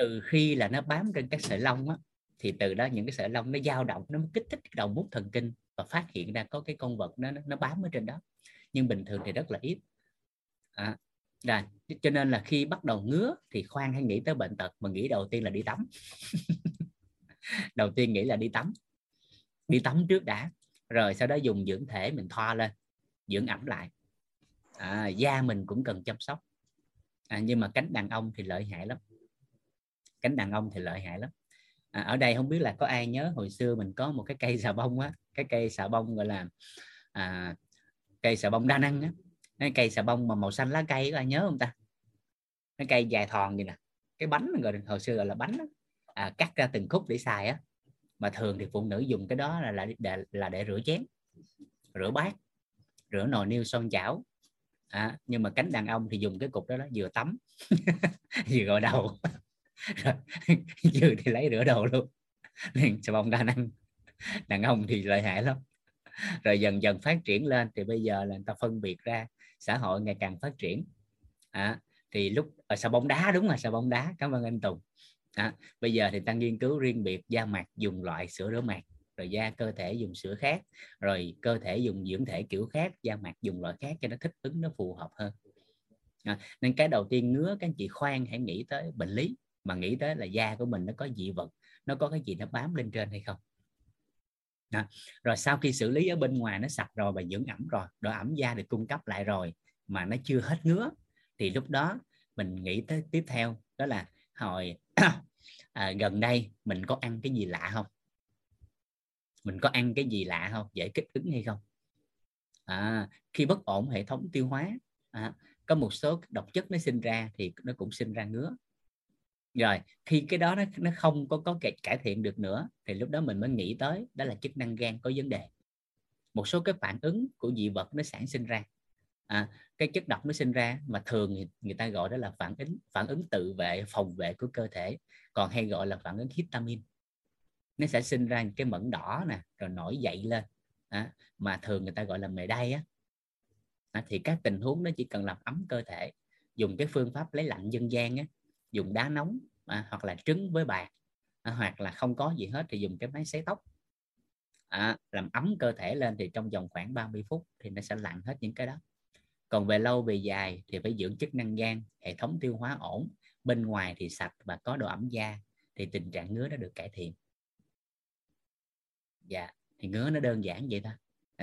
từ khi là nó bám trên các sợi lông á thì từ đó những cái sợi lông nó dao động nó kích thích cái đầu mút thần kinh và phát hiện ra có cái con vật nó nó bám ở trên đó. Nhưng bình thường thì rất là ít. À, rồi cho nên là khi bắt đầu ngứa thì khoan hay nghĩ tới bệnh tật mà nghĩ đầu tiên là đi tắm. Đầu tiên nghĩ là đi tắm. Đi tắm trước đã rồi sau đó dùng dưỡng thể mình thoa lên dưỡng ẩm lại. À, da mình cũng cần chăm sóc. À, nhưng mà cánh đàn ông thì lợi hại lắm cánh đàn ông thì lợi hại lắm. À, ở đây không biết là có ai nhớ hồi xưa mình có một cái cây xà bông á cái cây xà bông gọi là à, cây xà bông đa năng á. Cái cây xà bông mà màu xanh lá cây có ai nhớ không ta? Cái cây dài thòn gì nè cái bánh gọi hồi xưa gọi là bánh á. À, cắt ra từng khúc để xài á. Mà thường thì phụ nữ dùng cái đó là là để, là để rửa chén rửa bát rửa nồi niêu son chảo. À, nhưng mà cánh đàn ông thì dùng cái cục đó, đó vừa tắm vừa gội đầu. dư thì lấy rửa đầu luôn. Liền xà bông đa năng đàn ông thì lợi hại lắm. Rồi dần dần phát triển lên thì bây giờ là người ta phân biệt ra xã hội ngày càng phát triển. À, thì lúc ở xà bông đá đúng là xà bông đá. Cảm ơn anh Tùng. À, bây giờ thì ta nghiên cứu riêng biệt da mặt dùng loại sữa rửa mặt rồi da cơ thể dùng sữa khác rồi cơ thể dùng dưỡng thể kiểu khác da mặt dùng loại khác cho nó thích ứng nó phù hợp hơn. À, nên cái đầu tiên ngứa các anh chị khoan hãy nghĩ tới bệnh lý mà nghĩ tới là da của mình nó có dị vật nó có cái gì nó bám lên trên hay không? Đó. rồi sau khi xử lý ở bên ngoài nó sạch rồi và dưỡng ẩm rồi độ ẩm da được cung cấp lại rồi mà nó chưa hết ngứa thì lúc đó mình nghĩ tới tiếp theo đó là hồi à, gần đây mình có ăn cái gì lạ không? Mình có ăn cái gì lạ không? Dễ kích ứng hay không? À, khi bất ổn hệ thống tiêu hóa à, có một số độc chất nó sinh ra thì nó cũng sinh ra ngứa rồi khi cái đó nó nó không có có cải, cải thiện được nữa thì lúc đó mình mới nghĩ tới đó là chức năng gan có vấn đề. Một số cái phản ứng của dị vật nó sản sinh ra. À, cái chất độc nó sinh ra mà thường người, người ta gọi đó là phản ứng phản ứng tự vệ phòng vệ của cơ thể. Còn hay gọi là phản ứng histamine nó sẽ sinh ra cái mẩn đỏ nè rồi nổi dậy lên. À, mà thường người ta gọi là mề đay á. À, thì các tình huống nó chỉ cần làm ấm cơ thể dùng cái phương pháp lấy lạnh dân gian á dùng đá nóng à, hoặc là trứng với bạc à, hoặc là không có gì hết thì dùng cái máy sấy tóc. À, làm ấm cơ thể lên thì trong vòng khoảng 30 phút thì nó sẽ lặn hết những cái đó. Còn về lâu về dài thì phải dưỡng chức năng gan hệ thống tiêu hóa ổn bên ngoài thì sạch và có độ ẩm da thì tình trạng ngứa nó được cải thiện. Dạ thì ngứa nó đơn giản vậy thôi.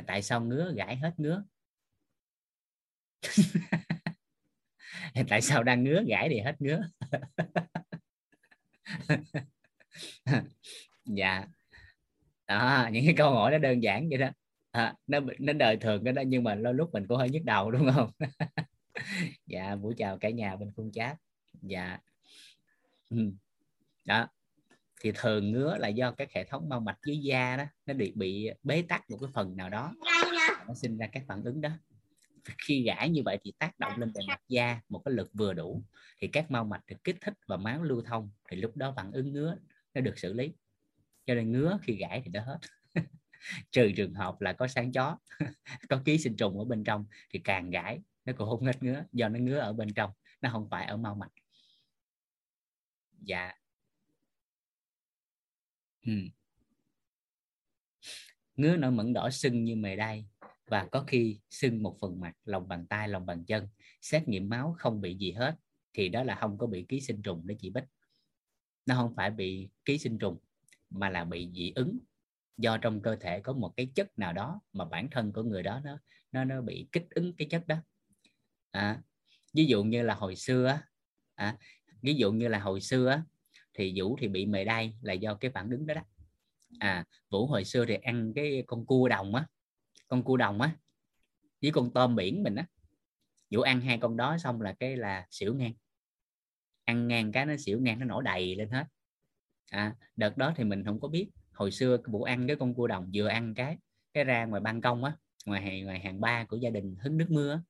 Tại sao ngứa? Gãi hết ngứa. tại sao đang ngứa gãi thì hết ngứa. Dạ. Đó những cái câu hỏi nó đơn giản vậy đó. À, nó nó đời thường cái đó nhưng mà đôi lúc mình cũng hơi nhức đầu đúng không? Dạ buổi chào cả nhà bên khung chat. Dạ. Ừ. đó. Thì thường ngứa là do các hệ thống mau mạch dưới da đó nó bị bị bế tắc một cái phần nào đó. Nó sinh ra các phản ứng đó khi gãi như vậy thì tác động lên bề mặt da một cái lực vừa đủ, thì các mau mạch được kích thích và máu lưu thông, thì lúc đó phản ứng ngứa nó được xử lý. Cho nên ngứa khi gãi thì nó hết. Trừ trường hợp là có sáng chó, có ký sinh trùng ở bên trong, thì càng gãi nó cũng không hết ngứa, do nó ngứa ở bên trong, nó không phải ở mau mạch. Dạ. Ừ. ngứa nổi mẩn đỏ sưng như mề đay và có khi sưng một phần mặt lòng bàn tay lòng bàn chân. Xét nghiệm máu không bị gì hết thì đó là không có bị ký sinh trùng đó chị Bích. Nó không phải bị ký sinh trùng mà là bị dị ứng. Do trong cơ thể có một cái chất nào đó mà bản thân của người đó nó nó nó bị kích ứng cái chất đó. À, ví dụ như là hồi xưa à, ví dụ như là hồi xưa thì vũ thì bị mề đay là do cái phản ứng đó đó. À vũ hồi xưa thì ăn cái con cua đồng á con cua đồng á với con tôm biển mình á. Vũ ăn hai con đó xong là cái là xỉu ngang. Ăn ngang cái nó xỉu ngang nó nổi đầy lên hết. À, đợt đó thì mình không có biết. Hồi xưa vũ ăn cái con cua đồng vừa ăn cái cái ra ngoài ban công á ngoài hàng ngoài hàng ba của gia đình hứng nước mưa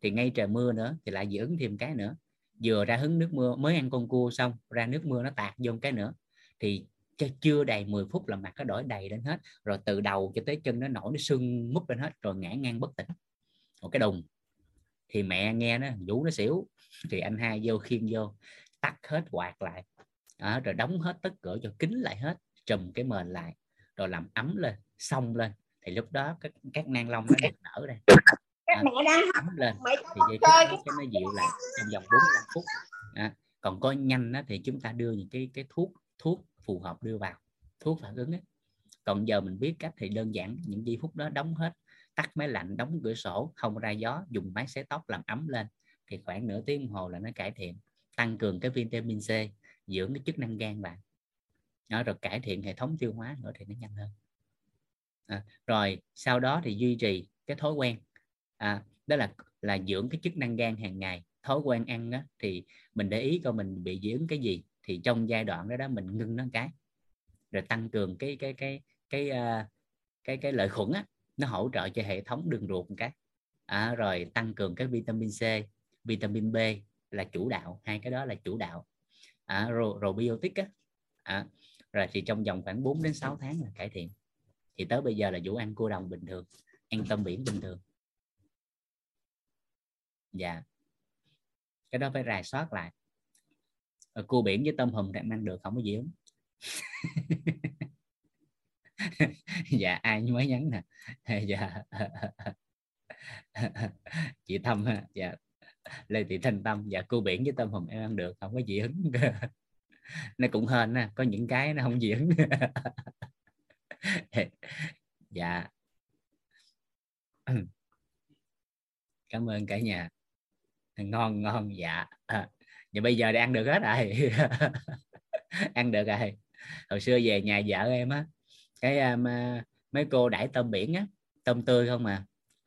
thì ngay trời mưa nữa thì lại dị ứng thêm cái nữa. Vừa ra hứng nước mưa mới ăn con cua xong ra nước mưa nó tạt vô cái nữa. Thì cho chưa đầy 10 phút là mặt nó đổi đầy lên hết. Rồi từ đầu cho tới chân nó nổi nó sưng mút lên hết rồi ngã ngang bất tỉnh. Một cái đùng. Thì mẹ nghe nó vũ nó xỉu. Thì anh hai vô khiêng vô tắt hết quạt lại. À, rồi đóng hết tất cửa cho kín lại hết trùm cái mền lại rồi làm ấm lên xong lên. Thì lúc đó các, các nang long nó được nở ra. À, ấm lên. Thì dây nó, nó dịu lại trong vòng 45 phút. À, còn có nhanh đó, thì chúng ta đưa những cái cái thuốc thuốc phù hợp đưa vào thuốc phản ứng ấy. còn giờ mình biết cách thì đơn giản những giây phút đó đóng hết tắt máy lạnh đóng cửa sổ không ra gió dùng máy xé tóc làm ấm lên. Thì khoảng nửa tiếng đồng hồ là nó cải thiện tăng cường cái vitamin C dưỡng cái chức năng gan bạn. Đó, rồi cải thiện hệ thống tiêu hóa nữa thì nó nhanh hơn. À, rồi sau đó thì duy trì cái thói quen. À, đó là là dưỡng cái chức năng gan hàng ngày. Thói quen ăn đó, thì mình để ý coi mình bị dưỡng cái gì thì trong giai đoạn đó đó mình ngưng nó cái rồi tăng cường cái cái cái cái cái cái, cái lợi khuẩn á nó hỗ trợ cho hệ thống đường ruột một cái. À, rồi tăng cường cái vitamin C vitamin B là chủ đạo hai cái đó là chủ đạo. À, rồi, rồi biotic á. À, rồi thì trong vòng khoảng 4 đến 6 tháng là cải thiện. Thì tới bây giờ là vũ ăn cua đồng bình thường ăn tôm biển bình thường. Dạ. Cái đó phải rà soát lại. Ờ, cua biển với tôm hùm thì ăn được không có gì dạ ai mới nhắn nè. Dạ. Chị tâm dạ. Lê thị thanh tâm dạ cua biển với tôm hùm em ăn được không có gì hứng. Nó cũng hên nè có những cái nó không diễn dạ. Cảm ơn cả nhà. Ngon ngon dạ. à, và bây giờ thì ăn được hết rồi. Ăn được rồi. Hồi xưa về nhà vợ em á cái um, mấy cô đãi tôm biển á tôm tươi không mà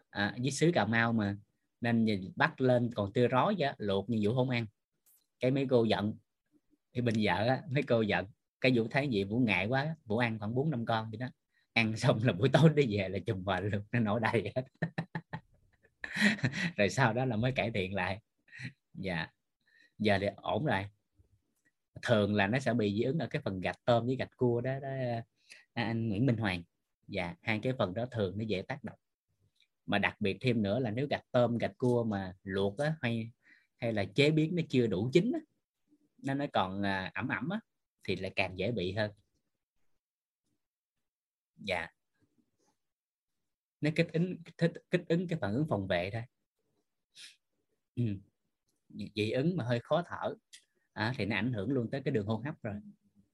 à, với xứ cà mau mà. Nên nhìn bắt lên còn tươi rói vậy luộc như vũ không ăn. Cái mấy cô giận thì bình vợ á mấy cô giận. Cái vũ thấy gì vũ ngại quá vũ ăn khoảng bốn năm con vậy đó. Ăn xong là buổi tối đi về là chùm bệnh luôn nó nổi đầy hết. Rồi sau đó là mới cải thiện lại. Dạ giờ thì ổn rồi. Thường là nó sẽ bị dị ứng ở cái phần gạch tôm với gạch cua đó, đó à, anh Nguyễn Minh Hoàng. Dạ hai cái phần đó thường nó dễ tác động. Mà đặc biệt thêm nữa là nếu gạch tôm gạch cua mà luộc á hay hay là chế biến nó chưa đủ chín á, nó nó còn à, ẩm ẩm á, thì lại càng dễ bị hơn. Dạ. Nó kích ứng kích, kích ứng cái phản ứng phòng vệ thôi. Ừ dị ứng mà hơi khó thở. À, thì nó ảnh hưởng luôn tới cái đường hô hấp rồi.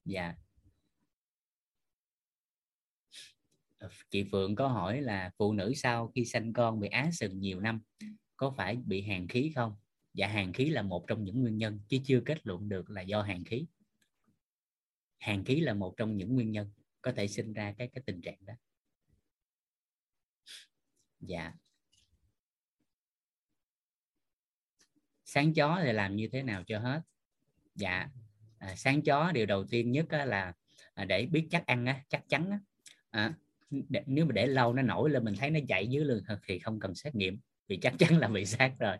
Dạ. Ờ, chị Phượng có hỏi là phụ nữ sau khi sanh con bị á sừng nhiều năm có phải bị hàn khí không? Dạ hàn khí là một trong những nguyên nhân chứ chưa kết luận được là do hàn khí. Hàn khí là một trong những nguyên nhân có thể sinh ra cái cái tình trạng đó. Dạ. Sáng chó thì làm như thế nào cho hết? Dạ à, sáng chó điều đầu tiên nhất là à, để biết chắc ăn á, chắc chắn á. À, để, nếu mà để lâu nó nổi lên mình thấy nó chạy dưới lưng thì không cần xét nghiệm vì chắc chắn là bị sát rồi.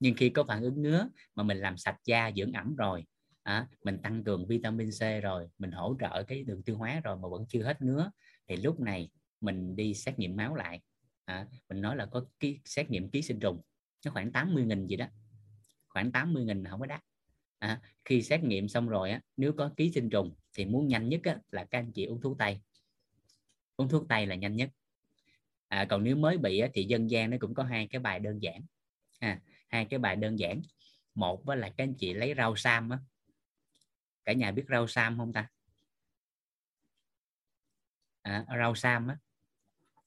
Nhưng khi có phản ứng ngứa mà mình làm sạch da dưỡng ẩm rồi à, mình tăng cường vitamin C rồi mình hỗ trợ cái đường tiêu hóa rồi mà vẫn chưa hết ngứa thì lúc này mình đi xét nghiệm máu lại. À, mình nói là có ký, xét nghiệm ký sinh trùng nó khoảng 80 nghìn gì đó khoảng 80 nghìn không có đắt. À, khi xét nghiệm xong rồi á, nếu có ký sinh trùng thì muốn nhanh nhất á, là các anh chị uống thuốc tây. Uống thuốc tây là nhanh nhất. À, còn nếu mới bị á, thì dân gian nó cũng có hai cái bài đơn giản. À, hai cái bài đơn giản. Một á, là các anh chị lấy rau sam á. Cả nhà biết rau sam không ta? À, rau sam á.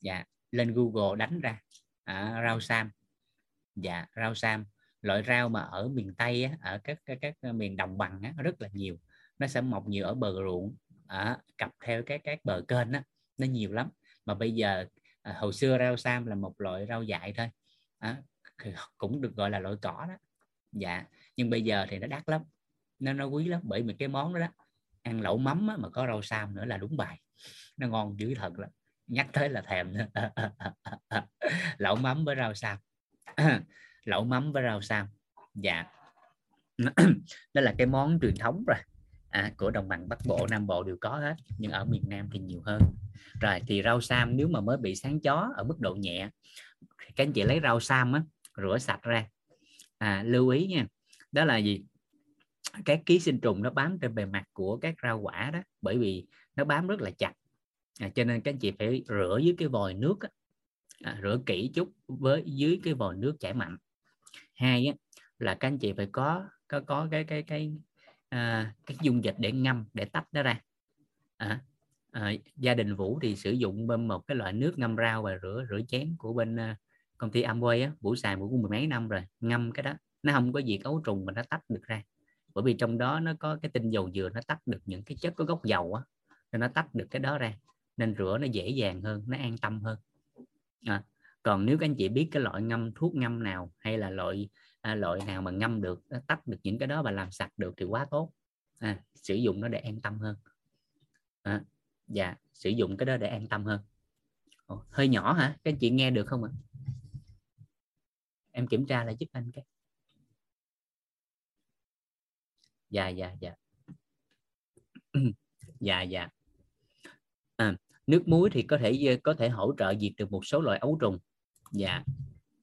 Dạ lên google đánh ra. À, rau sam dạ rau sam loại rau mà ở miền tây á, ở các các, các ờ, miền đồng bằng á, rất là nhiều. Nó sẽ mọc nhiều ở bờ ruộng à, cặp theo các các bờ kênh á, nó nhiều lắm. Mà bây giờ à, hồi xưa rau sam là một loại rau dại thôi à, cũng được gọi là loại cỏ đó. Dạ nhưng bây giờ thì nó đắt lắm nó nó quý lắm bởi vì cái món đó, đó ăn lẩu mắm á, mà có rau sam nữa là đúng bài. Nó ngon dữ thật lắm nhắc tới là thèm lẩu mắm với rau sam. lẩu mắm với rau sam dạ. Đó là cái món truyền thống rồi. À, của đồng bằng bắc bộ nam bộ đều có hết nhưng ở miền nam thì nhiều hơn. Rồi thì rau sam nếu mà mới bị sáng chó ở mức độ nhẹ các anh chị lấy rau sam á rửa sạch ra. À, lưu ý nha đó là gì? Các ký sinh trùng nó bám trên bề mặt của các rau quả đó bởi vì nó bám rất là chặt. À, cho nên các anh chị phải rửa dưới cái vòi nước á, à, rửa kỹ chút với dưới cái vòi nước chảy mạnh hai á, là các anh chị phải có có có cái cái cái à, cái dung dịch để ngâm để tách nó ra. À, à, gia đình vũ thì sử dụng bên một cái loại nước ngâm rau và rửa rửa chén của bên à, công ty Amway á. Vũ xài vũ cũng mười mấy năm rồi ngâm cái đó. Nó không có gì cấu trùng mà nó tách được ra. Bởi vì trong đó nó có cái tinh dầu dừa nó tách được những cái chất có gốc dầu á nên nó tách được cái đó ra. Nên rửa nó dễ dàng hơn nó an tâm hơn. À, còn nếu các anh chị biết cái loại ngâm thuốc ngâm nào hay là loại à, loại nào mà ngâm được tách được những cái đó và làm sạch được thì quá tốt. À, sử dụng nó để an tâm hơn. À, dạ sử dụng cái đó để an tâm hơn. Ồ, hơi nhỏ hả? Các anh chị nghe được không ạ? Em kiểm tra lại giúp anh cái. Dạ dạ dạ. Dạ dạ. À, nước muối thì có thể có thể hỗ trợ diệt được một số loại ấu trùng dạ.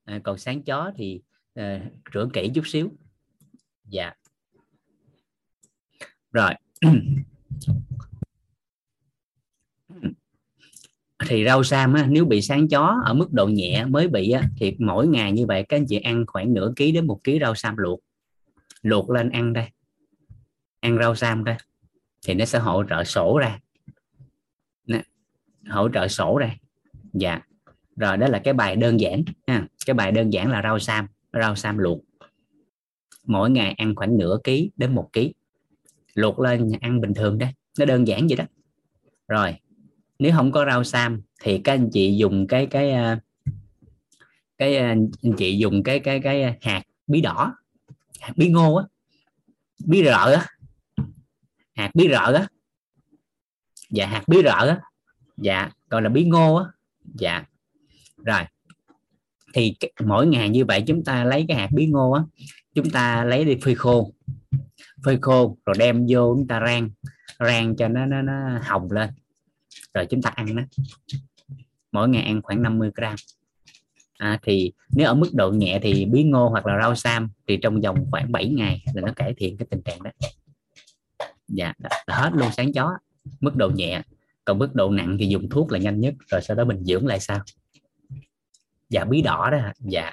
À, còn sáng chó thì à, rửa kỹ chút xíu. Dạ. Rồi. Thì rau sam á, nếu bị sáng chó ở mức độ nhẹ mới bị á, thì mỗi ngày như vậy các anh chị ăn khoảng nửa ký đến một ký rau sam luộc. Luộc lên ăn đây. Ăn rau sam đây. Thì nó sẽ hỗ trợ sổ ra. Nè, hỗ trợ sổ ra. Dạ rồi, đó là cái bài đơn giản, ha. cái bài đơn giản là rau sam rau sam luộc. Mỗi ngày ăn khoảng nửa ký đến một ký. Luộc lên ăn bình thường đấy nó đơn giản vậy đó. Rồi, nếu không có rau sam thì các anh chị dùng cái cái ờ, cái ờ, anh chị dùng cái cái cái ờ, hạt bí đỏ, hạt bí ngô á, bí rợ á, hạt bí rợ á. Dạ hạt bí rợ á. Dạ gọi là bí ngô á. Dạ rồi. Thì mỗi ngày như vậy chúng ta lấy cái hạt bí ngô á chúng ta lấy đi phơi khô. Phơi khô rồi đem vô chúng ta rang rang cho nó nó, nó hồng lên. Rồi chúng ta ăn nó. Mỗi ngày ăn khoảng 50 gram. À, thì nếu ở mức độ nhẹ thì bí ngô hoặc là rau sam thì trong vòng khoảng 7 ngày là nó cải thiện cái tình trạng đó. Dạ là hết luôn sáng chó. Mức độ nhẹ còn mức độ nặng thì dùng thuốc là nhanh nhất rồi sau đó mình dưỡng lại sao dạ bí đỏ đó dạ.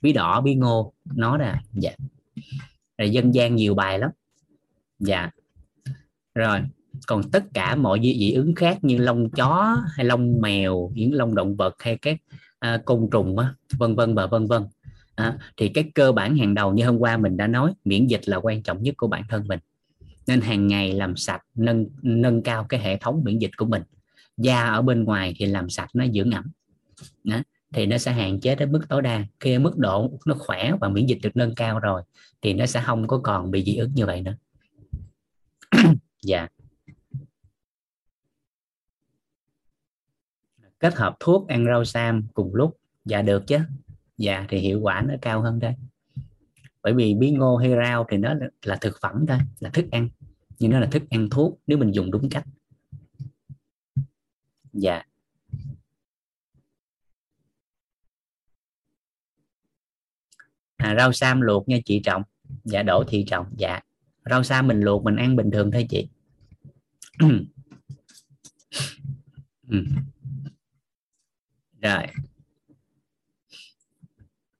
Bí đỏ bí ngô nó đó dạ. Rồi dân gian nhiều bài lắm. Dạ. Rồi còn tất cả mọi dị ứng khác như lông chó hay lông mèo những lông động vật hay các à, côn trùng á, vân vân và vân vân. À, thì cái cơ bản hàng đầu như hôm qua mình đã nói miễn dịch là quan trọng nhất của bản thân mình. Nên hàng ngày làm sạch nâng nâng cao cái hệ thống miễn dịch của mình. Da ở bên ngoài thì làm sạch nó dưỡng ẩm đó thì nó sẽ hạn chế đến mức tối đa. Khi mức độ nó khỏe và miễn dịch được nâng cao rồi, thì nó sẽ không có còn bị dị ứng như vậy nữa. Dạ. Yeah. kết hợp thuốc ăn rau sam cùng lúc. Dạ được chứ. Dạ thì hiệu quả nó cao hơn đây. bởi vì bí ngô hay rau thì nó là thực phẩm thôi, là thức ăn. Nhưng nó là thức ăn thuốc, nếu mình dùng đúng cách. Dạ. À, rau sam luộc nha chị trọng. Dạ đổ thị trọng. Dạ. Rau sam mình luộc mình ăn bình thường thôi chị. Ừ. Rồi.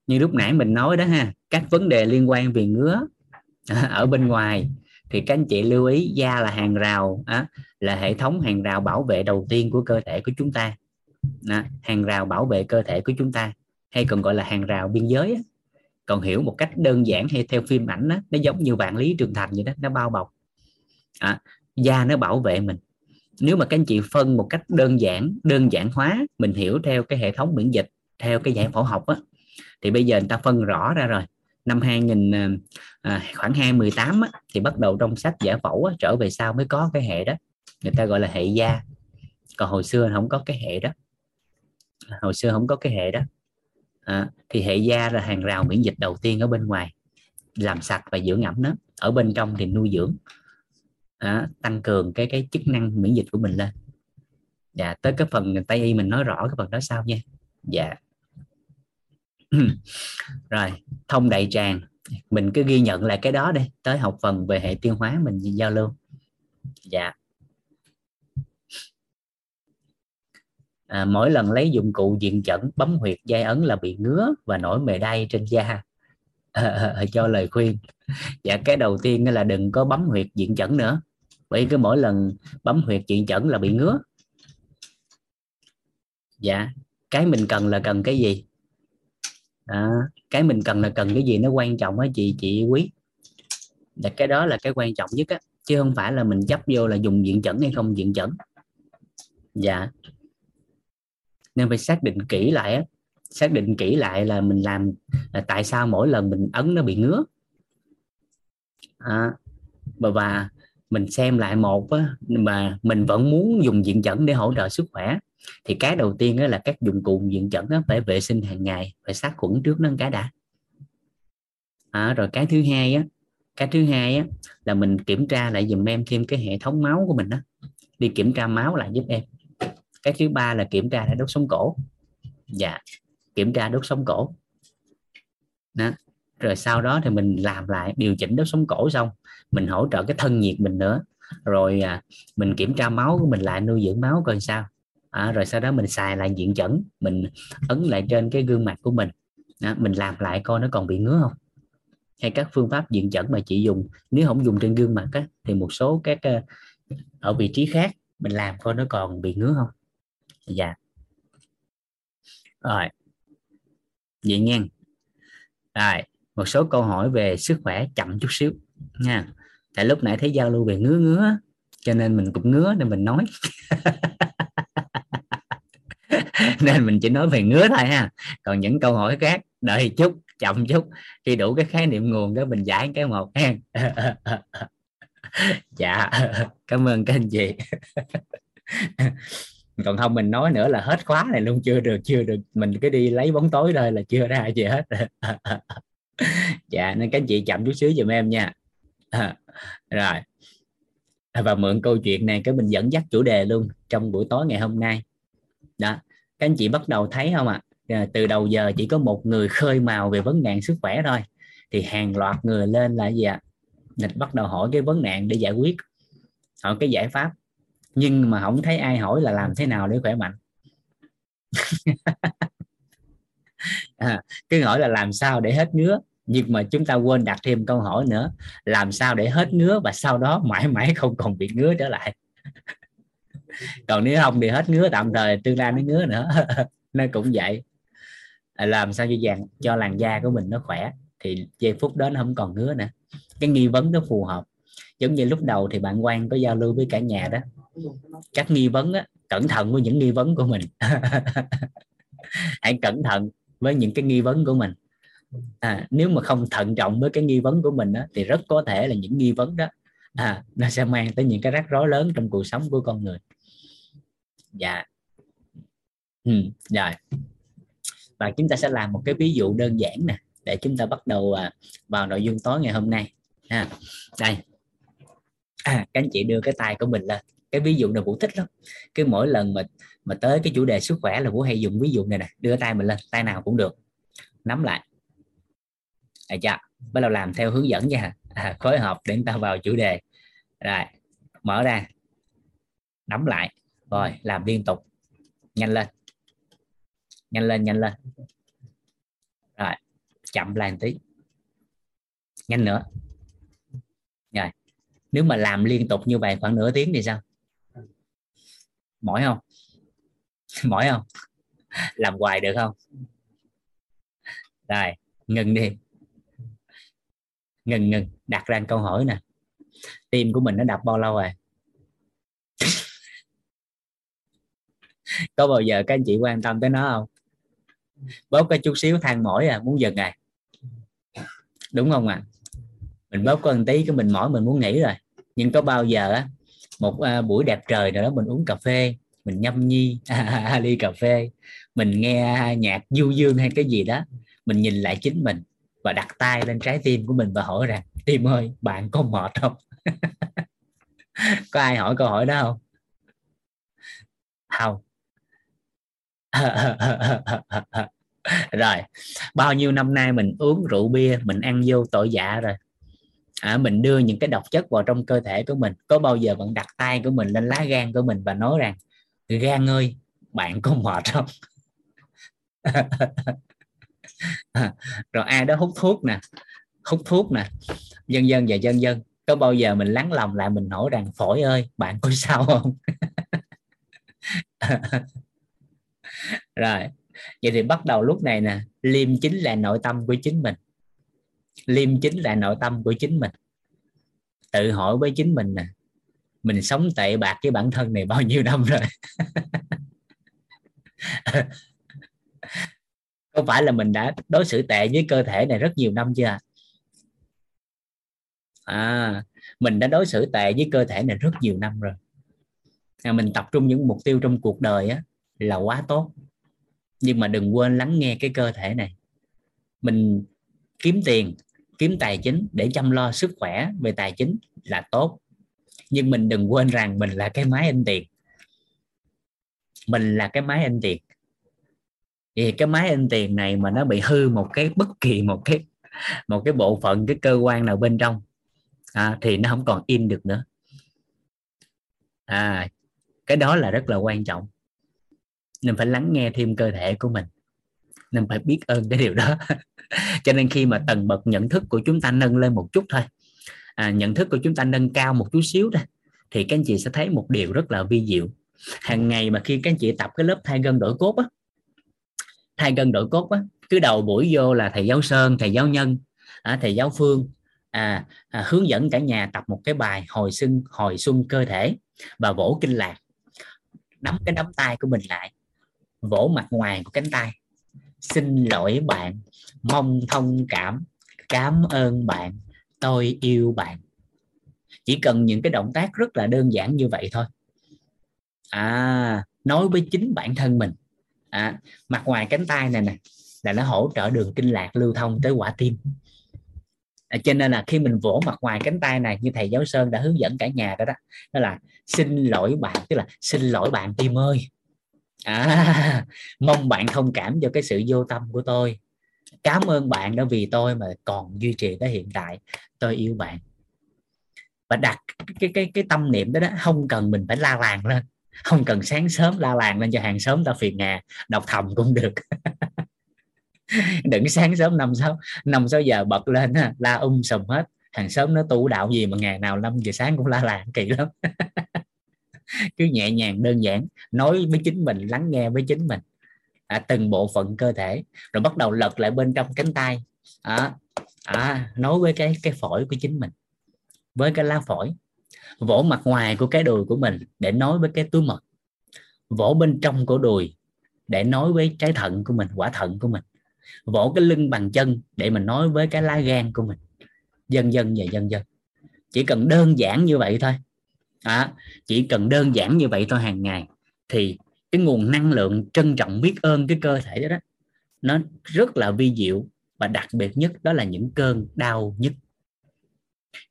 Như lúc nãy mình nói đó ha các vấn đề liên quan về ngứa ở bên ngoài thì các anh chị lưu ý da là hàng rào á, là hệ thống hàng rào bảo vệ đầu tiên của cơ thể của chúng ta. Đó, hàng rào bảo vệ cơ thể của chúng ta hay còn gọi là hàng rào biên giới á còn hiểu một cách đơn giản hay theo phim ảnh đó, nó giống như vạn lý trường thành vậy đó nó bao bọc. À, da nó bảo vệ mình. Nếu mà các anh chị phân một cách đơn giản đơn giản hóa mình hiểu theo cái hệ thống miễn dịch theo cái giải phẫu học á thì bây giờ người ta phân rõ ra rồi. Năm 2000 à, à, khoảng 2018 á, thì bắt đầu trong sách giải phẫu á, trở về sau mới có cái hệ đó. Người ta gọi là hệ da. Còn hồi xưa không có cái hệ đó. Hồi xưa không có cái hệ đó à, thì hệ da là hàng rào miễn dịch đầu tiên ở bên ngoài làm sạch và dưỡng ẩm nó. Ở bên trong thì nuôi dưỡng à, tăng cường cái cái chức năng miễn dịch của mình lên. Dạ tới cái phần tây y mình nói rõ cái phần đó sau nha. Dạ. Rồi thông đại tràng. Mình cứ ghi nhận lại cái đó đi. Tới học phần về hệ tiêu hóa mình giao lưu. Dạ. À, mỗi lần lấy dụng cụ diện chẩn bấm huyệt dây ấn là bị ngứa và nổi mề đay trên da. À, cho lời khuyên. Dạ cái đầu tiên là đừng có bấm huyệt diện chẩn nữa. Bởi cứ mỗi lần bấm huyệt diện chẩn là bị ngứa. Dạ cái mình cần là cần cái gì? À, cái mình cần là cần cái gì nó quan trọng á chị chị quý. Là cái đó là cái quan trọng nhất á chứ không phải là mình chấp vô là dùng diện chẩn hay không diện chẩn. Dạ nên phải xác định kỹ lại á. Xác định kỹ lại là mình làm là tại sao mỗi lần mình ấn nó bị ngứa. À, và mình xem lại một á, mà mình vẫn muốn dùng diện chẩn để hỗ trợ sức khỏe thì cái đầu tiên đó là các dụng cụ diện chẩn phải vệ sinh hàng ngày phải sát khuẩn trước nó cái đã. À, rồi cái thứ hai á cái thứ hai á là mình kiểm tra lại dùm em thêm cái hệ thống máu của mình đó đi kiểm tra máu lại giúp em cái thứ ba là kiểm tra lại đốt sống cổ. Dạ kiểm tra đốt sống cổ. Đó. rồi sau đó thì mình làm lại điều chỉnh đốt sống cổ xong mình hỗ trợ cái thân nhiệt mình nữa. Rồi à, mình kiểm tra máu của mình lại nuôi dưỡng máu coi sao. À, rồi sau đó mình xài lại diện chẩn mình ấn lại trên cái gương mặt của mình. Đó, mình làm lại coi nó còn bị ngứa không? Hay các phương pháp diện chẩn mà chị dùng nếu không dùng trên gương mặt á, thì một số các à, ở vị trí khác mình làm coi nó còn bị ngứa không? Dạ. Rồi. Vậy nha rồi, một số câu hỏi về sức khỏe chậm chút xíu, nha. Tại lúc nãy thấy giao lưu về ngứa ngứa cho nên mình cũng ngứa nên mình nói. Nên mình chỉ nói về ngứa thôi ha. Còn những câu hỏi khác, đợi chút, chậm chút. Khi đủ cái khái niệm nguồn đó, mình giải cái một ha. Dạ. Cảm ơn các anh chị. còn không mình nói nữa là hết khóa này luôn, chưa được chưa được. Mình cứ đi lấy bóng tối thôi là chưa ra gì hết. Dạ nên các anh chị chậm chút xíu giùm em nha. Rồi. Và mượn câu chuyện này cái mình dẫn dắt chủ đề luôn trong buổi tối ngày hôm nay. Đó, các anh chị bắt đầu thấy không ạ? À? từ đầu giờ chỉ có một người khơi màu về vấn nạn sức khỏe thôi. Thì hàng loạt người lên là gì ạ? À? bắt đầu hỏi cái vấn nạn để giải quyết. Hỏi cái giải pháp nhưng mà không thấy ai hỏi là làm thế nào để khỏe mạnh. À, cứ hỏi là làm sao để hết ngứa. Nhưng mà chúng ta quên đặt thêm câu hỏi nữa làm sao để hết ngứa và sau đó mãi mãi không còn bị ngứa trở lại. Còn nếu không thì hết ngứa tạm thời tương lai nó ngứa nữa. Nó cũng vậy. À, làm sao cho dàn cho làn da của mình nó khỏe thì giây phút đó nó không còn ngứa nữa. Cái nghi vấn nó phù hợp. Giống như lúc đầu thì bạn quan có giao lưu với cả nhà đó các nghi vấn á cẩn thận với những nghi vấn của mình. Hãy cẩn thận với những cái nghi vấn của mình. À, nếu mà không thận trọng với cái nghi vấn của mình á, thì rất có thể là những nghi vấn đó à, nó sẽ mang tới những cái rắc rối lớn trong cuộc sống của con người. Dạ. Ừ, rồi. Và chúng ta sẽ làm một cái ví dụ đơn giản nè để chúng ta bắt đầu à, vào nội dung tối ngày hôm nay. Ha đây. À, các anh chị đưa cái tay của mình lên cái ví dụ này vũ thích lắm. Cái mỗi lần mà mà tới cái chủ đề sức khỏe là vũ hay dùng ví dụ này nè đưa tay mình lên tay nào cũng được. Nắm lại. À, chưa? Bắt đầu làm theo hướng dẫn nha. À, phối hợp để chúng ta vào chủ đề. Rồi mở ra. Nắm lại. Rồi làm liên tục. Nhanh lên. Nhanh lên nhanh lên. Rồi chậm lại một tí. Nhanh nữa. Rồi nếu mà làm liên tục như vậy khoảng nửa tiếng thì sao? Mỏi không? Mỏi không? Làm hoài được không? Rồi, ngừng đi. Ngừng ngừng. Đặt ra câu hỏi nè. Tim của mình nó đập bao lâu rồi? Có bao giờ các anh chị quan tâm tới nó không? Bóp cái chút xíu than mỏi à muốn dừng à? Đúng không ạ? À? mình bóp có một tí cái mình mỏi, mình muốn nghỉ rồi. Nhưng có bao giờ á một uh, buổi đẹp trời nào đó mình uống cà phê mình nhâm nhi ly cà phê mình nghe nhạc du dương hay cái gì đó mình nhìn lại chính mình và đặt tay lên trái tim của mình và hỏi rằng tim ơi bạn có mệt không? Có ai hỏi câu hỏi đó không? Không. Rồi bao nhiêu năm nay mình uống rượu bia mình ăn vô tội dạ rồi? À, mình đưa những cái độc chất vào trong cơ thể của mình. Có bao giờ bạn đặt tay của mình lên lá gan của mình và nói rằng gan ơi bạn có mệt không? Rồi ai đó hút thuốc nè. Hút thuốc nè. Dân dân và dân dân có bao giờ mình lắng lòng lại mình hỏi rằng phổi ơi bạn có sao không? Rồi vậy thì bắt đầu lúc này nè. Liêm chính là nội tâm của chính mình liêm chính là nội tâm của chính mình. Tự hỏi với chính mình nè mình sống tệ bạc với bản thân này bao nhiêu năm rồi? Có phải là mình đã đối xử tệ với cơ thể này rất nhiều năm chưa? À mình đã đối xử tệ với cơ thể này rất nhiều năm rồi. À, mình tập trung những mục tiêu trong cuộc đời á là quá tốt. Nhưng mà đừng quên lắng nghe cái cơ thể này. Mình kiếm tiền kiếm tài chính để chăm lo sức khỏe về tài chính là tốt. Nhưng mình đừng quên rằng mình là cái máy in tiền. Mình là cái máy in tiền. Thì cái máy in tiền này mà nó bị hư một cái bất kỳ một cái một cái bộ phận cái cơ quan nào bên trong à, thì nó không còn in được nữa. À cái đó là rất là quan trọng. Nên phải lắng nghe thêm cơ thể của mình. Nên phải biết ơn cái điều đó. cho nên khi mà tầng bậc nhận thức của chúng ta nâng lên một chút thôi à, nhận thức của chúng ta nâng cao một chút xíu thôi thì các anh chị sẽ thấy một điều rất là vi diệu. Hàng ngày mà khi các anh chị tập cái lớp thay gân đổi cốt á thay gân đổi cốt á cứ đầu buổi vô là thầy giáo sơn thầy giáo nhân à, thầy giáo phương à, à, hướng dẫn cả nhà tập một cái bài hồi xuân hồi xuân cơ thể và vỗ kinh lạc. Nắm cái nắm tay của mình lại vỗ mặt ngoài của cánh tay xin lỗi bạn. Mong thông cảm. Cảm ơn bạn. Tôi yêu bạn. Chỉ cần những cái động tác rất là đơn giản như vậy thôi. À nói với chính bản thân mình. À, mặt ngoài cánh tay này nè là nó hỗ trợ đường kinh lạc lưu thông tới quả tim. À, cho nên là khi mình vỗ mặt ngoài cánh tay này như thầy giáo sơn đã hướng dẫn cả nhà đó đó đó là xin lỗi bạn tức là xin lỗi bạn tim ơi à, mong bạn thông cảm cho cái sự vô tâm của tôi. Cảm ơn bạn đã vì tôi mà còn duy trì tới hiện tại. Tôi yêu bạn. Và đặt cái cái cái tâm niệm đó đó không cần mình phải la làng lên. Không cần sáng sớm la làng lên cho hàng xóm ta phiền hà. Đọc thầm cũng được. Đừng sáng sớm năm sáu năm sáu giờ bật lên la um sùm hết. Hàng xóm nó tu đạo gì mà ngày nào 5 giờ sáng cũng la làng kỳ lắm. cứ nhẹ nhàng đơn giản nói với chính mình lắng nghe với chính mình. À, từng bộ phận cơ thể. Rồi bắt đầu lật lại bên trong cánh tay. À, à, nói với cái cái phổi của chính mình. Với cái lá phổi. Vỗ mặt ngoài của cái đùi của mình để nói với cái túi mật. Vỗ bên trong của đùi để nói với trái thận của mình quả thận của mình. Vỗ cái lưng bằng chân để mình nói với cái lá gan của mình. Dần dần và dần dần. Chỉ cần đơn giản như vậy thôi à, chỉ cần đơn giản như vậy thôi hàng ngày thì cái nguồn năng lượng trân trọng biết ơn cái cơ thể đó, đó nó rất là vi diệu và đặc biệt nhất đó là những cơn đau nhất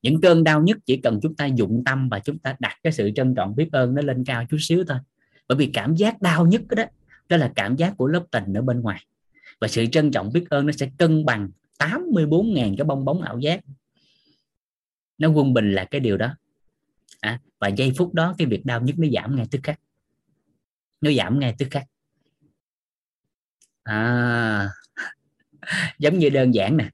những cơn đau nhất chỉ cần chúng ta dụng tâm và chúng ta đặt cái sự trân trọng biết ơn nó lên cao chút xíu thôi. Bởi vì cảm giác đau nhất đó đó là cảm giác của lớp tình ở bên ngoài. Và sự trân trọng biết ơn nó sẽ cân bằng 84.000 cái bong bóng ảo giác. Nó quân bình là cái điều đó à, và giây phút đó cái việc đau nhất nó giảm ngay tức khắc. Nó giảm ngay tức khắc. À, giống như đơn giản nè.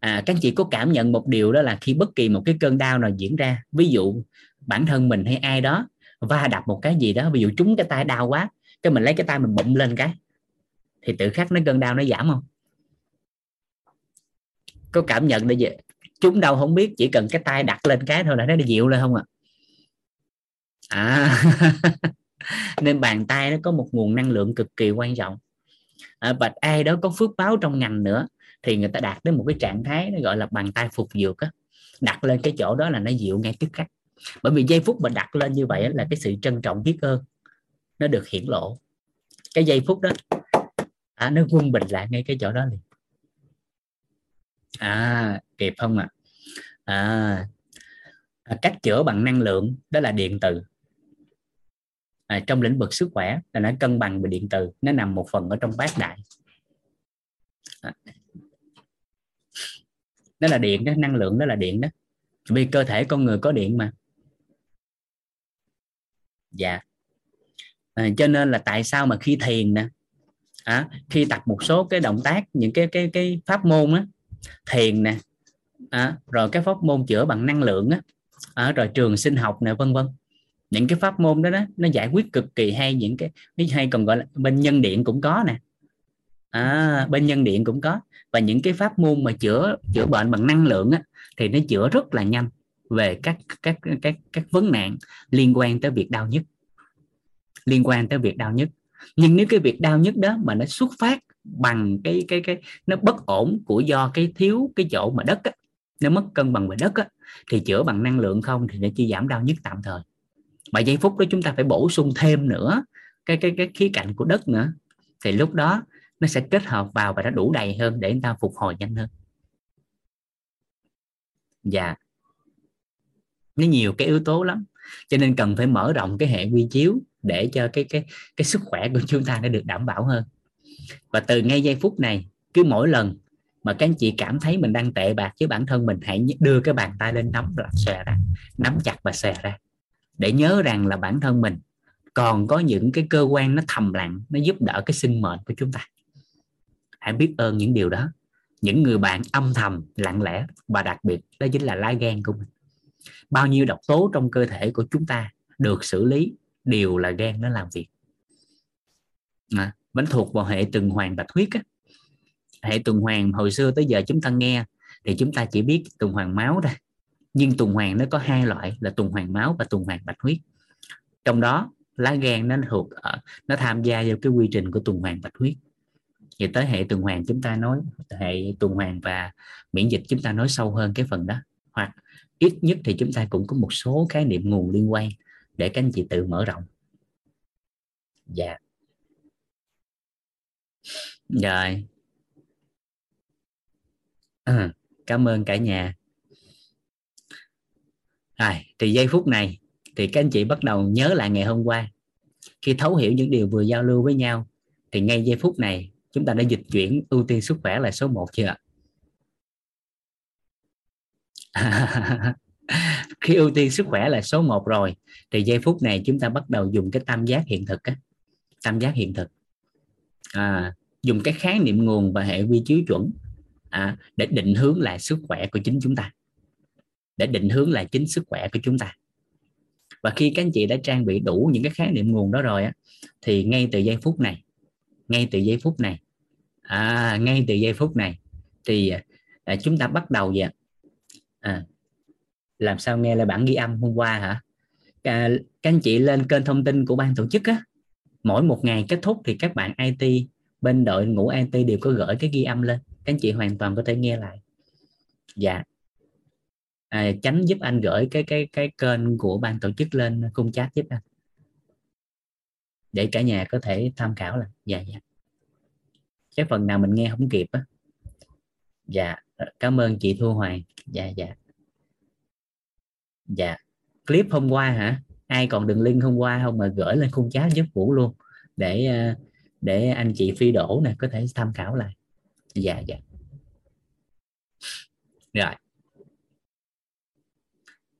À, các chị có cảm nhận một điều đó là khi bất kỳ một cái cơn đau nào diễn ra ví dụ bản thân mình hay ai đó va đập một cái gì đó ví dụ trúng cái tay đau quá cái mình lấy cái tay mình bụng lên cái thì tự khắc nó cơn đau nó giảm không? Có cảm nhận để gì chúng đâu không biết chỉ cần cái tay đặt lên cái thôi là nó dịu lên không à à. Nên bàn tay nó có một nguồn năng lượng cực kỳ quan trọng. À, và ai đó có phước báo trong ngành nữa thì người ta đạt đến một cái trạng thái nó gọi là bàn tay phục dược á. Đặt lên cái chỗ đó là nó dịu ngay tức khắc. Bởi vì giây phút mà đặt lên như vậy là cái sự trân trọng biết ơn. Nó được hiển lộ. Cái giây phút đó à, nó quân bình lại ngay cái chỗ đó liền. À kịp không ạ? À? à, cách chữa bằng năng lượng đó là điện từ à, trong lĩnh vực sức khỏe là nó cân bằng về điện từ nó nằm một phần ở trong bát đại. À. Đó là điện đó năng lượng đó là điện đó. Vì cơ thể con người có điện mà. Dạ. À, cho nên là tại sao mà khi thiền nè à, khi tập một số cái động tác những cái cái cái pháp môn á thiền nè à, rồi cái pháp môn chữa bằng năng lượng á à, rồi trường sinh học nè vân vân những cái pháp môn đó đó nó giải quyết cực kỳ hay những cái hay còn gọi là bên nhân điện cũng có nè. À, bên nhân điện cũng có. Và những cái pháp môn mà chữa chữa bệnh bằng năng lượng á, thì nó chữa rất là nhanh về các các các các vấn nạn liên quan tới việc đau nhức. Liên quan tới việc đau nhức. Nhưng nếu cái việc đau nhức đó mà nó xuất phát bằng cái cái cái nó bất ổn của do cái thiếu cái chỗ mà đất á, nó mất cân bằng về đất á, thì chữa bằng năng lượng không thì nó chỉ giảm đau nhức tạm thời mà giây phút đó chúng ta phải bổ sung thêm nữa cái cái cái khía cạnh của đất nữa. Thì lúc đó nó sẽ kết hợp vào và nó đủ đầy hơn để chúng ta phục hồi nhanh hơn. Dạ. Nó nhiều cái yếu tố lắm. Cho nên cần phải mở rộng cái hệ quy chiếu để cho cái cái cái sức khỏe của chúng ta nó được đảm bảo hơn. Và từ ngay giây phút này, cứ mỗi lần mà các anh chị cảm thấy mình đang tệ bạc với bản thân mình, hãy đưa cái bàn tay lên nắm là xòe ra, nắm chặt và xòe ra để nhớ rằng là bản thân mình còn có những cái cơ quan nó thầm lặng nó giúp đỡ cái sinh mệnh của chúng ta. Hãy biết ơn những điều đó. Những người bạn âm thầm lặng lẽ và đặc biệt đó chính là lá gan của mình. Bao nhiêu độc tố trong cơ thể của chúng ta được xử lý đều là gan nó làm việc. À, vẫn thuộc vào hệ tuần hoàn bạch huyết á. hệ tuần hoàn hồi xưa tới giờ chúng ta nghe thì chúng ta chỉ biết tuần hoàn máu thôi nhưng tuần hoàn nó có hai loại là tuần hoàn máu và tuần hoàn bạch huyết. Trong đó lá gan nó thuộc ở nó tham gia vào cái quy trình của tuần hoàn bạch huyết. Thì tới hệ tuần hoàn chúng ta nói hệ tuần hoàn và miễn dịch chúng ta nói sâu hơn cái phần đó. Hoặc ít nhất thì chúng ta cũng có một số khái niệm nguồn liên quan để các anh chị tự mở rộng. Dạ. Rồi. À, cảm ơn cả nhà à, thì giây phút này thì các anh chị bắt đầu nhớ lại ngày hôm qua. Khi thấu hiểu những điều vừa giao lưu với nhau thì ngay giây phút này chúng ta đã dịch chuyển ưu tiên sức khỏe là số 1 chưa khi ưu tiên sức khỏe là số 1 rồi thì giây phút này chúng ta bắt đầu dùng cái tam giác hiện thực á. Tam giác hiện thực. À, dùng cái khái niệm nguồn và hệ quy chiếu chuẩn à, để định hướng lại sức khỏe của chính chúng ta để định hướng lại chính sức khỏe của chúng ta. Và khi các anh chị đã trang bị đủ những cái khái niệm nguồn đó rồi á thì ngay từ giây phút này ngay từ giây phút này à, ngay từ giây phút này thì à, chúng ta bắt đầu vậy à, làm sao nghe lại bản ghi âm hôm qua hả? À, các anh chị lên kênh thông tin của ban tổ chức á mỗi một ngày kết thúc thì các bạn IT bên đội ngũ IT đều có gửi cái ghi âm lên. Các anh chị hoàn toàn có thể nghe lại. Dạ à, tránh giúp anh gửi cái cái cái kênh của ban tổ chức lên khung chat giúp anh. Để cả nhà có thể tham khảo là dạ dạ. Cái phần nào mình nghe không kịp á. Dạ ờ, cảm ơn chị Thu Hoàng dạ dạ. Dạ clip hôm qua hả? Ai còn đường link hôm qua không mà gửi lên khung chat giúp vũ luôn. Để ờ, để anh chị phi đổ này có thể tham khảo lại. Dạ dạ. Rồi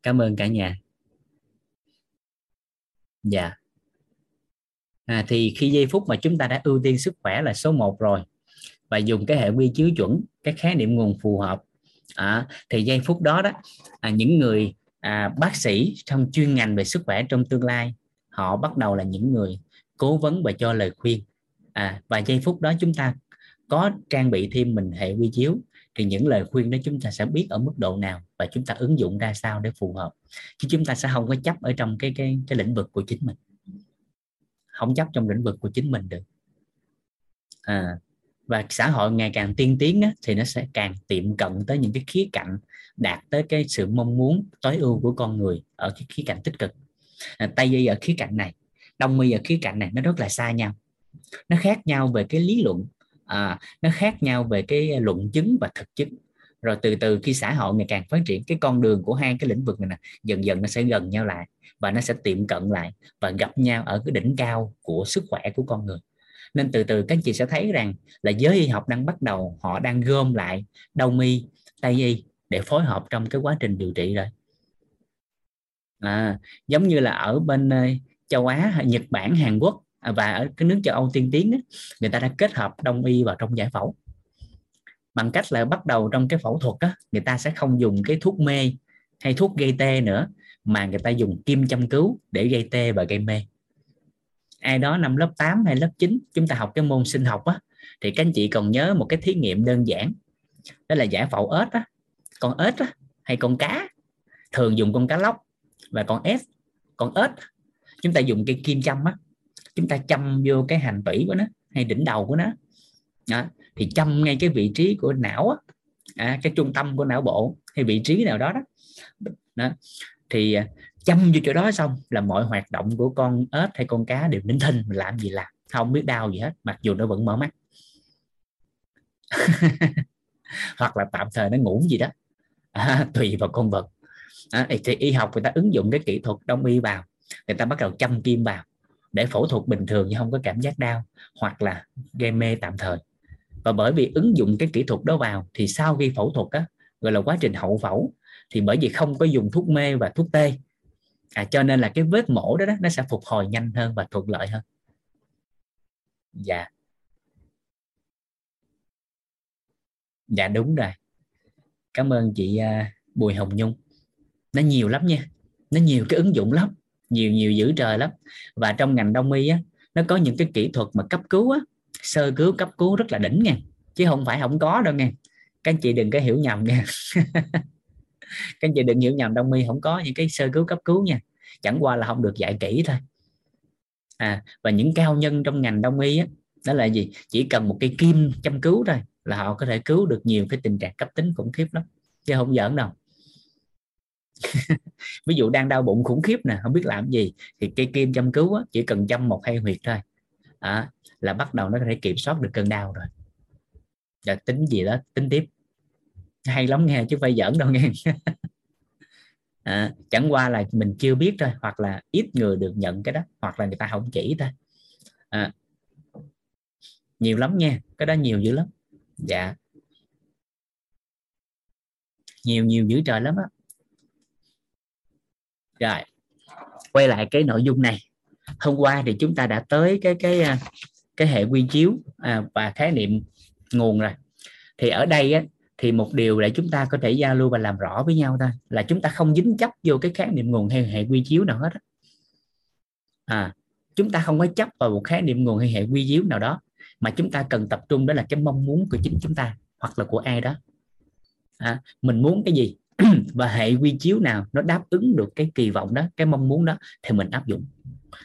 cảm ơn cả nhà. Dạ. À, thì khi giây phút mà chúng ta đã ưu tiên sức khỏe là số 1 rồi và dùng cái hệ quy chiếu chuẩn cái khái niệm nguồn phù hợp à, thì giây phút đó đó à, những người à, bác sĩ trong chuyên ngành về sức khỏe trong tương lai họ bắt đầu là những người cố vấn và cho lời khuyên. À, và giây phút đó chúng ta có trang bị thêm mình hệ quy chiếu thì những lời khuyên đó chúng ta sẽ biết ở mức độ nào và chúng ta ứng dụng ra sao để phù hợp. Chứ chúng ta sẽ không có chấp ở trong cái cái cái lĩnh vực của chính mình. Không chấp trong lĩnh vực của chính mình được. À, và xã hội ngày càng tiên tiến á, thì nó sẽ càng tiệm cận tới những cái khía cạnh đạt tới cái sự mong muốn tối ưu của con người ở cái khía cạnh tích cực. À, tây y ở khía cạnh này đông y ở khía cạnh này nó rất là xa nhau. Nó khác nhau về cái lý luận. À, nó khác nhau về cái luận chứng và thực chứng rồi từ từ khi xã hội ngày càng phát triển cái con đường của hai cái lĩnh vực này nè dần dần nó sẽ gần nhau lại và nó sẽ tiệm cận lại và gặp nhau ở cái đỉnh cao của sức khỏe của con người. Nên từ từ các chị sẽ thấy rằng là giới y học đang bắt đầu họ đang gom lại đông y tây y để phối hợp trong cái quá trình điều trị rồi. À, giống như là ở bên ờ, châu Á Nhật Bản Hàn Quốc à, và ở cái nước châu Âu tiên tiến đó, người ta đã kết hợp đông y vào trong giải phẫu bằng cách là bắt đầu trong cái phẫu thuật á người ta sẽ không dùng cái thuốc mê hay thuốc gây tê nữa mà người ta dùng kim châm cứu để gây tê và gây mê ai đó năm lớp 8 hay lớp 9 chúng ta học cái môn sinh học á thì các anh chị còn nhớ một cái thí nghiệm đơn giản đó là giải phẫu ếch á con ếch á, hay con cá thường dùng con cá lóc và con ếch con ếch chúng ta dùng cây kim châm á chúng ta châm vô cái hành tủy của nó hay đỉnh đầu của nó đó thì châm ngay cái vị trí của não á à, cái trung tâm của não bộ hay vị trí nào đó đó, đó. thì à, châm vô chỗ đó xong là mọi hoạt động của con ếch hay con cá đều nín thinh làm gì làm không biết đau gì hết mặc dù nó vẫn mở mắt. Hoặc là tạm thời nó ngủ gì đó. À, tùy vào con vật. À, thì y học người ta ứng dụng cái kỹ thuật đông y vào người ta bắt đầu châm kim vào để phẫu thuật bình thường nhưng không có cảm giác đau hoặc là gây mê tạm thời và bởi vì ứng dụng cái kỹ thuật đó vào thì sau khi phẫu thuật á gọi là quá trình hậu phẫu thì bởi vì không có dùng thuốc mê và thuốc tê à, cho nên là cái vết mổ đó, đó nó sẽ phục hồi nhanh hơn và thuận lợi hơn. Dạ. Dạ đúng rồi. Cảm ơn chị à, Bùi Hồng Nhung. Nó nhiều lắm nha. Nó nhiều cái ứng dụng lắm. Nhiều nhiều dữ trời lắm. Và trong ngành đông y á nó có những cái kỹ thuật mà cấp cứu á sơ cứu cấp cứu rất là đỉnh nha. Chứ không phải không có đâu nha. Các anh chị đừng có hiểu nhầm nha. Các anh chị đừng hiểu nhầm đông y không có những cái sơ cứu cấp cứu nha. Chẳng qua là không được dạy kỹ thôi. À và những cao nhân trong ngành đông y á đó là gì? Chỉ cần một cây kim châm cứu thôi là họ có thể cứu được nhiều cái tình trạng cấp tính khủng khiếp lắm. Chứ không giỡn đâu. Ví dụ đang đau bụng khủng khiếp nè không biết làm gì thì cây kim châm cứu á, chỉ cần châm một hai huyệt thôi à, là bắt đầu nó có thể kiểm soát được cơn đau rồi. Là tính gì đó tính tiếp. Hay lắm nghe chứ phải giỡn đâu nghe. À, chẳng qua là mình chưa biết thôi hoặc là ít người được nhận cái đó hoặc là người ta không chỉ thôi. À, nhiều lắm nha cái đó nhiều dữ lắm. Dạ. Nhiều nhiều dữ trời lắm á. Rồi quay lại cái nội dung này hôm qua thì chúng ta đã tới cái cái à, cái hệ quy chiếu à, và khái niệm nguồn rồi. Thì ở đây á, thì một điều để chúng ta có thể giao lưu và làm rõ với nhau thôi là chúng ta không dính chấp vô cái khái niệm nguồn hay hệ quy chiếu nào hết à chúng ta không có chấp vào một khái niệm nguồn hay hệ quy chiếu nào đó mà chúng ta cần tập trung đó là cái mong muốn của chính chúng ta hoặc là của ai đó. À, mình muốn cái gì và hệ quy chiếu nào nó đáp ứng được cái kỳ vọng đó cái mong muốn đó thì mình áp dụng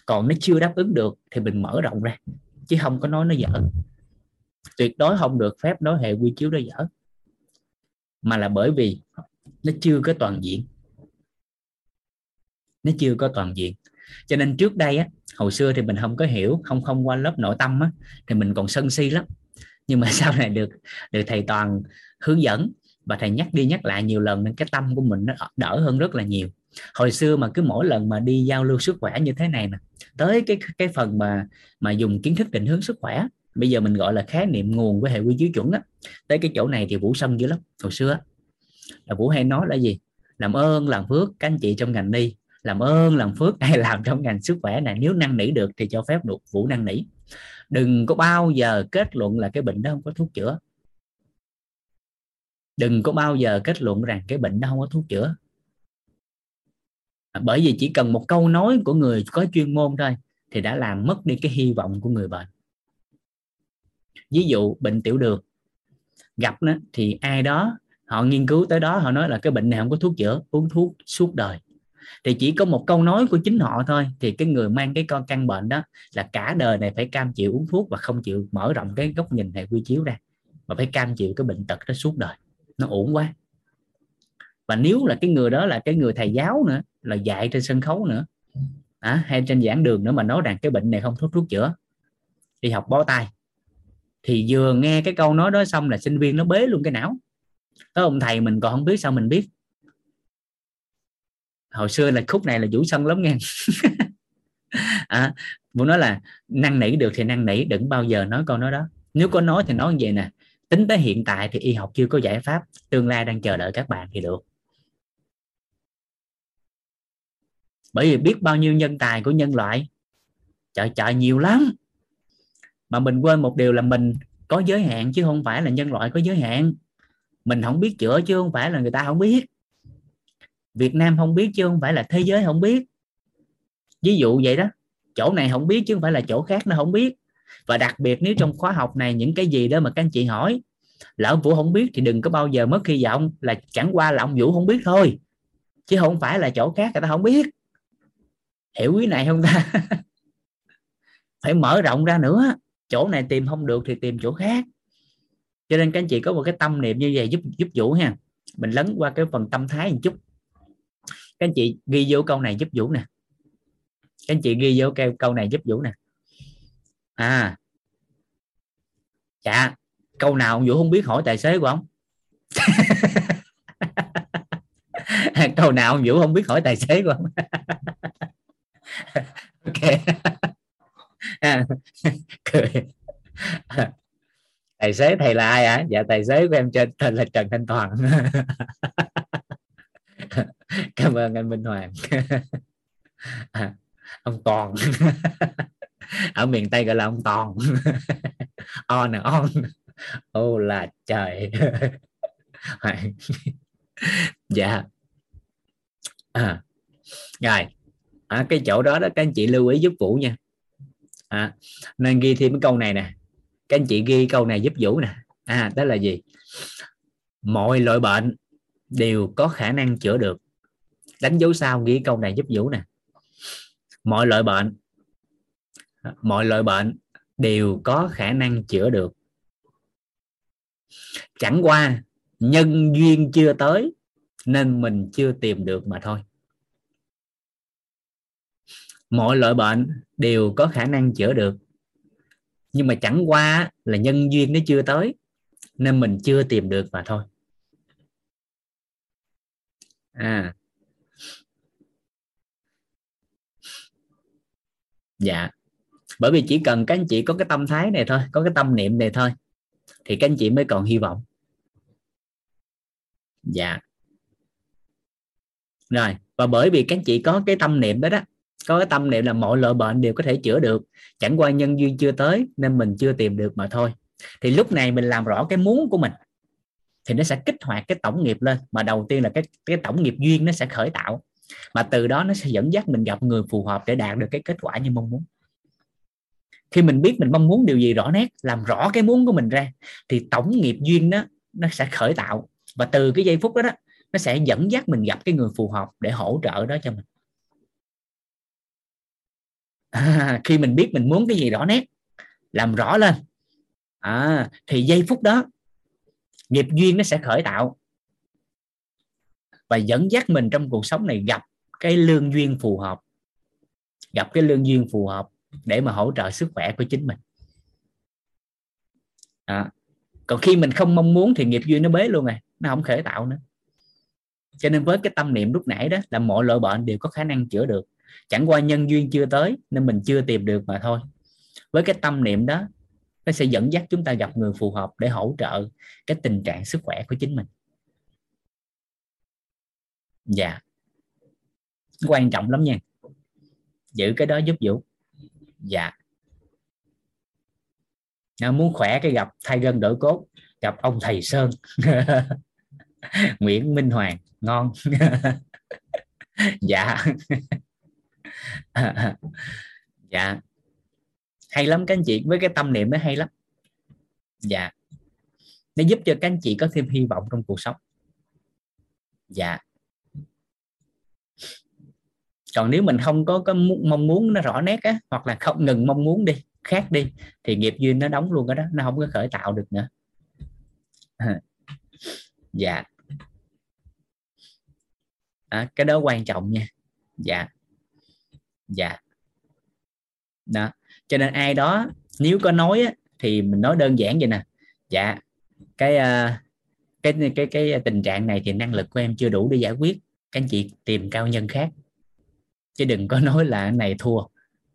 còn nó chưa đáp ứng được thì mình mở rộng ra, chứ không có nói nó dở. Tuyệt đối không được phép nói hệ quy chiếu đó dở. Mà là bởi vì nó chưa có toàn diện. Nó chưa có toàn diện. Cho nên trước đây á, hồi xưa thì mình không có hiểu, không không qua lớp nội tâm á, thì mình còn sân si lắm. Nhưng mà sau này được được thầy toàn hướng dẫn và thầy nhắc đi nhắc lại nhiều lần nên cái tâm của mình nó đỡ hơn rất là nhiều hồi xưa mà cứ mỗi lần mà đi giao lưu sức khỏe như thế này nè, tới cái cái phần mà mà dùng kiến thức định hướng sức khỏe, bây giờ mình gọi là khái niệm nguồn với hệ quy chiếu chuẩn á. Tới cái chỗ này thì vũ sân dữ lắm, hồi xưa là vũ hay nói là gì? Làm ơn, làm phước, các anh chị trong ngành đi. Làm ơn, làm phước hay làm trong ngành sức khỏe này. Nếu năn nỉ được thì cho phép được vũ năn nỉ. Đừng có bao giờ kết luận là cái bệnh đó không có thuốc chữa. Đừng có bao giờ kết luận rằng cái bệnh đó không có thuốc chữa. À, bởi vì chỉ cần một câu nói của người có chuyên môn thôi thì đã làm mất đi cái hy vọng của người bệnh. Ví dụ bệnh tiểu đường, gặp nó thì ai đó, họ nghiên cứu tới đó, họ nói là cái bệnh này không có thuốc chữa, uống thuốc suốt đời. Thì chỉ có một câu nói của chính họ thôi thì cái người mang cái con căn bệnh đó là cả đời này phải cam chịu uống thuốc và không chịu mở rộng cái góc nhìn hệ quy chiếu ra, mà phải cam chịu cái bệnh tật đó suốt đời. Nó ổn quá và nếu là cái người đó là cái người thầy giáo nữa là dạy trên sân khấu nữa à, hay trên giảng đường nữa mà nói rằng cái bệnh này không thuốc thuốc chữa đi học bó tay. Thì vừa nghe cái câu nói đó xong là sinh viên nó bế luôn cái não. Tới ông thầy mình còn không biết sao mình biết. Hồi xưa là khúc này là vũ sân lắm nghe. À, muốn nói là năn nỉ được thì năn nỉ đừng bao giờ nói câu nói đó. Nếu có nói thì nói như vậy nè. Tính tới hiện tại thì y học chưa có giải pháp tương lai đang chờ đợi các bạn thì được. Bởi vì biết bao nhiêu nhân tài của nhân loại. Trời trời, nhiều lắm. Mà mình quên một điều là mình có giới hạn chứ không phải là nhân loại có giới hạn. Mình không biết chữa chứ không phải là người ta không biết. Việt Nam không biết chứ không phải là thế giới không biết. Ví dụ vậy đó, chỗ này không biết chứ không phải là chỗ khác nó không biết. Và đặc biệt nếu trong khóa học này những cái gì đó mà các anh chị hỏi lỡ vũ không biết thì đừng có bao giờ mất hy vọng là chẳng qua là ông vũ không biết thôi. Chứ không phải là chỗ khác người ta không biết hiểu ý này không ta? Phải mở rộng ra nữa. Chỗ này tìm không được thì tìm chỗ khác. Cho nên các anh chị có một cái tâm niệm như vậy giúp giúp vũ ha. Mình lấn qua cái phần tâm thái một chút. Các anh chị ghi vô câu này giúp vũ nè. Các anh chị ghi vô cái câu này giúp vũ nè. À. Dạ. Câu nào ông vũ không biết hỏi tài xế của ông? Câu nào ông vũ không biết hỏi tài xế của ông? cười tài xế thầy là ai ạ à? dạ tài xế của em trên tên là trần thanh toàn. Cảm ơn anh minh hoàng. À, ông toàn. Ở miền tây gọi là ông toàn. On nè on. Ô là trời. Dạ. À, rồi à, cái chỗ đó đó các anh chị lưu ý giúp vũ nha. À, nên ghi thêm cái câu này nè. Các anh chị ghi câu này giúp vũ nè. À đó là gì? Mọi loại bệnh đều có khả năng chữa được. Đánh dấu sao ghi câu này giúp vũ nè. Mọi loại bệnh mọi loại bệnh đều có khả năng chữa được. Chẳng qua nhân duyên chưa tới nên mình chưa tìm được mà thôi mọi loại bệnh đều có khả năng chữa được. Nhưng mà chẳng qua là nhân duyên nó chưa tới, nên mình chưa tìm được mà thôi. À. Dạ. Bởi vì chỉ cần các anh chị có cái tâm thái này thôi, có cái tâm niệm này thôi, thì các anh chị mới còn hy vọng. Dạ. Rồi, và bởi vì các anh chị có cái tâm niệm đó đó có cái tâm niệm là mọi loại bệnh đều có thể chữa được. Chẳng qua nhân duyên chưa tới nên mình chưa tìm được mà thôi. Thì lúc này mình làm rõ cái muốn của mình thì nó sẽ kích hoạt cái tổng nghiệp lên. Mà đầu tiên là cái cái tổng nghiệp duyên nó sẽ khởi tạo. Mà từ đó nó sẽ dẫn dắt mình gặp người phù hợp để đạt được cái kết quả như mong muốn. Khi mình biết mình mong muốn điều gì rõ nét làm rõ cái muốn của mình ra thì tổng nghiệp duyên đó nó sẽ khởi tạo. Và từ cái giây phút đó, đó nó sẽ dẫn dắt mình gặp cái người phù hợp để hỗ trợ đó cho mình à, khi mình biết mình muốn cái gì rõ nét làm rõ lên. À, thì giây phút đó nghiệp duyên nó sẽ khởi tạo. Và dẫn dắt mình trong cuộc sống này gặp cái lương duyên phù hợp gặp cái lương duyên phù hợp để mà hỗ trợ sức khỏe của chính mình. À, còn khi mình không mong muốn thì nghiệp duyên nó bế luôn rồi nó không khởi tạo nữa. Cho nên với cái tâm niệm lúc nãy đó là mọi loại bệnh đều có khả năng chữa được chẳng qua nhân duyên chưa tới nên mình chưa tìm được mà thôi. Với cái tâm niệm đó nó sẽ dẫn dắt chúng ta gặp người phù hợp để hỗ trợ cái tình trạng sức khỏe của chính mình. Dạ. Quan trọng lắm nha. Giữ cái đó giúp vũ. Dạ. À, muốn khỏe cái gặp thay gân đổi cốt gặp ông thầy sơn. Nguyễn minh hoàng ngon. Dạ. dạ. Hay lắm các anh chị với cái tâm niệm nó hay lắm. Dạ. Nó giúp cho các anh chị có thêm hy vọng trong cuộc sống. Dạ. Còn nếu mình không có có mong muốn nó rõ nét á hoặc là không ngừng mong muốn đi khác đi thì nghiệp duyên nó đóng luôn cái đó nó không có khởi tạo được nữa. Dạ. À, cái đó quan trọng nha. Dạ dạ. Đó. Cho nên ai đó nếu có nói á, thì mình nói đơn giản vậy nè. Dạ cái ờ, cái cái cái tình trạng này thì năng lực của em chưa đủ để giải quyết. Các anh chị tìm cao nhân khác. Chứ đừng có nói là cái này thua.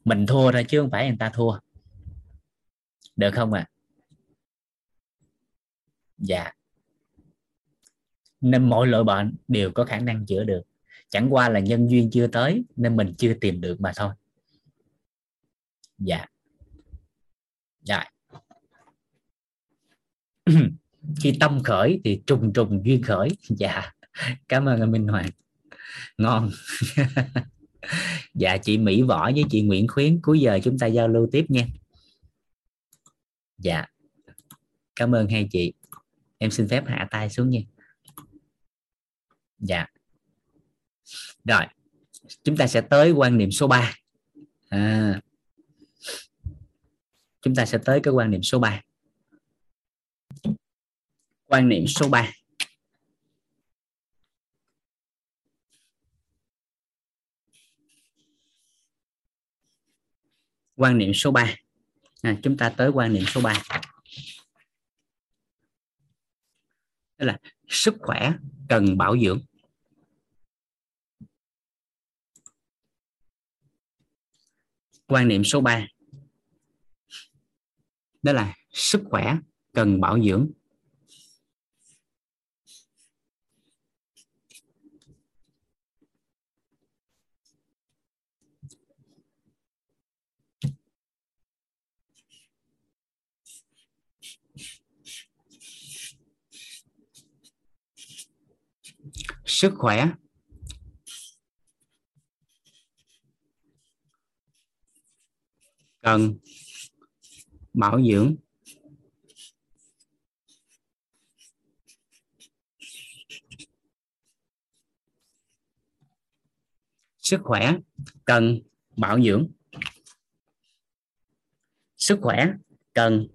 Mình thua thôi chứ không phải người ta thua. Được không ạ? À? dạ. Nên mỗi loại bệnh đều có khả năng chữa được chẳng qua là nhân duyên chưa tới, nên mình chưa tìm được mà thôi. Dạ. Dạ. Khi tâm khởi thì trùng trùng duyên khởi. Dạ. Cảm ơn anh minh hoàng. Ngon. Dạ chị mỹ võ với chị nguyễn khuyến, cuối giờ chúng ta giao lưu tiếp nha. Dạ. Cảm ơn hai chị. Em xin phép hạ tay xuống nha. Dạ rồi chúng ta sẽ tới quan niệm số 3 à, chúng ta sẽ tới cái quan niệm số 3 quan niệm số 3 quan niệm số 3 à, chúng ta tới quan niệm số 3 đó là sức khỏe cần bảo dưỡng. Quan niệm số 3 đó là sức khỏe cần bảo dưỡng. Sức khỏe cần bảo dưỡng. Sức khỏe cần bảo dưỡng. Sức khỏe cần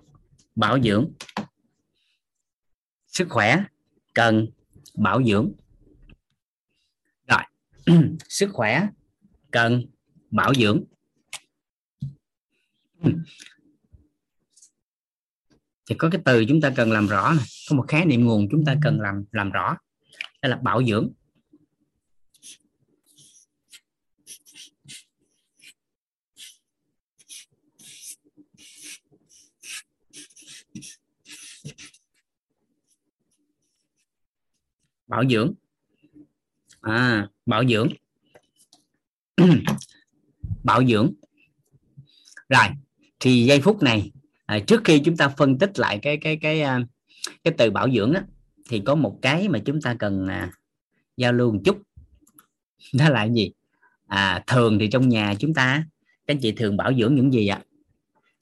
bảo dưỡng. Sức khỏe cần bảo dưỡng. Rồi, sức khỏe cần bảo dưỡng thì có cái từ chúng ta cần làm rõ này. có một khái niệm nguồn chúng ta cần làm làm rõ. Đó là bảo dưỡng. Bảo dưỡng. À bảo dưỡng. Bảo dưỡng. Rồi thì giây phút này à, trước khi chúng ta phân tích lại cái cái cái cái, cái từ bảo dưỡng á, thì có một cái mà chúng ta cần à, giao lưu một chút. Đó là gì? À, thường thì trong nhà chúng ta các anh chị thường bảo dưỡng những gì ạ?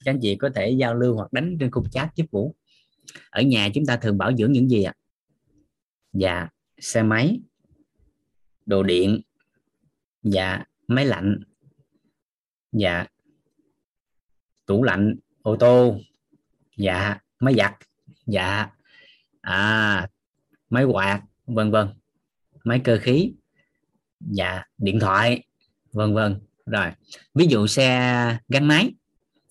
Các anh chị có thể giao lưu hoặc đánh trên khung chat giúp vũ. Ở nhà chúng ta thường bảo dưỡng những gì ạ? Dạ xe máy đồ điện dạ máy lạnh dạ tủ lạnh ô tô. Dạ máy giặt. Dạ. À máy quạt vân vân. Máy cơ khí. Dạ điện thoại vân vân. Rồi ví dụ xe gắn máy.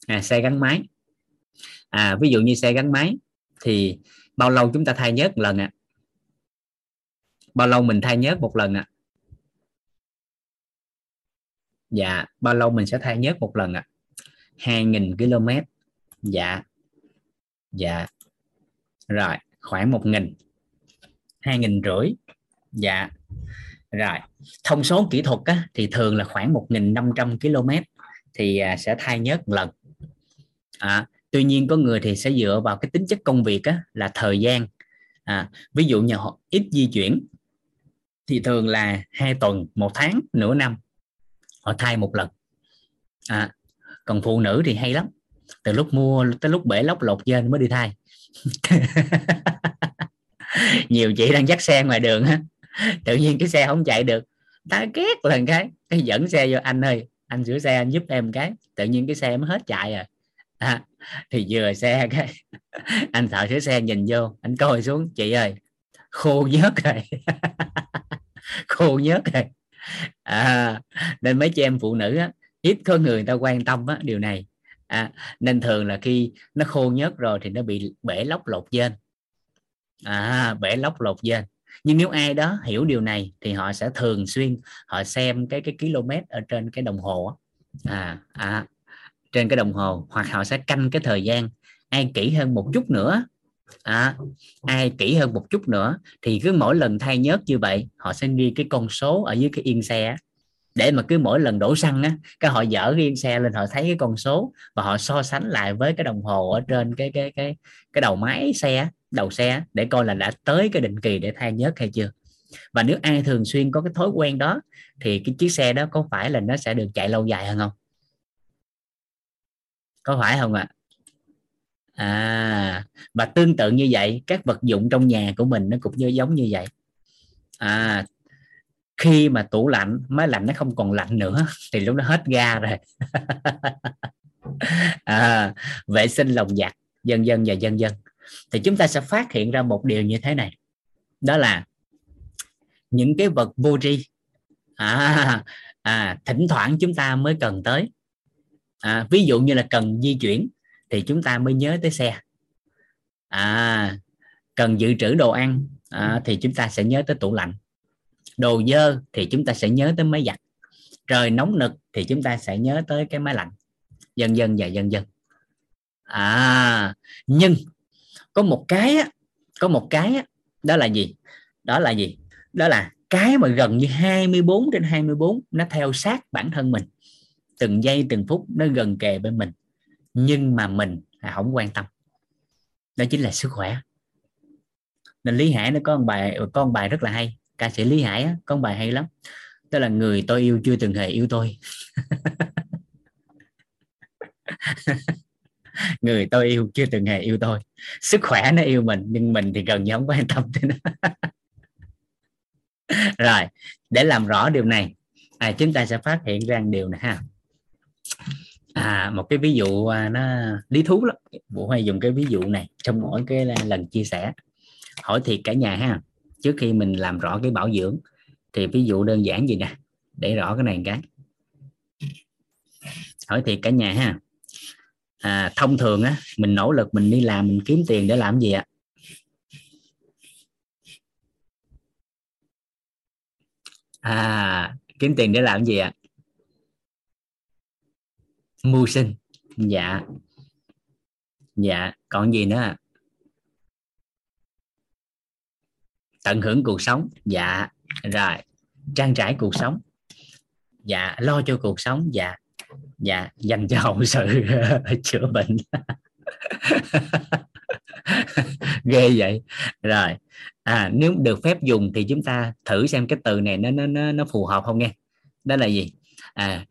À, xe gắn máy. À ví dụ như xe gắn máy thì bao lâu chúng ta thay nhớt một lần ạ? À? bao lâu mình thay nhớt một lần ạ? À? dạ bao lâu mình sẽ thay nhớt một lần ạ? à? 2.000 km. Dạ. Dạ. Rồi khoảng một nghìn. hai nghìn rưỡi. Dạ. Rồi thông số kỹ thuật á, thì thường là khoảng 1.500 km thì à, sẽ thay nhớt một lần. À, tuy nhiên có người thì sẽ dựa vào cái tính chất công việc á, là thời gian. À, ví dụ như họ ít di chuyển thì thường là hai tuần một tháng nửa năm. Họ thay một lần. À, còn phụ nữ thì hay lắm. Từ lúc mua tới lúc bể lóc lột trên mới đi thay. Nhiều chị đang dắt xe ngoài đường á. Tự nhiên cái xe không chạy được. Ta ghét lần cái. Cái dẫn xe vô anh ơi anh sửa xe anh giúp em cái. Tự nhiên cái xe mới hết chạy à, à thì vừa xe cái anh thợ sửa xe nhìn vô anh coi xuống chị ơi khô nhớt rồi. Khô nhớt rồi. À, nên mấy chị em phụ nữ á, ít có người ta quan tâm á, điều này. À, nên thường là khi nó khô nhớt rồi thì nó bị bể lóc lột dên à, bể lóc lột dên nhưng nếu ai đó hiểu điều này thì họ sẽ thường xuyên họ xem cái cái km ở trên cái đồng hồ à, à trên cái đồng hồ hoặc họ sẽ canh cái thời gian. Ai kỹ hơn một chút nữa à, ai kỹ hơn một chút nữa thì cứ mỗi lần thay nhớt như vậy họ sẽ ghi cái con số ở dưới cái yên xe để mà cứ mỗi lần đổ xăng á, cái họ dở riêng xe lên, họ thấy cái con số và họ so sánh lại với cái đồng hồ ở trên cái cái cái cái đầu máy xe đầu xe để coi là đã tới cái định kỳ để thay nhớt hay chưa. Và nếu ai thường xuyên có cái thói quen đó, thì cái chiếc xe đó có phải là nó sẽ được chạy lâu dài hơn không? Có phải không ạ? À? à và tương tự như vậy, các vật dụng trong nhà của mình nó cũng như, giống như vậy. À khi mà tủ lạnh máy lạnh nó không còn lạnh nữa thì lúc đó hết ga rồi. À, vệ sinh lồng giặt dân dân và dân dân thì chúng ta sẽ phát hiện ra một điều như thế này. Đó là những cái vật vô tri. À, à, thỉnh thoảng chúng ta mới cần tới. À, ví dụ như là cần di chuyển thì chúng ta mới nhớ tới xe. À, cần dự trữ đồ ăn à, thì chúng ta sẽ nhớ tới tủ lạnh đồ dơ thì chúng ta sẽ nhớ tới máy giặt. Trời nóng nực thì chúng ta sẽ nhớ tới cái máy lạnh. Dần dần và dần dần à nhưng có một cái á, có một cái á, đó là gì? Đó là gì? Đó là cái mà gần như 24 trên 24 nó theo sát bản thân mình. Từng giây từng phút nó gần kề bên mình. Nhưng mà mình không quan tâm. Đó chính là sức khỏe. Nên lý hải nó có một bài có một bài rất là hay ca sĩ lý hải á, có một bài hay lắm. Đó là người tôi yêu chưa từng hề yêu tôi. Người tôi yêu chưa từng hề yêu tôi. Sức khỏe nó yêu mình nhưng mình thì gần như không quan tâm tới nó. Rồi để làm rõ điều này à, chúng ta sẽ phát hiện ra điều này ha. À, một cái ví dụ à, nó lý thú lắm. Vũ hay dùng cái ví dụ này trong mỗi cái lần chia sẻ. Hỏi thiệt cả nhà ha trước khi mình làm rõ cái bảo dưỡng thì ví dụ đơn giản gì nè để rõ cái này một cái. Hỏi thiệt cả nhà ha. À, thông thường á mình nỗ lực mình đi làm mình kiếm tiền để làm gì ạ? À kiếm tiền để làm gì ạ? Mưu sinh. Dạ. Dạ còn gì nữa tận hưởng cuộc sống. Dạ rồi. Trang trải cuộc sống. Dạ lo cho cuộc sống. Dạ dạ dành cho hậu sự chữa bệnh. Ghê vậy. Rồi. À nếu được phép dùng thì chúng ta thử xem cái từ này nó nó nó phù hợp không nghe. Đó là gì? À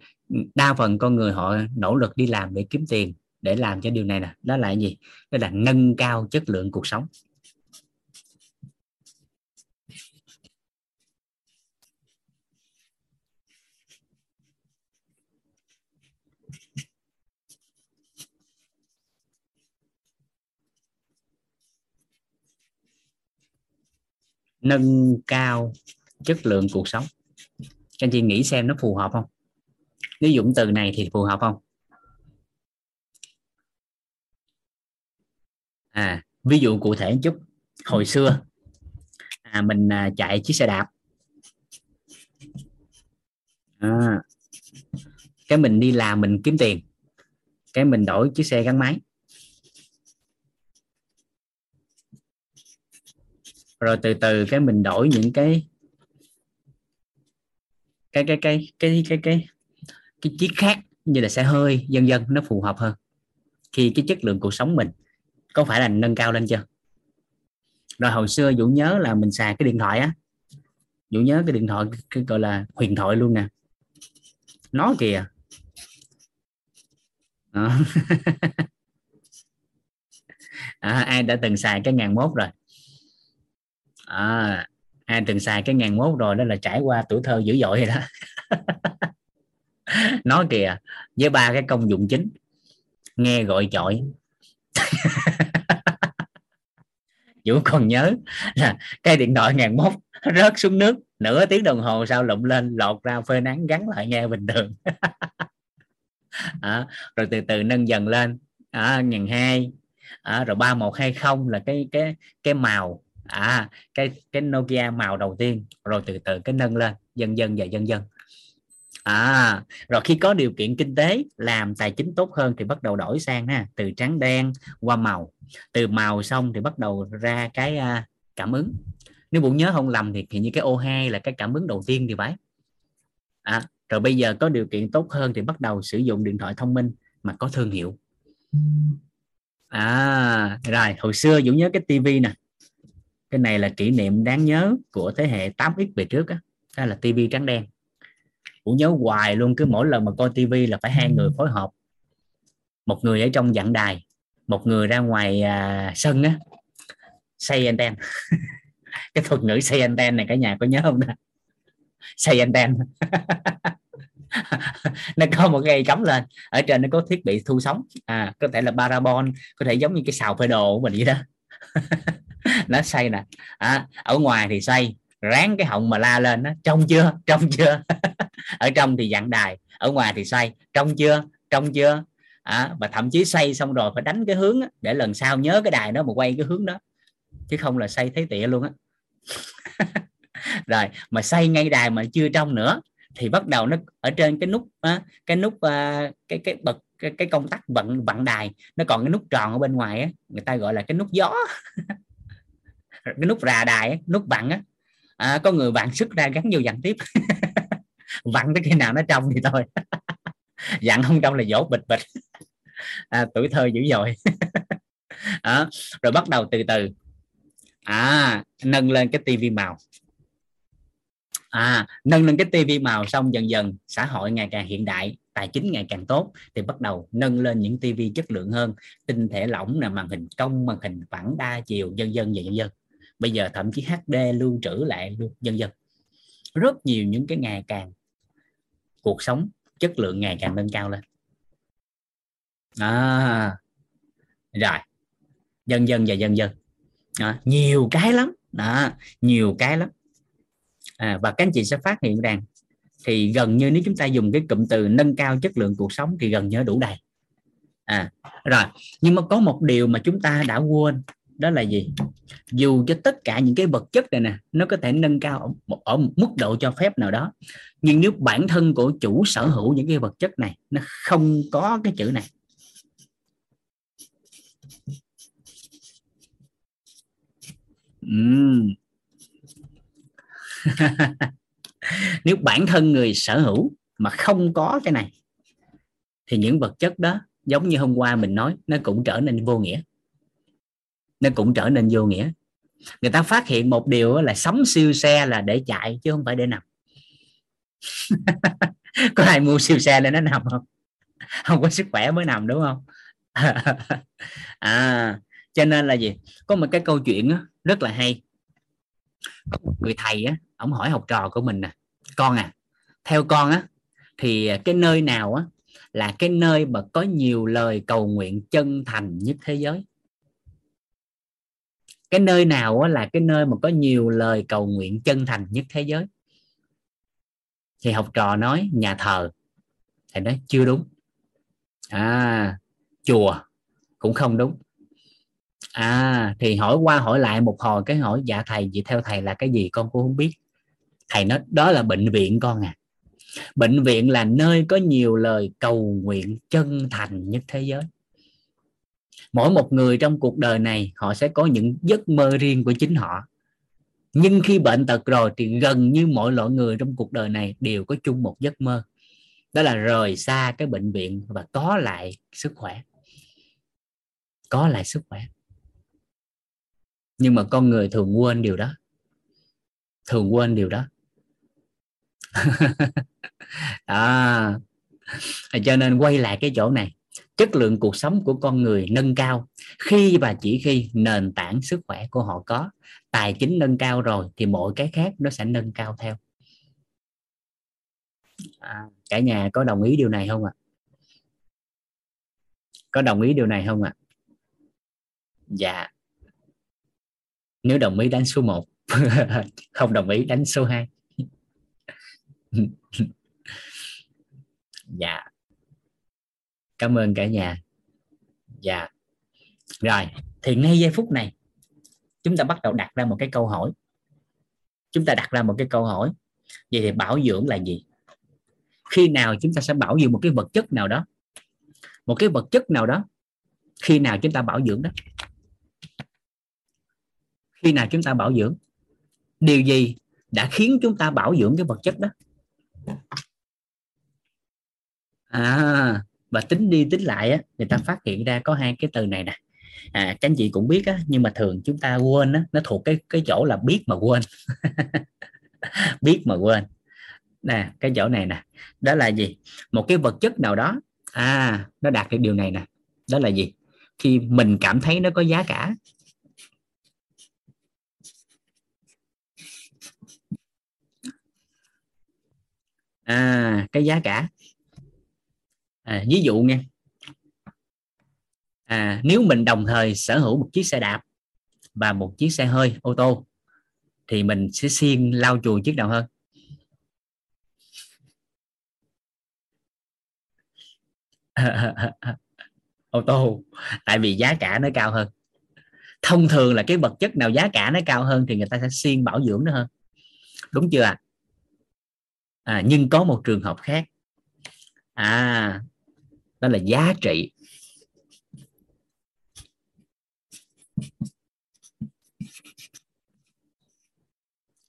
đa phần con người họ nỗ lực đi làm để kiếm tiền, để làm cho điều này nè. Đó là gì? Đó là nâng cao chất lượng cuộc sống. Nâng cao chất lượng cuộc sống. Các anh chị nghĩ xem nó phù hợp không? Nếu dụng từ này thì phù hợp không? À ví dụ cụ thể một chút. Hồi xưa à, mình à, chạy chiếc xe đạp. À, cái mình đi làm mình kiếm tiền. Cái mình đổi chiếc xe gắn máy. Rồi từ từ cái mình đổi những cái cái cái cái cái cái cái cái chiếc khác như là xe hơi dân dân nó phù hợp hơn. Khi cái chất lượng cuộc sống mình có phải là nâng cao lên chưa? Rồi hồi xưa Vũ nhớ là mình xài cái điện thoại á. Vũ nhớ cái điện thoại cái gọi là huyền thoại luôn nè. Nó kìa. À, ai đã từng xài cái ngàn mốt rồi? À, ai từng xài cái ngàn mốt rồi đó là trải qua tuổi thơ dữ dội rồi đó. Nói kìa với ba cái công dụng chính nghe gọi chọi. Vũ còn nhớ là cái điện thoại ngàn mốt rớt xuống nước nửa tiếng đồng hồ sau lụm lên lọt ra phơi nắng gắn lại nghe bình thường. À, rồi từ từ nâng dần lên. À, ngàn hai à, rồi ba một hai không là cái cái cái màu à cái cái Nokia màu đầu tiên rồi từ từ cái nâng lên dần dần và dần dần. À rồi khi có điều kiện kinh tế làm tài chính tốt hơn thì bắt đầu đổi sang ha từ trắng đen qua màu. Từ màu xong thì bắt đầu ra cái uh, cảm ứng. Nếu bụng nhớ không lầm thì, thì như cái O2 là cái cảm ứng đầu tiên thì phải. À, rồi bây giờ có điều kiện tốt hơn thì bắt đầu sử dụng điện thoại thông minh mà có thương hiệu. À rồi hồi xưa Dũng nhớ cái tivi nè cái này là kỷ niệm đáng nhớ của thế hệ 8x về trước á. Đó là tivi trắng đen. Cũng nhớ hoài luôn cứ mỗi lần mà coi tivi là phải hai người phối hợp. Một người ở trong dặn đài một người ra ngoài à, sân á. Xây anten cái thuật ngữ xây anten này cả nhà có nhớ không đó xây anten nó có một cây cắm lên. Ở trên nó có thiết bị thu sóng. À có thể là parabol có thể giống như cái xào phơi đồ của mình vậy đó. nó xây nè. À, ở ngoài thì xây ráng cái họng mà la lên nó trong chưa? Trong chưa? Ở trong thì dặn đài. Ở ngoài thì xây trong chưa? Trong chưa? À, và thậm chí xây xong rồi phải đánh cái hướng đó, để lần sau nhớ cái đài đó mà quay cái hướng đó. Chứ không là xây thấy tịa luôn á. Rồi mà xây ngay đài mà chưa trong nữa thì bắt đầu nó ở trên cái nút á, cái nút à, cái cái bật cái, cái công tắc vận vận đài nó còn cái nút tròn ở bên ngoài á người ta gọi là cái nút gió. cái nút rà đài nút vặn á. À, có người vặn sức ra gắn vô dặn tiếp. Vặn tới khi nào nó trong thì thôi. Dặn không trong là dỗ bịch bịch. À, tuổi thơ dữ dội. À, rồi bắt đầu từ từ. À nâng lên cái tivi màu. À nâng lên cái tivi màu xong dần dần xã hội ngày càng hiện đại tài chính ngày càng tốt thì bắt đầu nâng lên những tivi chất lượng hơn tinh thể lỏng là màn hình cong màn hình phẳng đa chiều dân dân và dân dân bây giờ thậm chí HD lưu trữ lại luôn dân dân rất nhiều những cái ngày càng cuộc sống chất lượng ngày càng nâng cao lên. À, rồi. Dân dân và dân dân à, nhiều cái lắm. Đó, nhiều cái lắm. À, và các anh chị sẽ phát hiện rằng thì gần như nếu chúng ta dùng cái cụm từ nâng cao chất lượng cuộc sống thì gần như đủ đầy. À rồi. Nhưng mà có một điều mà chúng ta đã quên đó là gì? Dù cho tất cả những cái vật chất này nè nó có thể nâng cao ở một, ở một mức độ cho phép nào đó nhưng nếu bản thân của chủ sở hữu những cái vật chất này nó không có cái chữ này. Uhm. nếu bản thân người sở hữu mà không có cái này thì những vật chất đó giống như hôm qua mình nói nó cũng trở nên vô nghĩa nó cũng trở nên vô nghĩa. Người ta phát hiện một điều là sống siêu xe là để chạy chứ không phải để nằm. Có ai mua siêu xe để nó nằm không? Không có sức khỏe mới nằm, đúng không? À cho nên là gì? Có một cái câu chuyện rất là hay. Người thầy á ông hỏi học trò của mình nè, con à theo con á, thì cái nơi nào á là cái nơi mà có nhiều lời cầu nguyện chân thành nhất thế giới? Cái nơi nào là cái nơi mà có nhiều lời cầu nguyện chân thành nhất thế giới? Thì học trò nói, nhà thờ. Thầy nói, chưa đúng. À chùa cũng không đúng. À thì hỏi qua hỏi lại một hồi, cái hỏi dạ thầy, vậy theo thầy là cái gì? Con cũng không biết. Thầy nói, đó là bệnh viện con à. Bệnh viện là nơi có nhiều lời cầu nguyện chân thành nhất thế giới mỗi một người trong cuộc đời này họ sẽ có những giấc mơ riêng của chính họ. Nhưng khi bệnh tật rồi thì gần như mọi loại người trong cuộc đời này đều có chung một giấc mơ. Đó là rời xa cái bệnh viện và có lại sức khỏe. Có lại sức khỏe. Nhưng mà con người thường quên điều đó. Thường quên điều đó. À, cho nên quay lại cái chỗ này chất lượng cuộc sống của con người nâng cao. Khi và chỉ khi nền tảng sức khỏe của họ có tài chính nâng cao rồi thì mọi cái khác nó sẽ nâng cao theo. À, cả nhà có đồng ý điều này không ạ? À? có đồng ý điều này không ạ? À? dạ. Nếu đồng ý đánh số 1 không đồng ý đánh số 2 dạ cảm ơn cả nhà. Dạ. Rồi, thì ngay giây phút này, chúng ta bắt đầu đặt ra một cái câu hỏi. Chúng ta đặt ra một cái câu hỏi. Vậy thì bảo dưỡng là gì? Khi nào chúng ta sẽ bảo dưỡng một cái vật chất nào đó? Một cái vật chất nào đó, khi nào chúng ta bảo dưỡng đó? Khi nào chúng ta bảo dưỡng? Điều gì đã khiến chúng ta bảo dưỡng cái vật chất đó? À và tính đi tính lại á, người ta phát hiện ra có hai cái từ này nè. À các anh chị cũng biết á, nhưng mà thường chúng ta quên á, nó thuộc cái cái chỗ là biết mà quên. Biết mà quên. Nè, cái chỗ này nè. Đó là gì? Một cái vật chất nào đó. À nó đạt được điều này nè. Đó là gì? Khi mình cảm thấy nó có giá cả. À cái giá cả à, ví dụ nha. À, nếu mình đồng thời sở hữu một chiếc xe đạp và một chiếc xe hơi ô tô thì mình sẽ xiên lau chùi chiếc nào hơn? Ô tô tại vì giá cả nó cao hơn. Thông thường là cái vật chất nào giá cả nó cao hơn thì người ta sẽ xiên bảo dưỡng nó hơn. Đúng chưa ạ? À, nhưng có một trường hợp khác à đó là giá trị.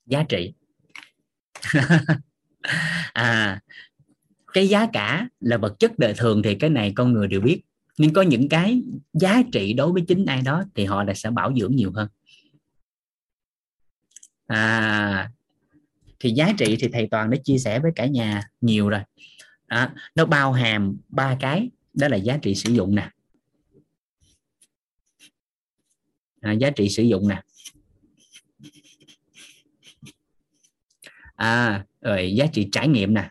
Giá trị. À cái giá cả là vật chất đời thường thì cái này con người đều biết. Nhưng có những cái giá trị đối với chính ai đó thì họ là sẽ bảo dưỡng nhiều hơn. À thì giá trị thì thầy toàn đã chia sẻ với cả nhà nhiều rồi à, nó bao hàm ba cái đó là giá trị sử dụng nè. À, giá trị sử dụng nè. À rồi giá trị trải nghiệm nè.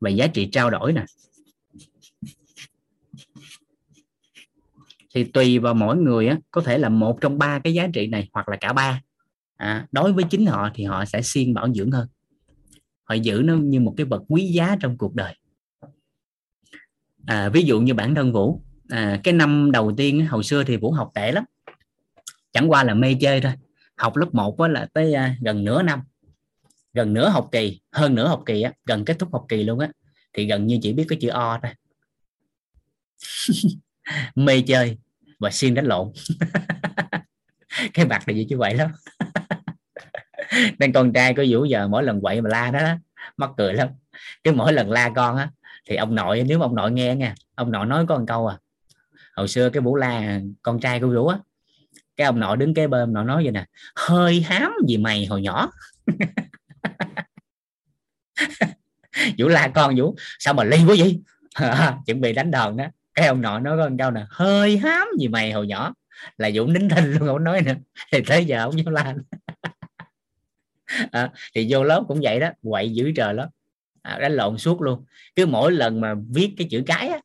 Và giá trị trao đổi nè. Thì tùy vào mỗi người á, có thể là một trong ba cái giá trị này hoặc là cả ba. À, đối với chính họ thì họ sẽ siêng bảo dưỡng hơn. Họ giữ nó như một cái vật quý giá trong cuộc đời. À, ví dụ như bản thân vũ. À, cái năm đầu tiên hồi xưa thì vũ học tệ lắm. Chẳng qua là mê chơi thôi. Học lớp 1 là tới à, gần nửa năm. Gần nửa học kỳ hơn nửa học kỳ á, gần kết thúc học kỳ luôn á thì gần như chỉ biết cái chữ o thôi. Mê chơi và xuyên đánh lộn. Cái mặt này gì chứ vậy lắm. Nên con trai có vũ giờ mỗi lần quậy mà la đó, mắc cười lắm. Cái mỗi lần la con á, thì ông nội, nếu mà ông nội nghe nha, ông nội nói có một câu à. Hồi xưa cái vũ la con trai của vũ á, cái ông nội đứng kế bên nội nói vậy nè, hơi hám gì mày hồi nhỏ. Vũ la con vũ, sao mà ly quá vậy? Chuẩn bị đánh đòn đó cái ông nội nói con câu nè. Hơi hám gì mày hồi nhỏ. Là dũng nín thinh luôn không nói nữa. Thì tới giờ ông dám la. À, thì vô lớp cũng vậy đó. Quậy dữ trời lắm. À, đánh lộn suốt luôn. Cứ mỗi lần mà viết cái chữ cái á,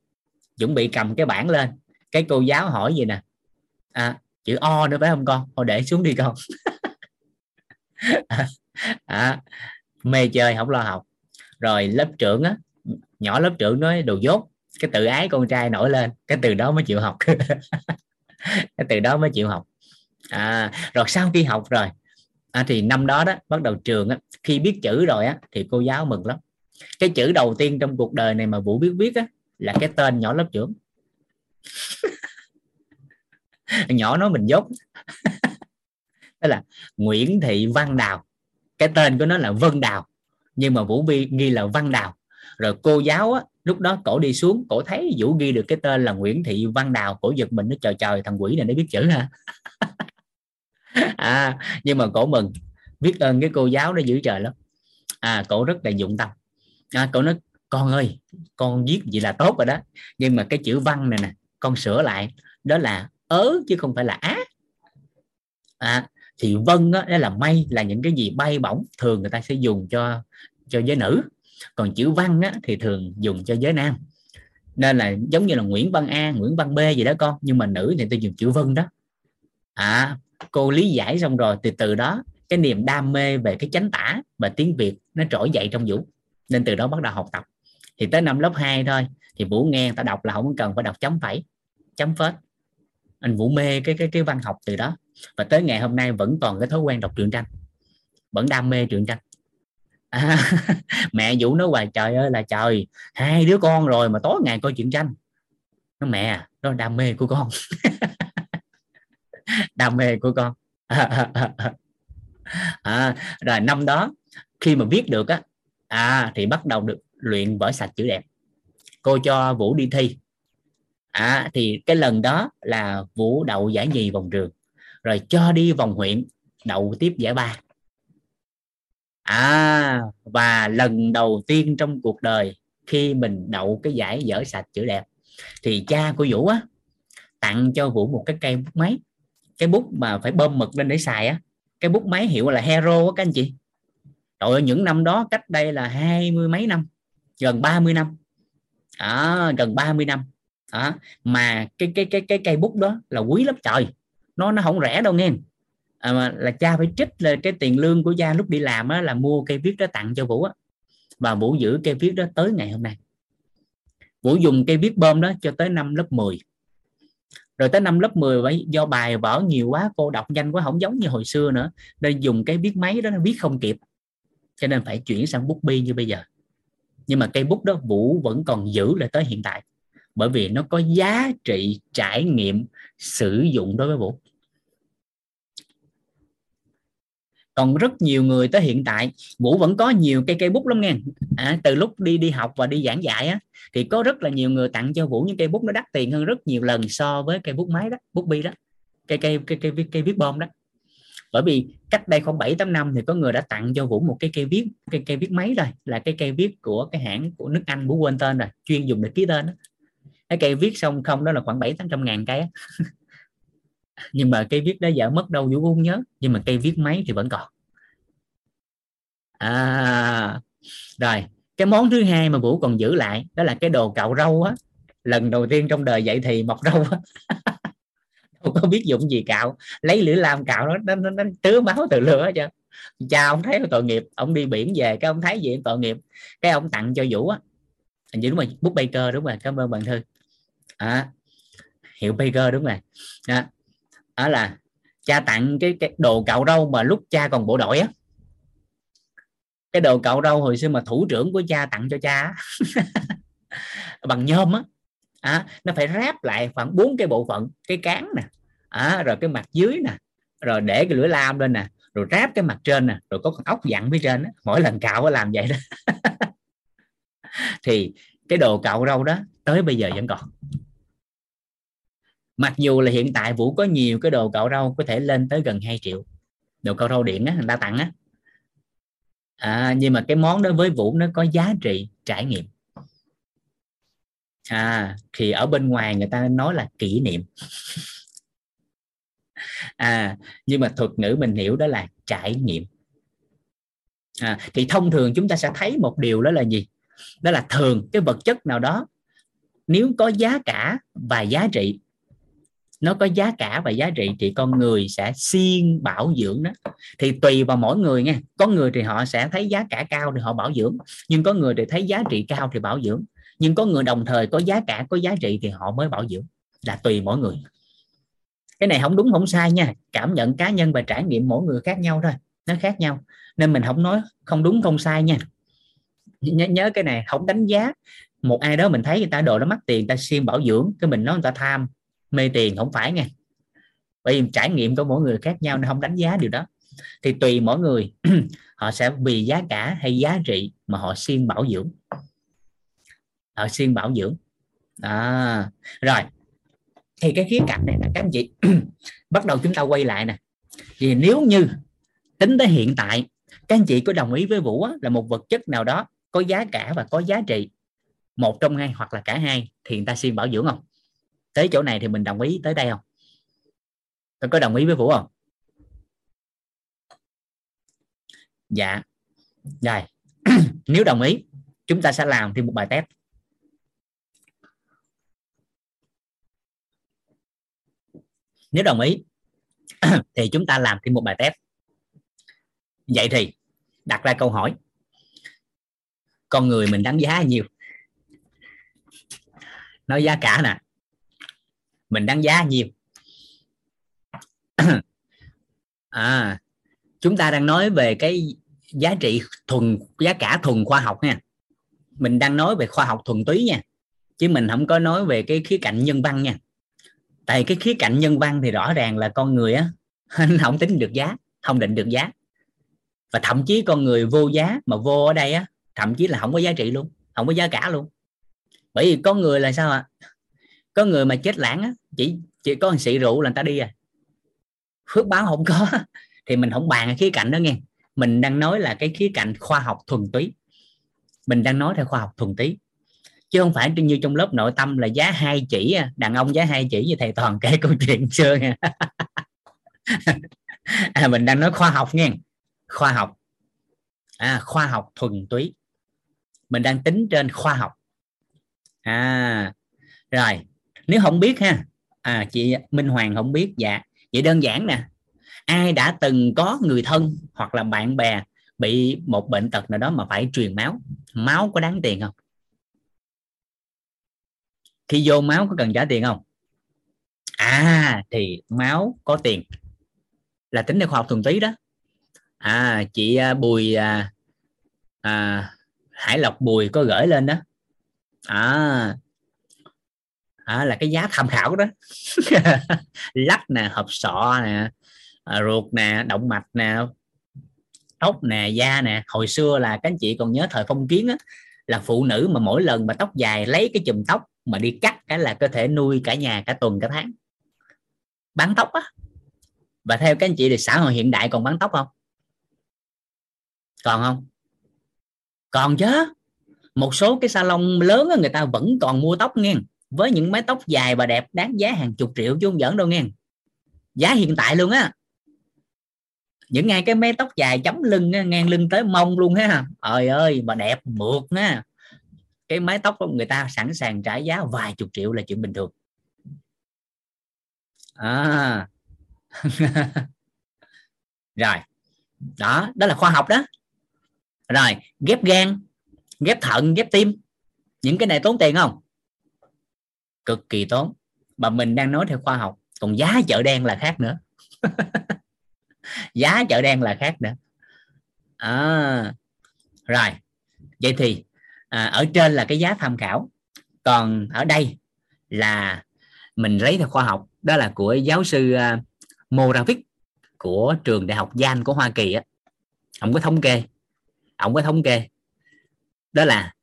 chuẩn bị cầm cái bảng lên. Cái cô giáo hỏi gì nè? À, chữ o nữa phải không con? Thôi để xuống đi con. À, à, mê chơi không lo học. Rồi lớp trưởng á nhỏ lớp trưởng nói đồ dốt cái tự ái con trai nổi lên cái từ đó mới chịu học. Cái từ đó mới chịu học. À, rồi sau khi học rồi à, thì năm đó đó bắt đầu trường á, khi biết chữ rồi á thì cô giáo mừng lắm. Cái chữ đầu tiên trong cuộc đời này mà vũ biết viết á là cái tên nhỏ lớp trưởng. Nhỏ nói mình dốt. Đó là Nguyễn Thị Văn Đào. Cái tên của nó là Vân Đào nhưng mà Vũ Vi ghi là Văn Đào. Rồi cô giáo á, lúc đó cổ đi xuống cổ thấy Vũ ghi được cái tên là Nguyễn Thị Văn Đào cổ giật mình nó trời trời thằng quỷ này nó biết chữ ha à, nhưng mà cổ mừng biết ơn cái cô giáo nó giữ trời lắm. À cổ rất là dụng tâm. À, cổ nói con ơi con viết gì là tốt rồi đó. Nhưng mà cái chữ văn này nè con sửa lại đó là ớ chứ không phải là á. À, thì vân đó, đó là mây là những cái gì bay bổng thường người ta sẽ dùng cho cho giới nữ còn chữ văn á, thì thường dùng cho giới nam. Nên là giống như là Nguyễn Văn A Nguyễn Văn B gì đó con. Nhưng mà nữ thì tôi dùng chữ vân đó. À cô lý giải xong rồi từ từ đó cái niềm đam mê về cái chánh tả và tiếng Việt nó trỗi dậy trong Vũ. Nên từ đó bắt đầu học tập. Thì tới năm lớp 2 thôi thì Vũ nghe ta đọc là không cần phải đọc chấm phẩy chấm phết. Anh vũ mê cái cái cái văn học từ đó. Và tới ngày hôm nay vẫn còn cái thói quen đọc truyện tranh. Vẫn đam mê truyện tranh à, mẹ vũ nói hoài trời ơi là trời hai đứa con rồi mà tối ngày coi chuyện tranh. Nó mẹ đó là đam mê của con. Đam mê của con. À, rồi năm đó khi mà viết được á à thì bắt đầu được luyện vở sạch chữ đẹp. Cô cho vũ đi thi. À thì cái lần đó là vũ đậu giải nhì vòng trường. Rồi cho đi vòng huyện đậu tiếp giải ba à và lần đầu tiên trong cuộc đời khi mình đậu cái giải dở sạch chữ đẹp thì cha của vũ á tặng cho vũ một cái cây bút máy. Cái bút mà phải bơm mực lên để xài á cái bút máy hiệu là hero á các anh chị. Rồi những năm đó cách đây là hai mươi mấy năm gần 30 năm. À, gần 30 năm. À, mà cái cái cái cái cây bút đó là quý lắm trời. Nó nó không rẻ đâu nghe à, mà là cha phải trích là cái tiền lương của cha lúc đi làm á, là mua cây viết đó tặng cho vũ á. Và vũ giữ cây viết đó tới ngày hôm nay. Vũ dùng cây viết bơm đó cho tới năm lớp 10 rồi tới năm lớp 10 vậy do bài vở nhiều quá cô đọc nhanh quá không giống như hồi xưa nữa. Nên dùng cái viết máy đó nó viết không kịp. Cho nên phải chuyển sang bút bi như bây giờ. Nhưng mà cây bút đó vũ vẫn còn giữ lại tới hiện tại. Bởi vì nó có giá trị trải nghiệm sử dụng đối với vũ. Còn rất nhiều người tới hiện tại. Vũ vẫn có nhiều cây cây bút lắm nghe. À, từ lúc đi đi học và đi giảng dạy á thì có rất là nhiều người tặng cho vũ những cây bút nó đắt tiền hơn rất nhiều lần so với cây bút máy đó bút bi đó cây cây cây cây, cây, cây viết bom đó. Bởi vì cách đây khoảng 7 8 năm thì có người đã tặng cho Vũ một cái cây viết cây cây viết máy rồi là cái cây viết của cái hãng của nước Anh Vũ quên tên rồi chuyên dùng để ký tên đó. cái cây viết xong không đó là khoảng 7 800 ngàn cây nhưng mà cây viết đã dở mất đâu Vũ không nhớ nhưng mà cây viết máy thì vẫn còn. À rồi cái món thứ hai mà Vũ còn giữ lại đó là cái đồ cạo râu á. Lần đầu tiên trong đời dạy thì mọc râu á. Không có biết dụng gì cạo lấy lưỡi lam cạo nó nó, nó, nó tứa máu từ lửa chứ cha ông thấy tội nghiệp ông đi biển về cái ông thấy gì tội nghiệp cái ông tặng cho vũ á. Hình như đúng rồi bút Baker đúng rồi cảm ơn bạn thư. À, hiệu Baker đúng rồi. À, đó là cha tặng cái, cái đồ cạo râu mà lúc cha còn bộ đội á. Cái đồ cạo râu hồi xưa mà thủ trưởng của cha tặng cho cha bằng nhôm á. À, nó phải ráp lại khoảng bốn cái bộ phận cái cán nè. À, rồi cái mặt dưới nè. Rồi để cái lưỡi lam lên nè. Rồi ráp cái mặt trên nè. Rồi có con ốc dặn phía trên đó. mỗi lần cạo làm vậy đó. Thì cái đồ cạo râu đó tới bây giờ vẫn còn mặc dù là hiện tại vũ có nhiều cái đồ cạo râu có thể lên tới gần 2 triệu. Đồ cạo râu điện á người ta tặng á. À, nhưng mà cái món đó với vũ nó có giá trị trải nghiệm. À thì ở bên ngoài người ta nói là kỷ niệm. À nhưng mà thuật ngữ mình hiểu đó là trải nghiệm. À, thì thông thường chúng ta sẽ thấy một điều đó là gì? Đó là thường cái vật chất nào đó nếu có giá cả và giá trị nó có giá cả và giá trị thì con người sẽ siêng bảo dưỡng đó thì tùy vào mỗi người nha. Có người thì họ sẽ thấy giá cả cao thì họ bảo dưỡng. Nhưng có người thì thấy giá trị cao thì bảo dưỡng. Nhưng có người đồng thời có giá cả có giá trị thì họ mới bảo dưỡng. Là tùy mỗi người. Cái này không đúng không sai nha. Cảm nhận cá nhân và trải nghiệm mỗi người khác nhau thôi. Nó khác nhau. Nên mình không nói không đúng không sai nha. Nhớ, nhớ cái này. Không đánh giá. Một ai đó mình thấy người ta đồ nó mắc tiền ta siêng bảo dưỡng. Cái mình nói người ta tham mê tiền không phải nghe. Bởi vì trải nghiệm của mỗi người khác nhau nên không đánh giá điều đó. Thì tùy mỗi người họ sẽ vì giá cả hay giá trị mà họ xuyên bảo dưỡng. Họ xuyên bảo dưỡng. À, rồi. Thì cái khía cạnh này là các anh chị bắt đầu chúng ta quay lại nè. Vì nếu như tính tới hiện tại các anh chị có đồng ý với vũ á, là một vật chất nào đó có giá cả và có giá trị một trong hai hoặc là cả hai thì người ta siêng bảo dưỡng không? Tới chỗ này thì mình đồng ý tới đây không? Tôi có đồng ý với vũ không? Dạ. Rồi. Nếu đồng ý, chúng ta sẽ làm thêm một bài test. Nếu đồng ý, thì chúng ta làm thêm một bài test. Vậy thì, đặt ra câu hỏi. Con người mình đánh giá nhiều. Nói giá cả nè mình đánh giá nhiều. À chúng ta đang nói về cái giá trị thuần, giá cả thuần khoa học nha. Mình đang nói về khoa học thuần túy nha, chứ mình không có nói về cái khía cạnh nhân văn nha. Tại cái khía cạnh nhân văn thì rõ ràng là con người á anh không tính được giá, không định được giá. Và thậm chí con người vô giá mà vô ở đây á, thậm chí là không có giá trị luôn, không có giá cả luôn. Bởi vì con người là sao ạ? Có người mà chết lãng á chỉ chỉ có một xị rượu là người ta đi à. Phước báo không có thì mình không bàn cái khía cạnh đó nghe. Mình đang nói là cái khía cạnh khoa học thuần túy. Mình đang nói theo khoa học thuần túy. Chứ không phải như trong lớp nội tâm là giá hai chỉ à. đàn ông giá hai chỉ như thầy toàn kể câu chuyện xưa nha à, mình đang nói khoa học nghe. Khoa học. À, khoa học thuần túy. Mình đang tính trên khoa học. À rồi nếu không biết ha à chị Minh Hoàng không biết dạ. Vậy đơn giản nè ai đã từng có người thân hoặc là bạn bè bị một bệnh tật nào đó mà phải truyền máu? Máu có đáng tiền không? Khi vô máu có cần trả tiền không? À thì máu có tiền. Là tính theo khoa học thuần túy đó. À chị à, Bùi à, à, Hải Lộc Bùi có gửi lên đó. À, à là cái giá tham khảo đó. Lắc nè, hộp sọ nè ờ, ruột nè, động mạch nè, tóc nè, da nè. Hồi xưa là các anh chị còn nhớ thời phong kiến á, là phụ nữ mà mỗi lần mà tóc dài lấy cái chùm tóc mà đi cắt cái là có thể nuôi cả nhà cả tuần, cả tháng. Bán tóc á. Và theo các anh chị thì xã hội hiện đại còn bán tóc không? Còn không? Còn chứ. Một số cái salon lớn người ta vẫn còn mua tóc nghe với những mái tóc dài và đẹp đáng giá hàng chục triệu chứ không giỡn đâu nghe. Giá hiện tại luôn á. Những ngày cái mái tóc dài chấm lưng ngang lưng tới mông luôn ha trời ơi, mà đẹp mượt ha cái mái tóc của người ta sẵn sàng trả giá vài chục triệu là chuyện bình thường. À. rồi. Đó đó là khoa học đó. Rồi, ghép gan, ghép thận, ghép tim. Những cái này tốn tiền không? Cực kỳ tốn mà mình đang nói theo khoa học còn giá chợ đen là khác nữa. Giá chợ đen là khác nữa. À, rồi. Vậy thì à, ở trên là cái giá tham khảo. Còn ở đây là mình lấy theo khoa học đó là của giáo sư à, uh, Moravik của trường đại học Yale của Hoa Kỳ á. Ông có thống kê ông có thống kê. Đó là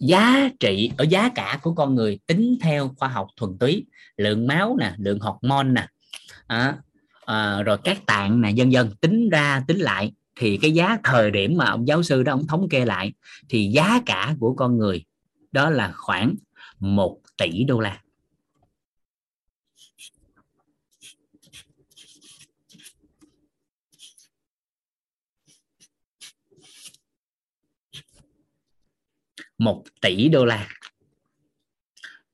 giá trị ở giá cả của con người tính theo khoa học thuần túy. Lượng máu nè lượng hormone nè. À, à, rồi các tạng nè dân dân tính ra tính lại thì cái giá thời điểm mà ông giáo sư đó ông thống kê lại thì giá cả của con người đó là khoảng 1 tỷ đô la. Một tỷ đô la.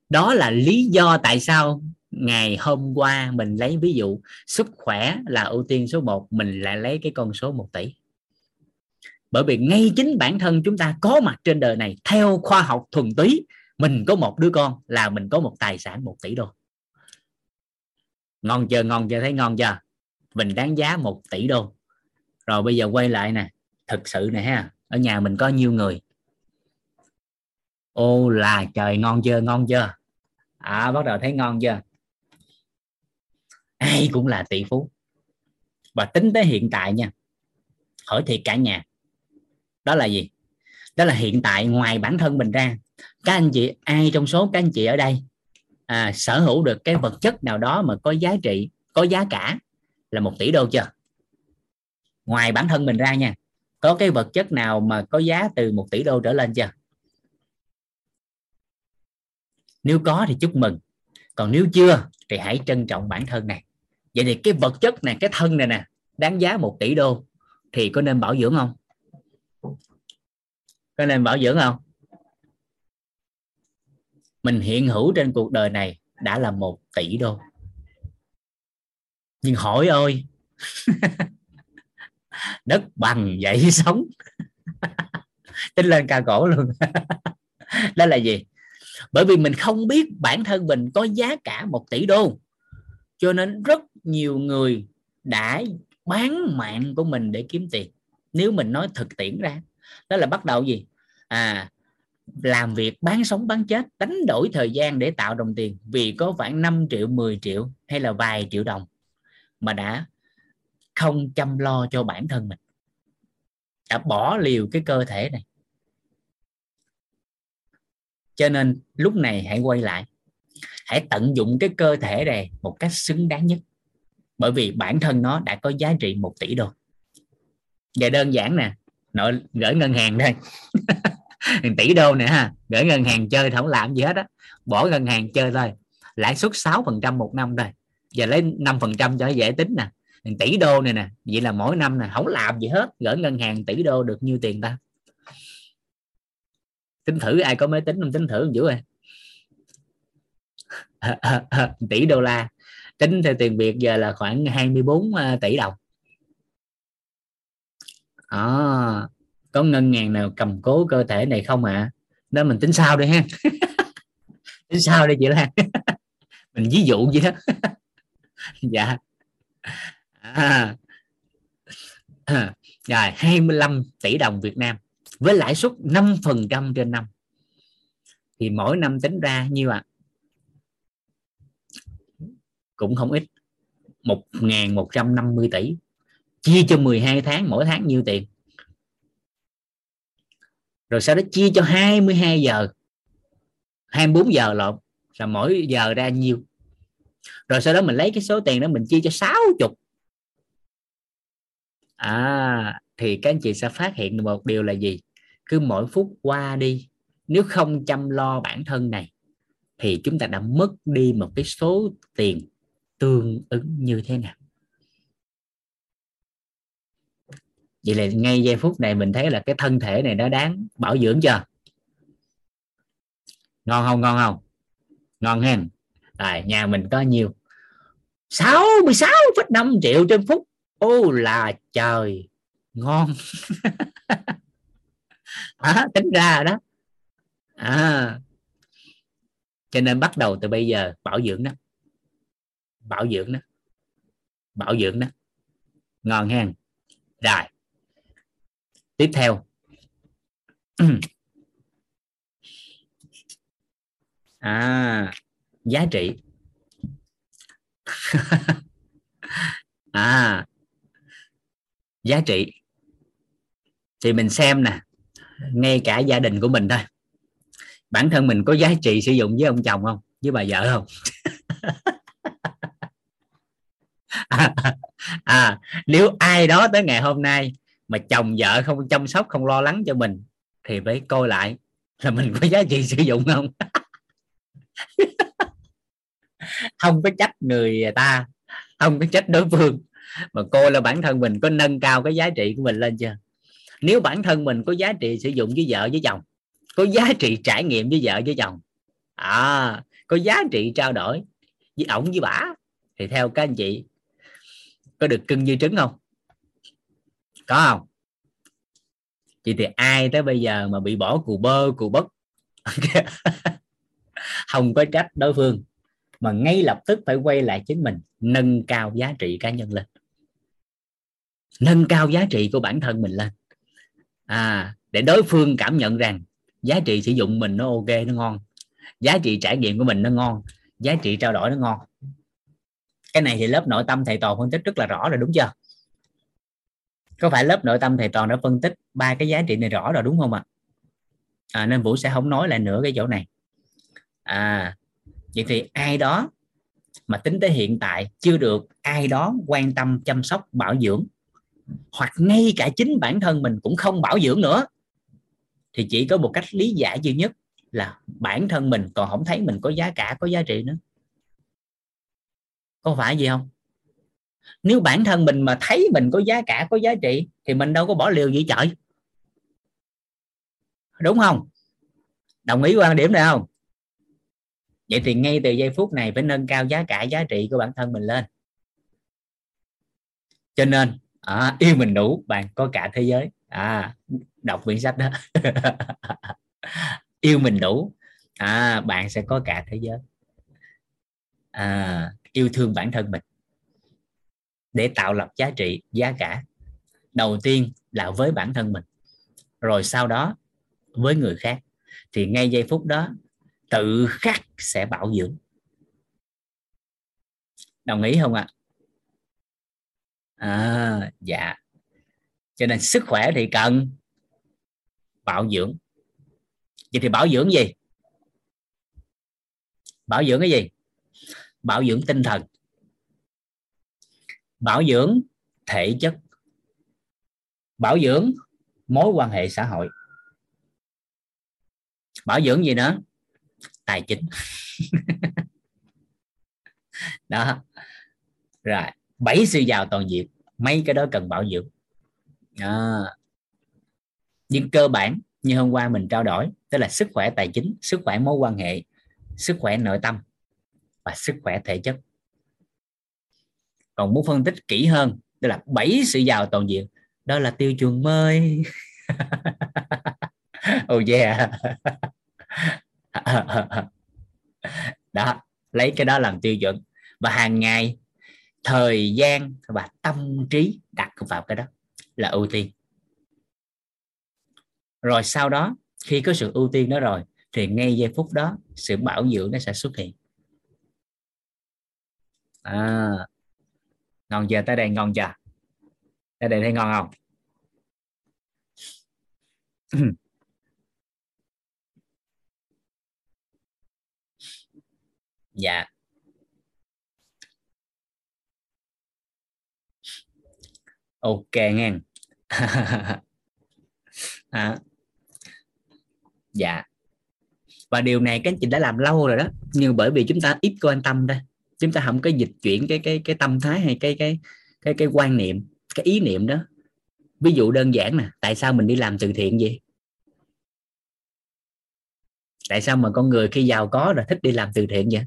Đó là lý do tại sao ngày hôm qua mình lấy ví dụ, sức khỏe là ưu tiên số 1 mình lại lấy cái con số 1 tỷ. Bởi vì ngay chính bản thân chúng ta có mặt trên đời này, theo khoa học thuần túy, mình có một đứa con là mình có một tài sản 1 tỷ đô. Ngon chưa? Ngon chưa? Thấy ngon chưa? Mình đáng giá 1 tỷ đô. Rồi bây giờ quay lại nè. Thực sự nè ha, ở nhà mình có nhiêu người ô là trời ngon chưa ngon chưa? À bắt đầu thấy ngon chưa? Ai cũng là tỷ phú. Và tính tới hiện tại nha hỏi thiệt cả nhà. Đó là gì? Đó là hiện tại ngoài bản thân mình ra. Các anh chị ai trong số các anh chị ở đây à, sở hữu được cái vật chất nào đó mà có giá trị có giá cả là một tỷ đô chưa? Ngoài bản thân mình ra nha có cái vật chất nào mà có giá từ một tỷ đô trở lên chưa? Nếu có thì chúc mừng. Còn nếu chưa thì hãy trân trọng bản thân này. Vậy thì cái vật chất này, cái thân này nè, đáng giá một tỷ đô thì có nên bảo dưỡng không? Có nên bảo dưỡng không? Mình hiện hữu trên cuộc đời này đã là một tỷ đô. Nhưng hỏi ơi, đất bằng dậy sống? Tính lên ca cổ luôn. Đó là gì? Bởi vì mình không biết bản thân mình có giá cả một tỷ đô. Cho nên rất nhiều người đã bán mạng của mình để kiếm tiền. Nếu mình nói thực tiễn ra, đó là bắt đầu gì? À làm việc, bán sống, bán chết, đánh đổi thời gian để tạo đồng tiền. Vì có khoảng 5 triệu 10 triệu hay là vài triệu đồng mà đã không chăm lo cho bản thân mình. Đã bỏ liều cái cơ thể này cho nên lúc này hãy quay lại. Hãy tận dụng cái cơ thể này một cách xứng đáng nhất. Bởi vì bản thân nó đã có giá trị một tỷ đô. Và đơn giản nè, nội gửi ngân hàng đây. Tỷ đô nè ha, gửi ngân hàng chơi không làm gì hết á. Bỏ ngân hàng chơi thôi. Lãi suất 6% một năm thôi. Giờ lấy 5% cho dễ tính nè. Tỷ đô này nè, vậy là mỗi năm nè, không làm gì hết. Gửi ngân hàng tỷ đô được nhiêu tiền ta? Tính thử ai có máy tính không tính thử dữ rồi tỷ đô la. Tính theo tiền việt giờ là khoảng 24 à, tỷ đồng. À, có ngân hàng nào cầm cố cơ thể này không ạ? À? đó mình tính sao đi ha. Tính sao đi chị Lan. Mình ví dụ vậy đó. Dạ. À. à. rồi 25 tỷ đồng Việt Nam với lãi suất 5% trên năm. Thì mỗi năm tính ra nhiêu ạ? À? cũng không ít. 1.150 tỷ. Chia cho 12 tháng, mỗi tháng nhiêu tiền? Rồi sau đó chia cho 22 giờ 24 giờ lộn. Là mỗi giờ ra nhiêu? Rồi sau đó mình lấy cái số tiền đó mình chia cho 60 à thì các anh chị sẽ phát hiện được một điều là gì? Cứ mỗi phút qua đi nếu không chăm lo bản thân này thì chúng ta đã mất đi một cái số tiền tương ứng như thế nào? Vậy là ngay giây phút này mình thấy là cái thân thể này nó đáng bảo dưỡng chưa? Ngon không? Ngon không? Ngon hen. Tại nhà mình có nhiều 66,5 triệu trên phút. Ô là trời ngon. À, tính ra đó. À. Cho nên bắt đầu từ bây giờ bảo dưỡng đó. Bảo dưỡng đó. Bảo dưỡng đó. Ngon hen. Rồi. Tiếp theo. À. Giá trị. À. Giá trị thì mình xem nè ngay cả gia đình của mình thôi. Bản thân mình có giá trị sử dụng với ông chồng không? Với bà vợ không? À, à, nếu ai đó tới ngày hôm nay mà chồng vợ không chăm sóc không lo lắng cho mình thì phải coi lại là mình có giá trị sử dụng không? Không có trách người ta không có trách đối phương. Mà coi là bản thân mình có nâng cao cái giá trị của mình lên chưa? Nếu bản thân mình có giá trị sử dụng với vợ, với chồng, có giá trị trải nghiệm với vợ, với chồng à có giá trị trao đổi với ổng, với bả thì theo các anh chị, có được cưng như trứng không? Có không? Chị thì ai tới bây giờ mà bị bỏ cù bơ, cù bất không có trách đối phương, mà ngay lập tức phải quay lại chính mình, nâng cao giá trị cá nhân lên. Nâng cao giá trị của bản thân mình lên à để đối phương cảm nhận rằng giá trị sử dụng mình nó ok nó ngon. Giá trị trải nghiệm của mình nó ngon. Giá trị trao đổi nó ngon. Cái này thì lớp nội tâm thầy toàn phân tích rất là rõ rồi đúng chưa? Có phải lớp nội tâm thầy toàn đã phân tích ba cái giá trị này rõ rồi đúng không ạ? À? à, nên vũ sẽ không nói lại nữa cái chỗ này. À vậy thì ai đó mà tính tới hiện tại chưa được ai đó quan tâm chăm sóc bảo dưỡng hoặc ngay cả chính bản thân mình cũng không bảo dưỡng nữa, thì chỉ có một cách lý giải duy nhất là bản thân mình còn không thấy mình có giá cả, có giá trị nữa. Có phải gì không? Nếu bản thân mình mà thấy mình có giá cả, có giá trị, thì mình đâu có bỏ liều gì trời. Đúng không? Đồng ý quan điểm này không? Vậy thì ngay từ giây phút này phải nâng cao giá cả, giá trị của bản thân mình lên. Cho nên à, yêu mình đủ bạn có cả thế giới. À đọc quyển sách đó. Yêu mình đủ à bạn sẽ có cả thế giới. À, yêu thương bản thân mình để tạo lập giá trị giá cả. Đầu tiên là với bản thân mình rồi sau đó với người khác. Thì ngay giây phút đó tự khắc sẽ bảo dưỡng. Đồng ý không ạ? à? À dạ. Cho nên sức khỏe thì cần bảo dưỡng. Vậy thì bảo dưỡng gì? Bảo dưỡng cái gì? Bảo dưỡng tinh thần. Bảo dưỡng thể chất. Bảo dưỡng mối quan hệ xã hội. Bảo dưỡng gì nữa? Tài chính. Đó. Rồi bảy sự giàu toàn diện mấy cái đó cần bảo dưỡng. À. nhưng cơ bản, như hôm qua mình trao đổi, tức là sức khỏe tài chính, sức khỏe mối quan hệ, sức khỏe nội tâm và sức khỏe thể chất. Còn muốn phân tích kỹ hơn, tức là bảy sự giàu toàn diện đó là tiêu chuẩn mới. Oh yeah. Đó, lấy cái đó làm tiêu chuẩn. Và hàng ngày thời gian và tâm trí đặt vào cái đó là ưu tiên. Rồi sau đó khi có sự ưu tiên đó rồi thì ngay giây phút đó sự bảo dưỡng nó sẽ xuất hiện. À, ngon chưa? Tới đây ngon chưa? Tới đây thấy ngon không? Dạ. Ok nghe. À, dạ. Và điều này các anh chị đã làm lâu rồi đó. Nhưng bởi vì chúng ta ít quan tâm đây chúng ta không có dịch chuyển cái cái cái tâm thái hay cái cái cái cái quan niệm cái ý niệm đó. Ví dụ đơn giản nè tại sao mình đi làm từ thiện gì tại sao mà con người khi giàu có là thích đi làm từ thiện vậy?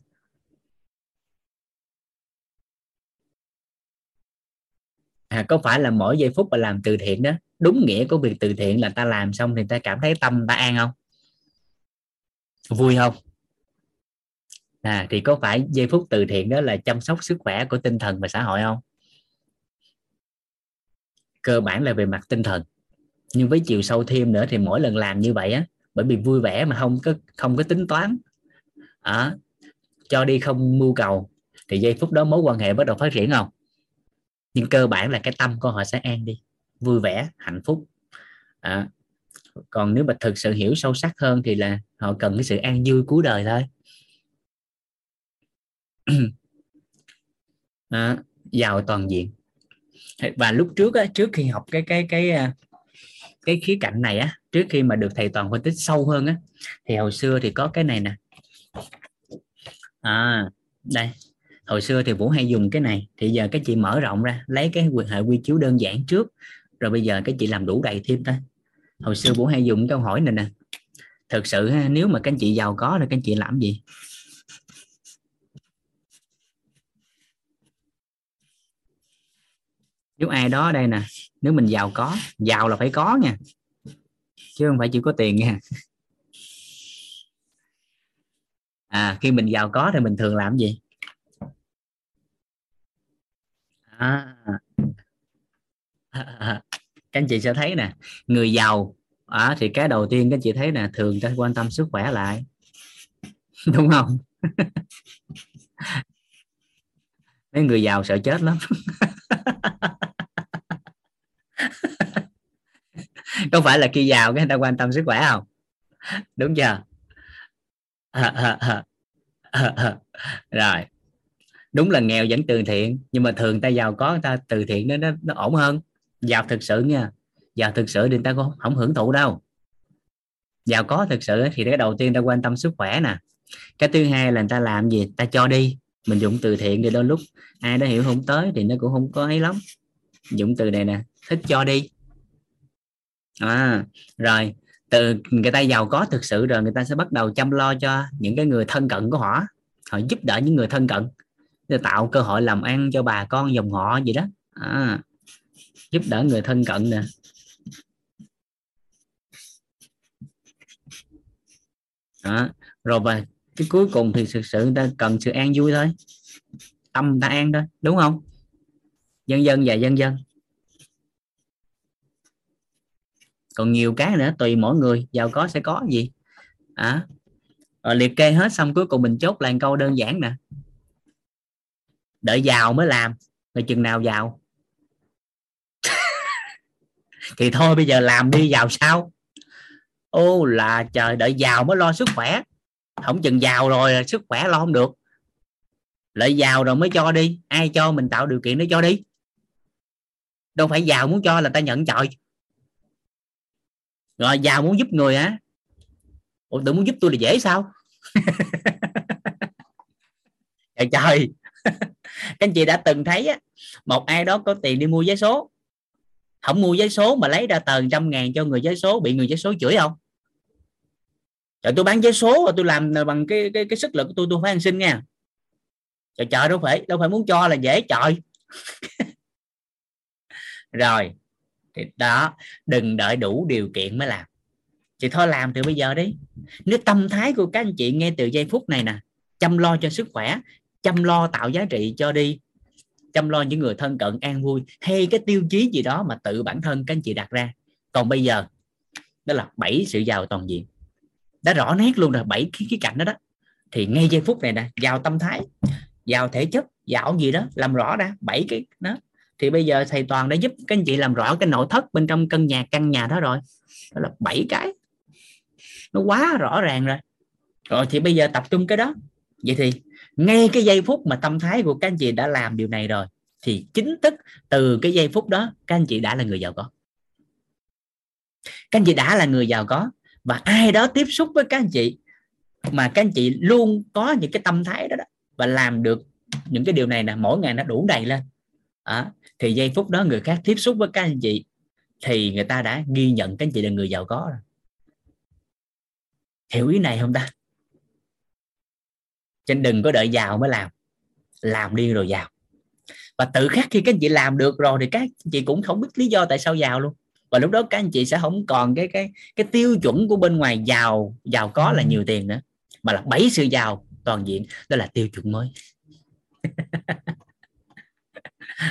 À, có phải là mỗi giây phút mà làm từ thiện đó đúng nghĩa của việc từ thiện là ta làm xong thì ta cảm thấy tâm ta an không? Vui không? À, thì có phải giây phút từ thiện đó là chăm sóc sức khỏe của tinh thần và xã hội không? Cơ bản là về mặt tinh thần. Nhưng với chiều sâu thêm nữa thì mỗi lần làm như vậy á bởi vì vui vẻ mà không có không có tính toán. À, cho đi không mưu cầu thì giây phút đó mối quan hệ bắt đầu phát triển không? Nhưng cơ bản là cái tâm của họ sẽ an đi vui vẻ hạnh phúc. À, còn nếu mà thực sự hiểu sâu sắc hơn thì là họ cần cái sự an vui cuối đời thôi. À, giàu toàn diện. Và lúc trước á, trước khi học cái cái cái à, cái khía cạnh này á trước khi mà được thầy toàn phân tích sâu hơn á thì hồi xưa thì có cái này nè. À đây hồi xưa thì vũ hay dùng cái này, thì giờ các chị mở rộng ra, lấy cái quyền hệ quy chiếu đơn giản trước, rồi bây giờ các chị làm đủ đầy thêm ta hồi xưa vũ hay dùng câu hỏi này nè, thực sự nếu mà các anh chị giàu có thì các anh chị làm gì? Nếu ai đó đây nè, nếu mình giàu có, giàu là phải có nha, chứ không phải chỉ có tiền nha. À khi mình giàu có thì mình thường làm gì? À. các anh chị sẽ thấy nè người giàu à, thì cái đầu tiên các anh chị thấy nè thường ta quan tâm sức khỏe lại. Đúng không? Mấy người giàu sợ chết lắm. Có phải là khi giàu cái người ta quan tâm sức khỏe không? Đúng chưa? Rồi đúng là nghèo vẫn từ thiện nhưng mà thường ta giàu có ta từ thiện nó nó, nó ổn hơn. Giàu thực sự nha giàu thực sự thì ta không, không hưởng thụ đâu. Giàu có thực sự thì cái đầu tiên ta quan tâm sức khỏe nè. Cái thứ hai là người ta làm gì? Ta cho đi. Mình dùng từ thiện thì đôi lúc ai đó hiểu không tới thì nó cũng không có ấy lắm. Dụng từ này nè thích cho đi. À, rồi từ người ta giàu có thực sự rồi người ta sẽ bắt đầu chăm lo cho những cái người thân cận của họ. Họ giúp đỡ những người thân cận để tạo cơ hội làm ăn cho bà con dòng họ gì đó. À, giúp đỡ người thân cận nè. Đó. rồi và cái cuối cùng thì thực sự người ta cần sự an vui thôi. Tâm ta an thôi đúng không? Dân dân và dân dân. Còn nhiều cái nữa tùy mỗi người giàu có sẽ có gì. À, rồi liệt kê hết xong cuối cùng mình chốt lại câu đơn giản nè đợi giàu mới làm. Rồi chừng nào giàu thì thôi, bây giờ làm đi giàu sao ô là trời, đợi giàu mới lo sức khỏe. Không chừng giàu rồi, sức khỏe lo không được. Lợi giàu rồi mới cho đi. Ai cho mình tạo điều kiện để cho đi? Đâu phải giàu muốn cho là ta nhận trời. Rồi giàu muốn giúp người á. Ủa, tự muốn giúp tôi là dễ sao? Trời trời các anh chị đã từng thấy á, một ai đó có tiền đi mua giấy số không mua giấy số mà lấy ra tờ trăm ngàn cho người giấy số bị người giấy số chửi không? Trời tôi bán giấy số và tôi làm bằng cái cái cái sức lực của tôi tôi phải ăn xin nha. Trời trời đâu phải đâu phải muốn cho là dễ trời. Rồi thì đó đừng đợi đủ điều kiện mới làm. Chị thôi làm từ bây giờ đi. Nếu tâm thái của các anh chị nghe từ giây phút này nè chăm lo cho sức khỏe chăm lo tạo giá trị cho đi chăm lo những người thân cận an vui. Hay cái tiêu chí gì đó mà tự bản thân các anh chị đặt ra. Còn bây giờ đó là bảy sự giàu toàn diện. Đã rõ nét luôn rồi bảy cái, cái cạnh đó đó. Thì ngay giây phút này nè giàu tâm thái giàu thể chất giàu gì đó làm rõ ra bảy cái đó. Thì bây giờ thầy toàn đã giúp các anh chị làm rõ cái nội thất bên trong căn nhà căn nhà đó rồi. Đó là bảy cái. Nó quá rõ ràng rồi. Rồi thì bây giờ tập trung cái đó. Vậy thì ngay cái giây phút mà tâm thái của các anh chị đã làm điều này rồi thì chính thức từ cái giây phút đó các anh chị đã là người giàu có. Các anh chị đã là người giàu có và ai đó tiếp xúc với các anh chị mà các anh chị luôn có những cái tâm thái đó, đó và làm được những cái điều này nè mỗi ngày nó đủ đầy lên. À, thì giây phút đó người khác tiếp xúc với các anh chị thì người ta đã ghi nhận các anh chị là người giàu có rồi. Hiểu ý này không ta? Cho nên đừng có đợi giàu mới làm. Làm đi rồi giàu. Và tự khắc khi các anh chị làm được rồi thì các anh chị cũng không biết lý do tại sao giàu luôn. Và lúc đó các anh chị sẽ không còn cái cái cái tiêu chuẩn của bên ngoài giàu giàu có là nhiều tiền nữa. Mà là bảy sự giàu toàn diện. Đó là tiêu chuẩn mới.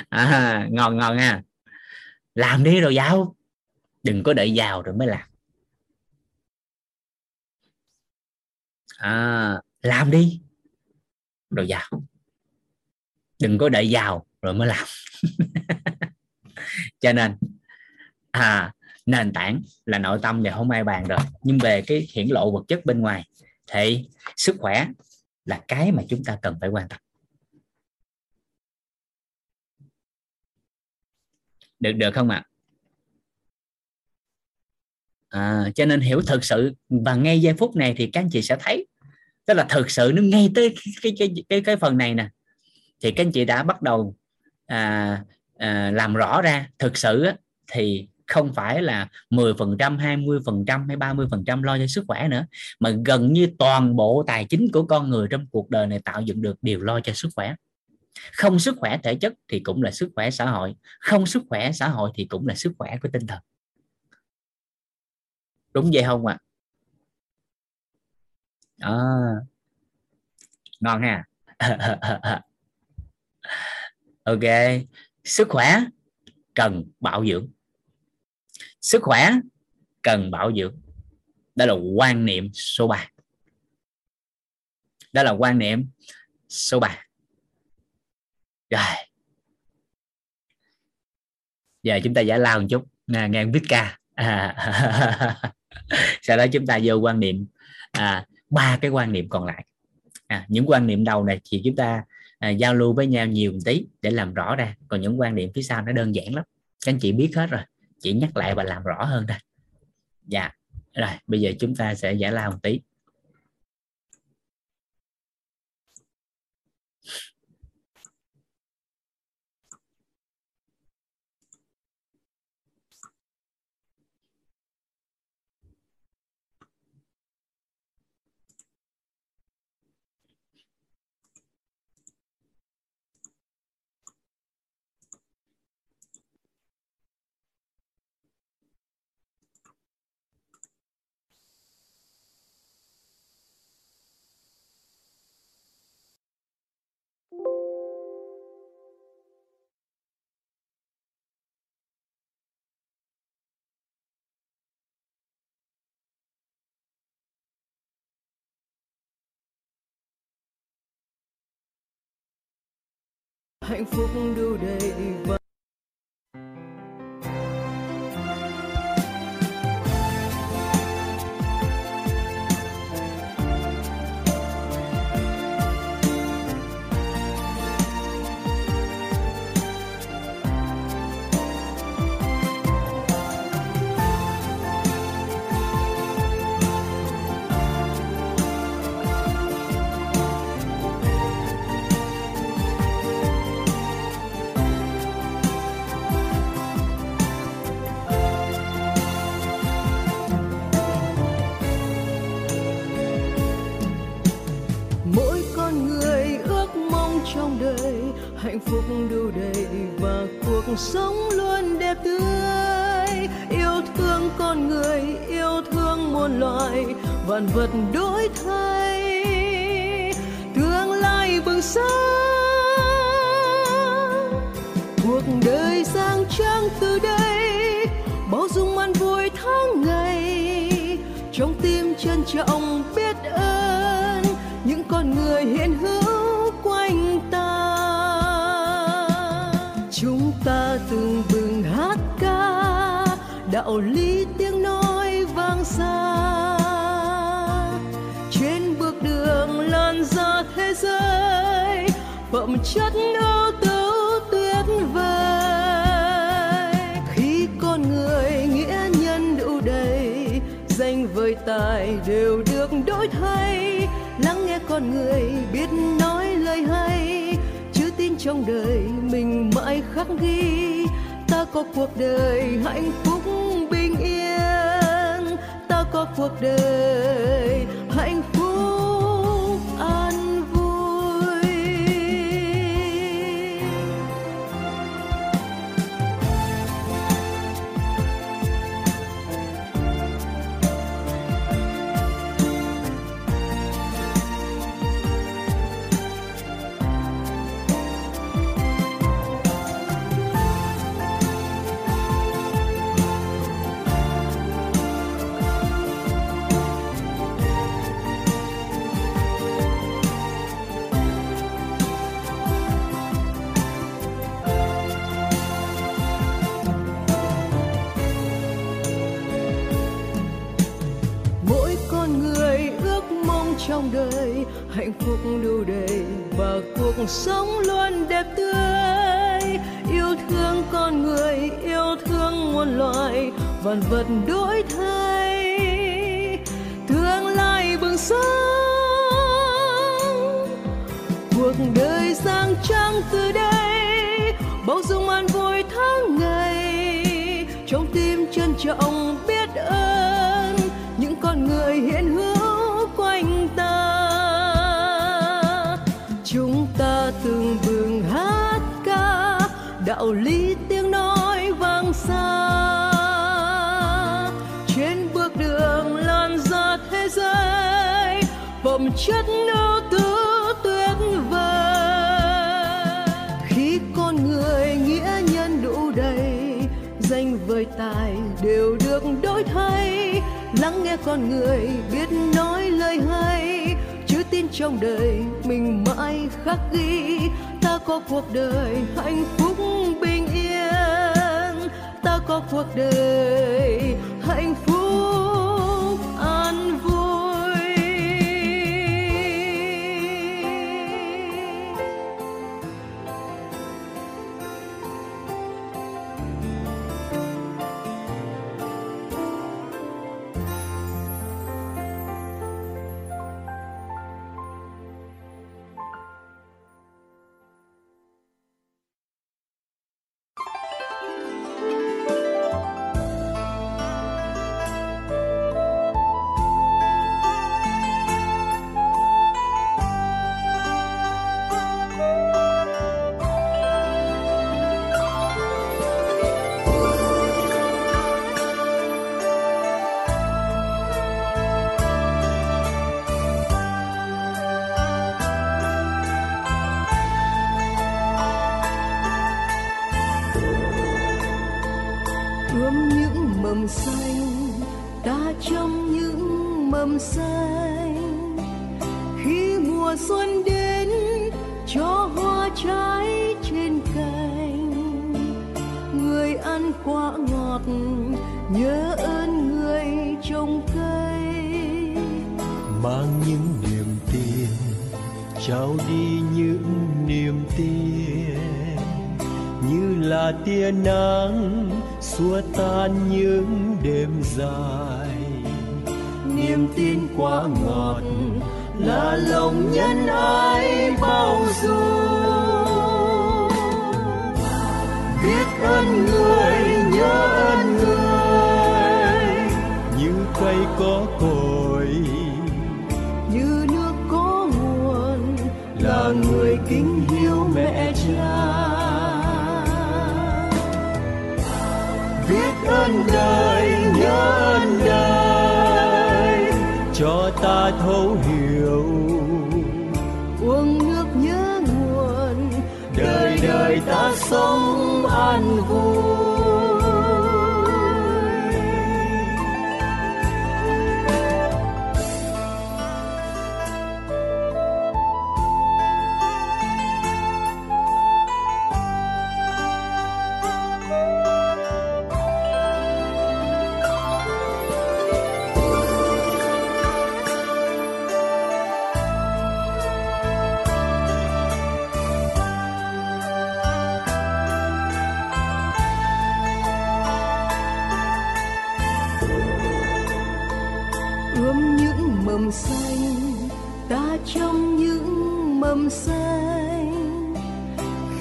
À, ngon ngon ha. Làm đi rồi giàu. Đừng có đợi giàu rồi mới làm. À, làm đi rồi giàu. Đừng có đợi giàu rồi mới làm. Cho nên à, nền tảng là nội tâm thì không ai bàn rồi nhưng về cái hiển lộ vật chất bên ngoài thì sức khỏe là cái mà chúng ta cần phải quan tâm. Được được không ạ? À? à, cho nên hiểu thực sự và ngay giây phút này thì các anh chị sẽ thấy tức là thực sự nó ngay tới cái cái cái cái phần này nè. Thì các anh chị đã bắt đầu à, à, làm rõ ra. Thực sự á, thì không phải là 10%, 20% hay 30% lo cho sức khỏe nữa mà gần như toàn bộ tài chính của con người trong cuộc đời này tạo dựng được đều lo cho sức khỏe. Không sức khỏe thể chất thì cũng là sức khỏe xã hội. Không sức khỏe xã hội thì cũng là sức khỏe của tinh thần. Đúng vậy không ạ? à? À, ngon ha. Ok. Sức khỏe cần bảo dưỡng. Sức khỏe cần bảo dưỡng. Đó là quan niệm số 3 đó là quan niệm số 3 rồi. Giờ chúng ta giải lao một chút. À, nghe viết ca. À, sau đó chúng ta vô quan niệm. À, ba cái quan niệm còn lại. À, những quan niệm đầu này thì chúng ta à, giao lưu với nhau nhiều một tí để làm rõ ra. Còn những quan niệm phía sau nó đơn giản lắm. Các anh chị biết hết rồi. Chỉ nhắc lại và làm rõ hơn thôi. Dạ. Rồi bây giờ chúng ta sẽ giải lao một tí. hạnh phúc đủ đầy vẫn vượt đu chất ưu tố tuyệt vời. Khi con người nghĩa nhân đủ đầy, danh với tài đều được đổi thay. Lắng nghe con người biết nói lời hay chứ tin trong đời mình mãi khắc ghi. Ta có cuộc đời hạnh phúc bình yên, ta có cuộc đời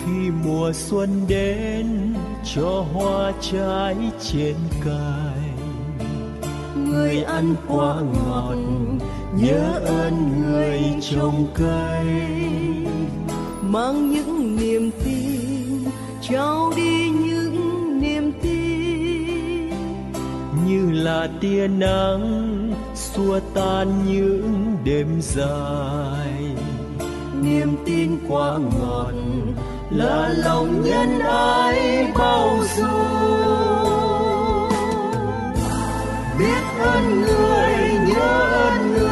khi mùa xuân đến cho hoa trái trên cành người ăn quả ngọt nhớ ơn người trồng cây. Mang những niềm tin trao đi những niềm tin. Như là tia nắng xua tan những đêm dài. Niềm tin quá ngọt là lòng nhân ái bao dung biết ơn người, nhớ ơn người.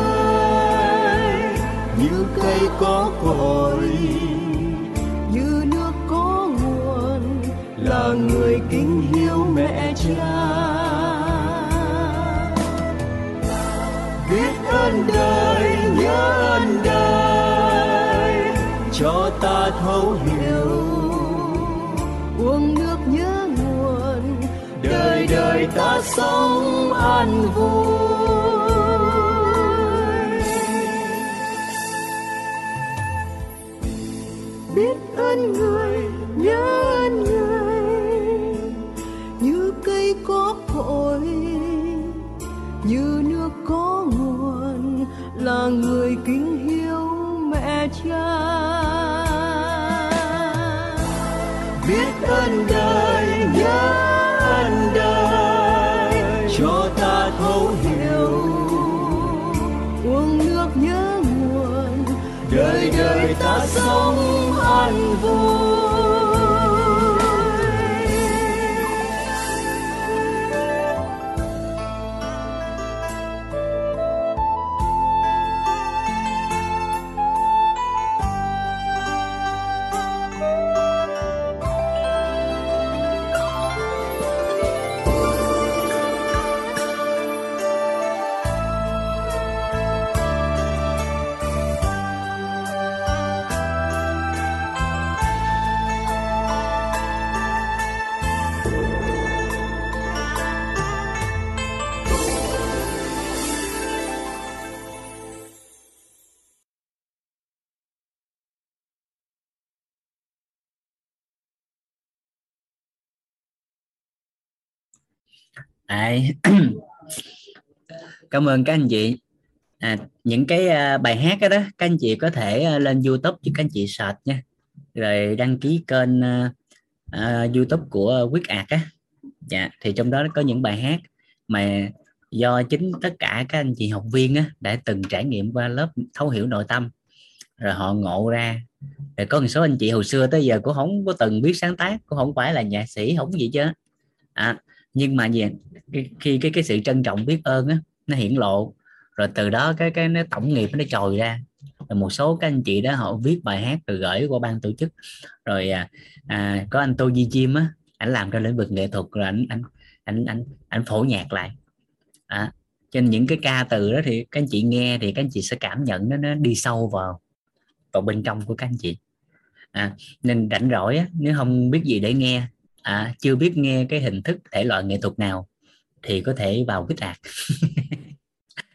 Như cây có cội, như nước có nguồn, là người kính hiếu mẹ cha. Biết ơn đời, nhớ ơn đời, cho ta thấu hiểu sống an vui. Đấy. cảm ơn các anh chị. À, những cái uh, bài hát đó, đó các anh chị có thể uh, lên YouTube cho các anh chị search nha. Rồi đăng ký kênh uh, uh, YouTube của Quyết Ạc á. Dạ thì trong đó có những bài hát mà do chính tất cả các anh chị học viên á, đã từng trải nghiệm qua lớp thấu hiểu nội tâm. Rồi họ ngộ ra. Rồi có một số anh chị hồi xưa tới giờ cũng không có từng biết sáng tác cũng không phải là nhạc sĩ không gì chứ à, nhưng mà gì khi cái cái sự trân trọng biết ơn á nó hiển lộ. Rồi từ đó cái cái nó tổng nghiệp nó trồi ra. Rồi một số các anh chị đó họ viết bài hát rồi gửi qua ban tổ chức. Rồi à, à, có anh tô di chim á ảnh làm trong lĩnh vực nghệ thuật rồi ảnh ảnh ảnh ảnh ảnh phổ nhạc lại. À, trên những cái ca từ đó thì các anh chị nghe thì các anh chị sẽ cảm nhận nó nó đi sâu vào vào bên trong của các anh chị. À, nên rảnh rỗi á, nếu không biết gì để nghe à, chưa biết nghe cái hình thức thể loại nghệ thuật nào thì có thể vào cái trạc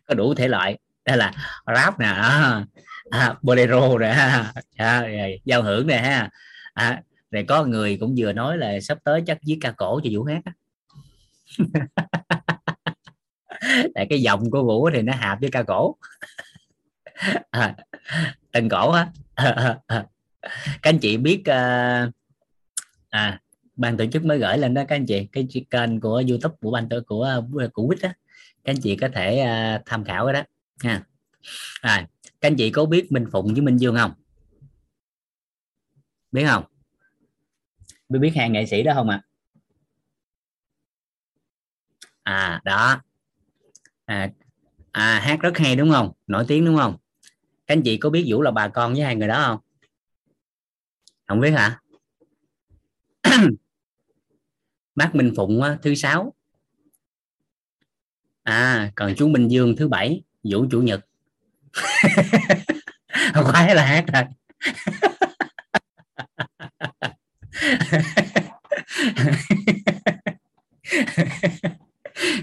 có đủ thể loại. Đó là rap nè à, à, bolero nè à, à giao hưởng nè ha. À, rồi có người cũng vừa nói là sắp tới chắc viết ca cổ cho vũ hát tại cái dòng của vũ thì nó hợp với ca cổ. À, tân cổ á. Các anh chị biết à, à ban tổ chức mới gửi lên đó các anh chị. Cái kênh của youtube của ban tổ của ờ, của quýt á. Các anh chị có thể uh, tham khảo cái đó ha. À, các anh chị có biết minh phụng với minh dương không? Biết không? Biết biết hàng nghệ sĩ đó không ạ? À? à đó. À, à hát rất hay đúng không? Nổi tiếng đúng không? Các anh chị có biết vũ là bà con với hai người đó không? Không biết hả? bác Minh Phụng thứ sáu. À còn chú Minh Dương thứ bảy, Vũ chủ nhật. Khoái là hát rồi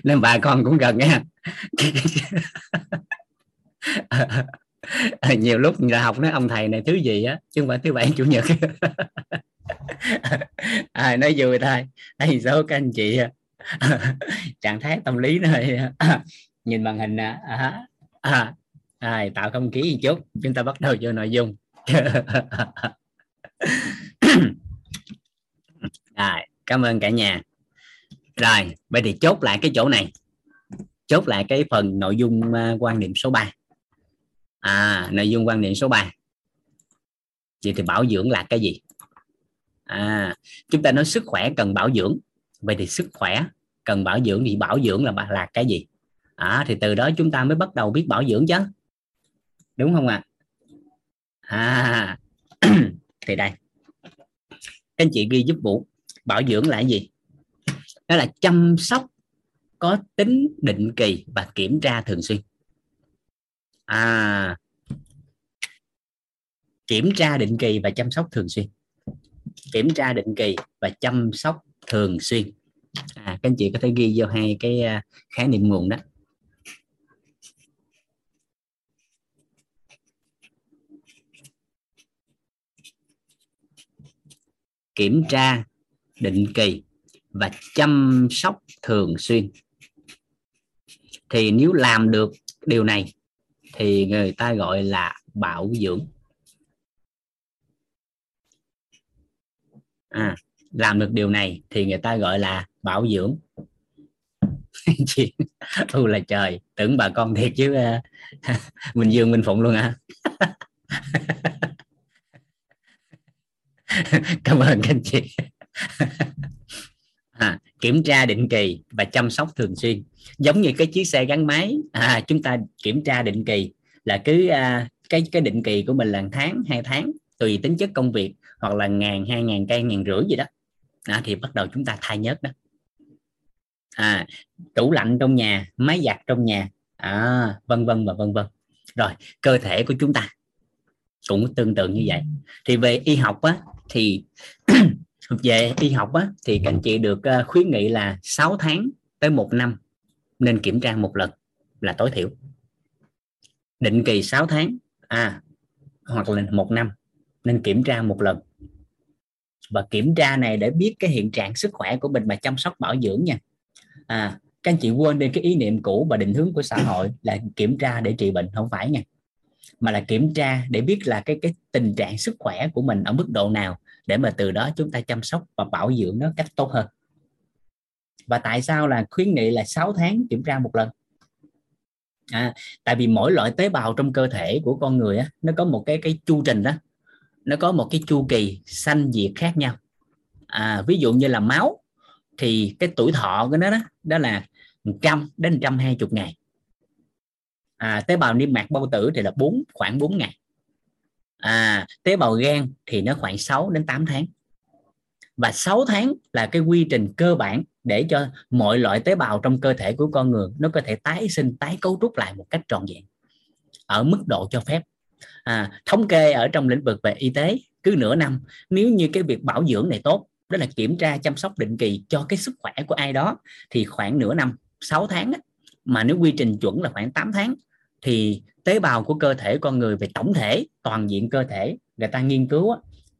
nên bà con cũng gần nha. Nhiều lúc người học nói ông thầy này thứ gì á, chứ không phải thứ bảy, chủ nhật. à, nói vui thôi. Đây số các anh chị à. trạng thái tâm lý này nhìn màn hình à, à, à, à tạo không khí một chút. Chúng ta bắt đầu vô nội dung. Rồi cảm ơn cả nhà. Rồi vậy thì chốt lại cái chỗ này. Chốt lại cái phần nội dung uh, quan điểm số 3 à nội dung quan điểm số 3 vậy thì bảo dưỡng là cái gì? À chúng ta nói sức khỏe cần bảo dưỡng. Vậy thì sức khỏe cần bảo dưỡng thì bảo dưỡng là là cái gì? À, thì từ đó chúng ta mới bắt đầu biết bảo dưỡng chứ. Đúng không ạ? À? à thì đây. Các anh chị ghi giúp vũ. Bảo dưỡng là cái gì? Đó là chăm sóc có tính định kỳ và kiểm tra thường xuyên. À kiểm tra định kỳ và chăm sóc thường xuyên kiểm tra định kỳ và chăm sóc thường xuyên. À, các anh chị có thể ghi vô hai cái à, khái niệm nguồn đó. Kiểm tra định kỳ và chăm sóc thường xuyên. Thì nếu làm được điều này thì người ta gọi là bảo dưỡng. À, làm được điều này thì người ta gọi là bảo dưỡng. Chị ừ là trời tưởng bà con thiệt chứ ờ, mình dương minh phụng luôn à cảm ơn các anh chị. À, kiểm tra định kỳ và chăm sóc thường xuyên. Giống như cái chiếc xe gắn máy à, chúng ta kiểm tra định kỳ là cứ à, cái cái định kỳ của mình là tháng hai tháng tùy tính chất công việc hoặc là ngàn hai ngàn cây ngàn rưỡi gì đó. À, thì bắt đầu chúng ta thay nhớt đó. À, tủ lạnh trong nhà máy giặt trong nhà. À, vân vân và vân vân. Rồi cơ thể của chúng ta cũng tương tự như vậy. Thì về y học á thì về y học á thì các anh chị được ờ, khuyến nghị là 6 tháng tới một năm nên kiểm tra một lần là tối thiểu. Định kỳ 6 tháng à hoặc là một năm nên kiểm tra một lần. Và kiểm tra này để biết cái hiện trạng sức khỏe của mình mà chăm sóc bảo dưỡng nha. À các anh chị quên đi cái ý niệm cũ và định hướng của xã hội là kiểm tra để trị bệnh không phải nha. Mà là kiểm tra để biết là cái cái tình trạng sức khỏe của mình ở mức độ nào để mà từ đó chúng ta chăm sóc và bảo dưỡng nó cách tốt hơn. Và tại sao là khuyến nghị là 6 tháng kiểm tra một lần? À, tại vì mỗi loại tế bào trong cơ thể của con người á, nó có một cái cái chu trình đó nó có một cái chu kỳ sanh diệt khác nhau. À, ví dụ như là máu thì cái tuổi thọ của nó đó, đó là 100 đến 120 ngày. À, tế bào niêm mạc bao tử thì là 4 khoảng 4 ngày. À, tế bào gan thì nó khoảng 6 đến 8 tháng. Và 6 tháng là cái quy trình cơ bản để cho mọi loại tế bào trong cơ thể của con người nó có thể tái sinh tái cấu trúc lại một cách trọn vẹn ở mức độ cho phép à, thống kê ở trong lĩnh vực về y tế cứ nửa năm nếu như cái việc bảo dưỡng này tốt đó là kiểm tra chăm sóc định kỳ cho cái sức khỏe của ai đó thì khoảng nửa năm 6 tháng á, mà nếu quy trình chuẩn là khoảng 8 tháng thì tế bào của cơ thể con người về tổng thể toàn diện cơ thể người ta nghiên cứu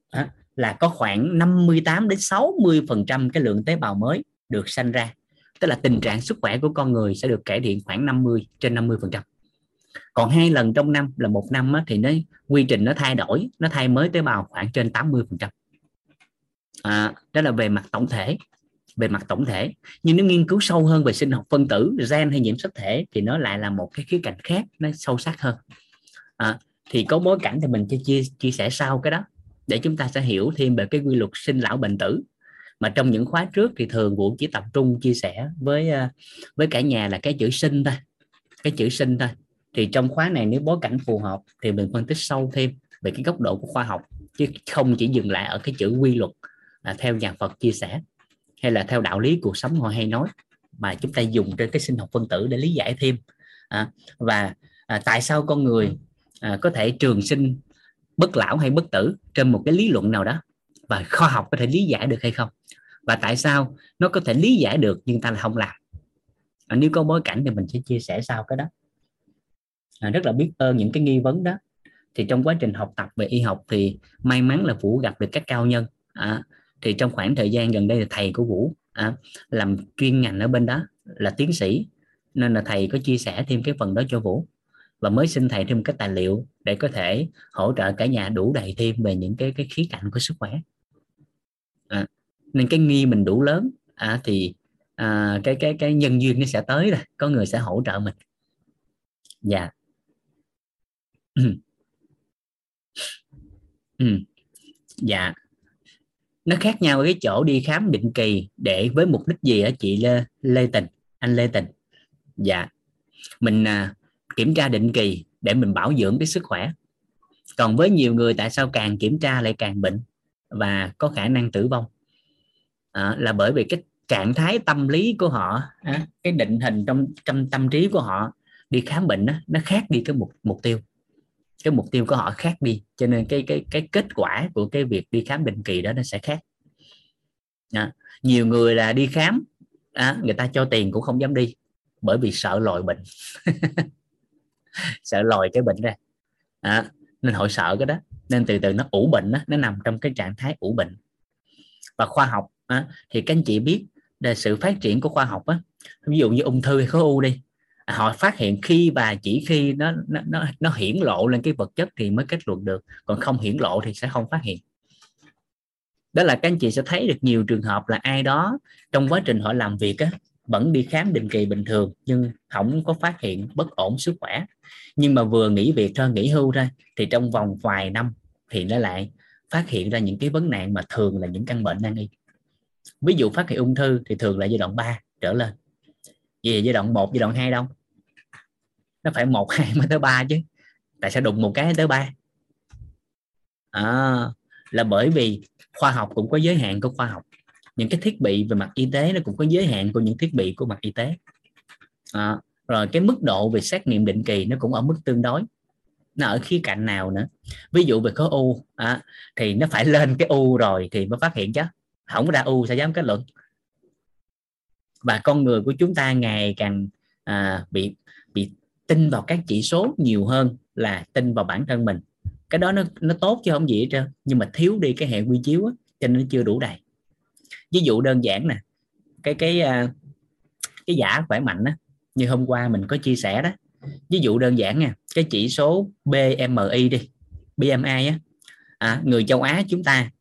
á, là có khoảng 58 đến 60 phần trăm cái lượng tế bào mới được sanh ra. Tức là tình trạng sức khỏe của con người sẽ được cải thiện khoảng 50 trên 50 phần trăm còn hai lần trong năm là một năm á, thì nó quy trình nó thay đổi nó thay mới tế bào khoảng trên 80 phần trăm. À, đó là về mặt tổng thể về mặt tổng thể. Nhưng nếu nghiên cứu sâu hơn về sinh học phân tử gen hay nhiễm sắc thể thì nó lại là một cái khía cạnh khác nó sâu sắc hơn. À, thì có bối cảnh thì mình chia, chia chia sẻ sau cái đó để chúng ta sẽ hiểu thêm về cái quy luật sinh lão bệnh tử. Mà trong những khóa trước thì thường vũ chỉ tập trung chia sẻ với à, với cả nhà là cái chữ sinh thôi cái chữ sinh thôi thì trong khóa này nếu bối cảnh phù hợp thì mình phân tích sâu thêm về cái góc độ của khoa học chứ không chỉ dừng lại ở cái chữ quy luật là theo nhà Phật chia sẻ hay là theo đạo lý cuộc sống họ hay nói mà chúng ta dùng trên cái sinh học phân tử để lý giải thêm. À, và à, tại sao con người à, có thể trường sinh bất lão hay bất tử trên một cái lý luận nào đó và khoa học có thể lý giải được hay không? Và tại sao nó có thể lý giải được nhưng ta là không làm? À, nếu có bối cảnh thì mình sẽ chia sẻ sau cái đó à, rất là biết ơn những cái nghi vấn đó. Thì trong quá trình học tập về y học thì may mắn là vũ gặp được các cao nhân. À, thì trong khoảng thời gian gần đây là thầy của vũ à, làm chuyên ngành ở bên đó là tiến sĩ. Nên là thầy có chia sẻ thêm cái phần đó cho vũ. Và mới xin thầy thêm cái tài liệu để có thể hỗ trợ cả nhà đủ đầy thêm về những cái cái khía cạnh của sức khỏe. À, nên cái nghi mình đủ lớn à, thì à, cái cái cái nhân duyên nó sẽ tới rồi có người sẽ hỗ trợ mình. Dạ. Ừ. ừ. dạ. Nó khác nhau ở cái chỗ đi khám định kỳ để với mục đích gì ở chị Lê, Lê Tình? Anh Lê Tình. Dạ. Mình à, kiểm tra định kỳ để mình bảo dưỡng cái sức khỏe. Còn với nhiều người tại sao càng kiểm tra lại càng bệnh và có khả năng tử vong? À, là bởi vì cái trạng thái tâm lý của họ cái định hình trong trong tâm trí của họ đi khám bệnh đó, nó khác đi cái mục mục tiêu cái mục tiêu của họ khác đi cho nên cái cái cái kết quả của cái việc đi khám định kỳ đó nó sẽ khác. À, nhiều người là đi khám à, người ta cho tiền cũng không dám đi bởi vì sợ lòi bệnh. Sợ lòi cái bệnh ra. À, nên họ sợ cái đó. Nên từ từ nó ủ bệnh đó, nó nằm trong cái trạng thái ủ bệnh. Và khoa học á, thì các anh chị biết là sự phát triển của khoa học á, ví dụ như ung thư hay khối u đi họ phát hiện khi và chỉ khi nó nó nó, nó hiển lộ lên cái vật chất thì mới kết luận được. Còn không hiển lộ thì sẽ không phát hiện. Đó là các anh chị sẽ thấy được nhiều trường hợp là ai đó trong quá trình họ làm việc á, vẫn đi khám định kỳ bình thường nhưng không có phát hiện bất ổn sức khỏe. Nhưng mà vừa nghỉ việc thôi nghỉ hưu ra thì trong vòng vài năm thì nó lại phát hiện ra những cái vấn nạn mà thường là những căn bệnh nan y. Ví dụ phát hiện ung thư thì thường là giai đoạn 3 trở lên về giai đoạn 1 giai đoạn 2 đâu? Nó phải một hai mới tới ba chứ. Tại sao đụng một cái tới ba? À, là bởi vì khoa học cũng có giới hạn của khoa học. Những cái thiết bị về mặt y tế nó cũng có giới hạn của những thiết bị của mặt y tế. À, rồi cái mức độ về xét nghiệm định kỳ nó cũng ở mức tương đối. Nó ở khía cạnh nào nữa? Ví dụ về khối u à, thì nó phải lên cái u rồi thì mới phát hiện chứ. Không ra u sẽ dám kết luận? Và con người của chúng ta ngày càng à, bị bị tin vào các chỉ số nhiều hơn là tin vào bản thân mình. Cái đó nó nó tốt chứ không gì hết trơn nhưng mà thiếu đi cái hệ quy chiếu á, cho nên nó chưa đủ đầy. Ví dụ đơn giản nè cái cái à, cái giả khỏe mạnh á như hôm qua mình có chia sẻ đó. Ví dụ đơn giản nha cái chỉ số BMI đi BMI á. À, người châu Á chúng ta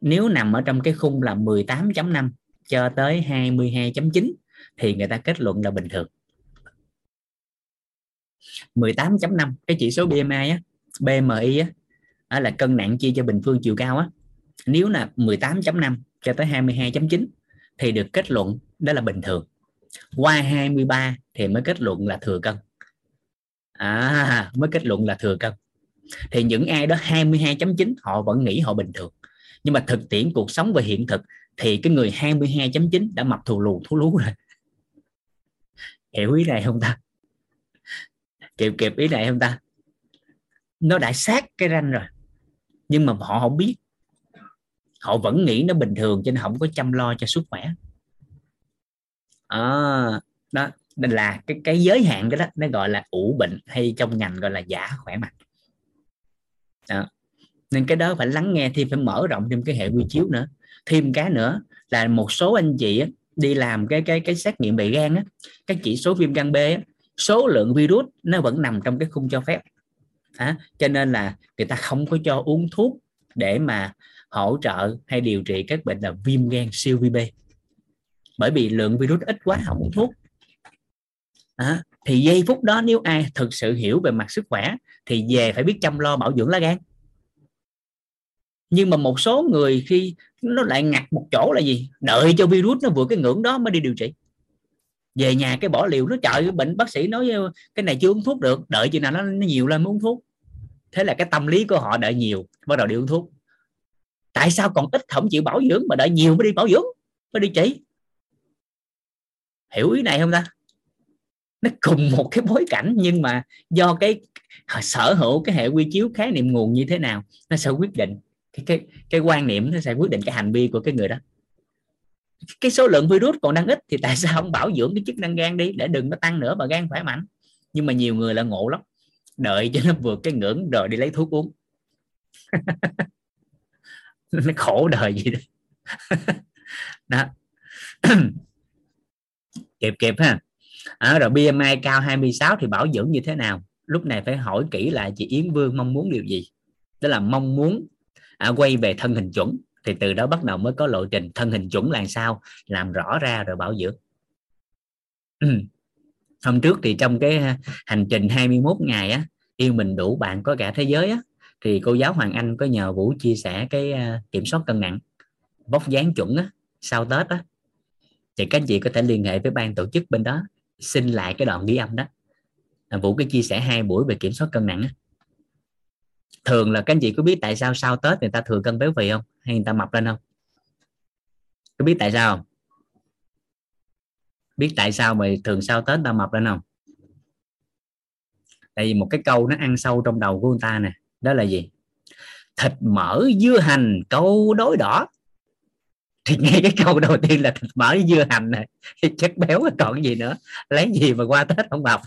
nếu nằm ở trong cái khung là 18.5 cho tới 22.9 thì người ta kết luận là bình thường. 18.5 cái chỉ số BMI á BMI á đó là cân nặng chia cho bình phương chiều cao á. Nếu là 18.5 cho tới 22.9 thì được kết luận đó là bình thường. Qua 23 thì mới kết luận là thừa cân. À mới kết luận là thừa cân. Thì những ai đó 22.9 họ vẫn nghĩ họ bình thường. Nhưng mà thực tiễn cuộc sống và hiện thực thì cái người 22.9 đã mập thù lù thú lú rồi. Hiểu ý này không ta? Kịp kịp ý này không ta? Nó đã sát cái ranh rồi nhưng mà họ không biết. Họ vẫn nghĩ nó bình thường cho nên không có chăm lo cho sức khỏe. À, đó nên là cái cái giới hạn đó, đó nó gọi là ủ bệnh hay trong ngành gọi là giả khỏe mạnh. Đó. nên cái đó phải lắng nghe thêm phải mở rộng thêm cái hệ quy chiếu nữa thêm cái nữa là một số anh chị đi làm cái cái cái xét nghiệm về gan á cái chỉ số viêm gan B á, số lượng virus nó vẫn nằm trong cái khung cho phép. À, cho nên là người ta không có cho uống thuốc để mà hỗ trợ hay điều trị các bệnh là viêm gan siêu vi B. Bởi vì lượng virus ít quá không uống thuốc. À, thì giây phút đó nếu ai thực sự hiểu về mặt sức khỏe thì về phải biết chăm lo bảo dưỡng lá gan. Nhưng mà một số người khi nó lại ngặt một chỗ là gì? Đợi cho virus nó vượt cái ngưỡng đó mới đi điều trị. Về nhà cái bỏ liều nó trời bệnh bác sĩ nói ờ, cái này chưa uống thuốc được đợi chừng nào nó, nó nhiều lên mới uống thuốc. Thế là cái tâm lý của họ đợi nhiều bắt đầu đi uống thuốc. Tại sao còn ít không chịu bảo dưỡng mà đợi nhiều mới đi bảo dưỡng mới đi trị? Hiểu ý này không ta? Nó cùng một cái bối cảnh nhưng mà do cái sở hữu cái hệ quy chiếu khái niệm nguồn như thế nào nó sẽ quyết định cái cái cái quan niệm nó sẽ quyết định cái hành vi của cái người đó. Cái số lượng virus còn đang ít thì tại sao không bảo dưỡng cái chức năng gan đi để đừng nó tăng nữa mà gan khỏe mạnh? Nhưng mà nhiều người là ngộ lắm. Đợi cho nó vượt cái ngưỡng rồi đi lấy thuốc uống. Nó khổ đời gì đó. Đó. Kịp kịp ha. À, rồi BMI cao 26 thì bảo dưỡng như thế nào? Lúc này phải hỏi kỹ lại chị Yến Vương mong muốn điều gì? Đó là mong muốn à, quay về thân hình chuẩn thì từ đó bắt đầu mới có lộ trình thân hình chuẩn là sao làm rõ ra rồi bảo dưỡng. Hôm trước thì trong cái à, hành trình 21 ngày á yêu mình đủ bạn có cả thế giới á thì cô giáo Hoàng Anh có nhờ Vũ chia sẻ cái à, kiểm soát cân nặng vóc dáng chuẩn á sau Tết á. Thì các anh chị có thể liên hệ với ban tổ chức bên đó xin lại cái đoạn ghi âm đó. À, Vũ cái chia sẻ hai buổi về kiểm soát cân nặng á thường là các anh chị có biết tại sao sau Tết người ta thừa cân béo phì không? Hay người ta mập lên không? Có biết tại sao không? Biết tại sao mà thường sau Tết ta mập lên không? Tại vì một cái câu nó ăn sâu trong đầu của người ta nè, đó là gì? Thịt mỡ dưa hành, câu đối đỏ. Thì nghe cái câu đầu tiên là thịt mỡ dưa hành này chất béo còn gì nữa? Lấy gì mà qua tết không mập?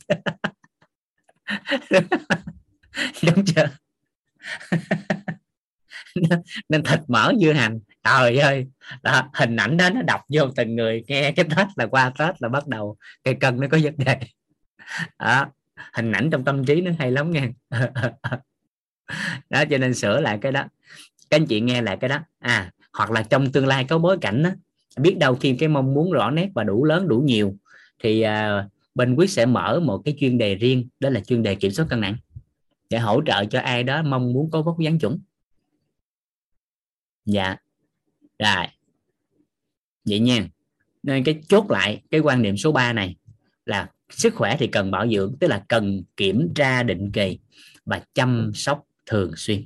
Đúng chưa? nên thịt mỡ dưa hành. Trời ơi. Đó, hình ảnh đó nó đọc vô từng người nghe cái tết là qua tết là bắt đầu cái cân nó có vấn đề. Đó, hình ảnh trong tâm trí nó hay lắm nghe đó cho nên sửa lại cái đó. Các anh chị nghe lại cái đó. À hoặc là trong tương lai có bối cảnh đó, biết đâu khi cái mong muốn rõ nét và đủ lớn đủ nhiều thì à, bên quyết sẽ mở một cái chuyên đề riêng đó là chuyên đề kiểm soát cân nặng để hỗ trợ cho ai đó mong muốn có vóc dáng chuẩn dạ. Rồi. Vậy nha. Nên cái chốt lại cái quan niệm số 3 này là sức khỏe thì cần bảo dưỡng tức là cần kiểm tra định kỳ và chăm sóc thường xuyên.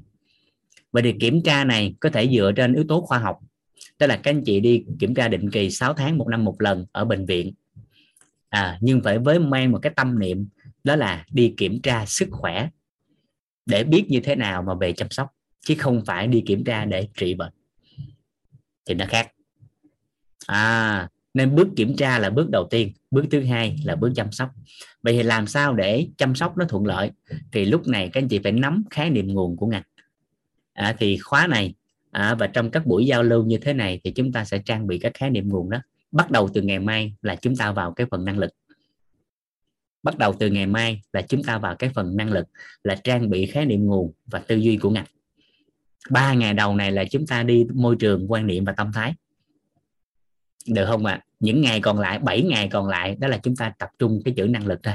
Vậy thì kiểm tra này có thể dựa trên yếu tố khoa học tức là các anh chị đi kiểm tra định kỳ 6 tháng một năm một lần ở bệnh viện. À, nhưng phải với mang một cái tâm niệm đó là đi kiểm tra sức khỏe để biết như thế nào mà về chăm sóc chứ không phải đi kiểm tra để trị bệnh. Thì nó khác. À nên bước kiểm tra là bước đầu tiên bước thứ hai là bước chăm sóc. Vậy thì làm sao để chăm sóc nó thuận lợi? Thì lúc này các anh chị phải nắm khái niệm nguồn của ngành. À, thì khóa này à, và trong các buổi giao lưu như thế này thì chúng ta sẽ trang bị các khái niệm nguồn đó. Bắt đầu từ ngày mai là chúng ta vào cái phần năng lực bắt đầu từ ngày mai là chúng ta vào cái phần năng lực là trang bị khái niệm nguồn và tư duy của ngành. Ba ngày đầu này là chúng ta đi môi trường quan niệm và tâm thái. Được không ạ? À? những ngày còn lại 7 ngày còn lại đó là chúng ta tập trung cái chữ năng lực thôi.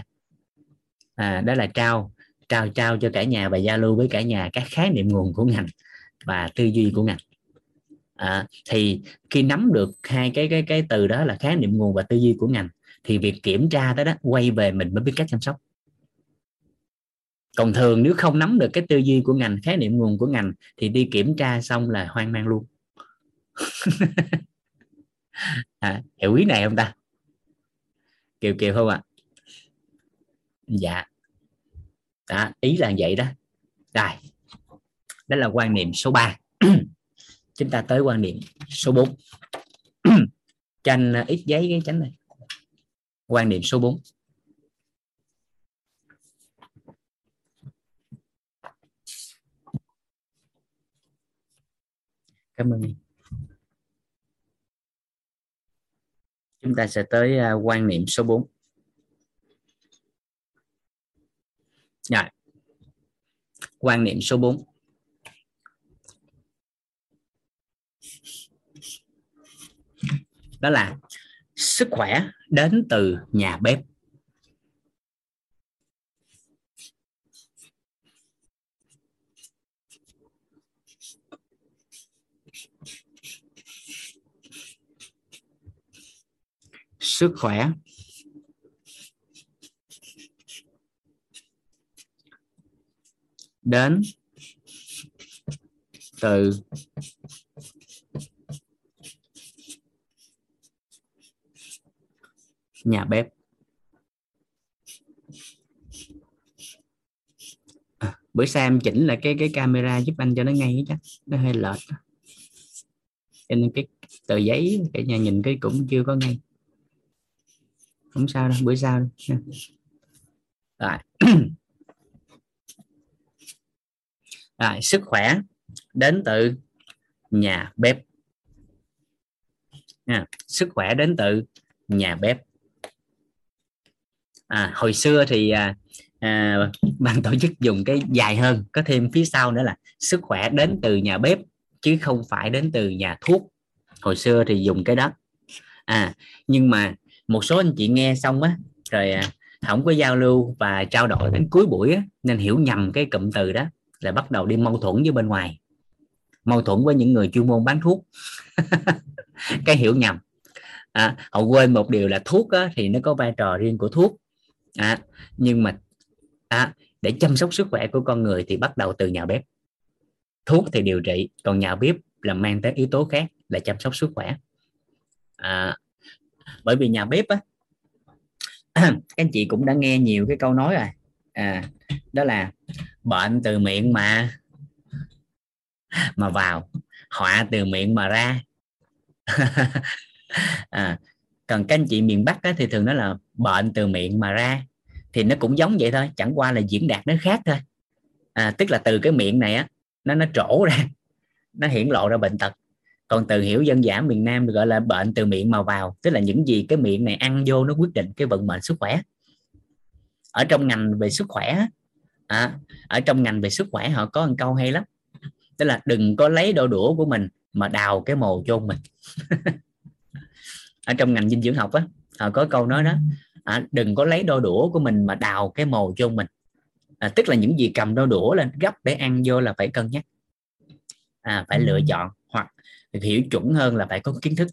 À, đó là trao trao trao cho cả nhà và giao lưu với cả nhà các khái niệm nguồn của ngành và tư duy của ngành. À, thì khi nắm được hai cái cái cái từ đó là khái niệm nguồn và tư duy của ngành thì việc kiểm tra đó đó quay về mình mới biết cách chăm sóc. Còn thường nếu không nắm được cái tư duy của ngành khái niệm nguồn của ngành thì đi kiểm tra xong là hoang mang luôn. À, hiểu ý này không ta? Kiều kiều không ạ? À? dạ. Đó, ý là vậy đó. Rồi đó là quan niệm số 3 chúng ta tới quan niệm số 4 tranh à, ít giấy cái tránh này quan niệm số 4 cảm ơn. Chúng ta sẽ tới à, quan niệm số 4 rồi dạ. quan niệm số 4 đó là sức khỏe đến từ nhà bếp. Sức khỏe. Đến từ nhà bếp. À, bữa sau em chỉnh lại cái cái camera giúp anh cho nó ngay chắc nó hơi lệch cho nên cái tờ giấy cả nhà nhìn cái cũng chưa có ngay. Không sao đâu bữa sau đâu. rồi. Rồi sức khỏe đến từ nhà bếp. À, sức khỏe đến từ nhà bếp à, hồi xưa thì à, à, ban tổ chức dùng cái dài hơn có thêm phía sau nữa là sức khỏe đến từ nhà bếp chứ không phải đến từ nhà thuốc. Hồi xưa thì dùng cái đó. À nhưng mà một số anh chị nghe xong á rồi à, không có giao lưu và trao đổi đến cuối buổi á, nên hiểu nhầm cái cụm từ đó là bắt đầu đi mâu thuẫn với bên ngoài. Mâu thuẫn với những người chuyên môn bán thuốc. Cái hiểu nhầm. À, họ quên một điều là thuốc á, thì nó có vai trò riêng của thuốc à, nhưng mà à, để chăm sóc sức khỏe của con người thì bắt đầu từ nhà bếp. Thuốc thì điều trị còn nhà bếp là mang tới yếu tố khác là chăm sóc sức khỏe. À, bởi vì nhà bếp á các anh chị cũng đã nghe nhiều cái câu nói rồi. À đó là bệnh từ miệng mà mà vào họa từ miệng mà ra. À, còn các anh chị miền Bắc á, thì thường nói là bệnh từ miệng mà ra thì nó cũng giống vậy thôi chẳng qua là diễn đạt nó khác thôi. À, tức là từ cái miệng này á nó nó trổ ra nó hiển lộ ra bệnh tật. Còn từ hiểu dân giả miền Nam được gọi là bệnh từ miệng mà vào tức là những gì cái miệng này ăn vô nó quyết định cái vận mệnh sức khỏe. Ở trong ngành về sức khỏe à, ở trong ngành về sức khỏe họ có một câu hay lắm. Tức là đừng có lấy đôi đũa của mình mà đào cái mồ chôn mình. Ở trong ngành dinh dưỡng học á họ có câu nói đó à, đừng có lấy đôi đũa của mình mà đào cái mồ chôn mình. À, tức là những gì cầm đôi đũa lên gấp để ăn vô là phải cân nhắc. À, phải lựa chọn hoặc hiểu chuẩn hơn là phải có kiến thức.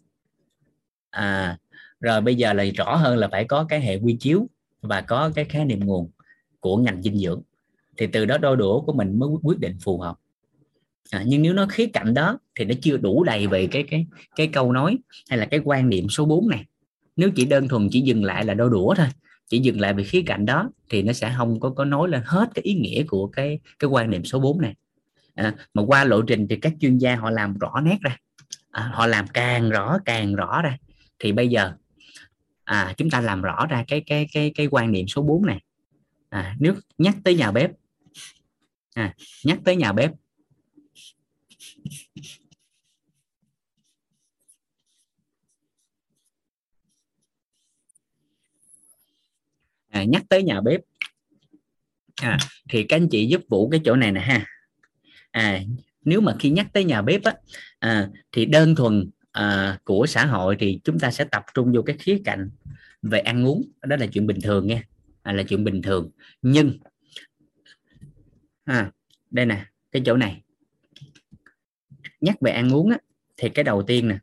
À, rồi bây giờ là rõ hơn là phải có cái hệ quy chiếu và có cái khái niệm nguồn của ngành dinh dưỡng. Thì từ đó đôi đũa của mình mới quyết định phù hợp. À, nhưng nếu nó khía cạnh đó thì nó chưa đủ đầy về cái cái cái câu nói hay là cái quan niệm số 4 này nếu chỉ đơn thuần chỉ dừng lại là đôi đũa thôi chỉ dừng lại về khía cạnh đó thì nó sẽ không có có nói lên hết cái ý nghĩa của cái cái quan niệm số 4 này. À, mà qua lộ trình thì các chuyên gia họ làm rõ nét ra. À, họ làm càng rõ càng rõ ra. Thì bây giờ à, chúng ta làm rõ ra cái cái cái cái quan niệm số 4 này. À, nếu nhắc tới nhà bếp. À, nhắc tới nhà bếp. À, nhắc tới nhà bếp. À, thì các anh chị giúp vũ cái chỗ này nè ha. À, nếu mà khi nhắc tới nhà bếp á à, thì đơn thuần à, của xã hội thì chúng ta sẽ tập trung vô cái khía cạnh về ăn uống. Đó là chuyện bình thường nha. À, là chuyện bình thường. Nhưng à, đây nè cái chỗ này. Nhắc về ăn uống á, thì cái đầu tiên nè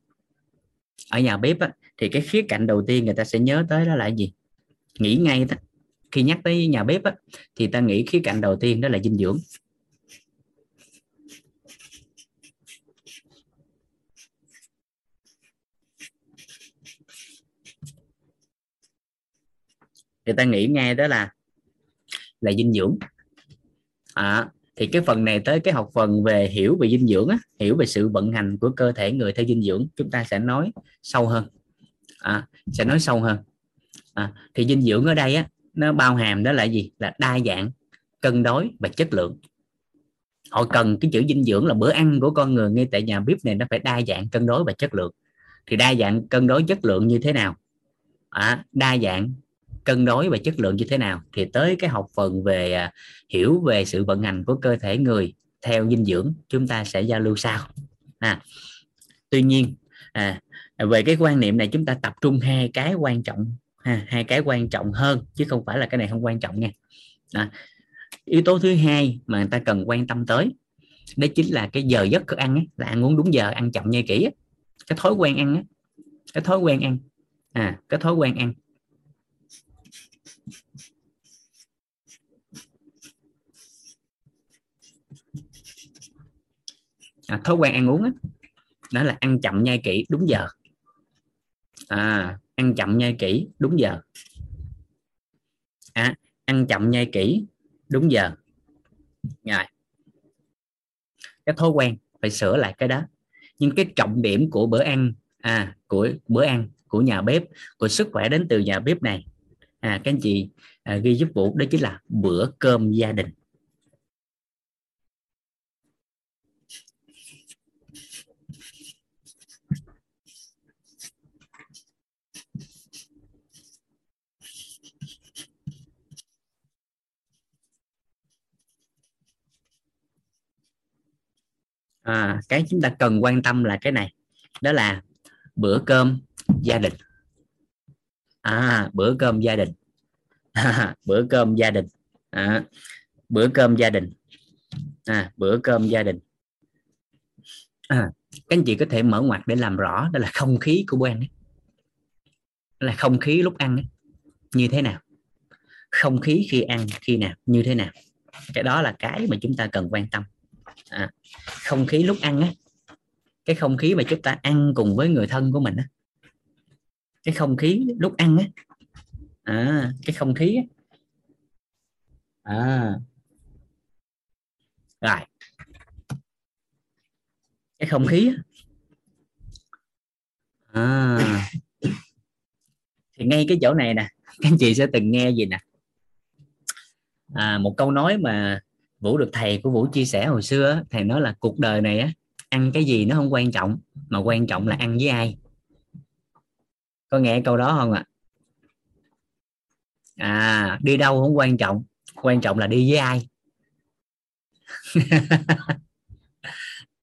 ở nhà bếp á, thì cái khía cạnh đầu tiên người ta sẽ nhớ tới đó là gì? Nghĩ ngay đó. Khi nhắc tới nhà bếp á, thì ta nghĩ khía cạnh đầu tiên đó là dinh dưỡng. Thì ta nghĩ ngay đó là là dinh dưỡng. À, thì cái phần này tới cái học phần về hiểu về dinh dưỡng á, hiểu về sự vận hành của cơ thể người theo dinh dưỡng chúng ta sẽ nói sâu hơn. À, sẽ nói sâu hơn à, thì dinh dưỡng ở đây á nó bao hàm đó là gì? Là đa dạng cân đối và chất lượng. Họ cần cái chữ dinh dưỡng là bữa ăn của con người ngay tại nhà bếp này nó phải đa dạng cân đối và chất lượng. Thì đa dạng cân đối chất lượng như thế nào? À, đa dạng cân đối và chất lượng như thế nào? Thì tới cái học phần về à, hiểu về sự vận hành của cơ thể người theo dinh dưỡng chúng ta sẽ giao lưu sau. À, tuy nhiên à, về cái quan niệm này chúng ta tập trung hai cái quan trọng ha, hai cái quan trọng hơn chứ không phải là cái này không quan trọng nha đó. yếu tố thứ hai mà người ta cần quan tâm tới đó chính là cái giờ giấc ăn ấy, là ăn uống đúng giờ ăn chậm nhai kỹ ấy. cái thói quen ăn ấy. cái thói quen ăn à cái thói quen ăn à, thói quen ăn uống ấy, đó là ăn chậm nhai kỹ đúng giờ à, ăn chậm nhai kỹ đúng giờ. À, ăn chậm nhai kỹ đúng giờ. Rồi. Cái thói quen phải sửa lại cái đó. Nhưng cái trọng điểm của bữa ăn à của bữa ăn của nhà bếp của sức khỏe đến từ nhà bếp này. À các anh chị à, ghi giúp vũ đó chính là bữa cơm gia đình. À, cái chúng ta cần quan tâm là cái này. Đó là bữa cơm gia đình. À bữa cơm gia đình. À, bữa cơm gia đình. À, bữa cơm gia đình. À, bữa cơm gia đình. À, các anh chị có thể mở ngoặt để làm rõ đó là không khí của bữa ăn ấy. là không khí lúc ăn ấy. như thế nào? Không khí khi ăn khi nào? Như thế nào? Cái đó là cái mà chúng ta cần quan tâm à, không khí lúc ăn á cái không khí mà chúng ta ăn cùng với người thân của mình á cái không khí lúc ăn á à, cái không khí á. à rồi cái không khí á. à thì ngay cái chỗ này nè các anh chị sẽ từng nghe gì nè à, một câu nói mà vũ được thầy của vũ chia sẻ hồi xưa thầy nói là cuộc đời này á ăn cái gì nó không quan trọng mà quan trọng là ăn với ai. Có nghe câu đó không ạ? À? à đi đâu không quan trọng quan trọng là đi với ai?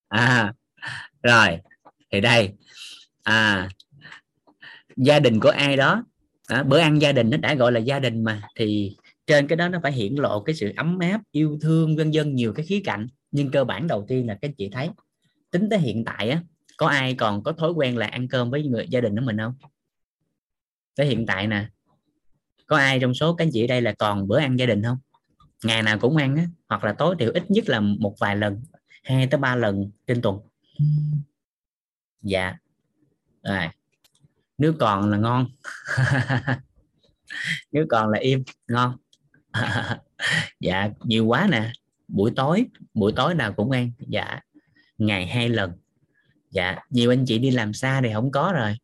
À rồi thì đây. À gia đình của ai đó à, bữa ăn gia đình nó đã gọi là gia đình mà thì trên cái đó nó phải hiển lộ cái sự ấm áp, yêu thương, vân dân nhiều cái khía cạnh. Nhưng cơ bản đầu tiên là các chị thấy, tính tới hiện tại á, có ai còn có thói quen là ăn cơm với người, gia đình của mình không? Tới hiện tại nè, có ai trong số các anh chị ở đây là còn bữa ăn gia đình không? Ngày nào cũng ăn á, hoặc là tối thiểu ít nhất là một vài lần, hai tới ba lần trên tuần. Dạ. Rồi. Nếu còn là ngon. Nếu còn là im, ngon. dạ nhiều quá nè. Buổi tối buổi tối nào cũng ăn. Dạ ngày hai lần. Dạ nhiều anh chị đi làm xa thì không có rồi.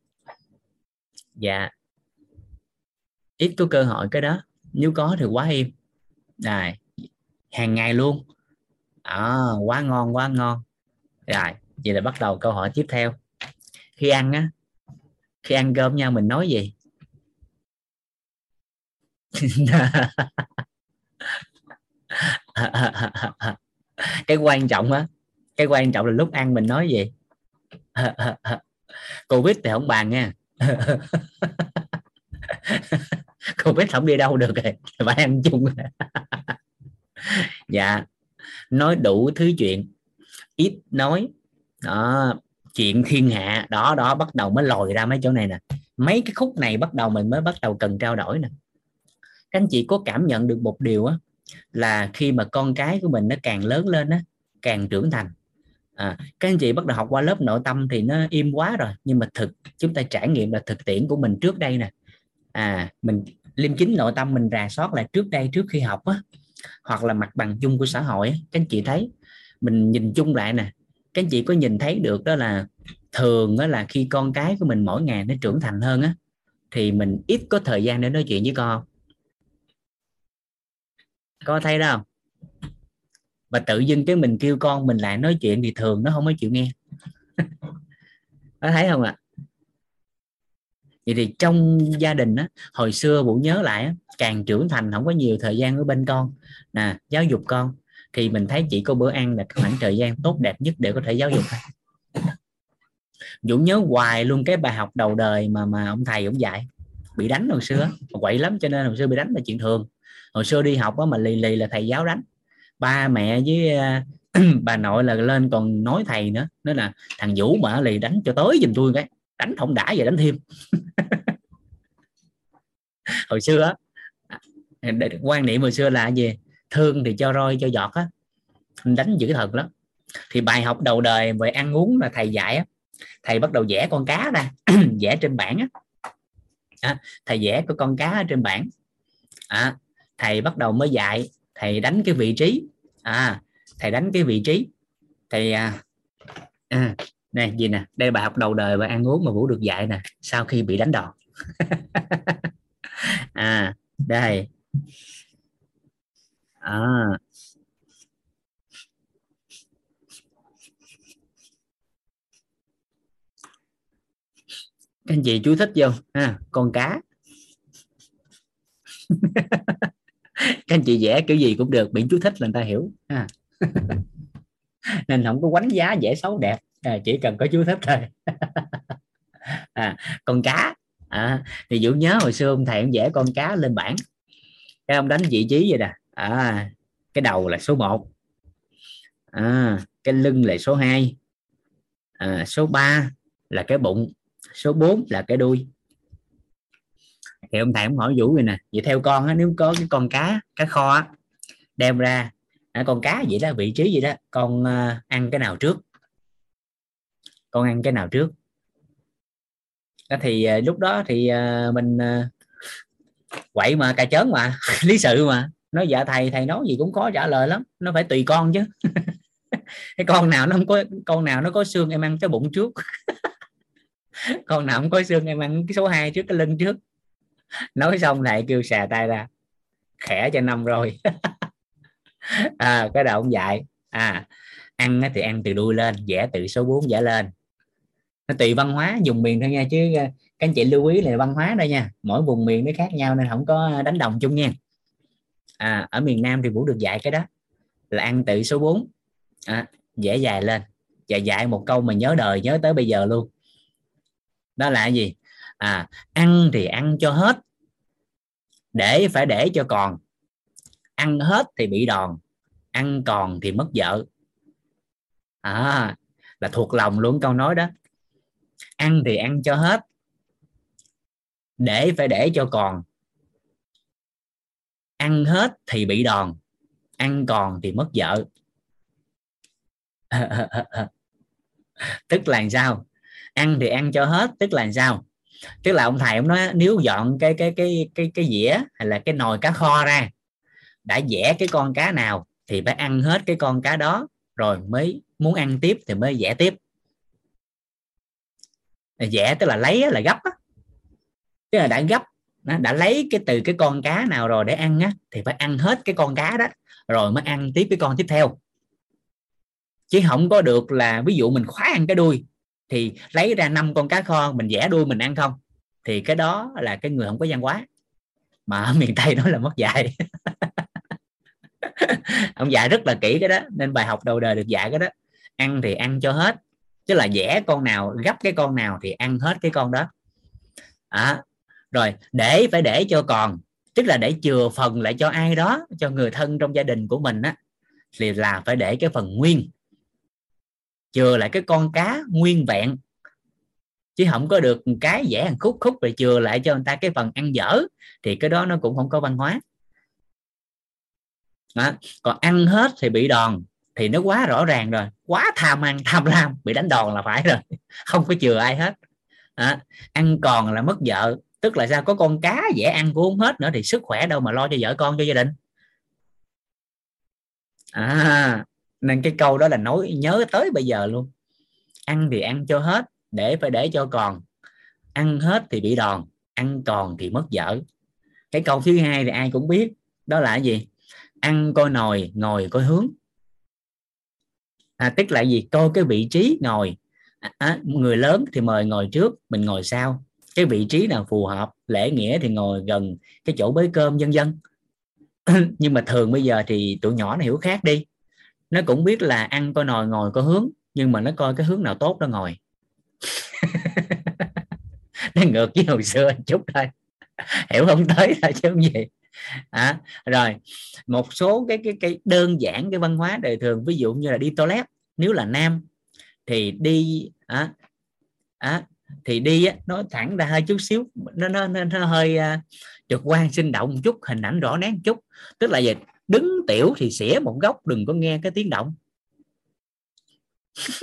Dạ. Ít có cơ hội cái đó. Nếu có thì quá im. Rồi hàng ngày luôn. À, quá ngon quá ngon. Rồi vậy là bắt đầu câu hỏi tiếp theo. Khi ăn á khi ăn cơm nhau mình nói gì? cái quan trọng á, cái quan trọng là lúc ăn mình nói gì? Covid thì không bàn nha. Covid không đi đâu được rồi phải ăn chung. Dạ nói đủ thứ chuyện. Ít nói, đó, chuyện thiên hạ, đó đó, bắt đầu mới lòi ra mấy chỗ này nè. Mấy cái khúc này bắt đầu mình mới bắt đầu cần trao đổi nè các anh chị có cảm nhận được một điều á là khi mà con cái của mình nó càng lớn lên á càng trưởng thành. À, các anh chị bắt đầu học qua lớp nội tâm thì nó im quá rồi nhưng mà thực chúng ta trải nghiệm là thực tiễn của mình trước đây nè. À mình liêm chính nội tâm mình rà soát lại trước đây trước khi học á hoặc là mặt bằng chung của xã hội á, các anh chị thấy. Mình nhìn chung lại nè các anh chị có nhìn thấy được đó là thường đó là khi con cái của mình mỗi ngày nó trưởng thành hơn á thì mình ít có thời gian để nói chuyện với con có thấy đâu và tự dưng cái mình kêu con mình lại nói chuyện thì thường nó không có chịu nghe. Có thấy không ạ? Vậy thì trong gia đình á hồi xưa vũ nhớ lại á, càng trưởng thành không có nhiều thời gian ở bên con. Nè giáo dục con thì mình thấy chỉ có bữa ăn là khoảng thời gian tốt đẹp nhất để có thể giáo dục. Thôi Vũ nhớ hoài luôn cái bài học đầu đời mà mà ông thầy ông dạy. Bị đánh hồi xưa quậy lắm cho nên hồi xưa bị đánh là chuyện thường hồi xưa đi học á mà lì lì là thầy giáo đánh ba mẹ với à, bà nội là lên còn nói thầy nữa nói là thằng vũ mà lì đánh cho tới giùm tôi cái đánh không đã vậy đánh thêm. Hồi xưa á à, quan niệm hồi xưa là gì? Thương thì cho roi cho giọt á đánh dữ thật lắm. Thì bài học đầu đời về ăn uống là thầy dạy á thầy bắt đầu vẽ con cá ra vẽ trên bảng á. À, thầy vẽ có con cá ở trên bảng. À, thầy bắt đầu mới dạy thầy đánh cái vị trí. À thầy đánh cái vị trí. Thầy à, à, nè gì nè đây bài học đầu đời và ăn uống mà vũ được dạy nè sau khi bị đánh đòn. À đây. À. Các anh chị chú thích vô ha con cá. các anh chị vẽ kiểu gì cũng được miễn chú thích là người ta hiểu ha. Nên không có quánh giá dễ xấu đẹp à, chỉ cần có chú thích thôi. À, con cá à, thì dũng nhớ hồi xưa ông thầy ông vẽ con cá lên bảng. Cái ông đánh vị trí vậy nè à, cái đầu là số 1 à, cái lưng là số 2 à, số 3 là cái bụng số 4 là cái đuôi thì ông thầy cũng hỏi vũ vậy nè vậy theo con á, nếu có cái con cá cá kho á, đem ra à, con cá vậy đó vị trí vậy đó con uh, ăn cái nào trước? Con ăn cái nào trước? Đó thì uh, lúc đó thì uh, mình uh, quậy mà cà chớn mà lý sự mà. Nói dạ thầy thầy nói gì cũng khó trả lời lắm nó phải tùy con chứ. Cái con nào nó không có con nào nó có xương em ăn cái bụng trước? Con nào không có xương em ăn cái số 2 trước cái lưng trước? nói xong thầy kêu xà tay ra khẽ cho năm rồi. À, cái đầu ông dạy à ăn thì ăn từ đuôi lên vẽ từ số 4 vẽ lên. Nó tùy văn hóa dùng miền thôi nha chứ ờ, các anh chị lưu ý là văn hóa đây nha mỗi vùng miền nó khác nhau nên không có đánh đồng chung nha. À, ở miền Nam thì Vũ được dạy cái đó là ăn từ số 4 à, vẽ dài lên và dạy một câu mà nhớ đời nhớ tới bây giờ luôn. Đó là gì? À ăn thì ăn cho hết. Để phải để cho còn. Ăn hết thì bị đòn. Ăn còn thì mất vợ. À là thuộc lòng luôn câu nói đó. Ăn thì ăn cho hết. Để phải để cho còn. Ăn hết thì bị đòn. Ăn còn thì mất vợ. Tức là sao? Ăn thì ăn cho hết, tức là sao? Tức là ông thầy ông nói, nếu dọn cái cái cái cái cái dĩa hay là cái nồi cá kho ra, đã vẽ cái con cá nào thì phải ăn hết cái con cá đó, rồi mới muốn ăn tiếp thì mới vẽ tiếp. Vẽ tức là lấy là gấp á. Tức là đã gấp đã lấy cái từ cái con cá nào rồi để ăn á, thì phải ăn hết cái con cá đó, rồi mới ăn tiếp cái con tiếp theo. Chứ không có được là ví dụ mình khóa ăn cái đuôi thì lấy ra năm con cá kho mình vẽ đuôi mình ăn không? Thì cái đó là cái người không có văn hóa. Mà ở miền tây nói là mất dạy. Ông dạy rất là kỹ cái đó nên bài học đầu đời được dạy cái đó. Ăn thì ăn cho hết. Chứ là vẽ con nào gấp cái con nào thì ăn hết cái con đó. À, rồi để phải để cho còn. Tức là để chừa phần lại cho ai đó cho người thân trong gia đình của mình á thì là phải để cái phần nguyên chừa lại cái con cá nguyên vẹn. Chứ không có được cái vẽ ăn khúc khúc rồi chừa lại cho người ta cái phần ăn dở, thì cái đó nó cũng không có văn hóa. Đó. còn ăn hết thì bị đòn, thì nó quá rõ ràng rồi. Quá tham ăn, tham lam, bị đánh đòn là phải rồi. Không có chừa ai hết. Đó. ăn còn là mất vợ. Tức là sao? Có con cá dễ ăn cũng không hết nữa thì sức khỏe đâu mà lo cho vợ con, cho gia đình. À nên cái câu đó là nói nhớ tới bây giờ luôn. Ăn thì ăn cho hết để phải để cho còn. Ăn hết thì bị đòn ăn còn thì mất vợ cái câu thứ hai thì ai cũng biết đó là gì? Ăn coi nồi ngồi coi hướng. À, tức là gì? Coi cái vị trí ngồi. À, à, người lớn thì mời ngồi trước mình ngồi sau. Cái vị trí nào phù hợp lễ nghĩa thì ngồi gần cái chỗ bới cơm vân vân. Nhưng mà thường bây giờ thì tụi nhỏ nó hiểu khác đi nó cũng biết là ăn coi nồi ngồi có hướng nhưng mà nó coi cái hướng nào tốt nó ngồi. Nó ngược với hồi xưa chút thôi. Hiểu không tới là chứ không gì. À, rồi một số cái cái cái đơn giản cái văn hóa đời thường ví dụ như là đi toilet nếu là nam thì đi à, à, thì đi á, nó thẳng ra hơi chút xíu nó nó, nó, nó hơi uh, trực quan sinh động một chút hình ảnh rõ nét một chút. Tức là gì? Đứng tiểu thì xỉa một góc đừng có nghe cái tiếng động.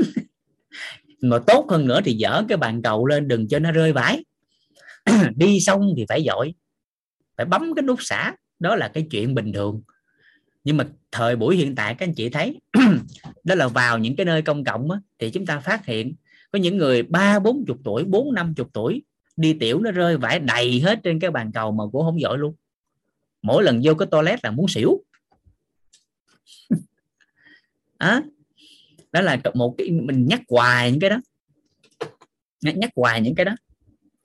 Mà tốt hơn nữa thì dở cái bàn cầu lên đừng cho nó rơi vãi. Đi xong thì phải giỏi phải bấm cái nút xả. Đó là cái chuyện bình thường. Nhưng mà thời buổi hiện tại các anh chị thấy đó là vào những cái nơi công cộng á, thì chúng ta phát hiện có những người ba bốn chục tuổi bốn năm chục tuổi đi tiểu nó rơi vãi đầy hết trên cái bàn cầu mà cũng không giỏi luôn. Mỗi lần vô cái toilet là muốn xỉu đó đó là một cái mình nhắc hoài những cái đó. Nhắc, nhắc hoài những cái đó.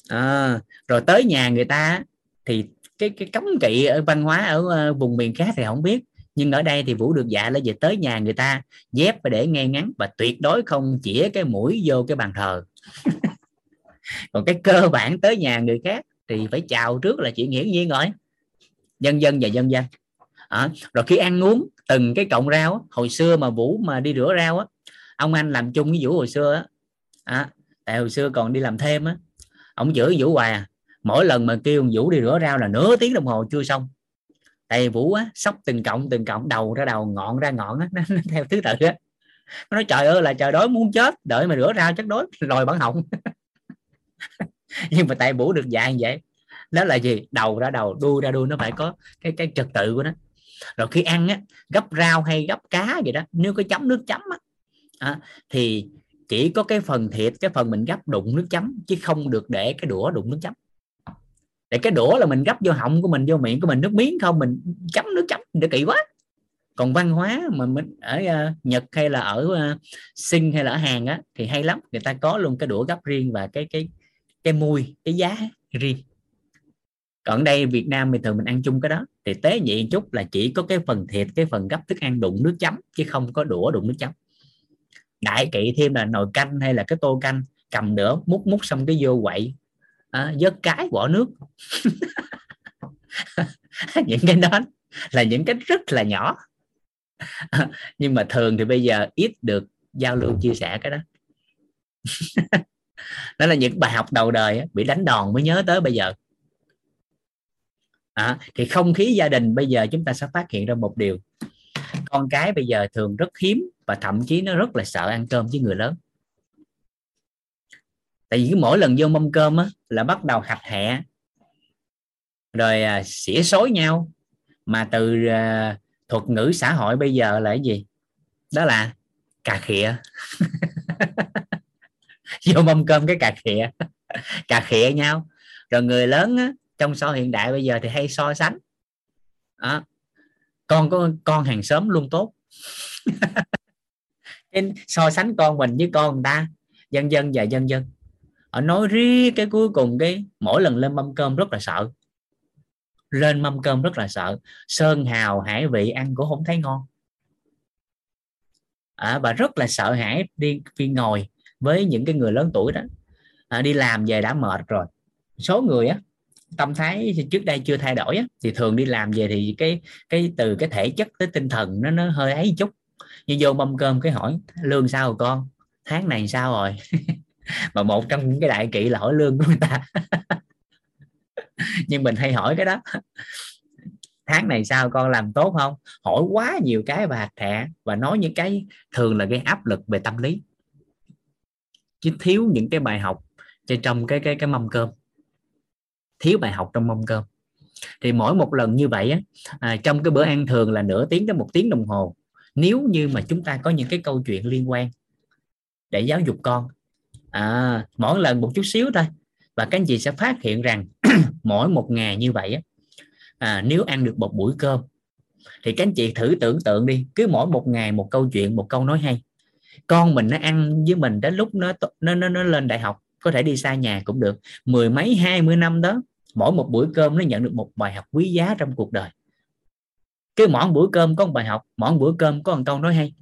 À, rồi tới nhà người ta thì cái cái cấm kỵ ở văn hóa ở ờ, vùng miền khác thì không biết. Nhưng ở đây thì vũ được dạy là về tới nhà người ta dép và để ngay ngắn và tuyệt đối không chĩa cái mũi vô cái bàn thờ. Còn cái cơ bản tới nhà người khác thì phải chào trước là chuyện hiển nhiên rồi. Dân dân và dân dân. À, rồi khi ăn uống từng cái cọng rau hồi xưa mà vũ mà đi rửa rau á ông anh làm chung với vũ hồi xưa á. À, tại hồi xưa còn đi làm thêm á. Ông giữ vũ hoài à. Mỗi lần mà kêu vũ đi rửa rau là nửa tiếng đồng hồ chưa xong. Tại vũ á sóc từng cọng từng cọng đầu ra đầu ngọn ra ngọn á nó, nó theo thứ tự á. Nó nói trời ơi là trời đói muốn chết đợi mà rửa rau chắc đói rồi bản họng nhưng mà tại vũ được dạng vậy. Đó là gì? Đầu ra đầu đuôi ra đuôi nó phải có cái cái trật tự của nó rồi khi ăn á gấp rau hay gấp cá vậy đó nếu có chấm nước chấm á à, thì chỉ có cái phần thịt cái phần mình gấp đụng nước chấm chứ không được để cái đũa đụng nước chấm. Để cái đũa là mình gấp vô họng của mình vô miệng của mình nước miếng không mình chấm nước chấm để kỹ quá. Còn văn hóa mà mình ở uh, Nhật hay là ở ờ, uh, Sinh hay là ở Hàn á thì hay lắm. Người ta có luôn cái đũa gấp riêng và cái cái cái mùi cái giá riêng còn đây Việt Nam thì thường mình ăn chung cái đó. Thì tế nhị chút là chỉ có cái phần thịt cái phần gấp thức ăn đụng nước chấm chứ không có đũa đụng nước chấm. Đại kỵ thêm là nồi canh hay là cái tô canh cầm nữa múc múc xong cái vô quậy. À, vớt cái bỏ nước. Những cái đó là những cái rất là nhỏ. Nhưng mà thường thì bây giờ ít được giao lưu chia sẻ cái đó. Đó là những bài học đầu đời bị đánh đòn mới nhớ tới bây giờ à, thì không khí gia đình bây giờ chúng ta sẽ phát hiện ra một điều. Con cái bây giờ thường rất hiếm và thậm chí nó rất là sợ ăn cơm với người lớn. Tại vì mỗi lần vô mâm cơm á, là bắt đầu hạch hẹ rồi à, xỉa xối nhau. Mà từ à, thuật ngữ xã hội bây giờ là cái gì? Đó là cà khịa. Vô mâm cơm cái cà khịa. Cà khịa nhau. Rồi người lớn á, trong xã hội hiện đại bây giờ thì hay so sánh. À, con có con hàng xóm luôn tốt. Nên so sánh con mình với con người ta dân dân và dân dân. Ở nói riết cái cuối cùng cái mỗi lần lên mâm cơm rất là sợ. Lên mâm cơm rất là sợ. Sơn hào hải vị ăn cũng không thấy ngon. À, và rất là sợ hãi đi khi ngồi với những cái người lớn tuổi đó. À, đi làm về đã mệt rồi. Số người á tâm thái trước đây chưa thay đổi á, thì thường đi làm về thì cái cái từ cái thể chất tới tinh thần nó nó hơi ấy chút. Như vô mâm cơm cái hỏi lương sao rồi con? Tháng này sao rồi? Mà một trong những cái đại kỵ là hỏi lương của người ta. Nhưng mình hay hỏi cái đó. Tháng này sao con làm tốt không? Hỏi quá nhiều cái và hạt thẻ và nói những cái thường là gây áp lực về tâm lý. Chứ thiếu những cái bài học trên trong cái cái cái mâm cơm thiếu bài học trong mâm cơm. Thì mỗi một lần như vậy á, à, trong cái bữa ăn thường là nửa tiếng đến một tiếng đồng hồ nếu như mà chúng ta có những cái câu chuyện liên quan để giáo dục con à, mỗi lần một chút xíu thôi. Và các anh chị sẽ phát hiện rằng mỗi một ngày như vậy á, à, nếu ăn được một buổi cơm thì các anh chị thử tưởng tượng đi cứ mỗi một ngày một câu chuyện một câu nói hay. Con mình nó ăn với mình đến lúc nó nó nó, nó lên đại học có thể đi xa nhà cũng được. Mười mấy hai mươi năm đó mỗi một buổi cơm nó nhận được một bài học quý giá trong cuộc đời. Cái mỗi bữa cơm có một bài học mỗi bữa cơm có một câu nói hay.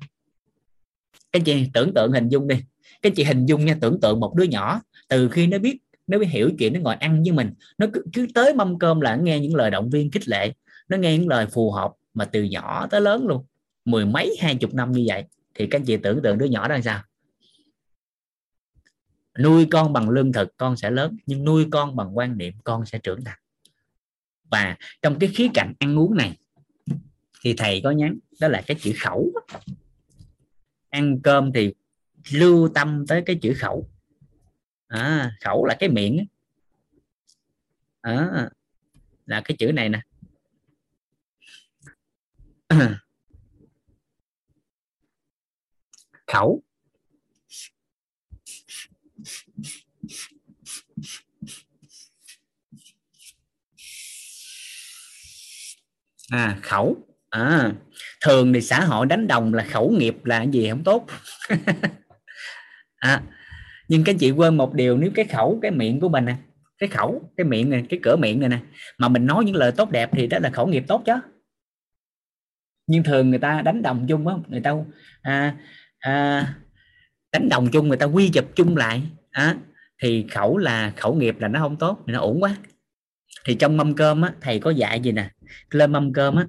Cái chị tưởng tượng hình dung đi. Cái chị hình dung nha tưởng tượng một đứa nhỏ từ khi nó biết nó biết hiểu chuyện nó ngồi ăn với mình nó cứ, cứ tới mâm cơm là nghe những lời động viên khích lệ nó nghe những lời phù hợp mà từ nhỏ tới lớn luôn. Mười mấy hai chục năm như vậy. Thì các chị tưởng tượng đứa nhỏ đó là sao? Nuôi con bằng lương thực con sẽ lớn nhưng nuôi con bằng quan niệm con sẽ trưởng thành. Và trong cái khía cạnh ăn uống này thì thầy có nhắn đó là cái chữ khẩu. Ăn cơm thì lưu tâm tới cái chữ khẩu. À, khẩu là cái miệng à, là cái chữ này nè. Khẩu. À khẩu. À thường thì xã hội đánh đồng là khẩu nghiệp là gì không tốt. À, nhưng các chị quên một điều nếu cái khẩu cái miệng của mình nè cái khẩu cái miệng này cái cửa miệng này nè mà mình nói những lời tốt đẹp thì đó là khẩu nghiệp tốt chứ. Nhưng thường người ta đánh đồng chung á người ta à, à, đánh đồng chung người ta quy chụp chung lại à, thì khẩu là khẩu nghiệp là nó không tốt thì nó ổn quá. Thì trong mâm cơm á thầy có dạy gì nè? Lên mâm cơm á.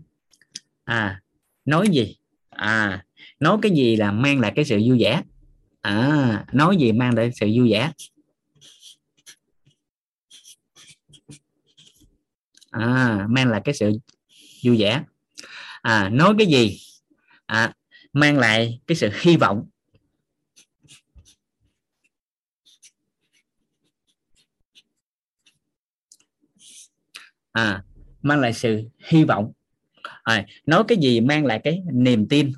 À nói gì? À nói cái gì là mang lại cái sự vui vẻ? À nói gì mang lại sự vui vẻ? À mang lại cái sự vui vẻ. À nói cái gì? À mang lại cái sự hy vọng. À mang lại sự hy vọng. À, nói cái gì mang lại cái niềm tin?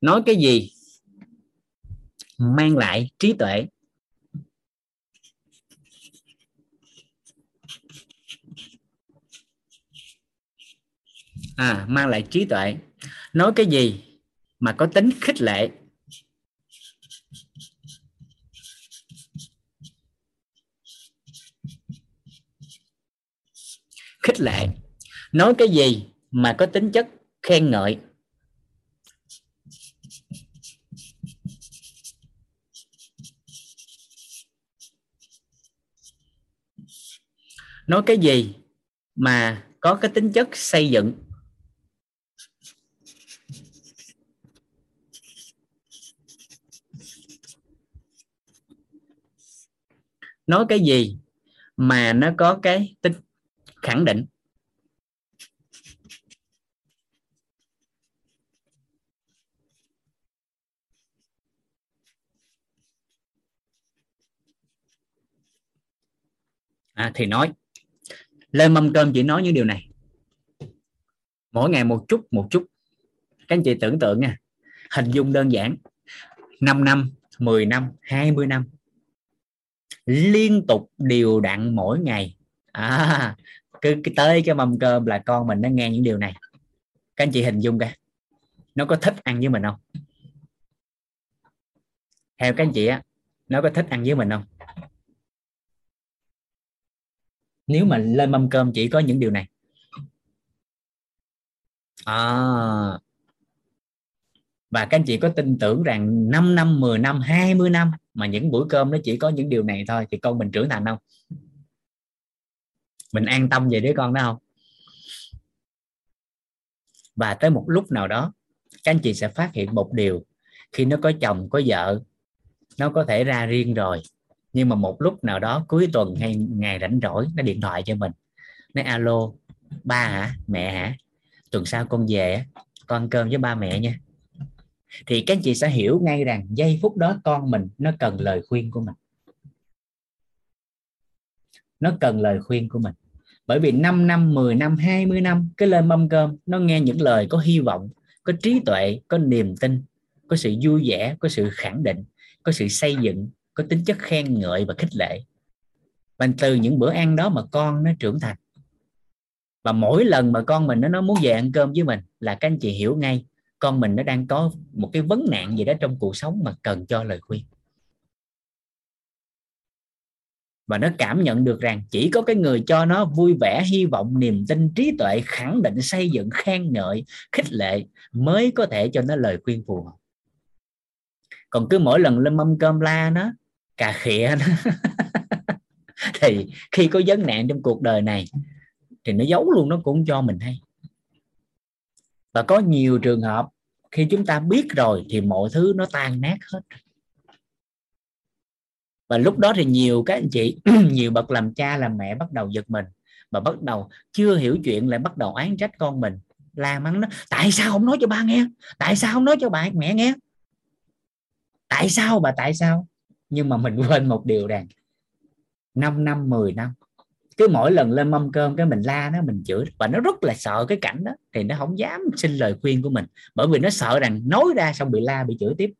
Nói cái gì mang lại trí tuệ? À mang lại trí tuệ. Nói cái gì mà có tính khích lệ? Khích lệ. Nói cái gì mà có tính chất khen ngợi? Nói cái gì mà có cái tính chất xây dựng? Nói cái gì mà nó có cái tính khẳng định. À, thì nói lên mâm cơm chỉ nói những điều này. Mỗi ngày một chút một chút. Các anh chị tưởng tượng nha hình dung đơn giản. 5 năm 10 năm 20 năm. Liên tục điều đặn mỗi ngày. À, cứ, cứ tới cái mâm cơm là con mình nó nghe những điều này. Các anh chị hình dung coi. Nó có thích ăn với mình không? Theo các anh chị á nó có thích ăn với mình không? Nếu mà lên mâm cơm chỉ có những điều này. À, và các anh chị có tin tưởng rằng 5 năm 10 năm 20 năm mà những bữa cơm nó chỉ có những điều này thôi thì con mình trưởng thành không? Mình an tâm về đứa con đó không? Và tới một lúc nào đó, các anh chị sẽ phát hiện một điều. Khi nó có chồng, có vợ, nó có thể ra riêng rồi. Nhưng mà một lúc nào đó, cuối tuần hay ngày rảnh rỗi, nó điện thoại cho mình. Nó alo, ba hả? Mẹ hả? Tuần sau con về con ăn cơm với ba mẹ nha. Thì các anh chị sẽ hiểu ngay rằng giây phút đó con mình, nó cần lời khuyên của mình. Nó cần lời khuyên của mình bởi vì 5 năm 10 năm 20 năm, cái lên mâm cơm, nó nghe những lời có hy vọng, có trí tuệ, có niềm tin, có sự vui vẻ, có sự khẳng định, có sự xây dựng, có tính chất khen ngợi và khích lệ. Và từ những bữa ăn đó mà con nó trưởng thành. Và mỗi lần mà con mình nó nó muốn về ăn cơm với mình là các anh chị hiểu ngay, con mình nó đang có một cái vấn nạn gì đó trong cuộc sống mà cần cho lời khuyên. Và nó cảm nhận được rằng chỉ có cái người cho nó vui vẻ, hy vọng, niềm tin, trí tuệ, khẳng định, xây dựng, khen ngợi, khích lệ mới có thể cho nó lời khuyên phù hợp. Còn cứ mỗi lần lên mâm cơm la nó, cà khịa nó, thì khi có vấn nạn trong cuộc đời này, thì nó giấu luôn, nó cũng cho mình hay. Và có nhiều trường hợp khi chúng ta biết rồi thì mọi thứ nó tan nát hết và lúc đó thì nhiều các anh chị, nhiều bậc làm cha, làm mẹ bắt đầu giật mình. Và bắt đầu chưa hiểu chuyện lại bắt đầu oán trách con mình. La mắng nó, tại sao không nói cho ba nghe? Tại sao không nói cho bà mẹ nghe? Tại sao bà, tại sao? Nhưng mà mình quên một điều rằng 5 năm 10 năm, cứ mỗi lần lên mâm cơm cái mình la nó, mình chửi và nó rất là sợ cái cảnh đó, thì nó không dám xin lời khuyên của mình. Bởi vì nó sợ rằng nói ra xong bị la, bị chửi tiếp.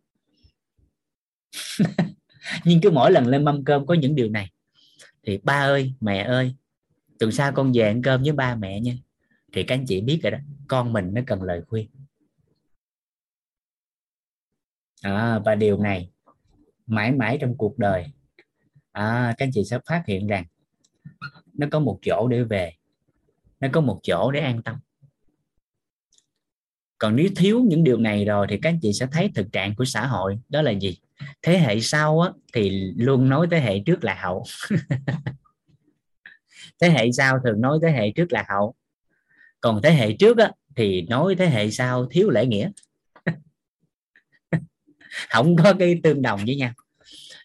nhưng cứ mỗi lần lên mâm cơm có những điều này. Thì ba ơi mẹ ơi tuần sau con về ăn cơm với ba mẹ nha. Thì các anh chị biết rồi đó con mình nó cần lời khuyên. À, và điều này mãi mãi trong cuộc đời. À, các anh chị sẽ phát hiện rằng nó có một chỗ để về nó có một chỗ để an tâm. Còn nếu thiếu những điều này rồi thì các anh chị sẽ thấy thực trạng của xã hội đó là gì? Thế hệ sau á, thì luôn nói thế hệ trước là hậu. Thế hệ sau thường nói thế hệ trước là hậu. Còn thế hệ trước á, thì nói thế hệ sau thiếu lễ nghĩa. Không có cái tương đồng với nhau.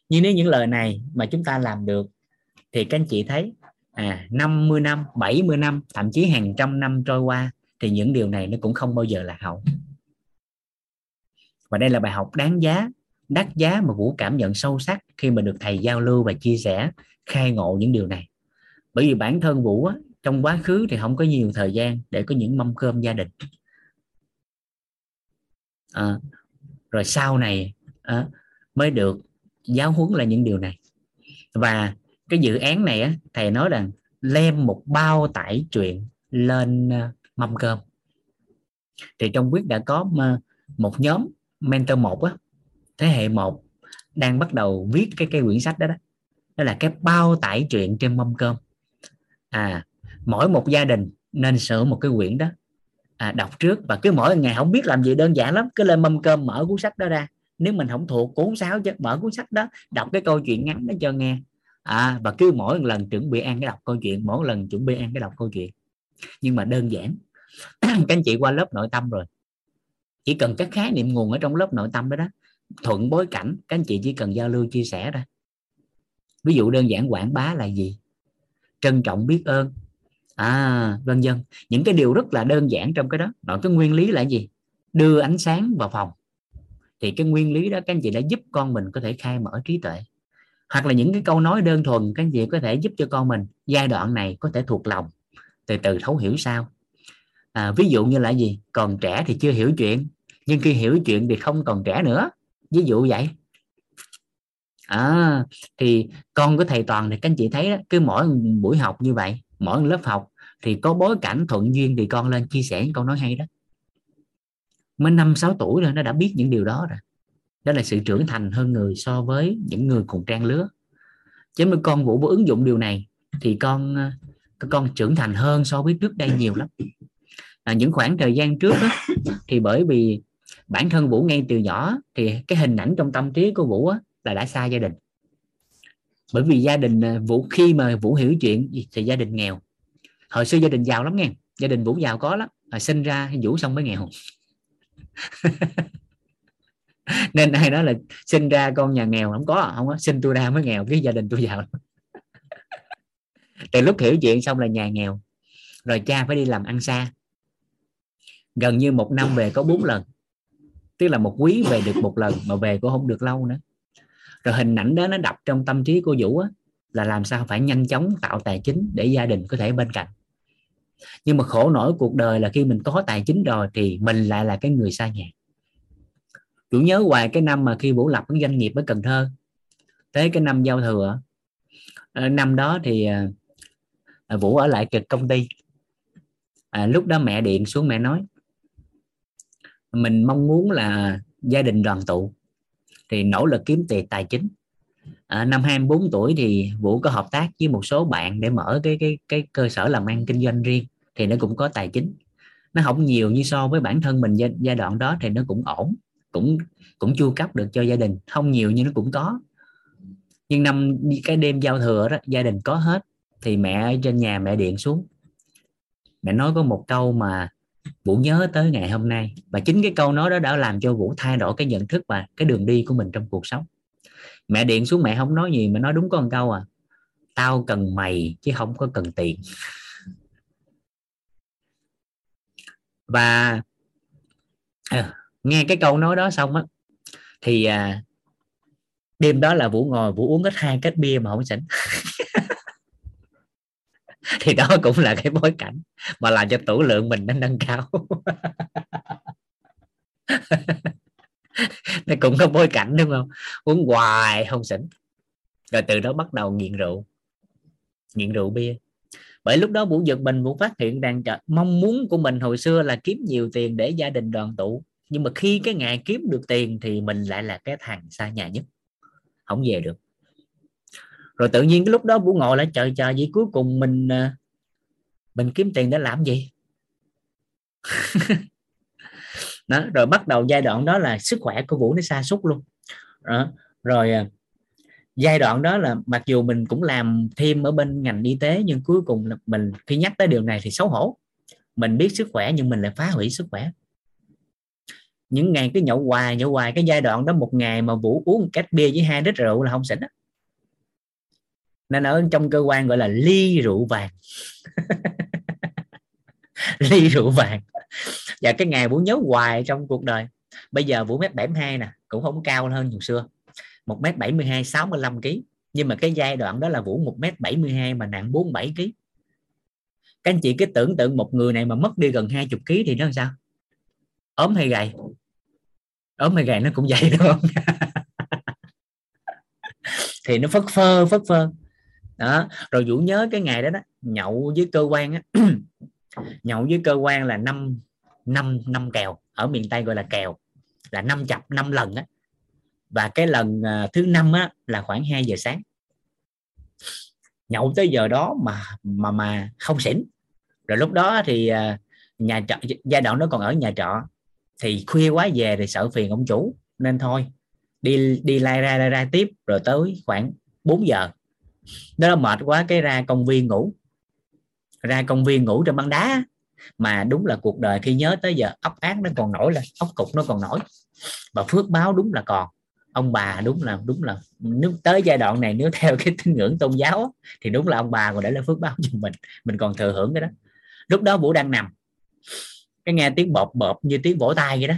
Nhưng nếu những lời này mà chúng ta làm được thì các anh chị thấy à 50 năm 70 năm thậm chí hàng trăm năm trôi qua thì những điều này nó cũng không bao giờ là hậu. Và đây là bài học đáng giá đắt giá mà vũ cảm nhận sâu sắc khi mà được thầy giao lưu và chia sẻ khai ngộ những điều này. Bởi vì bản thân vũ á, trong quá khứ thì không có nhiều thời gian để có những mâm cơm gia đình. À, rồi sau này à, mới được giáo huấn là những điều này. Và cái dự án này á, thầy nói rằng lem một bao tải chuyện lên à, mâm cơm. Thì trong quyết đã có à, một nhóm mentor một á thế hệ một đang bắt đầu viết cái cái quyển sách đó đó. Đó là cái bao tải chuyện trên mâm cơm. À mỗi một gia đình nên sửa một cái quyển đó à, đọc trước. Và cứ mỗi ngày không biết làm gì đơn giản lắm cứ lên mâm cơm mở cuốn sách đó ra. Nếu mình không thuộc cuốn sáo chứ mở cuốn sách đó đọc cái câu chuyện ngắn đó cho nghe. À và cứ mỗi lần chuẩn bị ăn cái đọc câu chuyện mỗi lần chuẩn bị ăn cái đọc câu chuyện. Nhưng mà đơn giản. Các anh chị qua lớp nội tâm rồi. Chỉ cần các khái niệm nguồn ở trong lớp nội tâm đó đó thuận bối cảnh các anh chị chỉ cần giao lưu chia sẻ ra ví dụ đơn giản quảng bá là gì? Trân trọng biết ơn. À vân vân. Những cái điều rất là đơn giản trong cái đó. Đó cái nguyên lý là gì? Đưa ánh sáng vào phòng. Thì cái nguyên lý đó các anh chị đã giúp con mình có thể khai mở trí tuệ. Hoặc là những cái câu nói đơn thuần các anh chị có thể giúp cho con mình giai đoạn này có thể thuộc lòng từ từ thấu hiểu sao. À, ví dụ như là gì? Còn trẻ thì chưa hiểu chuyện nhưng khi hiểu chuyện thì không còn trẻ nữa ví dụ vậy. À, thì con của thầy toàn thì các anh chị thấy đó, cứ mỗi buổi học như vậy mỗi lớp học thì có bối cảnh thuận duyên thì con lên chia sẻ con nói hay đó. Mới năm sáu tuổi rồi nó đã biết những điều đó rồi. Đó là sự trưởng thành hơn người so với những người cùng trang lứa. Chứ mà con vũ ứng dụng điều này thì con ờ, con trưởng thành hơn so với trước đây nhiều lắm. À, những khoảng thời gian trước đó, thì bởi vì bản thân vũ ngay từ nhỏ thì cái hình ảnh trong tâm trí của vũ á, là đã xa gia đình. Bởi vì gia đình à, vũ khi mà vũ hiểu chuyện thì gia đình nghèo. Hồi xưa gia đình giàu lắm nghe. Gia đình vũ giàu có lắm. Rồi sinh ra vũ xong mới nghèo. Nên ai nói là sinh ra con nhà nghèo không có không có. Sinh tôi ra mới nghèo cái gia đình tôi giàu từ lúc hiểu chuyện xong là nhà nghèo. Rồi cha phải đi làm ăn xa. Gần như một năm về có bốn lần tức là một quý về được một lần mà về cũng không được lâu nữa. Rồi hình ảnh đó nó đập trong tâm trí cô vũ á, là làm sao phải nhanh chóng tạo tài chính để gia đình có thể bên cạnh. Nhưng mà khổ nổi cuộc đời là khi mình có tài chính rồi thì mình lại là cái người xa nhà. Chủ nhớ hoài cái năm mà khi vũ lập cái doanh nghiệp ở cần thơ tới cái năm giao thừa. Ờ, năm đó thì ờ, vũ ở lại trực công ty. À, lúc đó mẹ điện xuống mẹ nói mình mong muốn là gia đình đoàn tụ thì nỗ lực kiếm tiền tài chính. À, năm 24 tuổi thì Vũ có hợp tác với một số bạn để mở cái cái cái cơ sở làm ăn kinh doanh riêng thì nó cũng có tài chính. Nó không nhiều như so với bản thân mình giai, giai đoạn đó thì nó cũng ổn cũng cũng chu cấp được cho gia đình. Không nhiều nhưng nó cũng có. Nhưng năm cái đêm giao thừa đó gia đình có hết thì mẹ ở trên nhà mẹ điện xuống. Mẹ nói có một câu mà vũ nhớ tới ngày hôm nay. Và chính cái câu nói đó đã làm cho vũ thay đổi cái nhận thức và cái đường đi của mình trong cuộc sống. Mẹ điện xuống mẹ không nói gì mà nói đúng có một câu à. Tao cần mày chứ không có cần tiền. Và à, nghe cái câu nói đó xong á thì à, đêm đó là vũ ngồi vũ uống hết hai két bia mà không sỉnh thì đó cũng là cái bối cảnh mà làm cho tủ lượng mình nó nâng cao. Nó cũng có bối cảnh đúng không? Uống hoài không xỉn. Rồi từ đó bắt đầu nghiện rượu. Nghiện rượu bia. Bởi lúc đó vũ giật mình vũ phát hiện rằng chờ, mong muốn của mình hồi xưa là kiếm nhiều tiền để gia đình đoàn tụ. Nhưng mà khi cái ngày kiếm được tiền thì mình lại là cái thằng xa nhà nhất. Không về được rồi tự nhiên cái lúc đó vũ ngồi lại chờ chờ vậy cuối cùng mình à, mình kiếm tiền để làm gì? Đó, rồi bắt đầu giai đoạn đó là sức khỏe của vũ nó sa sút luôn. Đó. rồi à, giai đoạn đó là mặc dù mình cũng làm thêm ở bên ngành y tế, nhưng cuối cùng là mình khi nhắc tới điều này thì xấu hổ. Mình biết sức khỏe nhưng mình lại phá hủy sức khỏe. Những ngày cứ nhậu hoài nhậu hoài, cái giai đoạn đó một ngày mà vũ uống một cách bia với hai lít rượu là không xỉn đó nên ở trong cơ quan gọi là ly rượu vàng. Ly rượu vàng. Và cái ngày vũ nhớ hoài trong cuộc đời. Bây giờ vũ mét 72 nè, cũng không cao hơn nhiều xưa. Một mét 72 65 kg nhưng mà cái giai đoạn đó là vũ một mét 72 mà nặng 47 kg các anh chị cứ tưởng tượng một người này mà mất đi gần 20 kg thì nó làm sao? Ốm hay gầy? Ốm hay gầy nó cũng vậy đúng không? Thì nó phất phơ phất phơ đó. Rồi vũ nhớ cái ngày đó đó, nhậu với cơ quan á. Nhậu với cơ quan là năm năm năm kèo, ở miền tây gọi là kèo, là năm chập, năm lần á. Và cái lần à, thứ năm á là khoảng 2 giờ sáng. Nhậu tới giờ đó mà mà mà không xỉn. Rồi lúc đó thì à, nhà trọ, giai đoạn đó còn ở nhà trọ. Thì khuya quá về thì sợ phiền ông chủ, nên thôi, đi đi lai ra lai ra tiếp. Rồi tới khoảng 4 giờ nó mệt quá cái ra công viên ngủ. Ra công viên ngủ trên băng đá. Mà đúng là cuộc đời khi nhớ tới giờ ốc ác nó còn nổi lên ốc cục nó còn nổi. Và phước báo đúng là còn. Ông bà đúng là đúng là, nếu tới giai đoạn này nếu theo cái tín ngưỡng tôn giáo thì đúng là ông bà còn để lại phước báo cho mình. Mình còn thừa hưởng cái đó. Lúc đó vũ đang nằm. Cái nghe tiếng bọt bọt như tiếng vỗ tay vậy đó.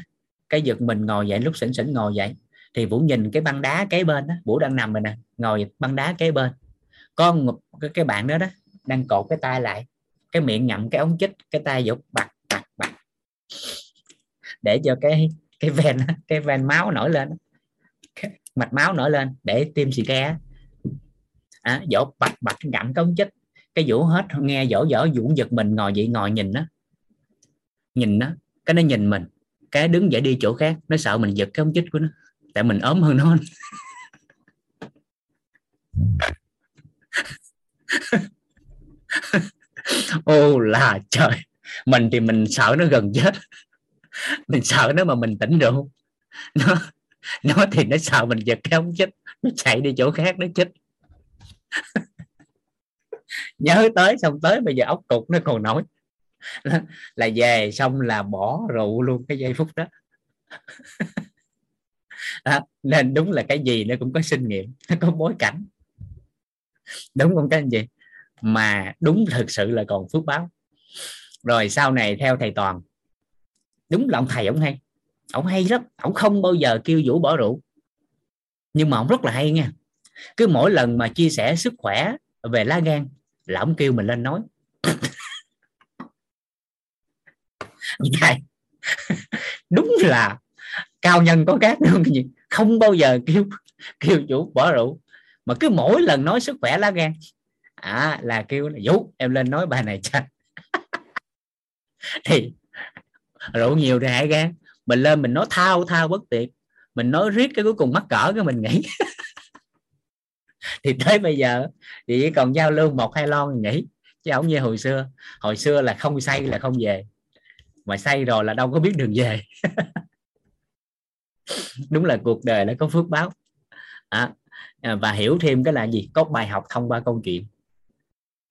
Cái giật mình ngồi dậy, lúc sỉnh sỉnh ngồi dậy, thì vũ nhìn cái băng đá kế bên đó. Vũ đang nằm rồi nè, ngồi băng đá kế bên có một cái, cái bạn đó đó đang cột cái tay lại cái miệng ngậm cái ống chích cái tay dục bạc bạc bạc. Để cho cái cái ven cái ven máu nổi lên mạch máu nổi lên để tiêm xì ke à, dỗ bạch bạch ngậm cái ống chích. Cái vũ hết nghe dỗ dỗ vũ giật mình ngồi vậy ngồi nhìn nó nhìn nó cái nó nhìn mình. Cái đứng dậy đi chỗ khác nó sợ mình giật cái ống chích của nó tại mình ốm hơn nó. ô là trời. Mình thì mình sợ nó gần chết. Mình sợ nó mà mình tỉnh rượu nó nó thì nó sợ mình giật cái ống chích. Nó chạy đi chỗ khác nó chích. Nhớ tới xong tới bây giờ ốc cục nó còn nổi là về xong là bỏ rượu luôn cái giây phút đó. À, nên đúng là cái gì nó cũng có sinh nghiệm nó có bối cảnh đúng không các anh chị? Mà đúng thực sự là còn phước báo. Rồi sau này theo thầy toàn, đúng là ông thầy ông hay. Ông hay lắm. Ông không bao giờ kêu vũ bỏ rượu. Nhưng mà ông rất là hay nha. Cứ mỗi lần mà chia sẻ sức khỏe về lá gan là ông kêu mình lên nói. Thầy, đúng là cao nhân có cát, đúng không không bao giờ kêu kêu chủ bỏ rượu mà cứ mỗi lần nói sức khỏe lá gan. À là kêu là vũ em lên nói bài này cho. Thì rượu nhiều thì hại gan. Mình lên mình nói thao thao bất tiệt mình nói riết cái cuối cùng mắc cỡ cái mình nghĩ. Thì tới bây giờ thì chỉ còn giao lương một hai lon nghỉ. Chứ không như hồi xưa. Hồi xưa là không say là không về. Mà say rồi là đâu có biết đường về. Đúng là cuộc đời nó có phước báo. À, À, và hiểu thêm cái là gì? Có bài học thông qua câu chuyện.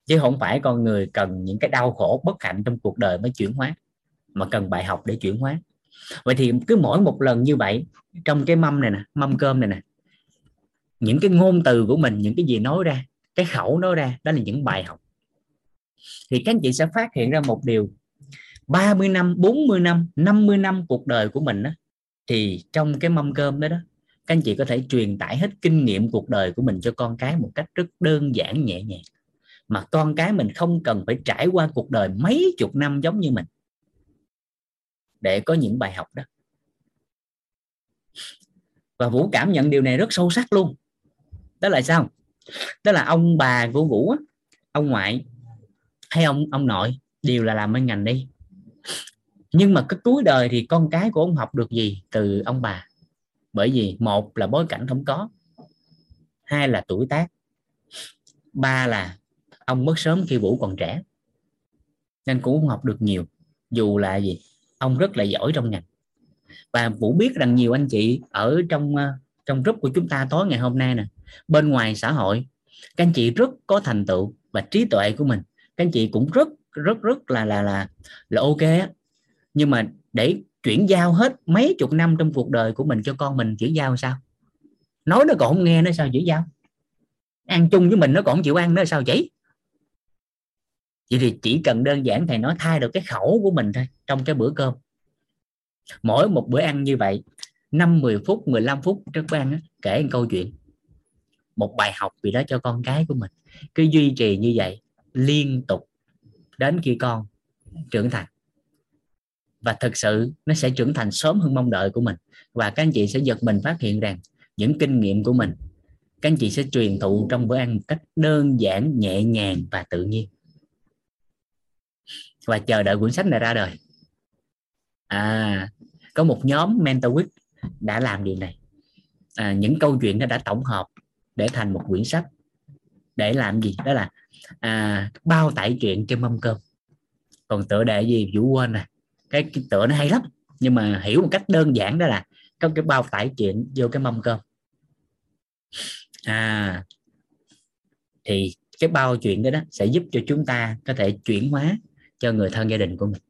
Chứ không phải con người cần những cái đau khổ bất hạnh trong cuộc đời mới chuyển hóa mà cần bài học để chuyển hóa. Vậy thì cứ mỗi một lần như vậy trong cái mâm này nè mâm cơm này nè những cái ngôn từ của mình những cái gì nói ra cái khẩu nói ra đó là những bài học. Thì các anh chị sẽ phát hiện ra một điều. 30 năm 40 năm 50 năm cuộc đời của mình đó, thì trong cái mâm cơm đó đó các anh chị có thể truyền tải hết kinh nghiệm cuộc đời của mình cho con cái một cách rất đơn giản, nhẹ nhàng. Mà con cái mình không cần phải trải qua cuộc đời mấy chục năm giống như mình để có những bài học đó. Và vũ cảm nhận điều này rất sâu sắc luôn. Đó là sao? Đó là ông bà của vũ ông ngoại hay ông ông nội đều là làm bên ngành đi. Nhưng mà cái cuối đời thì con cái của ông học được gì từ ông bà? Bởi vì một là bối cảnh không có, hai là tuổi tác, ba là ông mất sớm khi vũ còn trẻ. Nên cũng không học được nhiều, dù là gì, ông rất là giỏi trong ngành. Và vũ biết rằng nhiều anh chị ở trong ờ, trong group của chúng ta tối ngày hôm nay nè, bên ngoài xã hội, các anh chị rất có thành tựu và trí tuệ của mình. Các anh chị cũng rất rất rất là là là là ok á. Nhưng mà để chuyển giao hết mấy chục năm trong cuộc đời của mình cho con mình chuyển giao sao? Nói nó còn không nghe nó sao chuyển giao? Ăn chung với mình nó còn chịu ăn nó sao chỉ vậy thì chỉ cần đơn giản thầy nói thay được cái khẩu của mình thôi, trong cái bữa cơm. Mỗi một bữa ăn như vậy 5 10 phút 15 phút trước bữa ăn kể một câu chuyện. Một bài học gì đó cho con cái của mình. Cứ duy trì như vậy, liên tục đến khi con trưởng thành và thực sự nó sẽ trưởng thành sớm hơn mong đợi của mình. Và các anh chị sẽ giật mình phát hiện rằng những kinh nghiệm của mình các anh chị sẽ truyền thụ trong bữa ăn một cách đơn giản nhẹ nhàng và tự nhiên. Và chờ đợi cuốn sách này ra đời. À có một nhóm mentor week đã làm điều này. À, những câu chuyện nó đã tổng hợp để thành một quyển sách. Để làm gì? Đó là à, bao tải chuyện trên mâm cơm. Còn tựa đề gì? Vũ quên nè cái, cái tựa nó hay lắm. Nhưng mà hiểu một cách đơn giản đó là có cái bao tải chuyện vô cái mâm cơm. À thì cái bao chuyện đó, đó sẽ giúp cho chúng ta có thể chuyển hóa cho người thân gia đình của mình.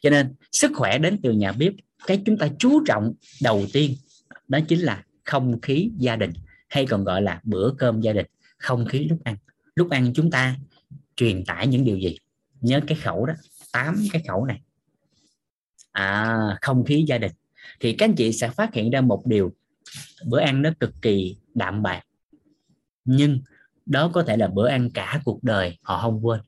Cho nên sức khỏe đến từ nhà bếp cái chúng ta chú trọng đầu tiên đó chính là không khí gia đình hay còn gọi là bữa cơm gia đình không khí lúc ăn. Lúc ăn chúng ta truyền tải những điều gì? Nhớ cái khẩu đó tám cái khẩu này à không khí gia đình. Thì các anh chị sẽ phát hiện ra một điều. Bữa ăn nó cực kỳ đạm bạc. Nhưng đó có thể là bữa ăn cả cuộc đời họ không quên.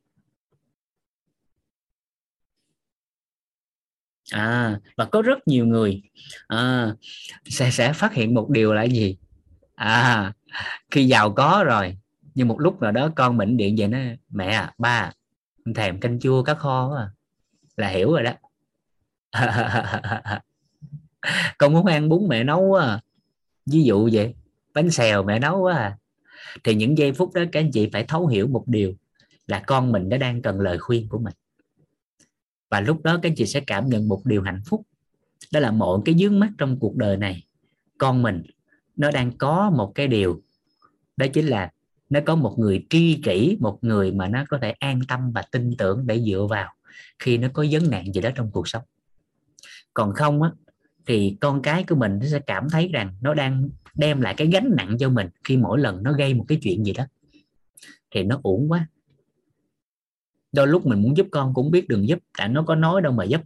À và có rất nhiều người à, sẽ sẽ phát hiện một điều là gì? À khi giàu có rồi nhưng một lúc nào đó con bệnh điện về nó mẹ à, ba thèm canh chua cá kho à. là hiểu rồi đó. con muốn ăn bún mẹ nấu à. ví dụ vậy, bánh xèo mẹ nấu à thì những giây phút đó các anh chị phải thấu hiểu một điều là con mình nó đang cần lời khuyên của mình. Và lúc đó các anh chị sẽ cảm nhận một điều hạnh phúc. Đó là mọi cái dướng mắt trong cuộc đời này, con mình nó đang có một cái điều. Đó chính là nó có một người tri kỷ, một người mà nó có thể an tâm và tin tưởng để dựa vào khi nó có vấn nạn gì đó trong cuộc sống còn không á, thì con cái của mình nó sẽ cảm thấy rằng nó đang đem lại cái gánh nặng cho mình khi mỗi lần nó gây một cái chuyện gì đó. Thì nó uổng quá. Đôi lúc mình muốn giúp con cũng biết đừng giúp, tại nó có nói đâu mà giúp.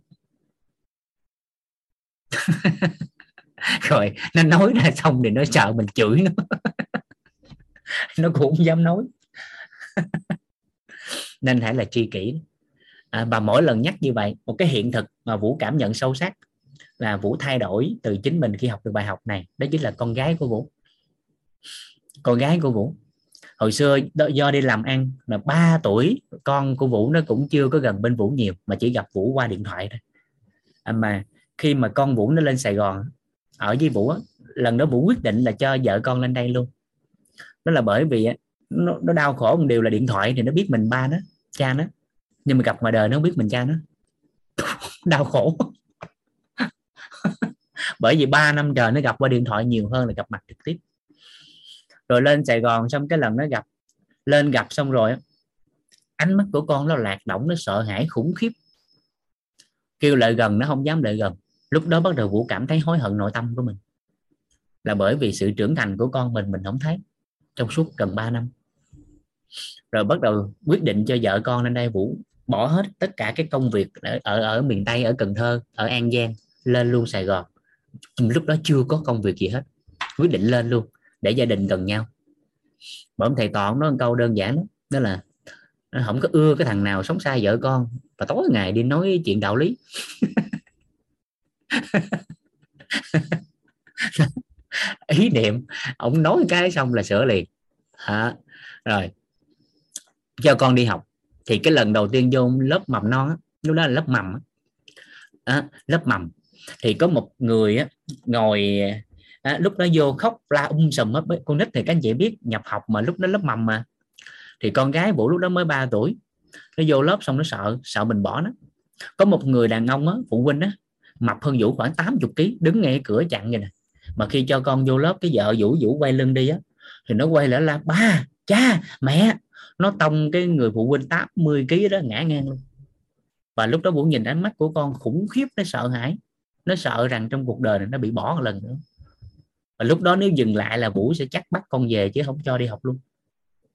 Rồi, nó nói ra xong thì nó sợ mình chửi nó. Nó cũng không dám nói. Nên hãy là tri kỷ à, và mỗi lần nhắc như vậy một cái hiện thực mà vũ cảm nhận sâu sắc là vũ thay đổi từ chính mình khi học được bài học này đó chính là con gái của vũ. Con gái của vũ. Hồi xưa do đi làm ăn là 3 tuổi con của vũ nó cũng chưa có gần bên vũ nhiều mà chỉ gặp vũ qua điện thoại thôi. À, mà khi mà con vũ nó lên sài gòn ở với vũ lần đó vũ quyết định là cho vợ con lên đây luôn. Đó là bởi vì nó, nó đau khổ một điều là điện thoại thì nó biết mình ba nó cha nó nhưng mà gặp ngoài đời nó không biết mình cha nó. Đau khổ. Bởi vì 3 năm trời nó gặp qua điện thoại nhiều hơn là gặp mặt trực tiếp. Rồi lên Sài Gòn xong cái lần nó gặp. Lên gặp xong rồi ánh mắt của con nó lạc động nó sợ hãi, khủng khiếp. Kêu lại gần, nó không dám lại gần. Lúc đó bắt đầu vũ cảm thấy hối hận nội tâm của mình. Là bởi vì sự trưởng thành của con mình mình không thấy trong suốt gần 3 năm. Rồi bắt đầu quyết định cho vợ con lên đây vũ bỏ hết tất cả cái công việc ở ở, ở miền tây ở cần thơ ở an giang lên luôn sài gòn. Lúc đó chưa có công việc gì hết quyết định lên luôn để gia đình gần nhau. Mà ông thầy toàn nói một câu đơn giản đó, đó là nó không có ưa cái thằng nào sống xa vợ con và tối ngày đi nói chuyện đạo lý. Ý niệm ông nói cái xong là sửa liền. À, rồi cho con đi học thì cái lần đầu tiên vô lớp mầm non á, lúc đó là lớp mầm á, lớp mầm. Thì có một người á, ngồi à, lúc đó vô khóc la um sùm hết con nít thì các anh chị biết nhập học mà lúc đó lớp mầm mà. Thì con gái bộ lúc đó mới 3 tuổi. Nó vô lớp xong nó sợ sợ mình bỏ nó. Có một người đàn ông á phụ huynh á mập hơn vũ khoảng 80 kg đứng ngay cửa chặn vậy nè. Mà khi cho con vô lớp cái vợ vũ vũ quay lưng đi á thì nó quay lại la ba cha mẹ nó tông cái người phụ huynh 80 kg đó ngã ngang luôn. Và lúc đó vũ nhìn ánh mắt của con khủng khiếp, nó sợ hãi. Nó sợ rằng trong cuộc đời này nó bị bỏ một lần nữa. Và lúc đó nếu dừng lại là vũ sẽ chắc bắt con về chứ không cho đi học luôn.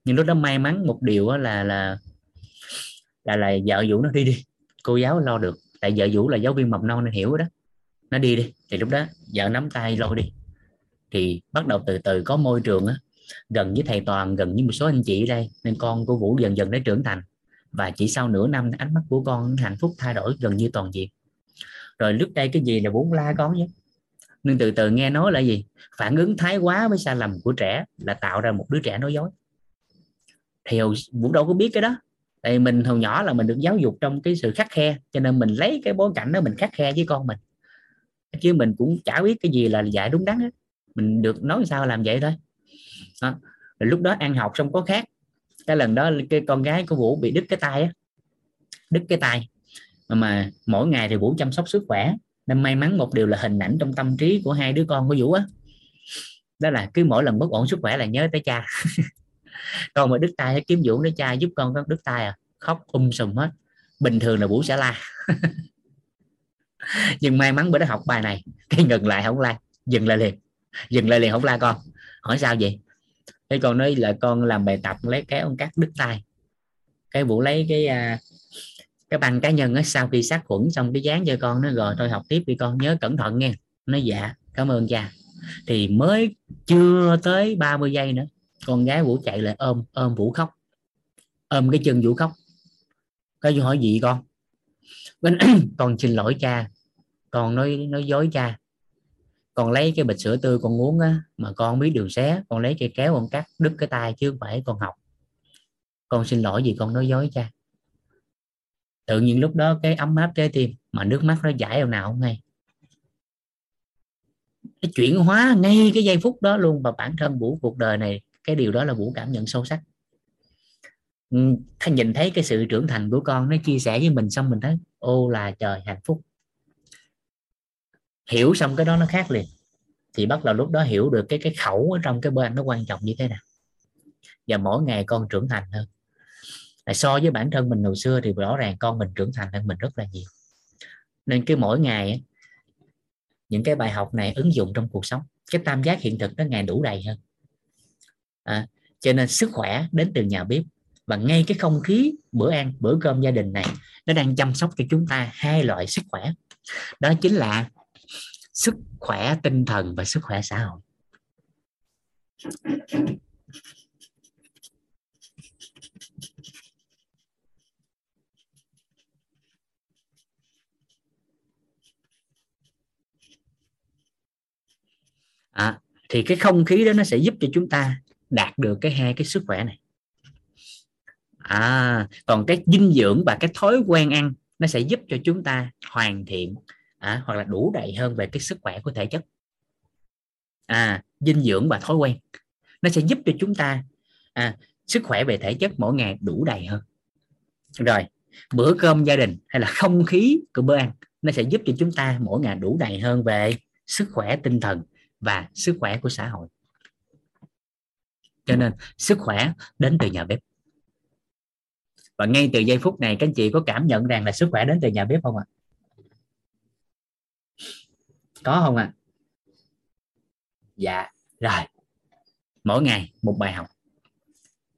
Nhưng lúc đó may mắn một điều là là là là vợ vũ nó đi đi. Cô giáo lo được. Tại vợ vũ là giáo viên mầm non nên hiểu đó. Nó đi đi. Thì lúc đó vợ nắm tay lôi đi. Thì bắt đầu từ từ có môi trường á gần với thầy toàn, gần với một số anh chị đây. Nên con của vũ dần dần đã trưởng thành. Và chỉ sau nửa năm, ánh mắt của con hạnh phúc thay đổi gần như toàn diện. Rồi lúc đây cái gì là vũ la con chứ nhưng từ từ nghe nói là gì? Phản ứng thái quá với sai lầm của trẻ là tạo ra một đứa trẻ nói dối. Thì vũ đâu có biết cái đó. Tại mình hồi nhỏ là mình được giáo dục trong cái sự khắc khe, cho nên mình lấy cái bối cảnh đó mình khắc khe với con mình. Chứ mình cũng chả biết cái gì là dạy đúng đắn hết. Mình được nói sao làm vậy thôi đó. Rồi lúc đó ăn học xong có khác. Cái lần đó cái con gái của vũ bị đứt cái tay á. Đứt cái tay. Mà, mà mỗi ngày thì vũ chăm sóc sức khỏe. Nên may mắn một điều là hình ảnh trong tâm trí của hai đứa con của vũ á. Đó là cứ mỗi lần bất ổn sức khỏe là nhớ tới cha. Con mà đứt tay kiếm vũ nói cha giúp con có đứt tay à. Khóc um sùm hết. Bình thường là vũ sẽ la. Nhưng may mắn bữa đó học bài này. Cái ngừng lại không la. Dừng lại liền. Dừng lại liền không la con. Hỏi sao vậy? Cái con nói là con làm bài tập lấy kéo con cắt đứt tay. Cái vũ lấy cái à, cái băng cá nhân á sau khi sát khuẩn xong cái dán cho con nó rồi thôi học tiếp đi con nhớ cẩn thận nghe, nó dạ cảm ơn cha. Thì mới chưa tới 30 giây nữa con gái vũ chạy lại ôm ôm vũ khóc. Ôm cái chân vũ khóc. Cái vũ hỏi gì con? Con xin lỗi cha. Con nói nói dối cha con lấy cái bịch sữa tươi con uống á, mà con biết đường xé, con lấy cây kéo con cắt, đứt cái tay chứ không phải con học. Con xin lỗi vì con nói dối cha. Tự nhiên lúc đó cái ấm áp trái tim, mà nước mắt nó chảy đâu nào không ngay cái chuyển hóa ngay cái giây phút đó luôn, và bản thân vũ, cuộc đời này, cái điều đó là vũ cảm nhận sâu sắc. Ừ, Thay nhìn thấy cái sự trưởng thành của con, nó chia sẻ với mình xong mình thấy, ô là trời, hạnh phúc hiểu xong cái đó nó khác liền. Thì bắt đầu lúc đó hiểu được cái cái khẩu ở trong cái bên nó quan trọng như thế nào. Và mỗi ngày con trưởng thành hơn. Là so với bản thân mình hồi xưa thì rõ ràng con mình trưởng thành hơn mình rất là nhiều. Nên cái mỗi ngày những cái bài học này ứng dụng trong cuộc sống. Cái tam giác hiện thực nó ngày đủ đầy hơn. À, cho nên sức khỏe đến từ nhà bếp. Và ngay cái không khí bữa ăn bữa cơm gia đình này nó đang chăm sóc cho chúng ta hai loại sức khỏe. Đó chính là sức khỏe tinh thần và sức khỏe xã hội. À, thì cái không khí đó nó sẽ giúp cho chúng ta đạt được cái hai cái sức khỏe này. À còn cái dinh dưỡng và cái thói quen ăn nó sẽ giúp cho chúng ta hoàn thiện à, hoặc là đủ đầy hơn về cái sức khỏe của thể chất. À dinh dưỡng và thói quen. Nó sẽ giúp cho chúng ta à, sức khỏe về thể chất mỗi ngày đủ đầy hơn. Rồi bữa cơm gia đình hay là không khí của bữa ăn nó sẽ giúp cho chúng ta mỗi ngày đủ đầy hơn về sức khỏe tinh thần và sức khỏe của xã hội. Cho nên sức khỏe đến từ nhà bếp. Và ngay từ giây phút này các anh chị có cảm nhận rằng là sức khỏe đến từ nhà bếp không ạ? Có không ạ? Dạ rồi. Mỗi ngày một bài học.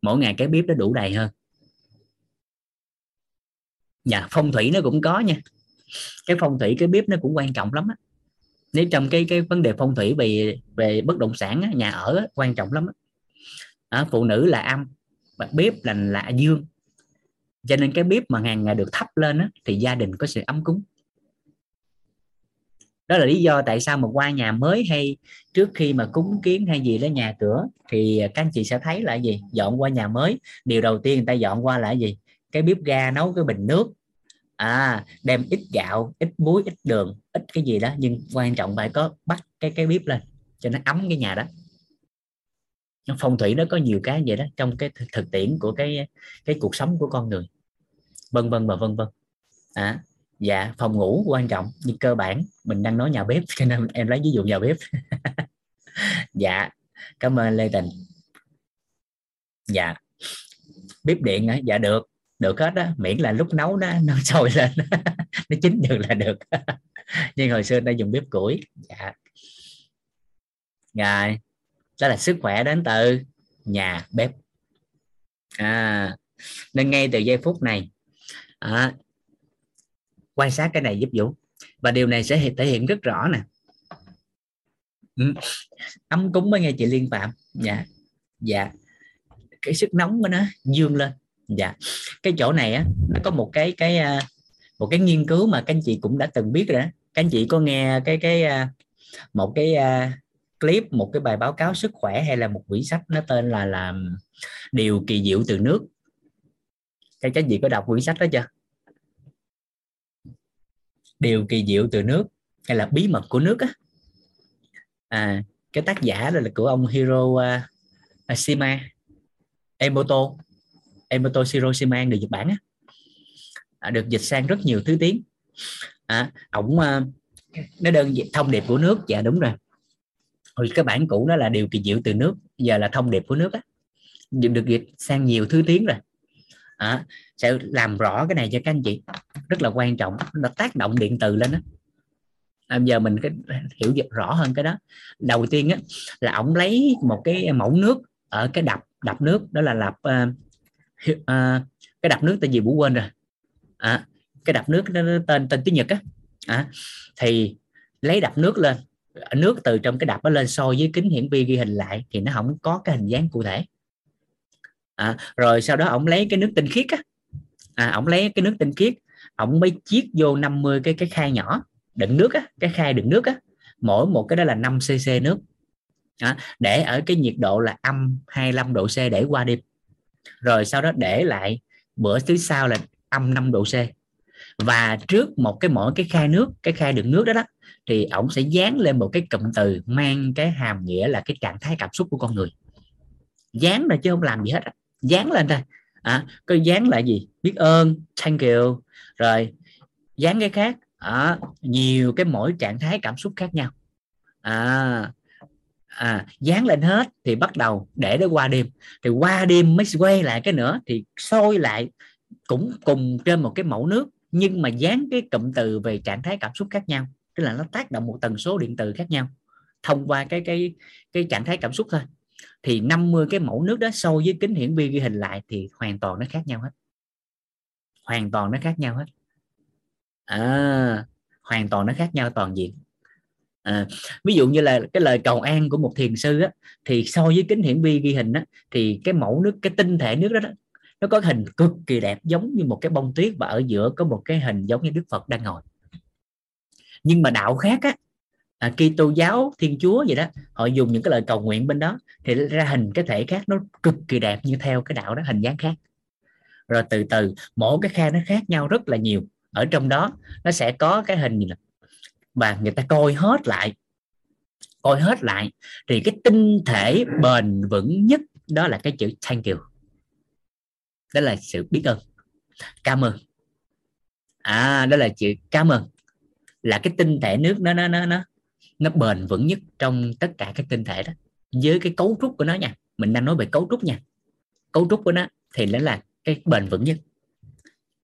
Mỗi ngày cái bếp nó đủ đầy hơn. Dạ phong thủy nó cũng có nha. Cái phong thủy cái bếp nó cũng quan trọng lắm á. Nếu trong cái cái vấn đề phong thủy về về bất động sản á, nhà ở á, quan trọng lắm á. À, phụ nữ là âm và bếp là là dương. Cho nên cái bếp mà hàng ngày được thắp lên á, thì gia đình có sự ấm cúng đó là lý do tại sao mà qua nhà mới hay trước khi mà cúng kiến hay gì đó nhà cửa thì các anh chị sẽ thấy là gì? Dọn qua nhà mới. Điều đầu tiên người ta dọn qua là gì? Cái bếp ga nấu cái bình nước. À đem ít gạo ít muối ít đường ít cái gì đó. Nhưng quan trọng phải có bắt cái cái bếp lên cho nó ấm cái nhà đó. Phong thủy nó có nhiều cái vậy đó trong cái thực tiễn của cái cái cuộc sống của con người. Vân vân và vân vân. À, dạ phòng ngủ quan trọng nhưng cơ bản mình đang nói nhà bếp cho nên em lấy ví dụ nhà bếp. Dạ cảm ơn lê tình dạ bếp điện á dạ được được hết á miễn là lúc nấu nó nó sôi lên nó chín được là được. Nhưng hồi xưa ta dùng bếp củi. Dạ. Rồi đó là sức khỏe đến từ nhà bếp. À, nên ngay từ giây phút này à, quan sát cái này giúp vũ. Và điều này sẽ thể hiện rất rõ nè. Ừ. ấm cúng mới nghe chị liên phạm. Dạ. Dạ. Cái sức nóng của nó dương lên. Dạ. Cái chỗ này á, nó có một cái cái à, một cái nghiên cứu mà các anh chị cũng đã từng biết rồi đó. Các anh chị có nghe cái cái à, một cái à, clip, một cái bài báo cáo sức khỏe hay là một quyển sách nó tên là làm điều kỳ diệu từ nước? Các anh chị có đọc quyển sách đó chưa? Điều kỳ diệu từ nước hay là bí mật của nước á. À cái tác giả đó là của ông Hiro uh, Shima Emoto Emoto Hiroshima người Nhật Bản á. À, được dịch sang rất nhiều thứ tiếng. À, ổng uh, nó đơn thông điệp của nước dạ đúng rồi. Hồi cái bản cũ đó là điều kỳ diệu từ nước giờ là thông điệp của nước á. Được dịch sang nhiều thứ tiếng rồi à, sẽ làm rõ cái này cho các anh chị. Rất là quan trọng. Nó tác động điện từ lên đó à, giờ mình cái hiểu rõ hơn cái đó. Đầu tiên á, là ổng lấy một cái mẫu nước ở cái đập đập nước. Đó là lập uh, à, uh, à, cái đập nước tên gì vũ quên rồi. À, cái đập nước nó tên tên tiếng nhật á. À, thì lấy đập nước lên. Nước từ trong cái đập nó lên so với kính hiển vi ghi hình lại thì nó không có cái hình dáng cụ thể à, rồi sau đó ổng lấy cái nước tinh khiết á. À, ổng lấy cái nước tinh khiết ổng mới chiết vô 50 cái cái khay nhỏ đựng nước á cái khay đựng nước á. Mỗi một cái đó là 5 cc nước. À, để ở cái nhiệt độ là âm 25 độ C để qua đêm. Rồi sau đó để lại bữa thứ sau là âm 5 độ C. Và trước một cái mỗi cái khay nước cái khay đựng nước đó đó thì ổng sẽ dán lên một cái cụm từ mang cái hàm nghĩa là cái trạng thái cảm xúc của con người. Dán rồi chứ không làm gì hết dán lên đây, à, có dán lại gì? Biết ơn thank you. Rồi dán cái khác. À, nhiều cái mỗi trạng thái cảm xúc khác nhau. À, à, dán lên hết thì bắt đầu để nó qua đêm. Thì qua đêm mới quay lại cái nữa thì sôi lại cũng cùng trên một cái mẫu nước nhưng mà dán cái cụm từ về trạng thái cảm xúc khác nhau. Tức là nó tác động một tần số điện từ khác nhau thông qua cái cái cái trạng thái cảm xúc thôi thì 50 cái mẫu nước đó sâu với kính hiển vi ghi hình lại thì hoàn toàn nó khác nhau hết. Hoàn toàn nó khác nhau hết. À, hoàn toàn nó khác nhau toàn diện. À, ví dụ như là cái lời cầu an của một thiền sư á, thì so với kính hiển vi ghi hình á, thì cái mẫu nước cái tinh thể nước đó, đó nó có hình cực kỳ đẹp giống như một cái bông tuyết và ở giữa có một cái hình giống như Đức Phật đang ngồi. Nhưng mà đạo khác á à, Kitô giáo Thiên Chúa vậy đó họ dùng những cái lời cầu nguyện bên đó thì ra hình cái thể khác nó cực kỳ đẹp như theo cái đạo đó hình dáng khác. Rồi từ từ mỗi cái khe nó khác nhau rất là nhiều. Ở trong đó nó sẽ có cái hình gì mà người ta coi hết lại coi hết lại thì cái tinh thể bền vững nhất đó là cái chữ thank you. Đó là sự biết ơn cảm ơn. À đó là chữ cảm ơn. Là cái tinh thể nước nó nó nó nó nó bền vững nhất trong tất cả các tinh thể đó. Với cái cấu trúc của nó nha, mình đang nói về cấu trúc nha. Cấu trúc của nó thì nó là cái bền vững nhất.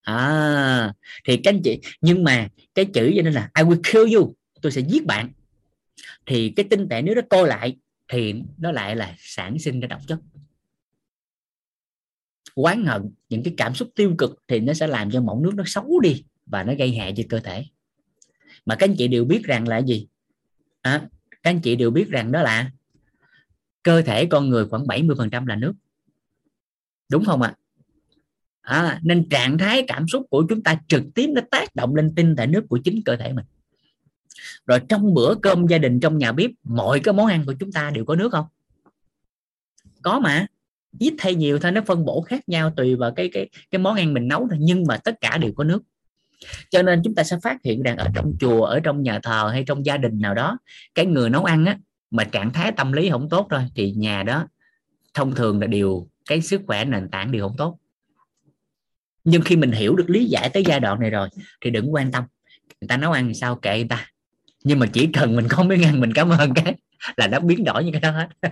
À thì các anh chị, nhưng mà cái chữ cho nên là, I will kill you tôi sẽ giết bạn. Thì cái tinh thể nếu nó co lại thì nó lại là sản sinh ra độc chất. Oán hận những cái cảm xúc tiêu cực thì nó sẽ làm cho mẫu nước nó xấu đi và nó gây hại cho cơ thể. Mà các anh chị đều biết rằng là gì? À, các anh chị đều biết rằng đó là cơ thể con người khoảng 70% là nước. Đúng không ạ? À? à, nên trạng thái cảm xúc của chúng ta trực tiếp nó tác động lên tinh thể nước của chính cơ thể mình. Rồi trong bữa cơm gia đình trong nhà bếp mọi cái món ăn của chúng ta đều có nước không? Có mà. Ít hay nhiều thôi nó phân bổ khác nhau tùy vào cái cái cái món ăn mình nấu thôi nhưng mà tất cả đều có nước cho nên chúng ta sẽ phát hiện rằng ở trong chùa, ở trong nhà thờ hay trong gia đình nào đó, cái người nấu ăn á, mà trạng thái tâm lý không tốt rồi thì nhà đó thông thường là điều, cái sức khỏe nền tảng đều không tốt. Nhưng khi mình hiểu được lý giải tới giai đoạn này rồi, thì đừng quan tâm. Người ta nấu ăn thì sao kệ người ta. Nhưng mà chỉ cần mình có miếng ăn, mình cảm ơn cái là nó biến đổi như cái đó hết.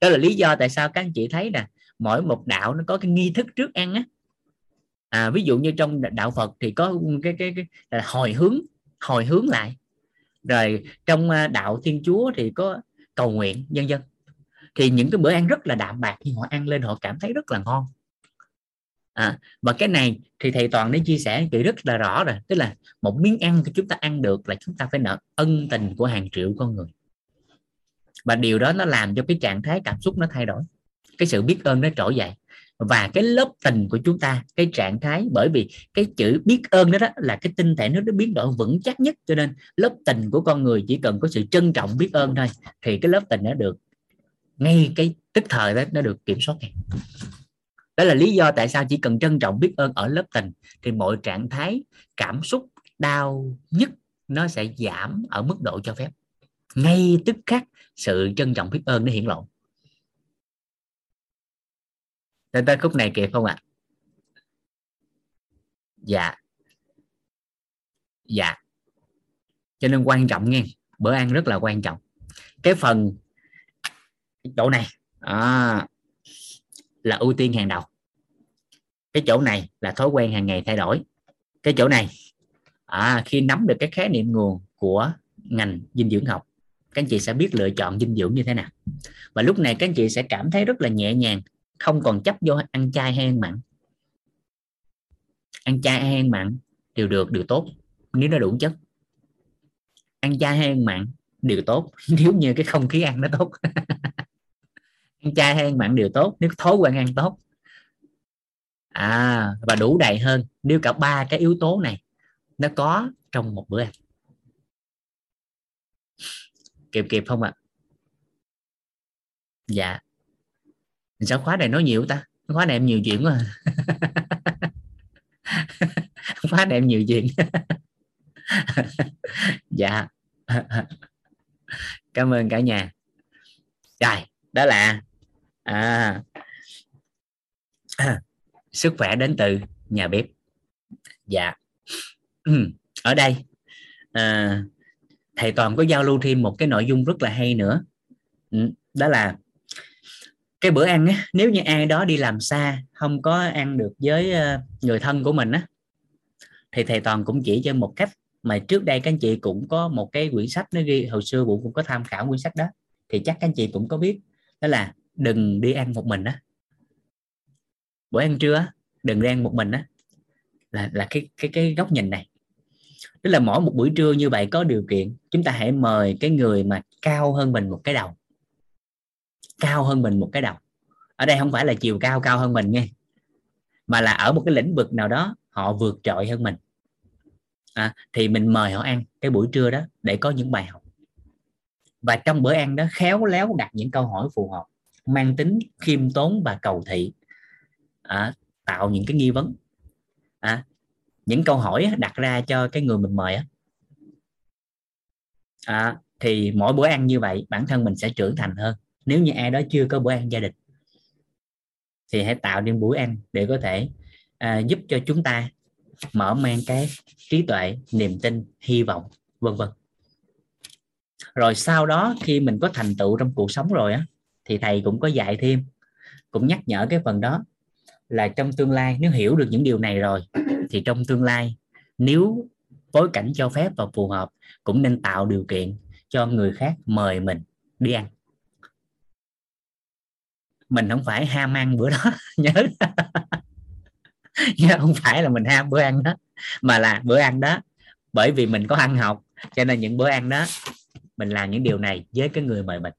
Đó là lý do tại sao các anh chị thấy nè, mỗi một đạo nó có cái nghi thức trước ăn á à, ví dụ như trong đạo Phật thì có cái cái, cái là hồi hướng hồi hướng lại. Rồi trong à, đạo Thiên Chúa thì có cầu nguyện nhân dân thì những cái bữa ăn rất là đạm bạc nhưng họ ăn lên họ cảm thấy rất là ngon. À, và cái này thì thầy toàn đã chia sẻ chị rất là rõ rồi. Tức là một miếng ăn thì chúng ta ăn được là chúng ta phải nợ ân tình của hàng triệu con người. Và điều đó nó làm cho cái trạng thái cảm xúc nó thay đổi. Cái sự biết ơn nó trỗi dậy và cái lớp tình của chúng ta cái trạng thái bởi vì cái chữ biết ơn đó, đó là cái tinh thể nó nó biến đổi vững chắc nhất. Cho nên lớp tình của con người chỉ cần có sự trân trọng biết ơn thôi thì cái lớp tình nó được ngay cái tức thời đó nó được kiểm soát này đó là lý do tại sao chỉ cần trân trọng biết ơn ở lớp tình thì mọi trạng thái cảm xúc đau nhất nó sẽ giảm ở mức độ cho phép. Ngay tức khắc sự trân trọng biết ơn nó hiển lộ tới tới khúc này kịp không ạ? À? dạ. Dạ. Cho nên quan trọng nghe bữa ăn rất là quan trọng. Cái phần chỗ này à, là ưu tiên hàng đầu. Cái chỗ này là thói quen hàng ngày thay đổi. Cái chỗ này à, khi nắm được cái khái niệm nguồn của ngành dinh dưỡng học các anh chị sẽ biết lựa chọn dinh dưỡng như thế nào. Và lúc này các anh chị sẽ cảm thấy rất là nhẹ nhàng không còn chấp vô ăn chay hay ăn mặn. Ăn chay hay ăn mặn đều được, đều tốt, nếu nó đủ chất. Ăn chay hay ăn mặn đều tốt, nếu như cái không khí ăn nó tốt. Ăn chay hay ăn mặn đều tốt, nếu thói quen ăn tốt. À và đủ đầy hơn, nếu cả ba cái yếu tố này nó có trong một bữa ăn. Kịp kịp không ạ? À? dạ sao khóa này nói nhiều ta? Khóa này em nhiều chuyện quá à. khóa này em nhiều chuyện. Dạ. Cảm ơn cả nhà. Rồi đó là à, sức khỏe đến từ nhà bếp. Dạ. Ở đây à, thầy toàn có giao lưu thêm một cái nội dung rất là hay nữa. Ừ, đó là cái bữa ăn á, nếu như ai đó đi làm xa, không có ăn được với ờ, người thân của mình á, thì thầy toàn cũng chỉ cho một cách mà trước đây các anh chị cũng có một cái quyển sách, nó ghi, hồi xưa cũng cũng có tham khảo quyển sách đó, thì chắc các anh chị cũng có biết, đó là đừng đi ăn một mình á. Bữa ăn trưa đừng đi ăn một mình á, là là cái cái cái góc nhìn này. Tức là mỗi một buổi trưa như vậy có điều kiện, chúng ta hãy mời cái người mà cao hơn mình một cái đầu cao hơn mình một cái đầu. Ở đây không phải là chiều cao cao hơn mình nghe, mà là ở một cái lĩnh vực nào đó họ vượt trội hơn mình. À, thì mình mời họ ăn cái buổi trưa đó để có những bài học. Và trong bữa ăn đó khéo léo đặt những câu hỏi phù hợp mang tính khiêm tốn và cầu thị à, tạo những cái nghi vấn. À, những câu hỏi đặt ra cho cái người mình mời á. À, thì mỗi bữa ăn như vậy bản thân mình sẽ trưởng thành hơn nếu như ai đó chưa có bữa ăn gia đình thì hãy tạo nên buổi ăn để có thể à, giúp cho chúng ta mở mang cái trí tuệ niềm tin hy vọng vân vân. Rồi sau đó khi mình có thành tựu trong cuộc sống rồi á thì thầy cũng có dạy thêm cũng nhắc nhở cái phần đó là trong tương lai nếu hiểu được những điều này rồi thì trong tương lai nếu bối cảnh cho phép và phù hợp cũng nên tạo điều kiện cho người khác mời mình đi ăn mình không phải ham ăn bữa đó, nhớ. Nhớ, không phải là mình ham bữa ăn đó, mà là bữa ăn đó. Bởi vì mình có ăn học, cho nên những bữa ăn đó, mình làm những điều này với cái người mời mình.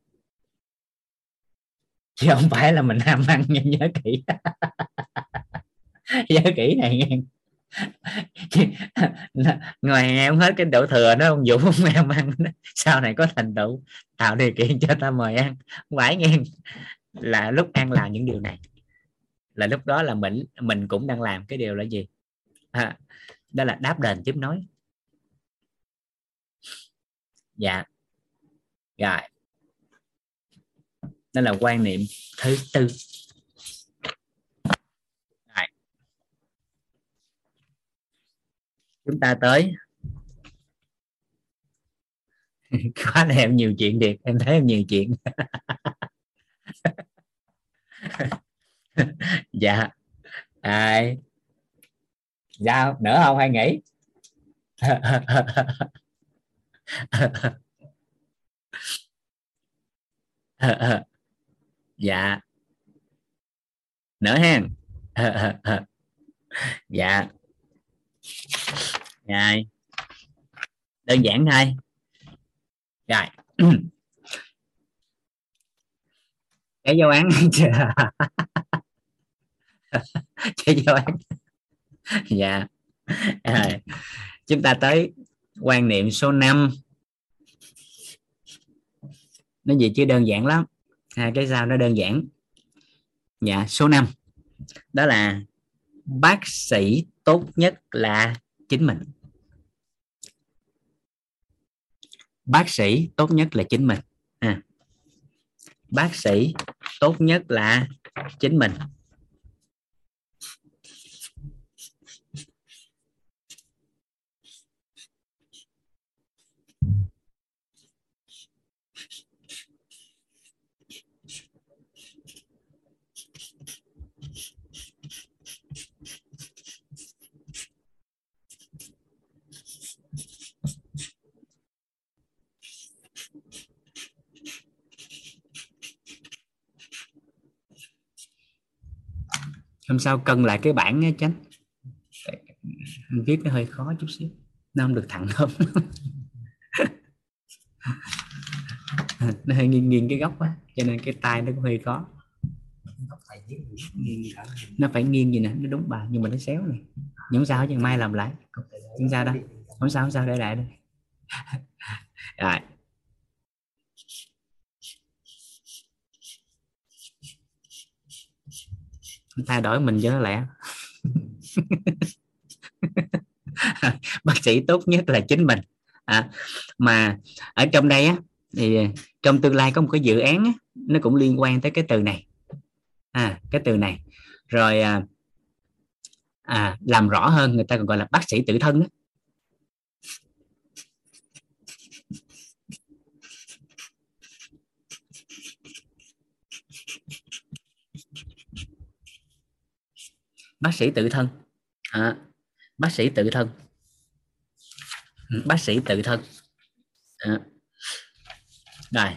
Chứ không phải là mình ham ăn nha nhớ kỹ. Nhớ kỹ này nghe. Ngoài em hết cái đổ thừa nó ông dũng không em ăn sau này có thành tựu, tạo điều kiện cho ta mời ăn. Không phải nghe là lúc ăn làm những điều này. Là lúc đó là mình mình cũng đang làm cái điều là gì? À, đó là đáp đền tiếp nối. Dạ. Rồi. Đó là quan niệm thứ tư. Rồi. chúng ta tới. Quá là em nhiều chuyện thiệt em thấy em nhiều chuyện. dạ. Ai? Dạ nữa không? Hay nghỉ dạ. Nữa hen? Dạ. Rồi. Đơn giản thôi. Rồi. cái vô án. Cái vô án. Dạ. Rồi. Chúng ta tới quan niệm số 5 nó gì chứ đơn giản lắm. Hai cái sao nó đơn giản. Dạ số 5 đó là bác sĩ tốt nhất là chính mình. Bác sĩ tốt nhất là chính mình. À. bác sĩ tốt nhất là chính mình. Hôm sau cân lại cái bảng nhé tránh viết nó hơi khó chút xíu, nó không được thẳng lắm nó hơi nghiêng nghiêng cái góc quá, cho nên cái tay nó cũng hơi khó. Nó phải nghiêng gì nè, nó đúng bài nhưng mà nó xéo này. Nhưng sao chứ, mai làm lại. Không sao đâu không sao không sao để lại đây rồi. Thay đổi mình cho nó lẹ. Bác sĩ tốt nhất là chính mình. À, mà ở trong đây á thì trong tương lai có một cái dự án á, nó cũng liên quan tới cái từ này. À cái từ này. Rồi à, à, làm rõ hơn người ta còn gọi là bác sĩ tự thân đó bác sĩ tự thân. À, bác sĩ tự thân. Ừ, bác sĩ tự thân. À. rồi.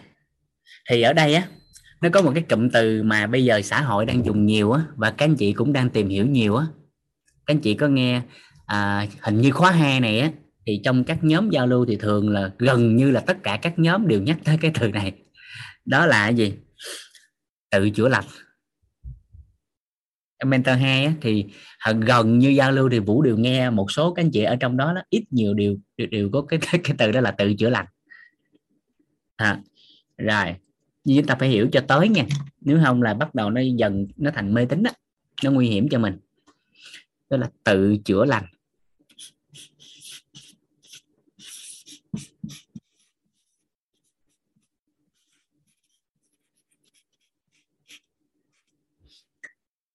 Thì ở đây á nó có một cái cụm từ mà bây giờ xã hội đang dùng nhiều á và các anh chị cũng đang tìm hiểu nhiều á. Các anh chị có nghe à, hình như khóa 2 này á thì trong các nhóm giao lưu thì thường là gần như là tất cả các nhóm đều nhắc tới cái từ này. Đó là gì? Tự chữa lành mentor 2 á, thì gần như giao lưu thì vũ đều nghe một số các anh chị ở trong đó, đó ít nhiều đều đều, đều có cái, cái cái từ đó là tự chữa lành. À, rồi nhưng chúng ta phải hiểu cho tới nha nếu không là bắt đầu nó dần nó thành mê tín đó nó nguy hiểm cho mình. Đó là tự chữa lành.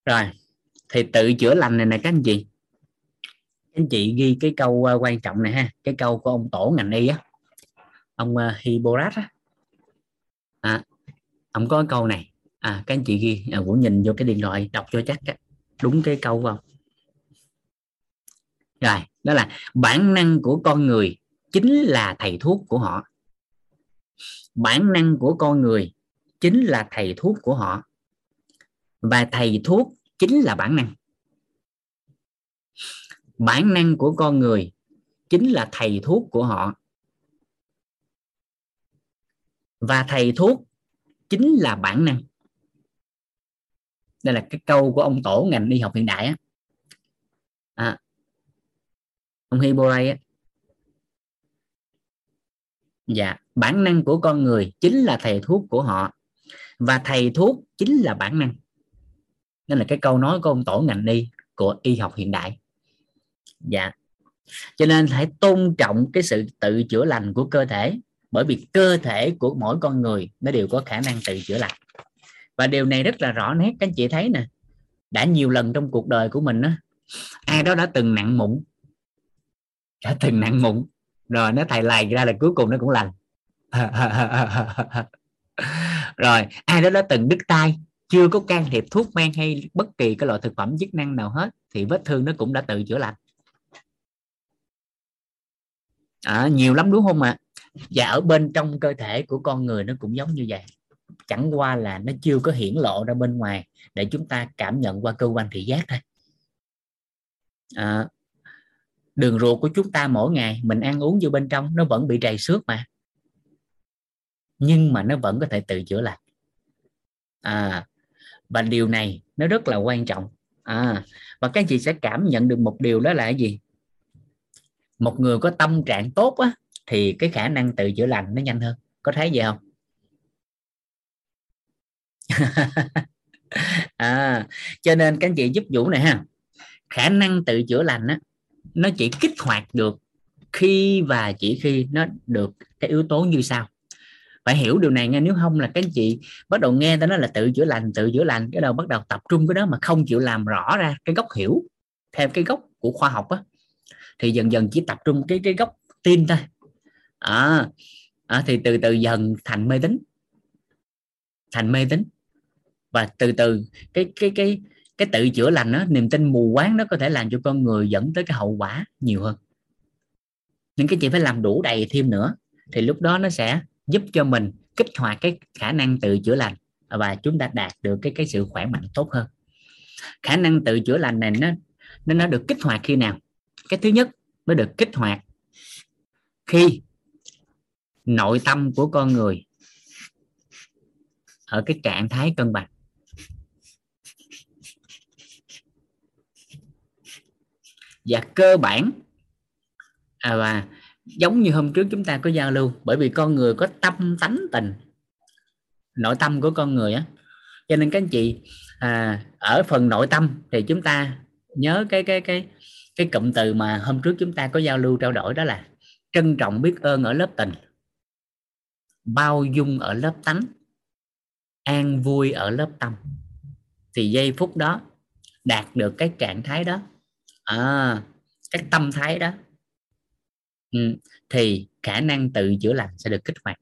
Rồi thì tự chữa lành này nè các anh chị. Các anh chị ghi cái câu à, quan trọng này ha cái câu của ông tổ ngành y á. Ông à, Hippocrates, á. À, ông có câu này. À các anh chị ghi à, cũng nhìn vô cái điện thoại đọc cho chắc á. đúng cái câu không rồi đó là bản năng của con người chính là thầy thuốc của họ. Bản năng của con người chính là thầy thuốc của họ và thầy thuốc chính là bản năng. Bản năng của con người chính là thầy thuốc của họ. Và thầy thuốc chính là bản năng. Đây là cái câu của ông tổ ngành y học hiện đại á. À, ông Hibore á. Dạ bản năng của con người chính là thầy thuốc của họ. Và thầy thuốc chính là bản năng nên là cái câu nói của ông tổ ngành y của y học hiện đại. Dạ. Cho nên phải tôn trọng cái sự tự chữa lành của cơ thể, bởi vì cơ thể của mỗi con người nó đều có khả năng tự chữa lành. Và điều này rất là rõ nét, các anh chị thấy nè. Đã nhiều lần trong cuộc đời của mình á, ai đó đã từng nặng mụn. Đã từng nặng mụn. Rồi nó thầy lầy ra là cuối cùng nó cũng lành. Rồi, ai đó đã từng đứt tay chưa có can thiệp thuốc men hay bất kỳ cái loại thực phẩm chức năng nào hết thì vết thương nó cũng đã tự chữa lành. À, nhiều lắm đúng không ạ? À? và ở bên trong cơ thể của con người nó cũng giống như vậy. Chẳng qua là nó chưa có hiển lộ ra bên ngoài để chúng ta cảm nhận qua cơ quan thị giác thôi. À, đường ruột của chúng ta mỗi ngày mình ăn uống vô bên trong nó vẫn bị trầy xước mà. Nhưng mà nó vẫn có thể tự chữa lành. À và điều này nó rất là quan trọng. À và các chị sẽ cảm nhận được một điều đó là cái gì? Một người có tâm trạng tốt á thì cái khả năng tự chữa lành nó nhanh hơn. Có thấy vậy không? À, cho nên các anh chị giúp vũ này ha. Khả năng tự chữa lành á nó chỉ kích hoạt được khi và chỉ khi nó được cái yếu tố như sau phải hiểu điều này nghe nếu không là các anh chị bắt đầu nghe ta nói là tự chữa lành tự chữa lành cái đầu bắt đầu tập trung cái đó mà không chịu làm rõ ra cái gốc hiểu theo cái gốc của khoa học á thì dần dần chỉ tập trung cái cái gốc tin thôi. À, à thì từ từ dần thành mê tín. Thành mê tín. Và từ từ cái cái cái cái tự chữa lành đó niềm tin mù quáng nó có thể làm cho con người dẫn tới cái hậu quả nhiều hơn. Những cái chị phải làm đủ đầy thêm nữa thì lúc đó nó sẽ giúp cho mình kích hoạt cái khả năng tự chữa lành và chúng ta đạt được cái cái sự khỏe mạnh tốt hơn. Khả năng tự chữa lành này nó nó nó được kích hoạt khi nào? Cái thứ nhất nó được kích hoạt khi nội tâm của con người ở cái trạng thái cân bằng. Và cơ bản à, và giống như hôm trước chúng ta có giao lưu bởi vì con người có tâm tánh tình. Nội tâm của con người á. Cho nên các anh chị à, ở phần nội tâm thì chúng ta nhớ cái cái cái cái cụm từ mà hôm trước chúng ta có giao lưu trao đổi đó là trân trọng biết ơn ở lớp tình bao dung ở lớp tánh an vui ở lớp tâm. Thì giây phút đó đạt được cái trạng thái đó. À, cái tâm thái đó ừ, thì khả năng tự chữa lành sẽ được kích hoạt.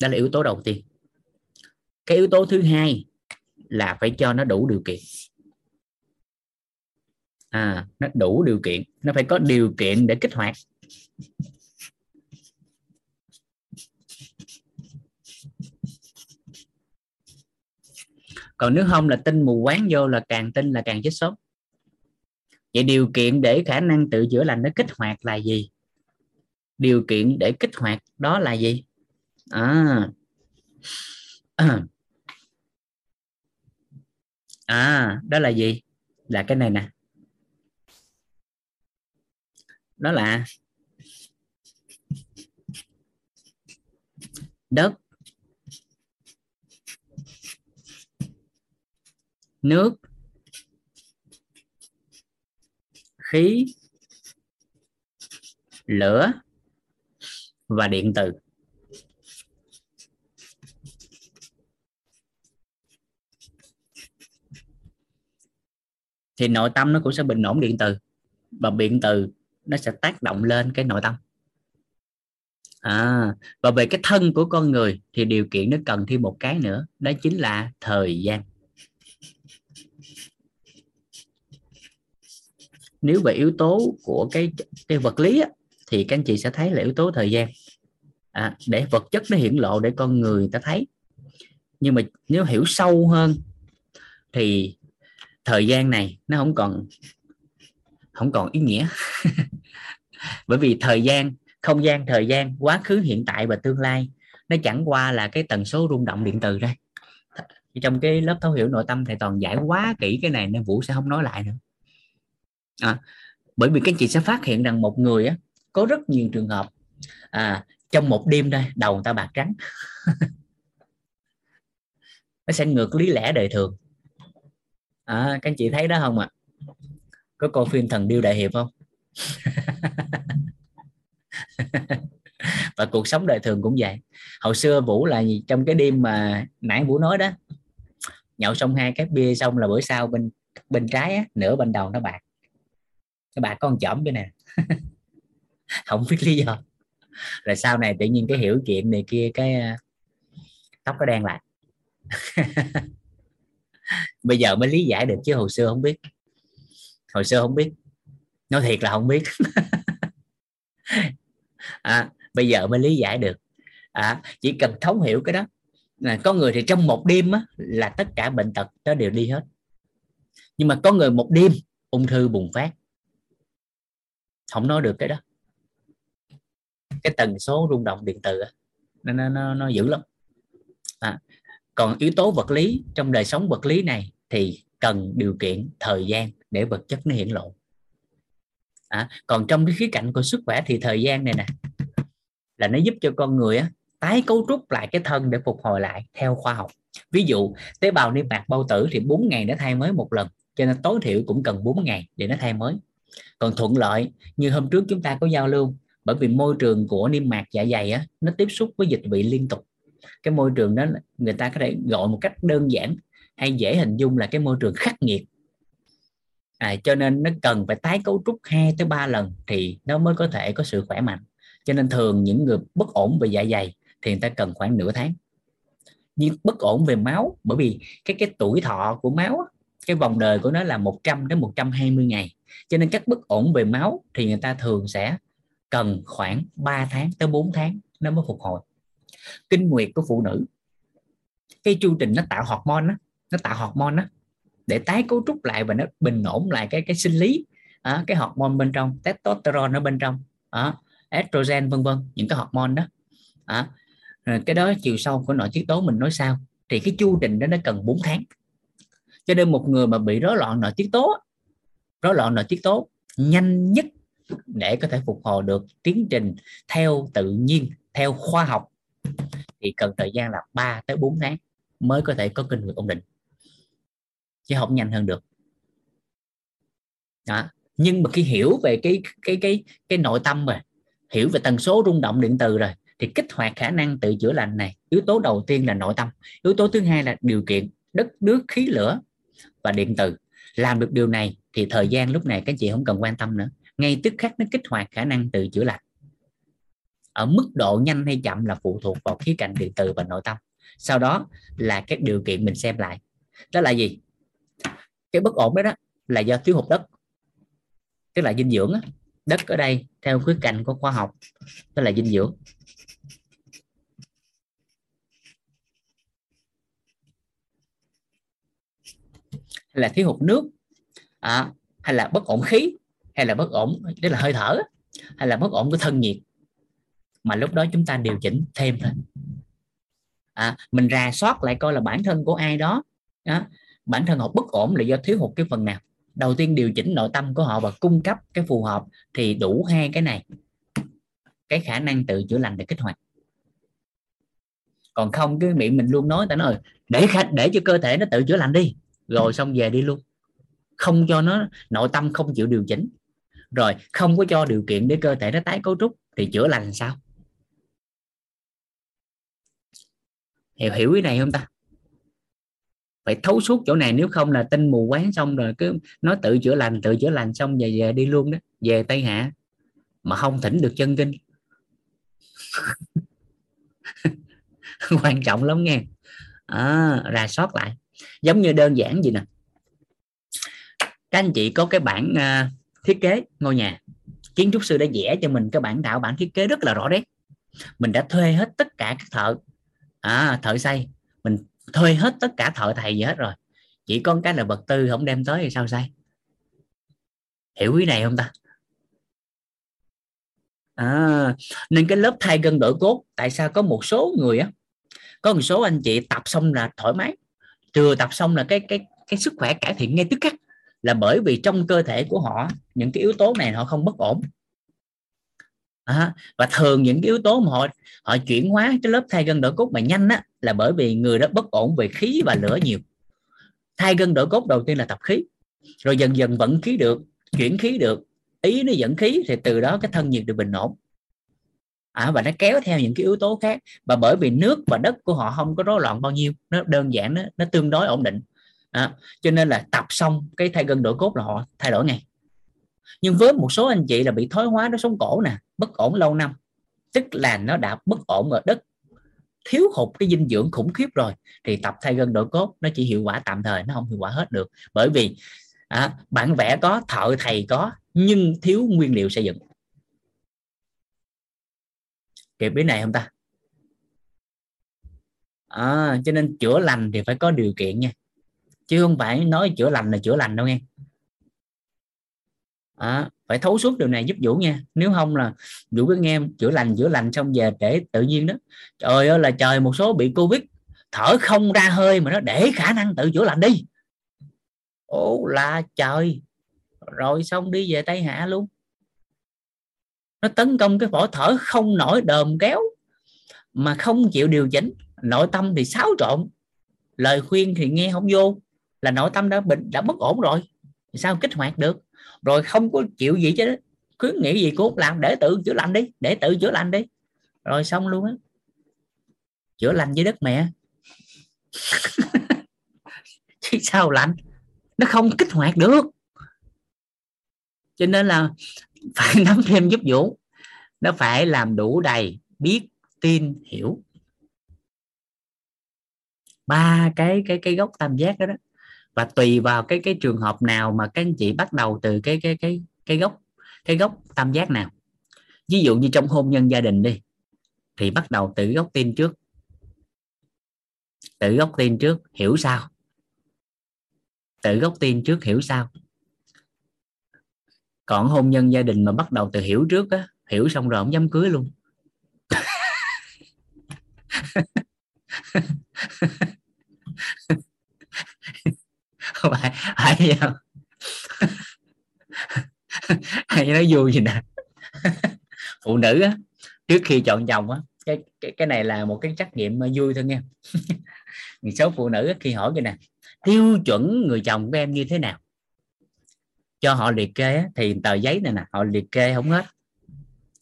Đó là yếu tố đầu tiên. Cái yếu tố thứ hai là phải cho nó đủ điều kiện. À nó đủ điều kiện. Nó phải có điều kiện để kích hoạt. Còn nếu không là tin mù quáng vô là càng tin là càng chết sớm. Vậy điều kiện để khả năng tự chữa lành nó kích hoạt là gì? Điều kiện để kích hoạt đó là gì? À. À đó là gì? Là cái này nè. Đó là đất, nước, khí, lửa và điện từ. Thì nội tâm nó cũng sẽ bình ổn điện từ và điện từ nó sẽ tác động lên cái nội tâm. À và về cái thân của con người thì điều kiện nó cần thêm một cái nữa đó chính là thời gian. Nếu về yếu tố của cái cái vật lý á, thì các anh chị sẽ thấy là yếu tố thời gian. À, để vật chất nó hiển lộ để con người ta thấy. Nhưng mà nếu hiểu sâu hơn thì thời gian này nó không còn không còn ý nghĩa. Bởi vì thời gian không gian thời gian quá khứ hiện tại và tương lai nó chẳng qua là cái tần số rung động điện từ đây trong cái lớp thấu hiểu nội tâm thầy toàn giải quá kỹ cái này nên vũ sẽ không nói lại nữa. À, bởi vì các chị sẽ phát hiện rằng một người á, có rất nhiều trường hợp à, trong một đêm đây đầu người ta bạc trắng. Nó sẽ ngược lý lẽ đời thường. À, các chị thấy đó không ạ? À? có coi phim thần điêu đại hiệp không? Và cuộc sống đời thường cũng vậy. Hồi xưa vũ là gì trong cái đêm mà nãy vũ nói đó nhậu xong hai cái bia xong là bữa sau bên bên trái á, nửa bên đầu nó bạc. Cái bạc con chỏm cái nè không biết lý do. Rồi sau này tự nhiên cái hiểu chuyện này kia cái à, tóc nó đen lại. Bây giờ mới lý giải được chứ hồi xưa không biết. Hồi xưa không biết. Nói thiệt là không biết. À, bây giờ mới lý giải được. À, chỉ cần thấu hiểu cái đó. Là có người thì trong một đêm á, là tất cả bệnh tật nó đều đi hết. Nhưng mà có người một đêm ung thư bùng phát. Không nói được cái đó cái tần số rung động điện từ nó nó nó, nó dữ lắm. À, còn yếu tố vật lý trong đời sống vật lý này thì cần điều kiện thời gian để vật chất nó hiện lộ. À, còn trong cái khía cạnh của sức khỏe thì thời gian này nè là nó giúp cho con người á, tái cấu trúc lại cái thân để phục hồi lại theo khoa học. Ví dụ tế bào niêm mạc bao tử thì 4 ngày để thay mới một lần cho nên tối thiểu cũng cần 4 ngày để nó thay mới. Còn thuận lợi như hôm trước chúng ta có giao lưu bởi vì môi trường của niêm mạc dạ dày á, nó tiếp xúc với dịch vị liên tục. Cái môi trường đó người ta có thể gọi một cách đơn giản hay dễ hình dung là cái môi trường khắc nghiệt. À, cho nên nó cần phải tái cấu trúc 2 tới 3 lần thì nó mới có thể có sự khỏe mạnh. Cho nên thường những người bất ổn về dạ dày thì người ta cần khoảng nửa tháng. Nhưng bất ổn về máu bởi vì cái cái tuổi thọ của máu cái vòng đời của nó là 100 đến 120 ngày. Cho nên các bất ổn về máu thì người ta thường sẽ cần khoảng 3 tháng tới 4 tháng nó mới phục hồi. Kinh nguyệt của phụ nữ cái chu trình nó tạo hormone á nó tạo hormone á để tái cấu trúc lại và nó bình ổn lại cái cái sinh lý à, cái hormone bên trong testosterone ở bên trong à, estrogen vân vân những cái hormone đó à, cái đó chiều sâu của nội tiết tố mình nói sao? Thì cái chu trình đó nó cần 4 tháng. Cho nên một người mà bị rối loạn nội tiết tố rối loạn nội tiết tố nhanh nhất để có thể phục hồi được tiến trình theo tự nhiên, theo khoa học, thì cần thời gian là 3 tới 4 tháng mới có thể có kinh nguyệt ổn định. Chứ không nhanh hơn được. Đó. nhưng mà khi hiểu về cái cái cái cái nội tâm rồi, hiểu về tần số rung động điện từ rồi, thì kích hoạt khả năng tự chữa lành này, yếu tố đầu tiên là nội tâm, yếu tố thứ hai là điều kiện, đất, nước, khí, lửa và điện từ. Làm được điều này thì thời gian lúc này các chị không cần quan tâm nữa ngay tức khắc nó kích hoạt khả năng tự chữa lành. Ở mức độ nhanh hay chậm là phụ thuộc vào khía cạnh điện từ và nội tâm. Sau đó là các điều kiện mình xem lại. Đó là gì? Cái bất ổn đó, đó là do thiếu hụt đất. Tức là dinh dưỡng đất ở đây theo khía cạnh của khoa học tức là dinh dưỡng. Hay là thiếu hụt nước à, hay là bất ổn khí hay là bất ổn tức là hơi thở hay là bất ổn của thân nhiệt. Mà lúc đó chúng ta điều chỉnh thêm thôi. À, mình rà soát lại coi là bản thân của ai đó, đó bản thân họ bất ổn là do thiếu hụt cái phần nào. Đầu tiên điều chỉnh nội tâm của họ và cung cấp cái phù hợp thì đủ hai cái này. Cái khả năng tự chữa lành được kích hoạt. Còn không cái miệng mình luôn nói ta nói ừ, để để cho cơ thể nó tự chữa lành đi. Rồi xong về đi luôn. Không cho nó nội tâm không chịu điều chỉnh rồi không có cho điều kiện để cơ thể nó tái cấu trúc thì chữa lành sao? Hiểu hiểu cái này không ta? Phải thấu suốt chỗ này nếu không là tin mù quáng xong rồi cứ nó tự chữa lành tự chữa lành xong về về đi luôn đó về tây hạ. Mà không thỉnh được chân kinh. Quan trọng lắm nghe. À, rà soát lại. Giống như đơn giản gì nè. Các anh chị có cái bản uh, thiết kế ngôi nhà. Kiến trúc sư đã vẽ cho mình cái bản thảo bản thiết kế rất là rõ nét. Mình đã thuê hết tất cả các thợ. À, thợ xây. Mình thuê hết tất cả thợ thầy gì hết rồi. Chỉ có cái là vật tư không đem tới thì sao xây? Hiểu ý này không ta? À, nên cái lớp thay gân đổi cốt tại sao có một số người á có một số anh chị tập xong là thoải mái. Chưa tập xong là cái cái cái sức khỏe cải thiện ngay tức khắc là bởi vì trong cơ thể của họ những cái yếu tố này họ không bất ổn. À, và thường những cái yếu tố mà họ họ chuyển hóa cái lớp thay gân đổi cốt mà nhanh á là bởi vì người đó bất ổn về khí và lửa nhiều. Thay gân đổi cốt đầu tiên là tập khí rồi dần dần vận khí được chuyển khí được. Ý nó dẫn khí thì từ đó cái thân nhiệt được bình ổn. À, và nó kéo theo những cái yếu tố khác. Và bởi vì nước và đất của họ không có rối loạn bao nhiêu nó đơn giản nó, nó tương đối ổn định à, cho nên là tập xong cái thay gân đổi cốt là họ thay đổi ngay. Nhưng với một số anh chị là bị thoái hóa nó sống cổ nè bất ổn lâu năm. Tức là nó đã bất ổn ở đất thiếu hụt cái dinh dưỡng khủng khiếp rồi thì tập thay gân đổi cốt nó chỉ hiệu quả tạm thời nó không hiệu quả hết được. Bởi vì à, bản vẽ có thợ thầy có nhưng thiếu nguyên liệu xây dựng. Kịp ý này không ta? À, cho nên chữa lành thì phải có điều kiện nha chứ không phải nói chữa lành là chữa lành đâu nghe. À, phải thấu suốt điều này giúp vũ nha nếu không là vũ cứ nghe chữa lành chữa lành xong về để tự nhiên đó. Trời ơi là trời một số bị covid thở không ra hơi mà nó để khả năng tự chữa lành đi. Ố là trời. Rồi xong đi về tây hạ luôn. Nó tấn công cái phổi thở không nổi đờm kéo mà không chịu điều chỉnh. Nội tâm thì xáo trộn. Lời khuyên thì nghe không vô là nội tâm đã bệnh đã bất ổn rồi. Sao? Kích hoạt được. Rồi không có chịu gì chứ. Khuyến nghĩ gì cũng làm để tự chữa lành đi để tự chữa lành đi. Rồi xong luôn á. Chữa lành với đất mẹ. Chứ sao lạnh nó không kích hoạt được. Cho nên là phải nắm thêm giúp vũ. Nó phải làm đủ đầy biết tin hiểu. Ba cái cái cái gốc tam giác đó, đó và tùy vào cái cái trường hợp nào mà các anh chị bắt đầu từ cái cái cái cái gốc cái gốc tam giác nào. Ví dụ như trong hôn nhân gia đình đi, thì bắt đầu từ gốc tin trước. Từ gốc tin trước hiểu sao? Từ gốc tin trước hiểu sao? Còn hôn nhân gia đình mà bắt đầu từ hiểu trước á, hiểu xong rồi không dám cưới luôn. phải phải hay nói vui gì nè. Phụ nữ á trước khi chọn chồng á cái, cái cái này là một cái trắc nghiệm à, vui thôi nha một số phụ nữ khi hỏi vậy nè tiêu chuẩn người chồng của em như thế nào? Cho họ liệt kê thì tờ giấy này nè họ liệt kê không hết.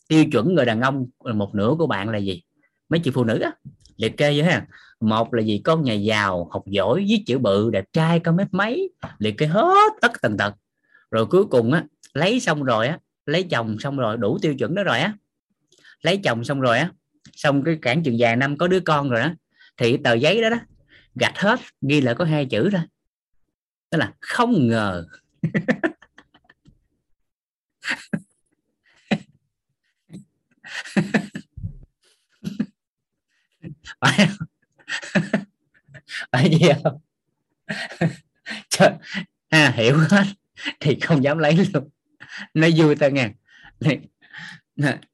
Tiêu chuẩn người đàn ông một nửa của bạn là gì? Mấy chị phụ nữ á liệt kê vậy ha. Một là gì con nhà giàu học giỏi viết chữ bự, đẹp trai, có mét mấy liệt kê hết tất tần tật rồi cuối cùng á, lấy xong rồi á, lấy chồng xong rồi, đủ tiêu chuẩn đó rồi á. Lấy chồng xong rồi á, xong cái cản chừng vài năm có đứa con rồi đó thì tờ giấy đó đó, gạch hết, ghi lại có hai chữ thôi. Đó là không ngờ. phải không? phải gì không? Trời, à, hiểu hết. Thì không dám lấy luôn. Nói vui tao nghe.